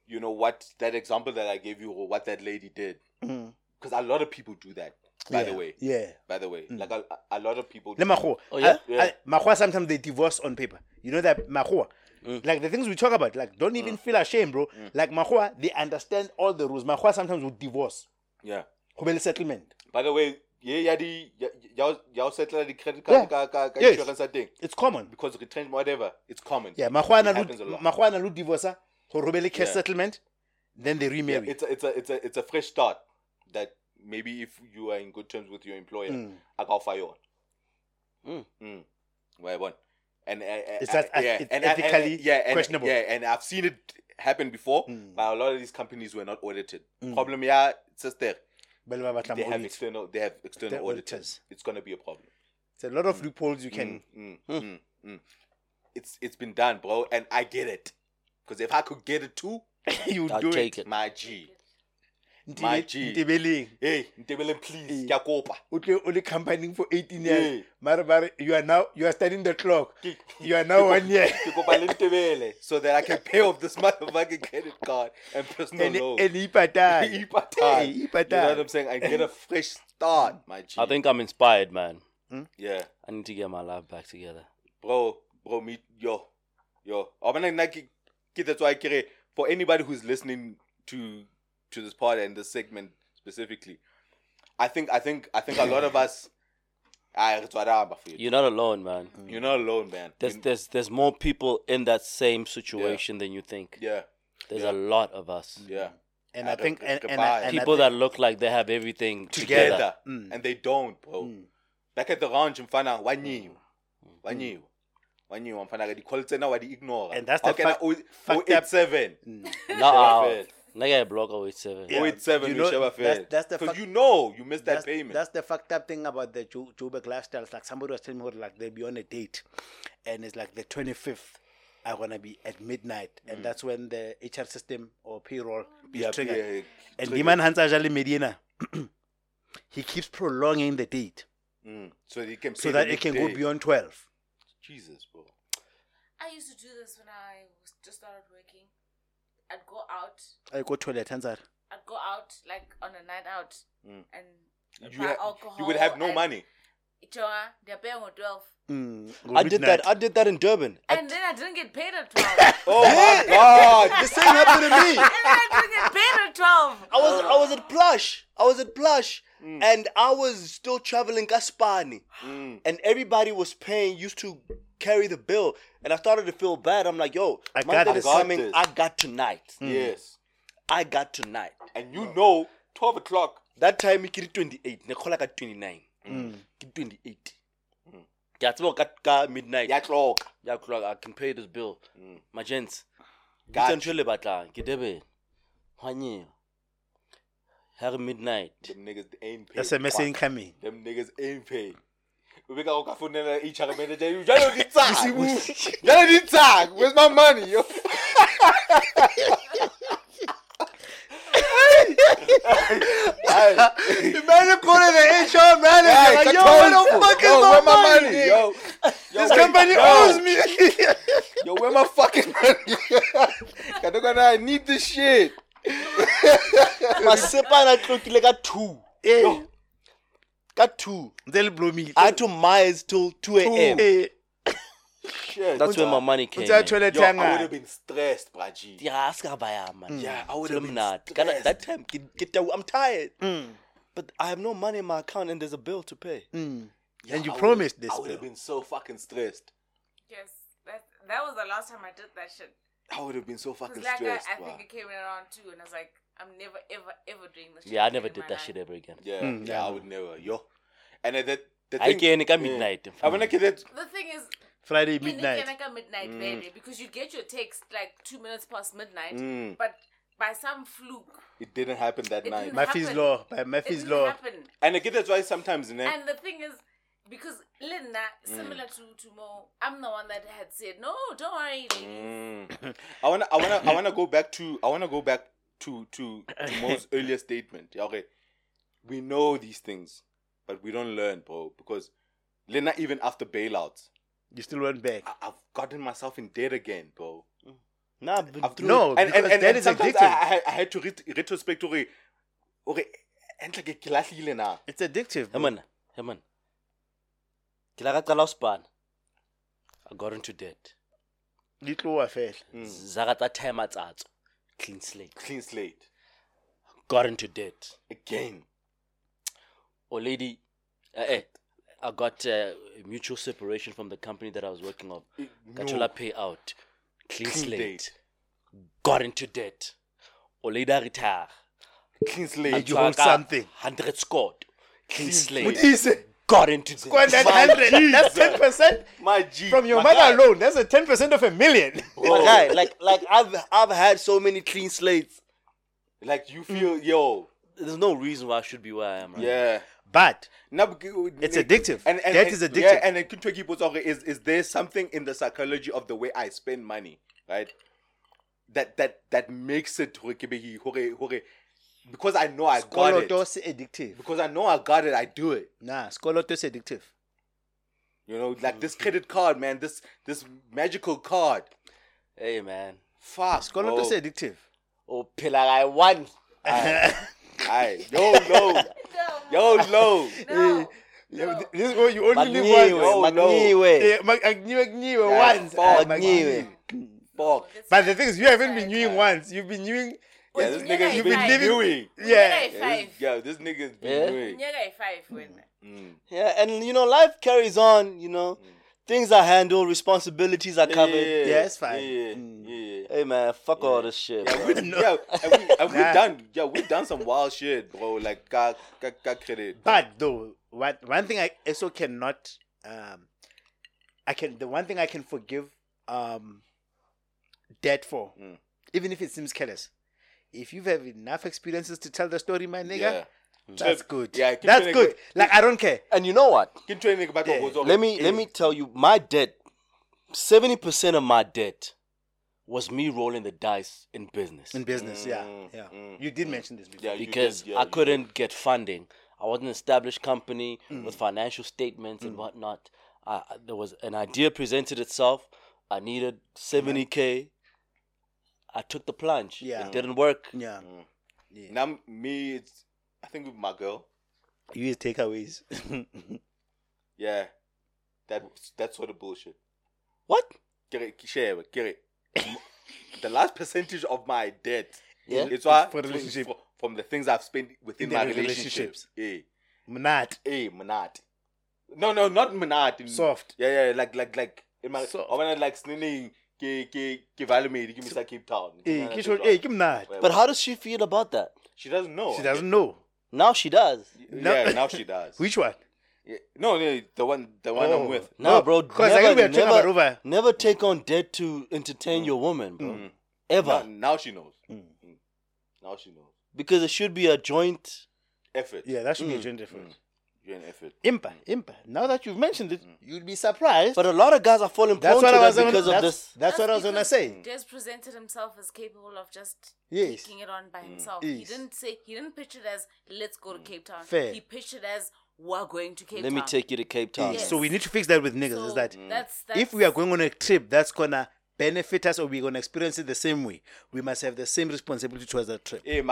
you know what that example that I gave you or what that lady did mm. because a lot of people do that by the way Yeah. by the way mm. like a, a lot of people Le do. Oh, yeah? I- I- sometimes they divorce on paper. You know that Makgowa. Like the things we talk about, like don't even feel ashamed, bro. Like Mahua, they understand all the rules. Mahua sometimes would divorce. yeah Go be le settlement. by the way yeah yeah the y'all y'all settle the credit Yeah. card ka ka ka Yes. insurance thing It's common. because retrenchment whatever it's common Yeah, Mahua na happens a lu lot. Na divorce. Go be le cash Yeah. settlement. Then they Yeah, remarry. it's a, it's a it's a it's a fresh start that maybe if you are in good terms with your employer, Mm. I can fire you on. Mm. Mm. Why one? And uh, uh, It's just yeah, it's and, and- and- ethically yeah, and, questionable. Hmm. Yeah, and I've seen it happen before. But a lot of these companies were not audited. Problem, yeah, sister, they have audit. external, they have external The auditors. auditors. It's gonna be a problem. It's a lot of loopholes you can. Mm, mm, mm. It's it's been done, bro, and I get it. Because if I could get it too, [laughs] you I'll do take it. it. my G. Ntebe- My G. Ntebeleng. Hey, Ntebele, please, ke a kopa. o tle o le campaigning for 18 years Yeah. mare bare you are now you are studying the clock you are now one year Ke kopa le Ntebele, so that I can [laughs] pay off this motherfucking credit card and personal and loan. and ipatale [laughs] Ipatale. Hey, You know what. I'm saying? I get a fresh start, my G. I think I'm inspired, man. Hmm? yeah, I need to get my life back together. bro, bro, me, yo, yo. Man, like, ke- that's why I care for anybody who's listening to to this part and this segment specifically. I think, I think, I think a lot of us. It's what I'm afraid. You're not alone, man. Mm. You're not alone, man. There's You- there's there's more people in that same situation than you think. yeah, There's yeah. a lot of us. Mm. yeah. and I i think and, and, and People I that look like they have everything together, together. Mm. and they don't, bro. Mm. Back at the ranch, mfana wanyiwa, wanyiwa, wanyiwa. Mfana ka di-call tsena wa di-ignore. And that's How the can I fact- o- fact o up- 87? Nah, Fair. nigga, block 087. Yeah. 087 You you know, sheba that's- fair. that's the Because fact- you know you missed that payment. that's the fucked up thing about the Jo- Joburg lifestyles. Like somebody was telling me, like they'll be on a date, and it's like the twenty fifth. are gonna be at midnight, and that's when the HR system or payroll is Yeah, triggered. yeah, and triggered. Diman Hansa Jali Medina, [clears throat] he keeps prolonging the date Mm. So you can so that the it can next go beyond twelve. Jesus, bro. I used to do this when I was just started working. I'd go out. I go to toilet Hansa. I'd go out like on a night out Mm. and You, buy ha- alcohol. you would have no and- money. Jonah, they're paying on twelve, Mm, I did that. I did that in Durban. I- [laughs] [laughs] and then I didn't get paid at twelve. Oh my God! the same happened to me. And then I get paid twelve. I was I was at Plush. I was at Plush, mm. and I was still traveling Gaspani, Mm. and everybody was paying. Used to carry the bill, and I started to feel bad. I'm like, yo, I my got dad this. is I got coming. this. I got tonight. Mm. Yes. I got tonight. And you know, 12 o'clock. That time ke di 28. Ne kgola ka 29. Mm. Ke 28. Ke a tseba ka ka midnight. Ya clock. Ya clock. I can pay this bill. My gents. Got Ke ntho le batlang. Ke debe. Hwanye. Have midnight. Them niggas ain't paid. That's a message Fuck. coming. Them niggas ain't paid. o be ka go ka founela HR manager you jalo di tsang jalo di tsang where's my money yo [laughs] Imagine calling the HR Hey, manager like, yo, where the control- fuck is yo, my, where my money? money yo [laughs] This wait, company yo. owes me. yo where my fucking money [laughs] I need this shit [laughs] Masepala tlokile ka 2. Eh, Ka 2. They'll blow me. I had to miles till 2 a.m. Eh, shit That's where my money came Utsa in. toilet yo I would hanga. have been stressed braji Yeah, ask her about man. Yeah, I would have been not. Can stressed. That time, get, get that, I'm tired. Mm, But I have no money in my account and there's a bill to pay. mm. Yeah, And you I would- promised this. I would have been so fucking stressed Yes, that that was the last time I did that shit. I would have been so fucking Because like I, stressed I bruh. think it came around too, and I was like, I'm never ever ever doing this. Shit Yeah, I again never in did my that life. shit ever again. Yeah, Mm, yeah, yeah, I would never, yo. And then the, the I thing, can't get midnight. I wanna get that. The thing is, Friday you need midnight. like a midnight baby because you get your text like two minutes past midnight, Mm. but by some fluke, It didn't happen that It night. didn't Murphy's happen. Law. By it Murphy's didn't Law. happen. And I get that's why sometimes, you know, And the thing is, because Linda, Mm. similar to to Mo, I'm the one that had said, no, don't worry, ladies. Mm. [laughs] I wanna, I wanna, I wanna go back to, I wanna go back to to, to Mo's [laughs] earlier statement. Yeah, okay, we know these things, but we don't learn, bro. Because Lena, even after bailouts, You still went back. I, I've gotten myself in debt again, bro. Nah, but I've, No, and, and, because and, that and is sometimes addictive. I, I, I had to ret- retrospect, okay, okay, entle ke ke lahlile na. It's addictive. Hey bro. man, hey man. Ke la ka qala ho span. I got into debt. Di tloha fela. Zaga tsa time matsatso. Clean slate. Clean slate Got into debt. again. Or lady, uh, eh, I got uh, mutual separation from the company that I was working on. Got No. no. payout. Clean, Clean slate. slate. Got into debt. Or lady retire. Clean slate. you hold something. Hundred scored. Clean slate. What is it? Got into this. That hundred. That's ten percent My G. from your my mother guy. alone. That's a ten percent of a million. [laughs] My guy, like like I've I've had so many clean slates. Like you mm. feel, yo, There's no reason why I should be where I am. Right? yeah. But It's addictive. And, and, That and- is addictive. Yeah, and Kintuki puts okay, is is there something in the psychology of the way I spend money, right? That that that makes it hore ke be hore- hore- because I know I got it. Skoloto se addictive. Because I know I got it, I do it. Nah, Skoloto is addictive. You know, like this credit card, man, this this magical card. Hey man. Fuck, Skoloto bro. is addictive. Oh, pillar I won. Aye. [laughs] Yo, low. [laughs] No. Yo, low. No. Yeah, th- this is what you only live Magniwe, once. no. Magniwe. Yeah, mag- agniwe, agniwe Yeah, once. fuck, Magniwe. Fuck. But the thing is, you haven't been viewing once. You've been viewing. Yeah, this Nyaka nigga, you've been i-five. doing. Yeah. Yeah, this, five. yeah, this nigga's been Yeah. doing. Nyaka i-five. Mm. Yeah, and you know, life carries on, you know. Things are handled, responsibilities are covered. Yeah, it's fine. Yeah, Mm. yeah. Hey man, fuck all this shit. Yeah, bro. we, yeah, and we, and we Nah. done, yeah, we done some wild shit, bro. Like, got, got, got credit. But though, what one thing I also cannot, um, I can the one thing I can forgive, um, debt for, Mm. even if it seems careless. If you've had enough experiences to tell the story, my nigga, yeah, that's good. Yeah, that's telling good. it. Like I don't care. and you know what? Can try nigga back Yeah. Let me let me tell you, my debt, seventy percent of my debt was me rolling the dice in business. In business, yeah, Mm, yeah. mm, you did mention this before. Yeah, because did, yeah, I couldn't get funding. I was an established company Mm. with financial statements and whatnot. I, I- there was an idea presented itself. I needed seventy k. I took the plunge. Yeah. it didn't work. Yeah, Mm. yeah. Now me, it's I think with my girl. You use takeaways. [laughs] Yeah, that that sort of bullshit. What? Get it, share it, get it. [laughs] the last percentage of my debt. Yeah. it's why For relationship. from, from the things I've spent within In my relationships. relationships. Eh, Not eh, manat. No, no, not manat. soft. Yeah, yeah, like like like in my Soft. I wanna like snining ke ke ke Cape Town. Nah, nah. But how does she feel about that? she doesn't know. She doesn't know Now she does. No. Yeah, now she does. which one. Yeah. No, no, the one the one Oh. I'm with. No, No, bro. Never, think we are talking about never, never take on debt to entertain your woman, bro. Mm. Ever. Now, now she knows. Mm. Mm. Now she knows. Because it should be a joint. Effort. Yeah, that should be a Mm. joint effort. Mm. An effort. Impa, impa. Now that you've mentioned it, you'd be surprised. But a lot of guys are falling that's prone what to I was that gonna, because of that's, this. That's what I was gonna because say. Des presented himself as capable of just Yes. taking it on by Mm. himself. He didn't say he didn't pitch it as let's go to Cape Town. Fair. He pitched it as we're going to Cape Let Town. Let me take you to Cape Town. Yes. So we need to fix that with niggas. So is that that's, that's if we are going on a trip that's gonna benefit us or we're gonna experience it the same way, we must have the same responsibility towards that trip. Hey,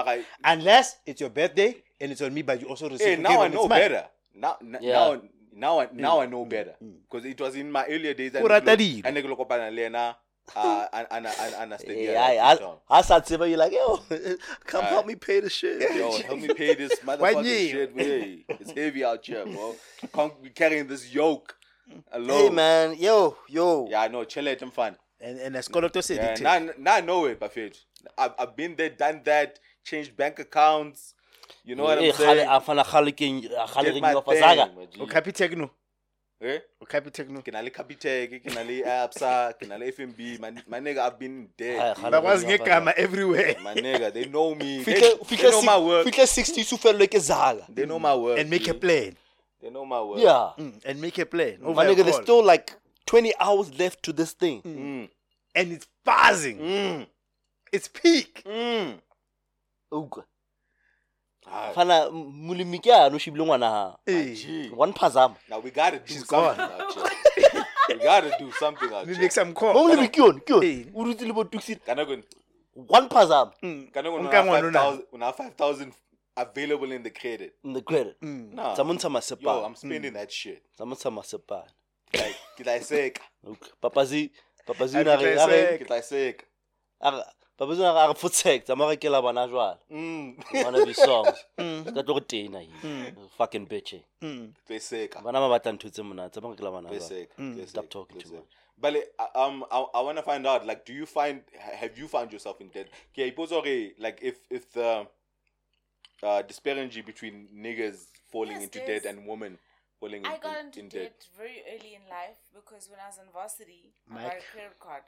Unless it's your birthday and it's on me, but you also receive. hey, now I know better. Now, n- Yeah. now, now, I, now I know better. Because it was in my earlier days. O rata dilo. And nigga look up and Lena, uh, and and and and and Hey, I, I, I start saying, you're like, yo, come help me pay the shit. Yo, help me pay this Why motherfucking shit. Hey, it's heavy out here, bro. Can't be carrying this yoke alone. Hey, man, yo, yo. Yeah, I know. Chill it, I'm fine. And and as Koloto said, Yeah, it now, now I know it, Buffett. I've, I've been there, done that, changed bank accounts. You know what Eh, I'm saying? khale- a fana khale ke- a khale Get re my nyofa thing, zaga. my G. o Capi Techno, Eh? o Capi Techno. Ke na le Capitec, ke na le Absa, ke na le FNB. My, my nigga, I've been there. khale But re was nyofa ngegama zaga. everywhere My nigga, they know me. [laughs] They, Fihle- they fihle know si- my work. fihle 60 su fellwe ke zaga. They know my work. and make G. a plan. They know my work. Yeah. Mm, and make a plan. Over My a nigga, there's call. still like 20 hours left to this thing. Mm. and it's buzzing. Mm. It's peak. Mm. Uka. Fana molemi ke ano o shebile ngwana ha. Hey. G. One phazama. Now we gotta do something gone. out here. [laughs] we gotta do something We here. make some call. Mo molemi ke yone, ke yone. O dutse le bo tuxi. One phazama Mm. kana kun Unka una ngwana una. 5,000 una 5,000 available in the credit. in the credit. Mm. Nah. Tsa mo ntsha I'm spending that shit. Tsa mo ntsha. Like, ke tla e seka. Okay. Papazi, papazi A o ne a ke re- tla a re- e Ke tla e seka. A re- papazi o ne a re- a fotsek, tsa mo rekela bana jwala. Mm. One of his songs. [laughs] Mm. Ka tlo go tena he. Fucking bitch. Mm. Ke tla seka. Bana ba batla ntho tse monate, tsa mo rekela bana Ke tla jwala. seka. Mm. Ke tla Stop talking Ke too much. But uh, um, I, I want to find out. Like, do you find have you found yourself in debt? Okay, suppose okay, like if if the uh, disparity between niggas falling Yes, into debt and women falling I in, got into in debt debt? very early in life because when I was in varsity, I got a credit card.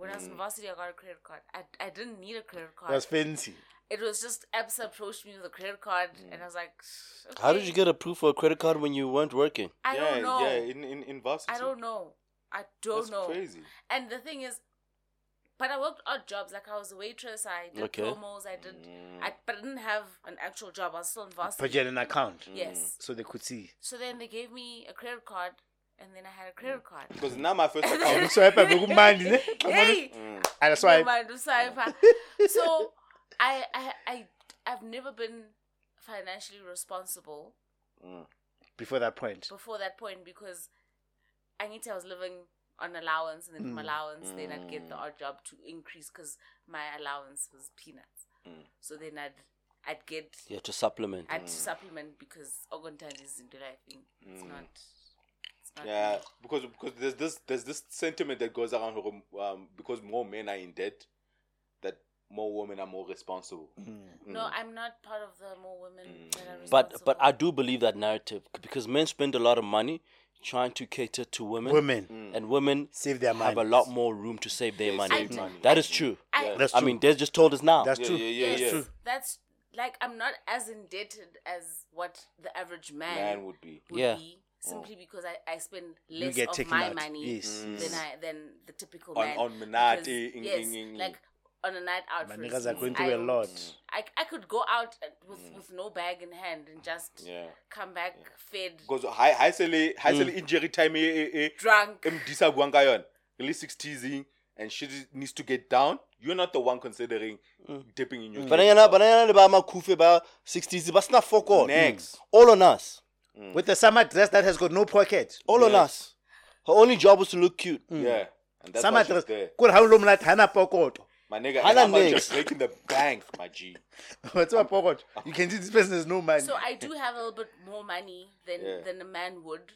When I Mm. was in mm. varsity, I got a credit card. I, I didn't need a credit It card. was fancy. it was just Absa approached me with a credit card, mm. and I was like, How did you get approved for a credit card when you weren't working? I yeah, don't know. yeah, in in, in varsity. I don't know. I don't That's know. crazy. And the thing is, but I worked odd jobs. Like I was a waitress. I did Okay. promos. I did. Mm. I but I didn't have an actual job. I was still in varsity. But you had an account. Yes. So they could see. So then they gave me a credit card, and then I had a credit mm. card. Because now my first And [laughs] account. So I bekumandi ne? Hey, mm. And that's why never mind, Usaipa. so I, I, I, I've never been financially responsible mm. before that point. before that point because I need to. I was living on allowance, and then from allowance, then I'd get the odd job to increase because my allowance was peanuts. So then I'd, I'd get, You have to supplement. I'd supplement because Ogontan is into life. thing. It's not. It's not Yeah, me. because because there's this there's this sentiment that goes around um, because more men are in debt, that more women are more responsible. Mm. No, mm. I'm not part of the more women mm. that are But responsible. but I do believe that narrative because men spend a lot of money trying to cater to women, Women and women save their money. have a lot more room to save their money. save money. That is true. I, That's I mean, they just told us now. That's Yeah, true. yeah, yeah, yes, yeah. that's like I'm not as indebted as what the average man, Man would be. would Yeah. be simply oh. because I, I spend less get of my out. money Yes. than mm. I than the typical On- man. on Minati, Because, ing- yes, ing- ing- like on a night out. My for niggas are instance, going I through a would- lot. I, I could go out uh, with mm. with no bag in hand and just Yeah. come back fed, Because high high sele high sele mm. injury time e e e drunk. emdisa buang ka yona. Release 60s and shit needs to get down. You're not the one considering dipping in your But cake. then, but then, ba makufe ba 60s, but not fuck all. Next. All on us. Mm. With the summer dress that has got no pocket. All on us. Her only job was to look cute. Mm. Yeah. And that's Summer why she's dress. there. Good how long like hana pocket. My nigga, Hana and I'm next. just breaking the bank, my G. [laughs] What's my pocket? You can see this person has no money. So I do have a little bit more money than Yeah. than a man would,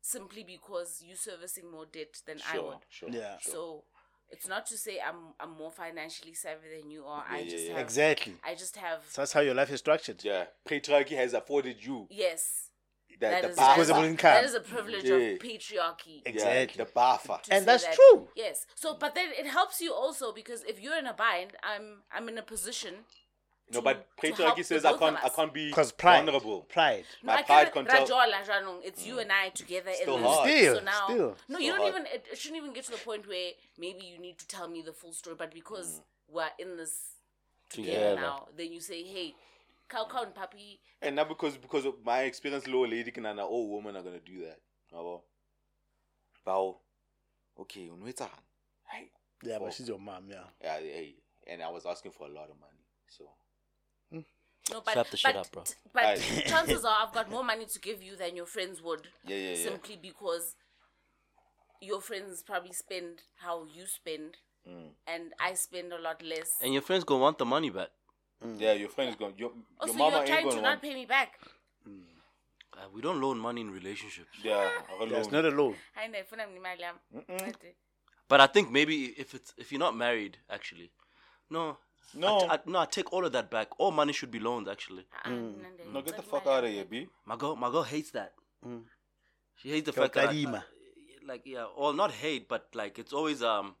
simply because you servicing more debt than I Sure, would. sure. Yeah. So it's not to say I'm I'm more financially savvy than you are. I Yeah, just yeah, yeah. have exactly. I just have So that's how your life is structured. Yeah. Patriarchy has afforded you yes. The, That the is, buffer. Disposable that is- income. that is a privilege Yeah. of patriarchy. Yeah, Exactly. the buffer. to And say that's that. true. Yes. So, but then it helps you also because if you're in a bind, I'm I'm in a position. No, to- but to help patriarchy the says I both can't of I us. can't be Because pride. vulnerable. Pride. No, My I pride can't can tell- rajola, Janong. It's you and I together Still in this. hard. Still, so now, still. no, Still you don't hard. even. It, it shouldn't even get to the point where maybe you need to tell me the full story. But because mm. we're in this together, Together. now, then you say, "Hey, cow cow and puppy." And now because because of my experience, low lady can and old woman are gonna do that. Yabo. Bao. Okay, unwetsa. Hey. Yeah, Oh. but she's your mom, yeah. Yeah, hey. And I was asking for a lot of money. So No, but Shut the shit but, up, bro. but Aye. [laughs] chances are I've got more money to give you than your friends would. Yeah, yeah, yeah. Simply because your friends probably spend how you spend, Mm. and I spend a lot less. And your friends gonna want the money back. Yeah, your friend is going your, Oh, your mama you're ain't trying gonna to want not pay me back? Uh, we don't loan money in relationships. Yeah, That's not a loan. I know, ifuna mnimali yami. But I think maybe if it's if you're not married, actually, no, No. I, I, no, I take all of that back. All money should be loaned. Actually, Ah, Nande, No, get the fuck out of here, B. my girl, my girl hates that. She hates the Yo, fact that, I, Kadima. like, yeah, or not hate, but like it's always um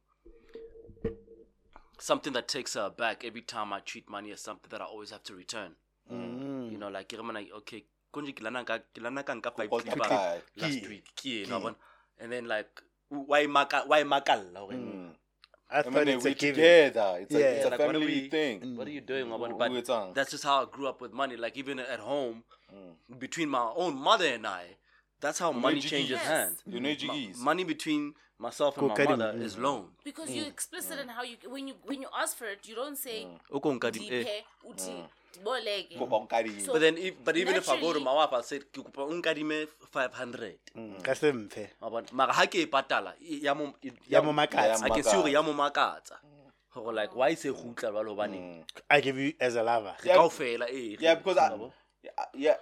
something that takes her back every time I treat money as something that I always have to return. You know, like I'm like, okay, konje ke lana ka ke lana ka nka five Call clipper Clipper. last week, key, you know, but- and then like why maka why makalla hore? I I thought mean, it's a we given. together. It's Yeah. a, it's a Like, what are family we- thing. What are you doing? Mm. But, Who that's just how I grew up with money. Like even at home, Mm. between my own mother and I, that's how money Jiggies. changes Yes. hands. You know jiggies. money between myself and my Kokadi- mother is loan. Because Mm. you're explicit in how you when you when you ask for it, you don't say Uko nkadi- eh. dipe uti diboleke. Kopa unkari. So- But then, if, but even if I go to Naturally- my wife, I say, "Ke kopa o nkadime 500." Mm. Ka se mphe. Ma bona- Mara ha ke e patala, e- ya mo- e- Ya ya mo mo- makatsa. I can see hore ya mo makatsa. Hore like, why se gutla jwalo hobane I give you as a lover. Yeah. kaofela, eh, Yeah, because I, know. yeah, yeah.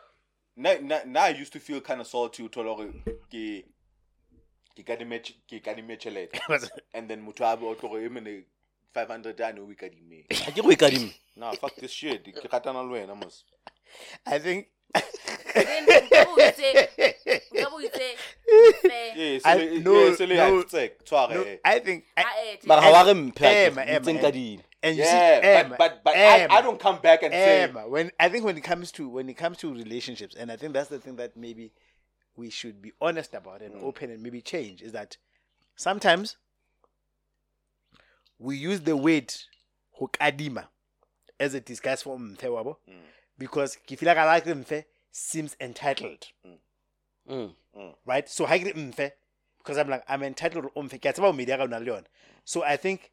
Now, now, now I used to feel kind of salty to tell her ke ke kadime ch- ke kadime tjhelete. [laughs] and then motho a be o tlogo e eh, mene 500 rand o ikadime. [laughs] Ha ke go e kadime. Nah, fuck this shit. Ke ratana le wena mos. I think Then people will say Nka bo itse, fair. Yeah, eh, I- so no, yeah, so le- no, tsek, tshware, eh. I think. I, eh, Mara eh, ga wa re mphe Emma, ake, Emma, itseng Emma. Ka dile. and you Yeah, see, Emma, but but but I, don't come back and say when I think when it comes to when it comes to relationships, and I think that's the thing that maybe we should be honest about and mm. open and maybe change is that sometimes we use the word hokadima as a disguise for mfe wabo mm. because ke feel like I like mfe seems entitled. Mm. mm. right? So ha ke re mfe because i'm like i'm entitled to mfe ke a tseba o media ka ona le yona. So i think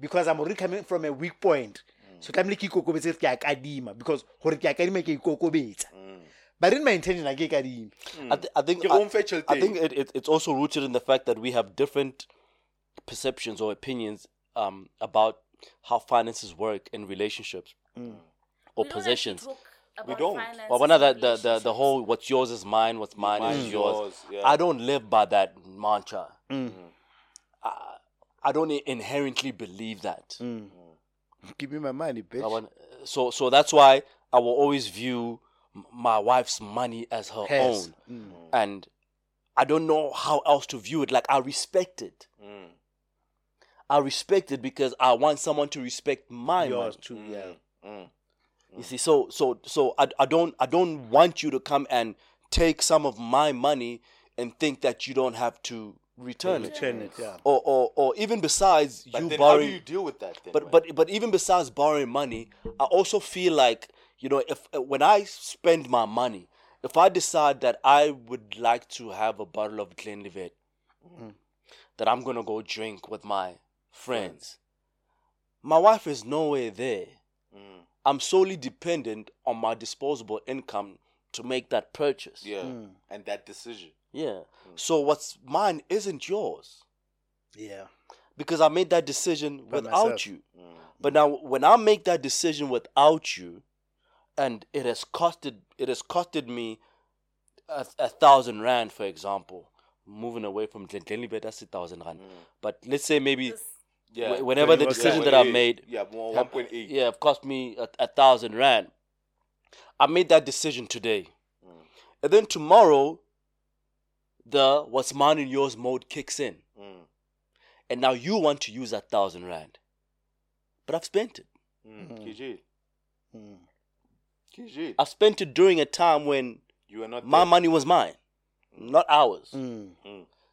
because i'm already coming from a weak point so tlamehile ke ikokobetse ke a kadima because gore ke a kadima ke a ikokobetsa but in my intention a ke e kadime I, th- I think Ke I, go mfe tjhelete I think it, it, it's also rooted in the fact that we have different perceptions or opinions um, about how finances work in relationships or We don't actually possessions. We about don't. finances Well, one of the, the, the, the whole what's yours is mine, what's mine, Mine is is yours. yours, yeah. I don't live by that mantra. Mm. I, I don't inherently believe that. give me my money bitch want, so so that's why I will always view my wife's money as her Hers. own, and I don't know how else to view it. Like I respect it. Mm. I respect it because I want someone to respect my yours money. too yeah Mm. You see, so so so I, I don't I don't want you to come and take some of my money and think that you don't have to return it. return it yeah Or, or or even besides But you then how do borrowing you deal with that then? but man? but but even besides borrowing money, I also feel like you know if uh, when I spend my money, if I decide that I would like to have a bottle of Glenlivet, that I'm gonna go drink with my friends, my wife is nowhere there. Mm. I'm solely dependent on my disposable income to make that purchase. yeah, Mm. and that decision. Yeah. Mm. So what's mine isn't yours yeah because I made that decision By without myself. you. Mm. But now, when I make that decision without you, and it has costed it has costed me a, a thousand rand, for example, moving away from Glenlivet, that's a thousand rand. Mm. But let's say maybe This- Yeah, whenever the When it was decision yeah, that I made, yeah, more have- 1.8. yeah, cost me a, a thousand rand. I made that decision today, mm. and then tomorrow, the what's mine and yours mode kicks in, Mm. and now you want to use that thousand rand, but I've spent it. Mm. KJ, Mm. I've spent it during a time when you are not my there. money was mine, not ours. Mm.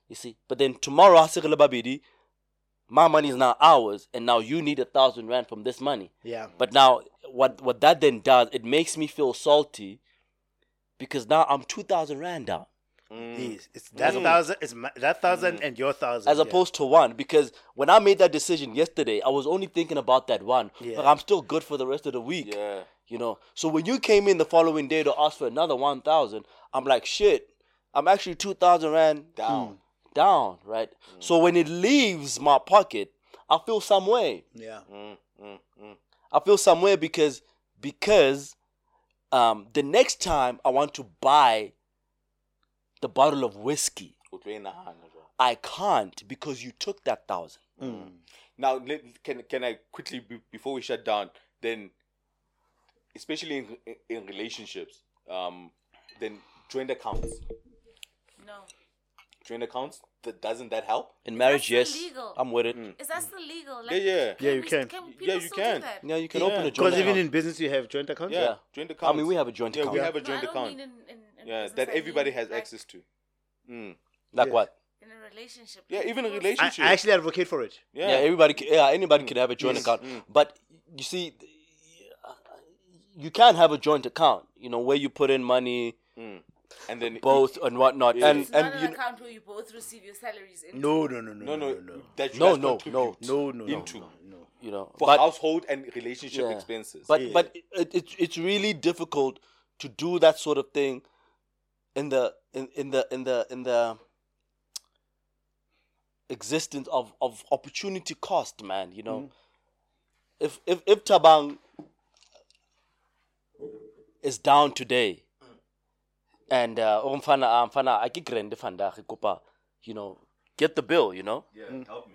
You see, but then tomorrow, Hasekele Babidi, my money is now ours, and now you need a thousand rand from this money. yeah But now, what what that then does, it makes me feel salty because now I'm two thousand rand down, Mm. Yes, it's that thousand it's my, that thousand and your thousand as yeah. opposed to one. Because when I made that decision yesterday, I was only thinking about that one. Yeah. But I'm still good for the rest of the week. Yeah. You know. So when you came in the following day to ask for another one thousand, I'm like, shit. I'm actually two thousand rand Down. down, right? So when it leaves my pocket, I feel some way. yeah Mm. Mm. Mm. I feel some way because because um the next time I want to buy the bottle of whiskey, O tlo nahana jwale. I can't because you took that thousand. Now, can can I quickly before we shut down? Then, especially in in, in relationships, um, then joint accounts. No. Joint accounts. That doesn't that help? In marriage, yes, illegal. I'm with it. Is that still legal? Yeah, yeah. Yeah, you we- can. people Yeah, you can. Yeah, you can Yeah. open a joint because even in business you have joint accounts Yeah, Yeah. joint accounts. I mean, we have a joint yeah, account. we have a No, joint I don't account. Yeah, that everybody has like, access to. Mm. like Yeah. what? In a relationship. Yeah, even a People- I, relationship. I actually advocate for it yeah. Yeah, everybody. Can, yeah, anybody can have a joint Yes. account, Mm. but you see, you can have a joint account. You know where you put in money, Mm. And then both and whatnot, Yeah. and It's not and an you. account where you both receive your salaries. Into. no no no no no, no, no no that you No, guys no, contribute no. no no no into no, no. you know, for but household and relationship Yeah. expenses. but Yeah. but it, it it's really difficult to do that sort of thing in the in, in the in the in the existence of of opportunity cost man you know if if if tabang is down today and uh umfana umfana akigrande vandag kopa you know get the bill you know yeah, help me.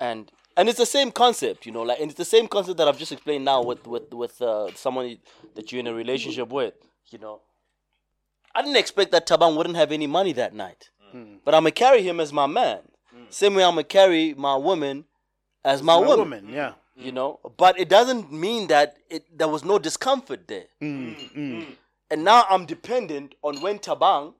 and and it's the same concept, you know, like and it's the same concept that I've just explained now with with with uh, someone that you're in a relationship with, you know. I didn't expect that Tabang wouldn't have any money that night. Mm. But I'm gonna carry him as my man. Mm. Same way I'm gonna carry my woman as my, My woman. woman, yeah. You know, but it doesn't mean that it there was no discomfort there. Mm, and now I'm dependent on when Tabang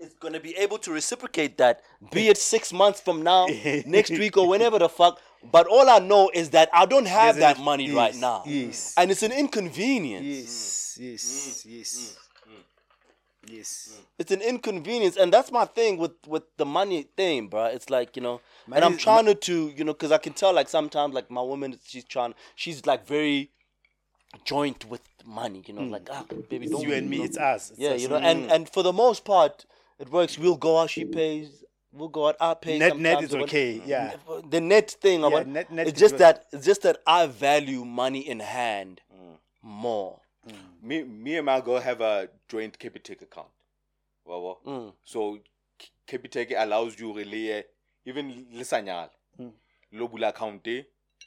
is gonna be able to reciprocate that, be it six months from now, [laughs] next week, or whenever the fuck. But all I know is that I don't have There's that an- money right now, yes. and it's an inconvenience. Yes, yes, yes. Yes. Mm. It's an inconvenience, and that's my thing with with the money thing, bro. It's like you know, and I'm is- trying to, to you know, because I can tell like sometimes like my woman, she's trying, she's like very joint with money, you know, mm. like ah, baby, It's don't you and me, it's us. It's yeah, us. you know, and and for the most part, it works. We'll go out, she pays. We'll go out, I pay. Net- net sometimes is or what- okay, mm. yeah. The net thing, about net- net it's is just that it's just that I value money in hand more. Me, me and my girl have a joint Capitec account. Wow. Mm. So Capitec allows you really even lisanyal. Mm. Lo bula account e,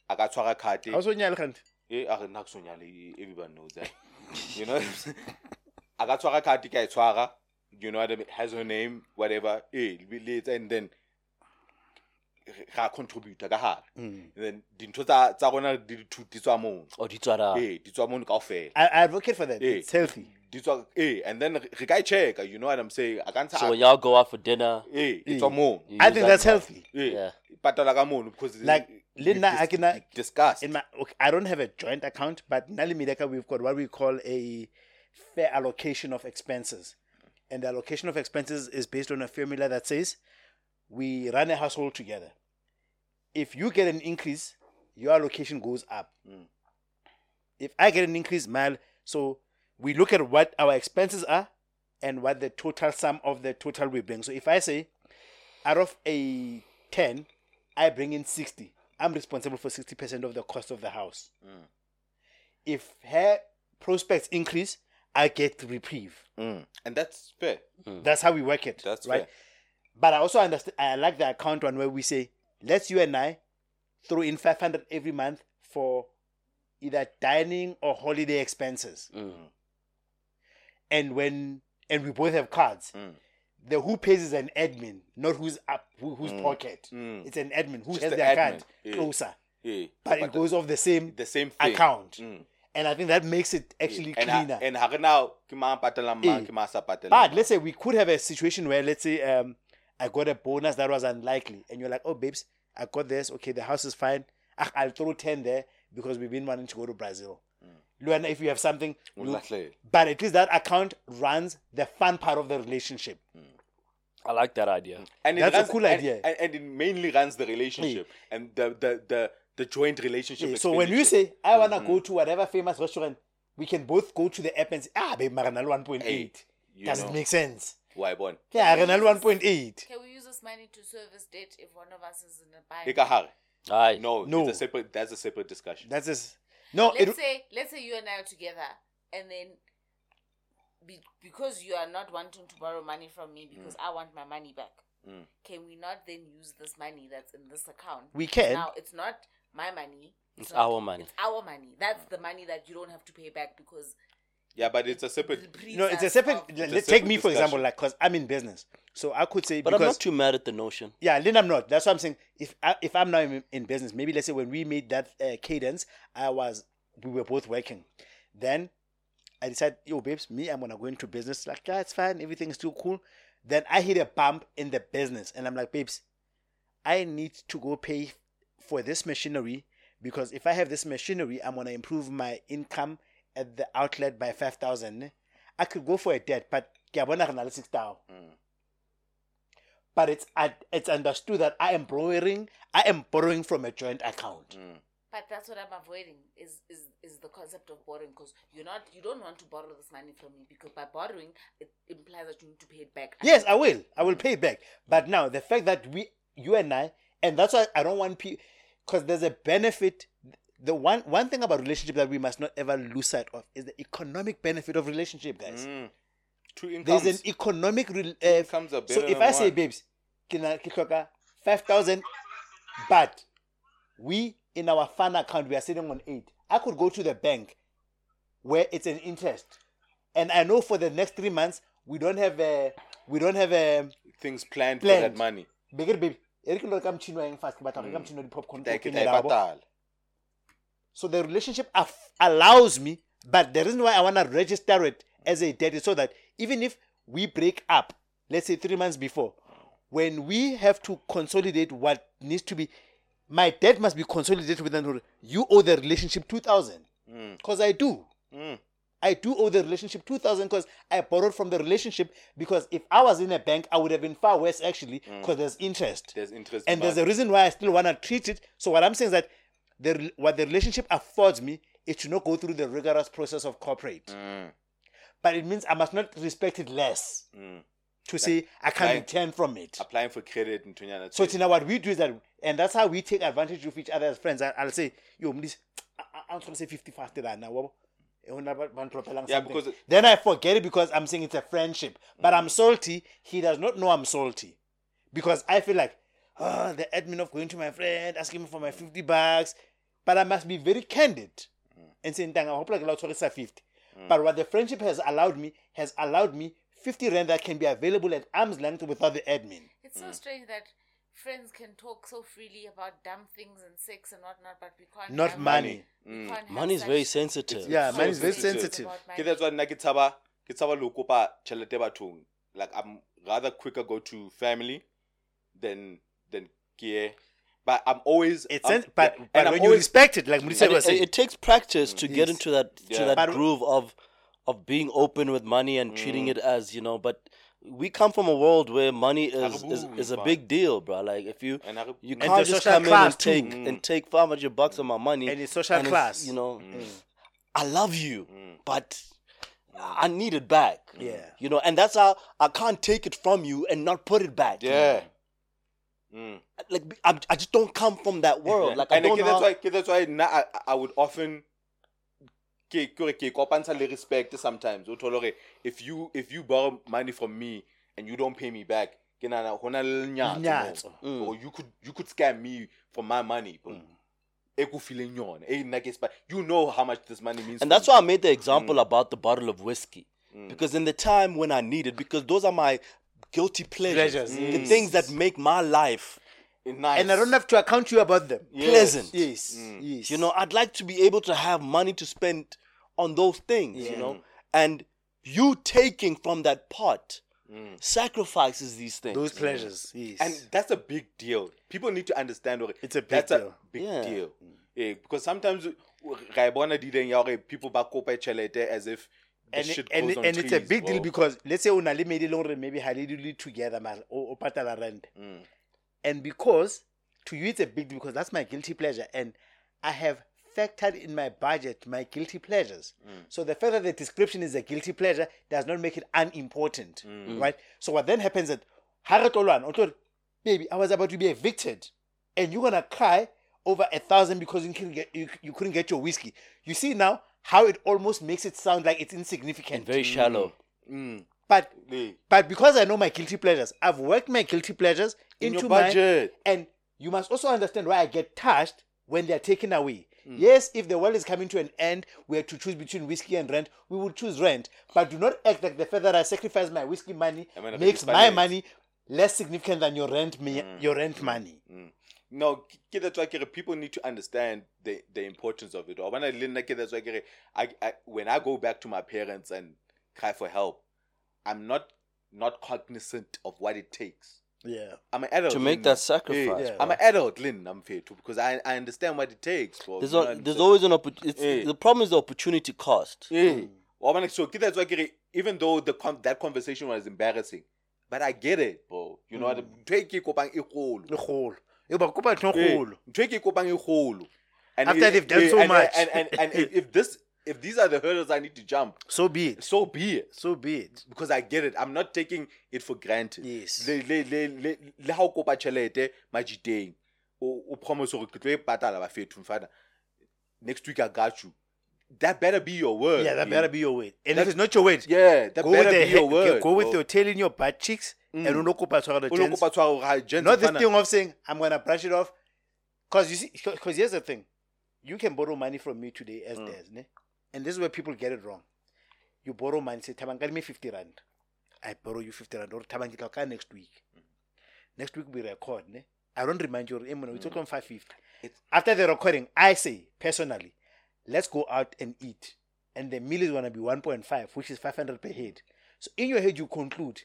a ka tshwara card e. How's on your hand? Eh, a re nna ke so nyale, everyone knows that. [laughs] you know? a ka tshwara card ka tshwara, you know what I mean? Has her name, whatever. Eh, and then ga contribute ka hare. Mm. Then dintho tsa tsa rona di di tswa moo. Or di tswara. Eh, di tswa moo kaofela. I, I advocate for that. Eh. It's healthy. Di tswa eh, and then re ka e check, you know what I'm saying? A ka ntsha So y'all go out for dinner, eh, e tswa moo. I think that's healthy. Eh, Yeah. patala ka mono because Like, we le nna dis- ha ke na- we. In my, okay, I don't have a joint account, but Nali Mideka, we've got what we call a fair allocation of expenses. And the allocation of expenses is based on a formula that says we run a household together. If you get an increase, your allocation goes up. Hmm. If I get an increase, my so we look at what our expenses are and what the total sum of the total we bring. So if I say out of a 10, I bring in 60. I'm responsible for 60% of the cost of the house. Hmm. If her prospects increase, I get reprieve. Mm. And that's fair. Hmm. That's how we work it. That's right. fair. But I also understand. I like the account one where we say, let's you and I throw in 500 every month for either dining or holiday expenses. Mm. And when and we both have cards. Mm. The who pays is an admin, not who's up, who, whose pocket. Mm. It's an admin who Just has the their admin, card yeah. closer, Yeah. but it goes off the same the same thing. account. Mm. And I think that makes it actually and cleaner. and re now ke mang a patalang mang Eh. ke mang a sa patalang But let's say we could have a situation where, let's say, um, I got a bonus that was unlikely, and you're like, "Oh, babes, I got this. Okay, the house is fine. Ah, I'll throw ten there because we've been wanting to go to Brazil." Luana, if you have something, Mm. you- but at least that account runs the fun part of the relationship. I like that idea. and it That's a cool and- idea. and, and it mainly runs the relationship and the the the, the joint relationship Yeah, so when you say I wanna go to whatever famous restaurant, we can both go to the app and say, "Ah, babe, Maranal one point eight. you Does know. it make sense?" Why bon Yeah, Maranal one point eight. Can we use this money to service debt if one of us is in a bind? ka hare Aye. no No. it's a separate that's a separate discussion That's just no. Let's It, say let's say you and I are together and then be, because you are not wanting to borrow money from me because I want my money back. Mm. Can we not then use this money that's in this account? We can. Now it's not my money. It's not- our money. It's our money. That's the money that you don't have to pay back because yeah but it's a separate reprives no, it's a separate. of- let- a let's take me for example, like because I'm in business, so I could say But I'm not too mad at the notion. yeah, Lynn, I'm not. That's what I'm saying. If I, if I'm now in, in business, maybe let's say when we made that uh, cadence, I was we were both working. Then I decided, yo, babes, me, I'm gonna go into business. Like, yeah, it's fine, everything's is still cool. Then I hit a bump in the business, and I'm like, babes, I need to go pay for this machinery because if I have this machinery, I'm gonna improve my income at the outlet by five thousand. I could go for a debt, but ke a bona re na le 6,000 but it's it's understood that I am borrowing I am borrowing from a joint account. Mm. But that's what I'm avoiding is is is the concept of borrowing because you're not you don't want to borrow this money from me because by borrowing it implies that you need to pay it back. Yes, I will. I will mm. pay back. But now the fact that we you and I and that's why I don't want people because there's a benefit. The one one thing about relationship that we must not ever lose sight of is the economic benefit of relationship, guys. Mm. two There's an economic rel- uh, incomes are so if I say one. babes, can I 5,000 but we in our fund account we are sitting on 8. I could go to the bank where it's an interest and I know for the next 3 months we don't have a we don't have a things planned, for Planned. that money. bigger baby e re reka motšhini wa eng fast ke batla go reka motšhini so the relationship af- allows me but the reason why i want to register it as a debt is so that even if we break up let's say three months before when we have to consolidate what needs to be my debt must be consolidated with an you owe the relationship 2000 because i do Mm. I do owe the relationship 2000 because I borrowed from the relationship because if I was in a bank I would have been far worse actually because there's interest There's interest. and there's a reason why I still want to treat it. So what I'm saying is that the what the relationship affords me, it should not go through the rigorous process of corporate. Mm. But it means I must not respect it less Mm. to say I can't return from it. applying for credit and Tunyana. So Tina, what we do is that, and that's how we take advantage of each other as friends. I, I'll say, yo, this, I, I'm trying to say 50 faster than now. Yeah, because- Mm. then I forget it because I'm saying it's a friendship. But I'm salty. He does not know I'm salty because I feel like, oh, the admin of going to my friend asking me for my 50 bucks. But I must be very candid Mm. and saying, "Tang, I hope like it's 50. But what the friendship has allowed me has allowed me 50 rand that can be available at arm's length without the admin. It's so strange that friends can talk so freely about dumb things and sex and whatnot, but we can't. Not have- money. we can't have Money is such very sensitive. Yeah, So money is very sensitive. sensitive. about money. Okay, that's why nna ke tshaba ke tshaba le kopa tjhelete bathong. Like I'm rather quicker go to family than than ke ye. But I'm always It's I'm- sen- but, and but I'm when you always respect it, like Mudisa was it, saying, it takes practice to get into that to that But- groove of of being open with money and treating it as you know. But we come from a world where money is is, is a big deal, bro. Like if you And you can't just come in and take Mm. and take five hundred bucks of my money and it's social and it's, class. You know, Mm. I love you, but I need it back. Yeah. You know, and that's how I can't take it from you and not put it back. yeah. Mm. Like I'm, I just don't come from that world. Like I and don't know. that's why that's why I, I would often ke ke re ke kopantsha le respect sometimes o thole if you if you borrow money from me and you don't pay me back ke nana ho na le Lenyatso. or you could you could scam me for my money bro. ko fileng yona e nna ke you know how much this money means and that's me. why I made the example Mm. about the bottle of whiskey. Because in the time when I needed, because those are my guilty pleasures, Pleasures, the yes. things that make my life nice. And I don't have to account you about them. pleasant. Yes. Mm. Yes. You know, I'd like to be able to have money to spend on those things, you know, and you taking from that pot mm. sacrifices these things. those pleasures. Yes. and that's a big deal. People need to understand what It's a big that's deal. a big Yeah. deal. Yeah, because sometimes eh, ra e bona dileng ya gore people ba kopa tjhelete as if the and, it- and, on and it's a big deal because let's say le made long maybe hali do together man or, patala rent. Mm. And because to you it's a big deal because that's my guilty pleasure and I have factored in my budget my guilty pleasures. Mm. So the fact that the description is a guilty pleasure does not make it unimportant, Mm. right? So what then happens is, Otor, baby, I was about to be evicted, and you're gonna cry over a thousand because you couldn't get you, you couldn't get your whiskey. You see now how it almost makes it sound like it's insignificant. and very shallow. Mm. mm. but Yeah. but because I know my guilty pleasures, I've worked my guilty pleasures In into your my budget. and you must also understand why I get touched when they're taken away. Mm. Yes, if the world is coming to an end, we have to choose between whiskey and rent. We will choose rent, but do not act like the fact that I sacrifice my whiskey money makes my money less significant than your rent me mm. your rent money. No, ke that's why ke re people need to understand the the importance of it. Or when I learn ke that's why ke I, I when I go back to my parents and cry for help, I'm not not cognizant of what it takes. Yeah. I'm an adult To make Lynn. that sacrifice, Yeah. I'm an adult, Lynn. I'm fair too because I I understand what it takes. Bro. There's, You know al- there's always an opportunity. Yeah. The problem is the opportunity cost. Yeah. Or when I- so ke that's why ke even though the con- that conversation was embarrassing, but I get it, bro. You know what? Mm. Ntho e ke kopang e kgolo. Le kgolo. Eh, ba kopa ntho e Eh, kgolo. ntho e ke kopang e kgolo. After if- they've done eh, so much. and and, and if, if this if these are the hurdles I need to jump, So be it. so be it. So be it. Because I get it. I'm not taking it for granted. Yes. Le le le le le ha o kopa tjhelete majiteng. O o promise hore ke tlo e patala ba fethu mfana. Next week I got you. That better be your word. Yeah, that better be your word. And That- if it's not your word, Yeah, that go [laughs] with better the be your word. go with bro. your tail in your butt cheeks mm. and Mm. uno kopa tshwara the gents. kopa tshwaro ha gents Not this thing of saying I'm gonna brush it off, because you see, because here's the thing, you can borrow money from me today as mm. theirs, ne? and this is where people get it wrong. You borrow money, say, "Tabang, me fifty rand." I borrow you 50 rand or tabang next week. Mm. Next week we record, ne? I don't remind you, we talk on 550. After the recording, I say personally, let's go out and eat. And the meal is gonna be 1.5, which is 500 per head. So in your head you conclude,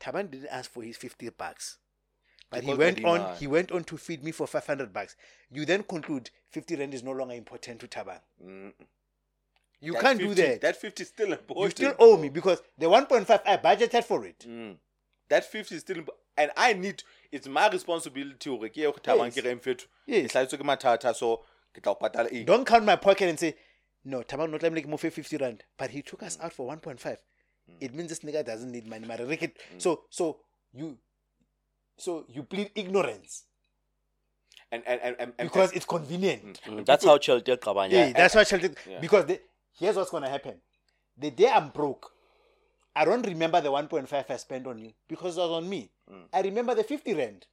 Tabang didn't ask for his 50 bucks. But he went on demand. he went on to feed me for 500 bucks. You then conclude 50 rand is no longer important to Tabang. Mm. You That can't 50 do that. That 50 is still important. you still owe me because the 1.5 I budgeted for it. Mm. That 50 is still and I need it's my responsibility hore ke ye go thabang Yes. ke reng fethu. Yes. Ke hlatswe ke mathata so ke tla o patala eng. Don't count my pocket and say, no, Tabang not let me move 50 rand. But he took us mm. out for 1.5. Mm. It means this nigga doesn't need money. Mara Rick it- mm. So so you so you plead ignorance And and and, and, and because it's convenient. Mm, That's how Chelsea Kabanya. Yeah, that's why Chelsea. Yeah. Because the, here's what's gonna happen. The day I'm broke, I don't remember the 1.5 I spent on you because it was on me. I remember the 50 rand.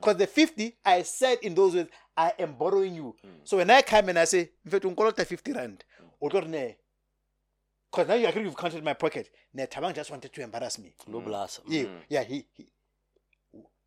Because the 50 I said in those words, I am borrowing you. Mm. So when I come and I say, "Mfethu, ngikoloda 50 rand, mm. because now you agree you've counted my pocket. Ne, Tabang just wanted to embarrass me. No mm. blast. Yeah, yeah. He, he.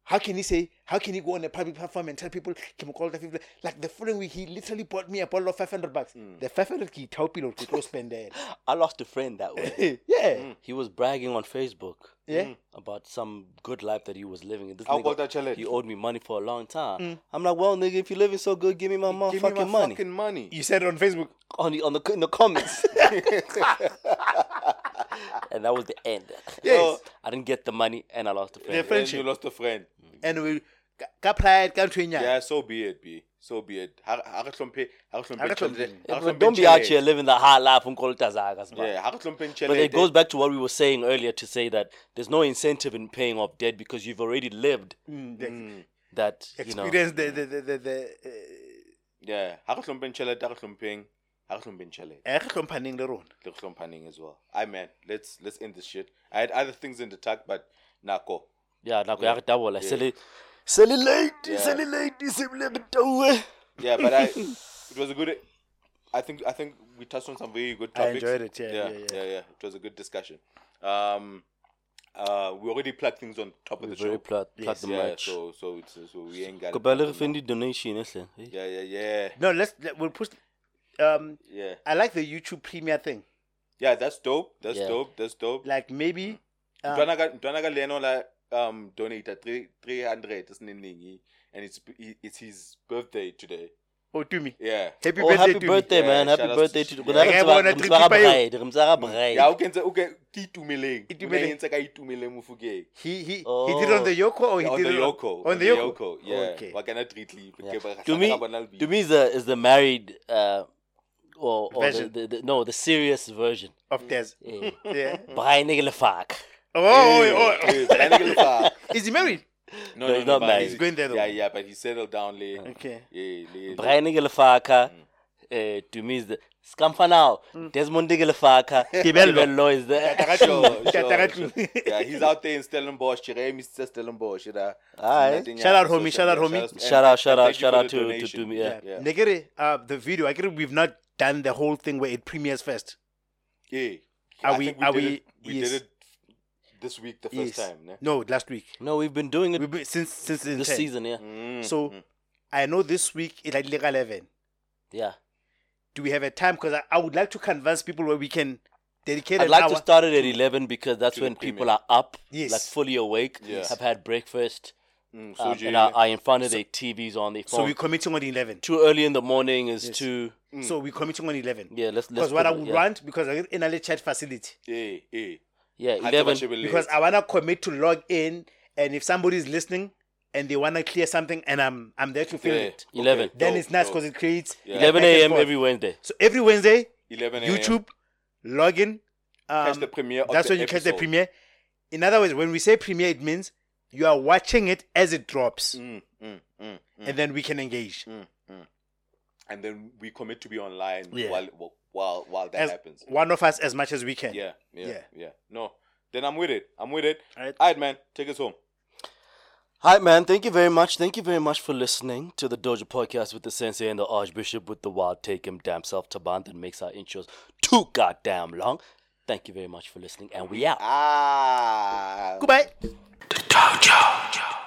How can he say? How can he go on a public platform and tell people? Kim call the people like the following week he literally bought me a bottle of five hundred bucks. Mm. The five hundred key you to go spend there. [laughs] I lost a friend that way. [laughs] yeah, mm. He was bragging on Facebook yeah. Mm. about some good life that he was living. And this How about that challenge? he owed me money for a long time. I'm like, well, nigga, if you're living so good, give me my Give me my money. fucking money. You said it on Facebook. on the on the in the comments. [laughs] and that was the end. Yes. I didn't get the money and I lost the friend. The And friendship. you lost a friend. And we got pride, got to Yeah, so be it, B. So be it. Ha ha re hlomphe ha re Ha re hlomphe hlomphe. tjhelete- Yeah, ha re but hlomphe don't be out here living the high life on Kolta Zagas, man. Yeah, ha re hlompheng But it goes back to what we were saying earlier to say that there's no incentive in paying off debt because you've already lived Mm, that, you know. experience the the the the. the uh, Yeah, ha re hlompheng tjhelete, ha re hlompheng ha re hlompheng tjhelete. eh, re hlomphaneng le rona. Le hlomphaneng as well. I man, let's let's end this shit. I had other things in the tuck, but nako. Yeah, nako ya re tabola. Yeah. Sele sele late, Yeah. sele late, sele late. Yeah, but I [laughs] it was a good I think I think we touched on some very good I topics. enjoyed it, yeah, yeah, yeah, yeah. yeah, It was a good discussion. Um, uh, we already plugged things on top of We the very show. plat, Yes. plat the yeah, match. so so it's, so we ain't got. it Kopela re fendi donation, eh, hle. Yeah, yeah, yeah, No, let's let, we'll push. Um, yeah. I like the YouTube Premiere thing. Yeah, that's dope. That's Yeah. dope. That's dope. Like maybe. Um, Ntwana ka Ntwana ka Leno la um donated three three hundred isiningi, and it's it's his birthday today. oh, to me. Yeah. Happy Oh, birthday happy to me. birthday, Yeah, man. Happy shout out birthday to- to Yeah. Rona re Ke tseba- bona re tseba ka tricky pa eo. bride, re tseba ka bride. Yeah, okay, okay. Ke itumeleng. Itumeleng. Itumeleng. Ka itumeleng Mofokeng. He he he Oh. did on the Yoko or he Yeah, on did the Yoko. on the Yoko. Yeah. Okay. Wa kana treatly. Yeah. To me, to me is the is the married uh, or, or the, Version. the, the no the serious version. Of theirs. Yeah. Yeah. Brian Nigelefak. Oh, oh, oh. No, [laughs] Is he married? no, No, no, he's not but married. he's- He's going there though. Yeah, yeah, but he settled down late. Okay. Yeah, late. Brian Nigelefaka. Uh, to me is the Scamfa now. Desmond Nigelefaka. Tibello. [laughs] Tibello is the Sure, sure, sure. Yeah, he's out there in Stellenbosch. Chiré, Mr. Stellenbosch. You know. Aye. Shout out, homie, So, shout out, homie. Shout out, shout out, shout out to- to- to me, yeah. yeah. Negere, uh, the video. I agree. We've not done the whole thing where it premieres first. Yeah. Are I we- think are did we- it- We yes. did it this week, the first Yes. time. Ne? No, last week. No, we've been doing it We've been, since since the this intent. season, yeah. Mm, So mm. I know this week it like legal eleven. Yeah. Do we have a time? Because I, I would like to convince people where we can dedicate I'd an like hour. to start it at 11 because that's when people are up, Yes. like fully awake, Yes. have had breakfast, Mm, um, and I, are in front of their TVs on their so we're committing on eleven. too early in the morning is Yes. too. So we're committing on eleven. Yeah, let's let's. Because what I would yeah. want, because I get in a chat facility. yeah, yeah. Yeah, 11. bashebelele. Because I wanna commit to log in, and if somebody's listening and they wanna clear something, and I'm I'm there to fill Yeah. it, 11. then Dope, it's nice dope. because it creates Yeah. 11 a.m. every Wednesday. So every Wednesday, 11 a.m. YouTube, log in. Um, Catch the premiere. Of that's the when you catch the premiere. In other words, when we say premiere, it means you are watching it as it drops, Mm, mm, mm, mm, and then we can engage. mm, mm. And then we commit to be online Yeah. while while while that As happens. one of us as much as we can. Yeah, yeah, Yeah. yeah, No, then I'm with it. I'm with it. Alright. All right, man. Take us home. Hi, man. Thank you very much. Thank you very much for listening to the Dojo podcast with the Sensei and the Archbishop with the wild take him damn self Tabang that makes our intros too goddamn long. Thank you very much for listening, and we out. Ah. Goodbye. Dojo.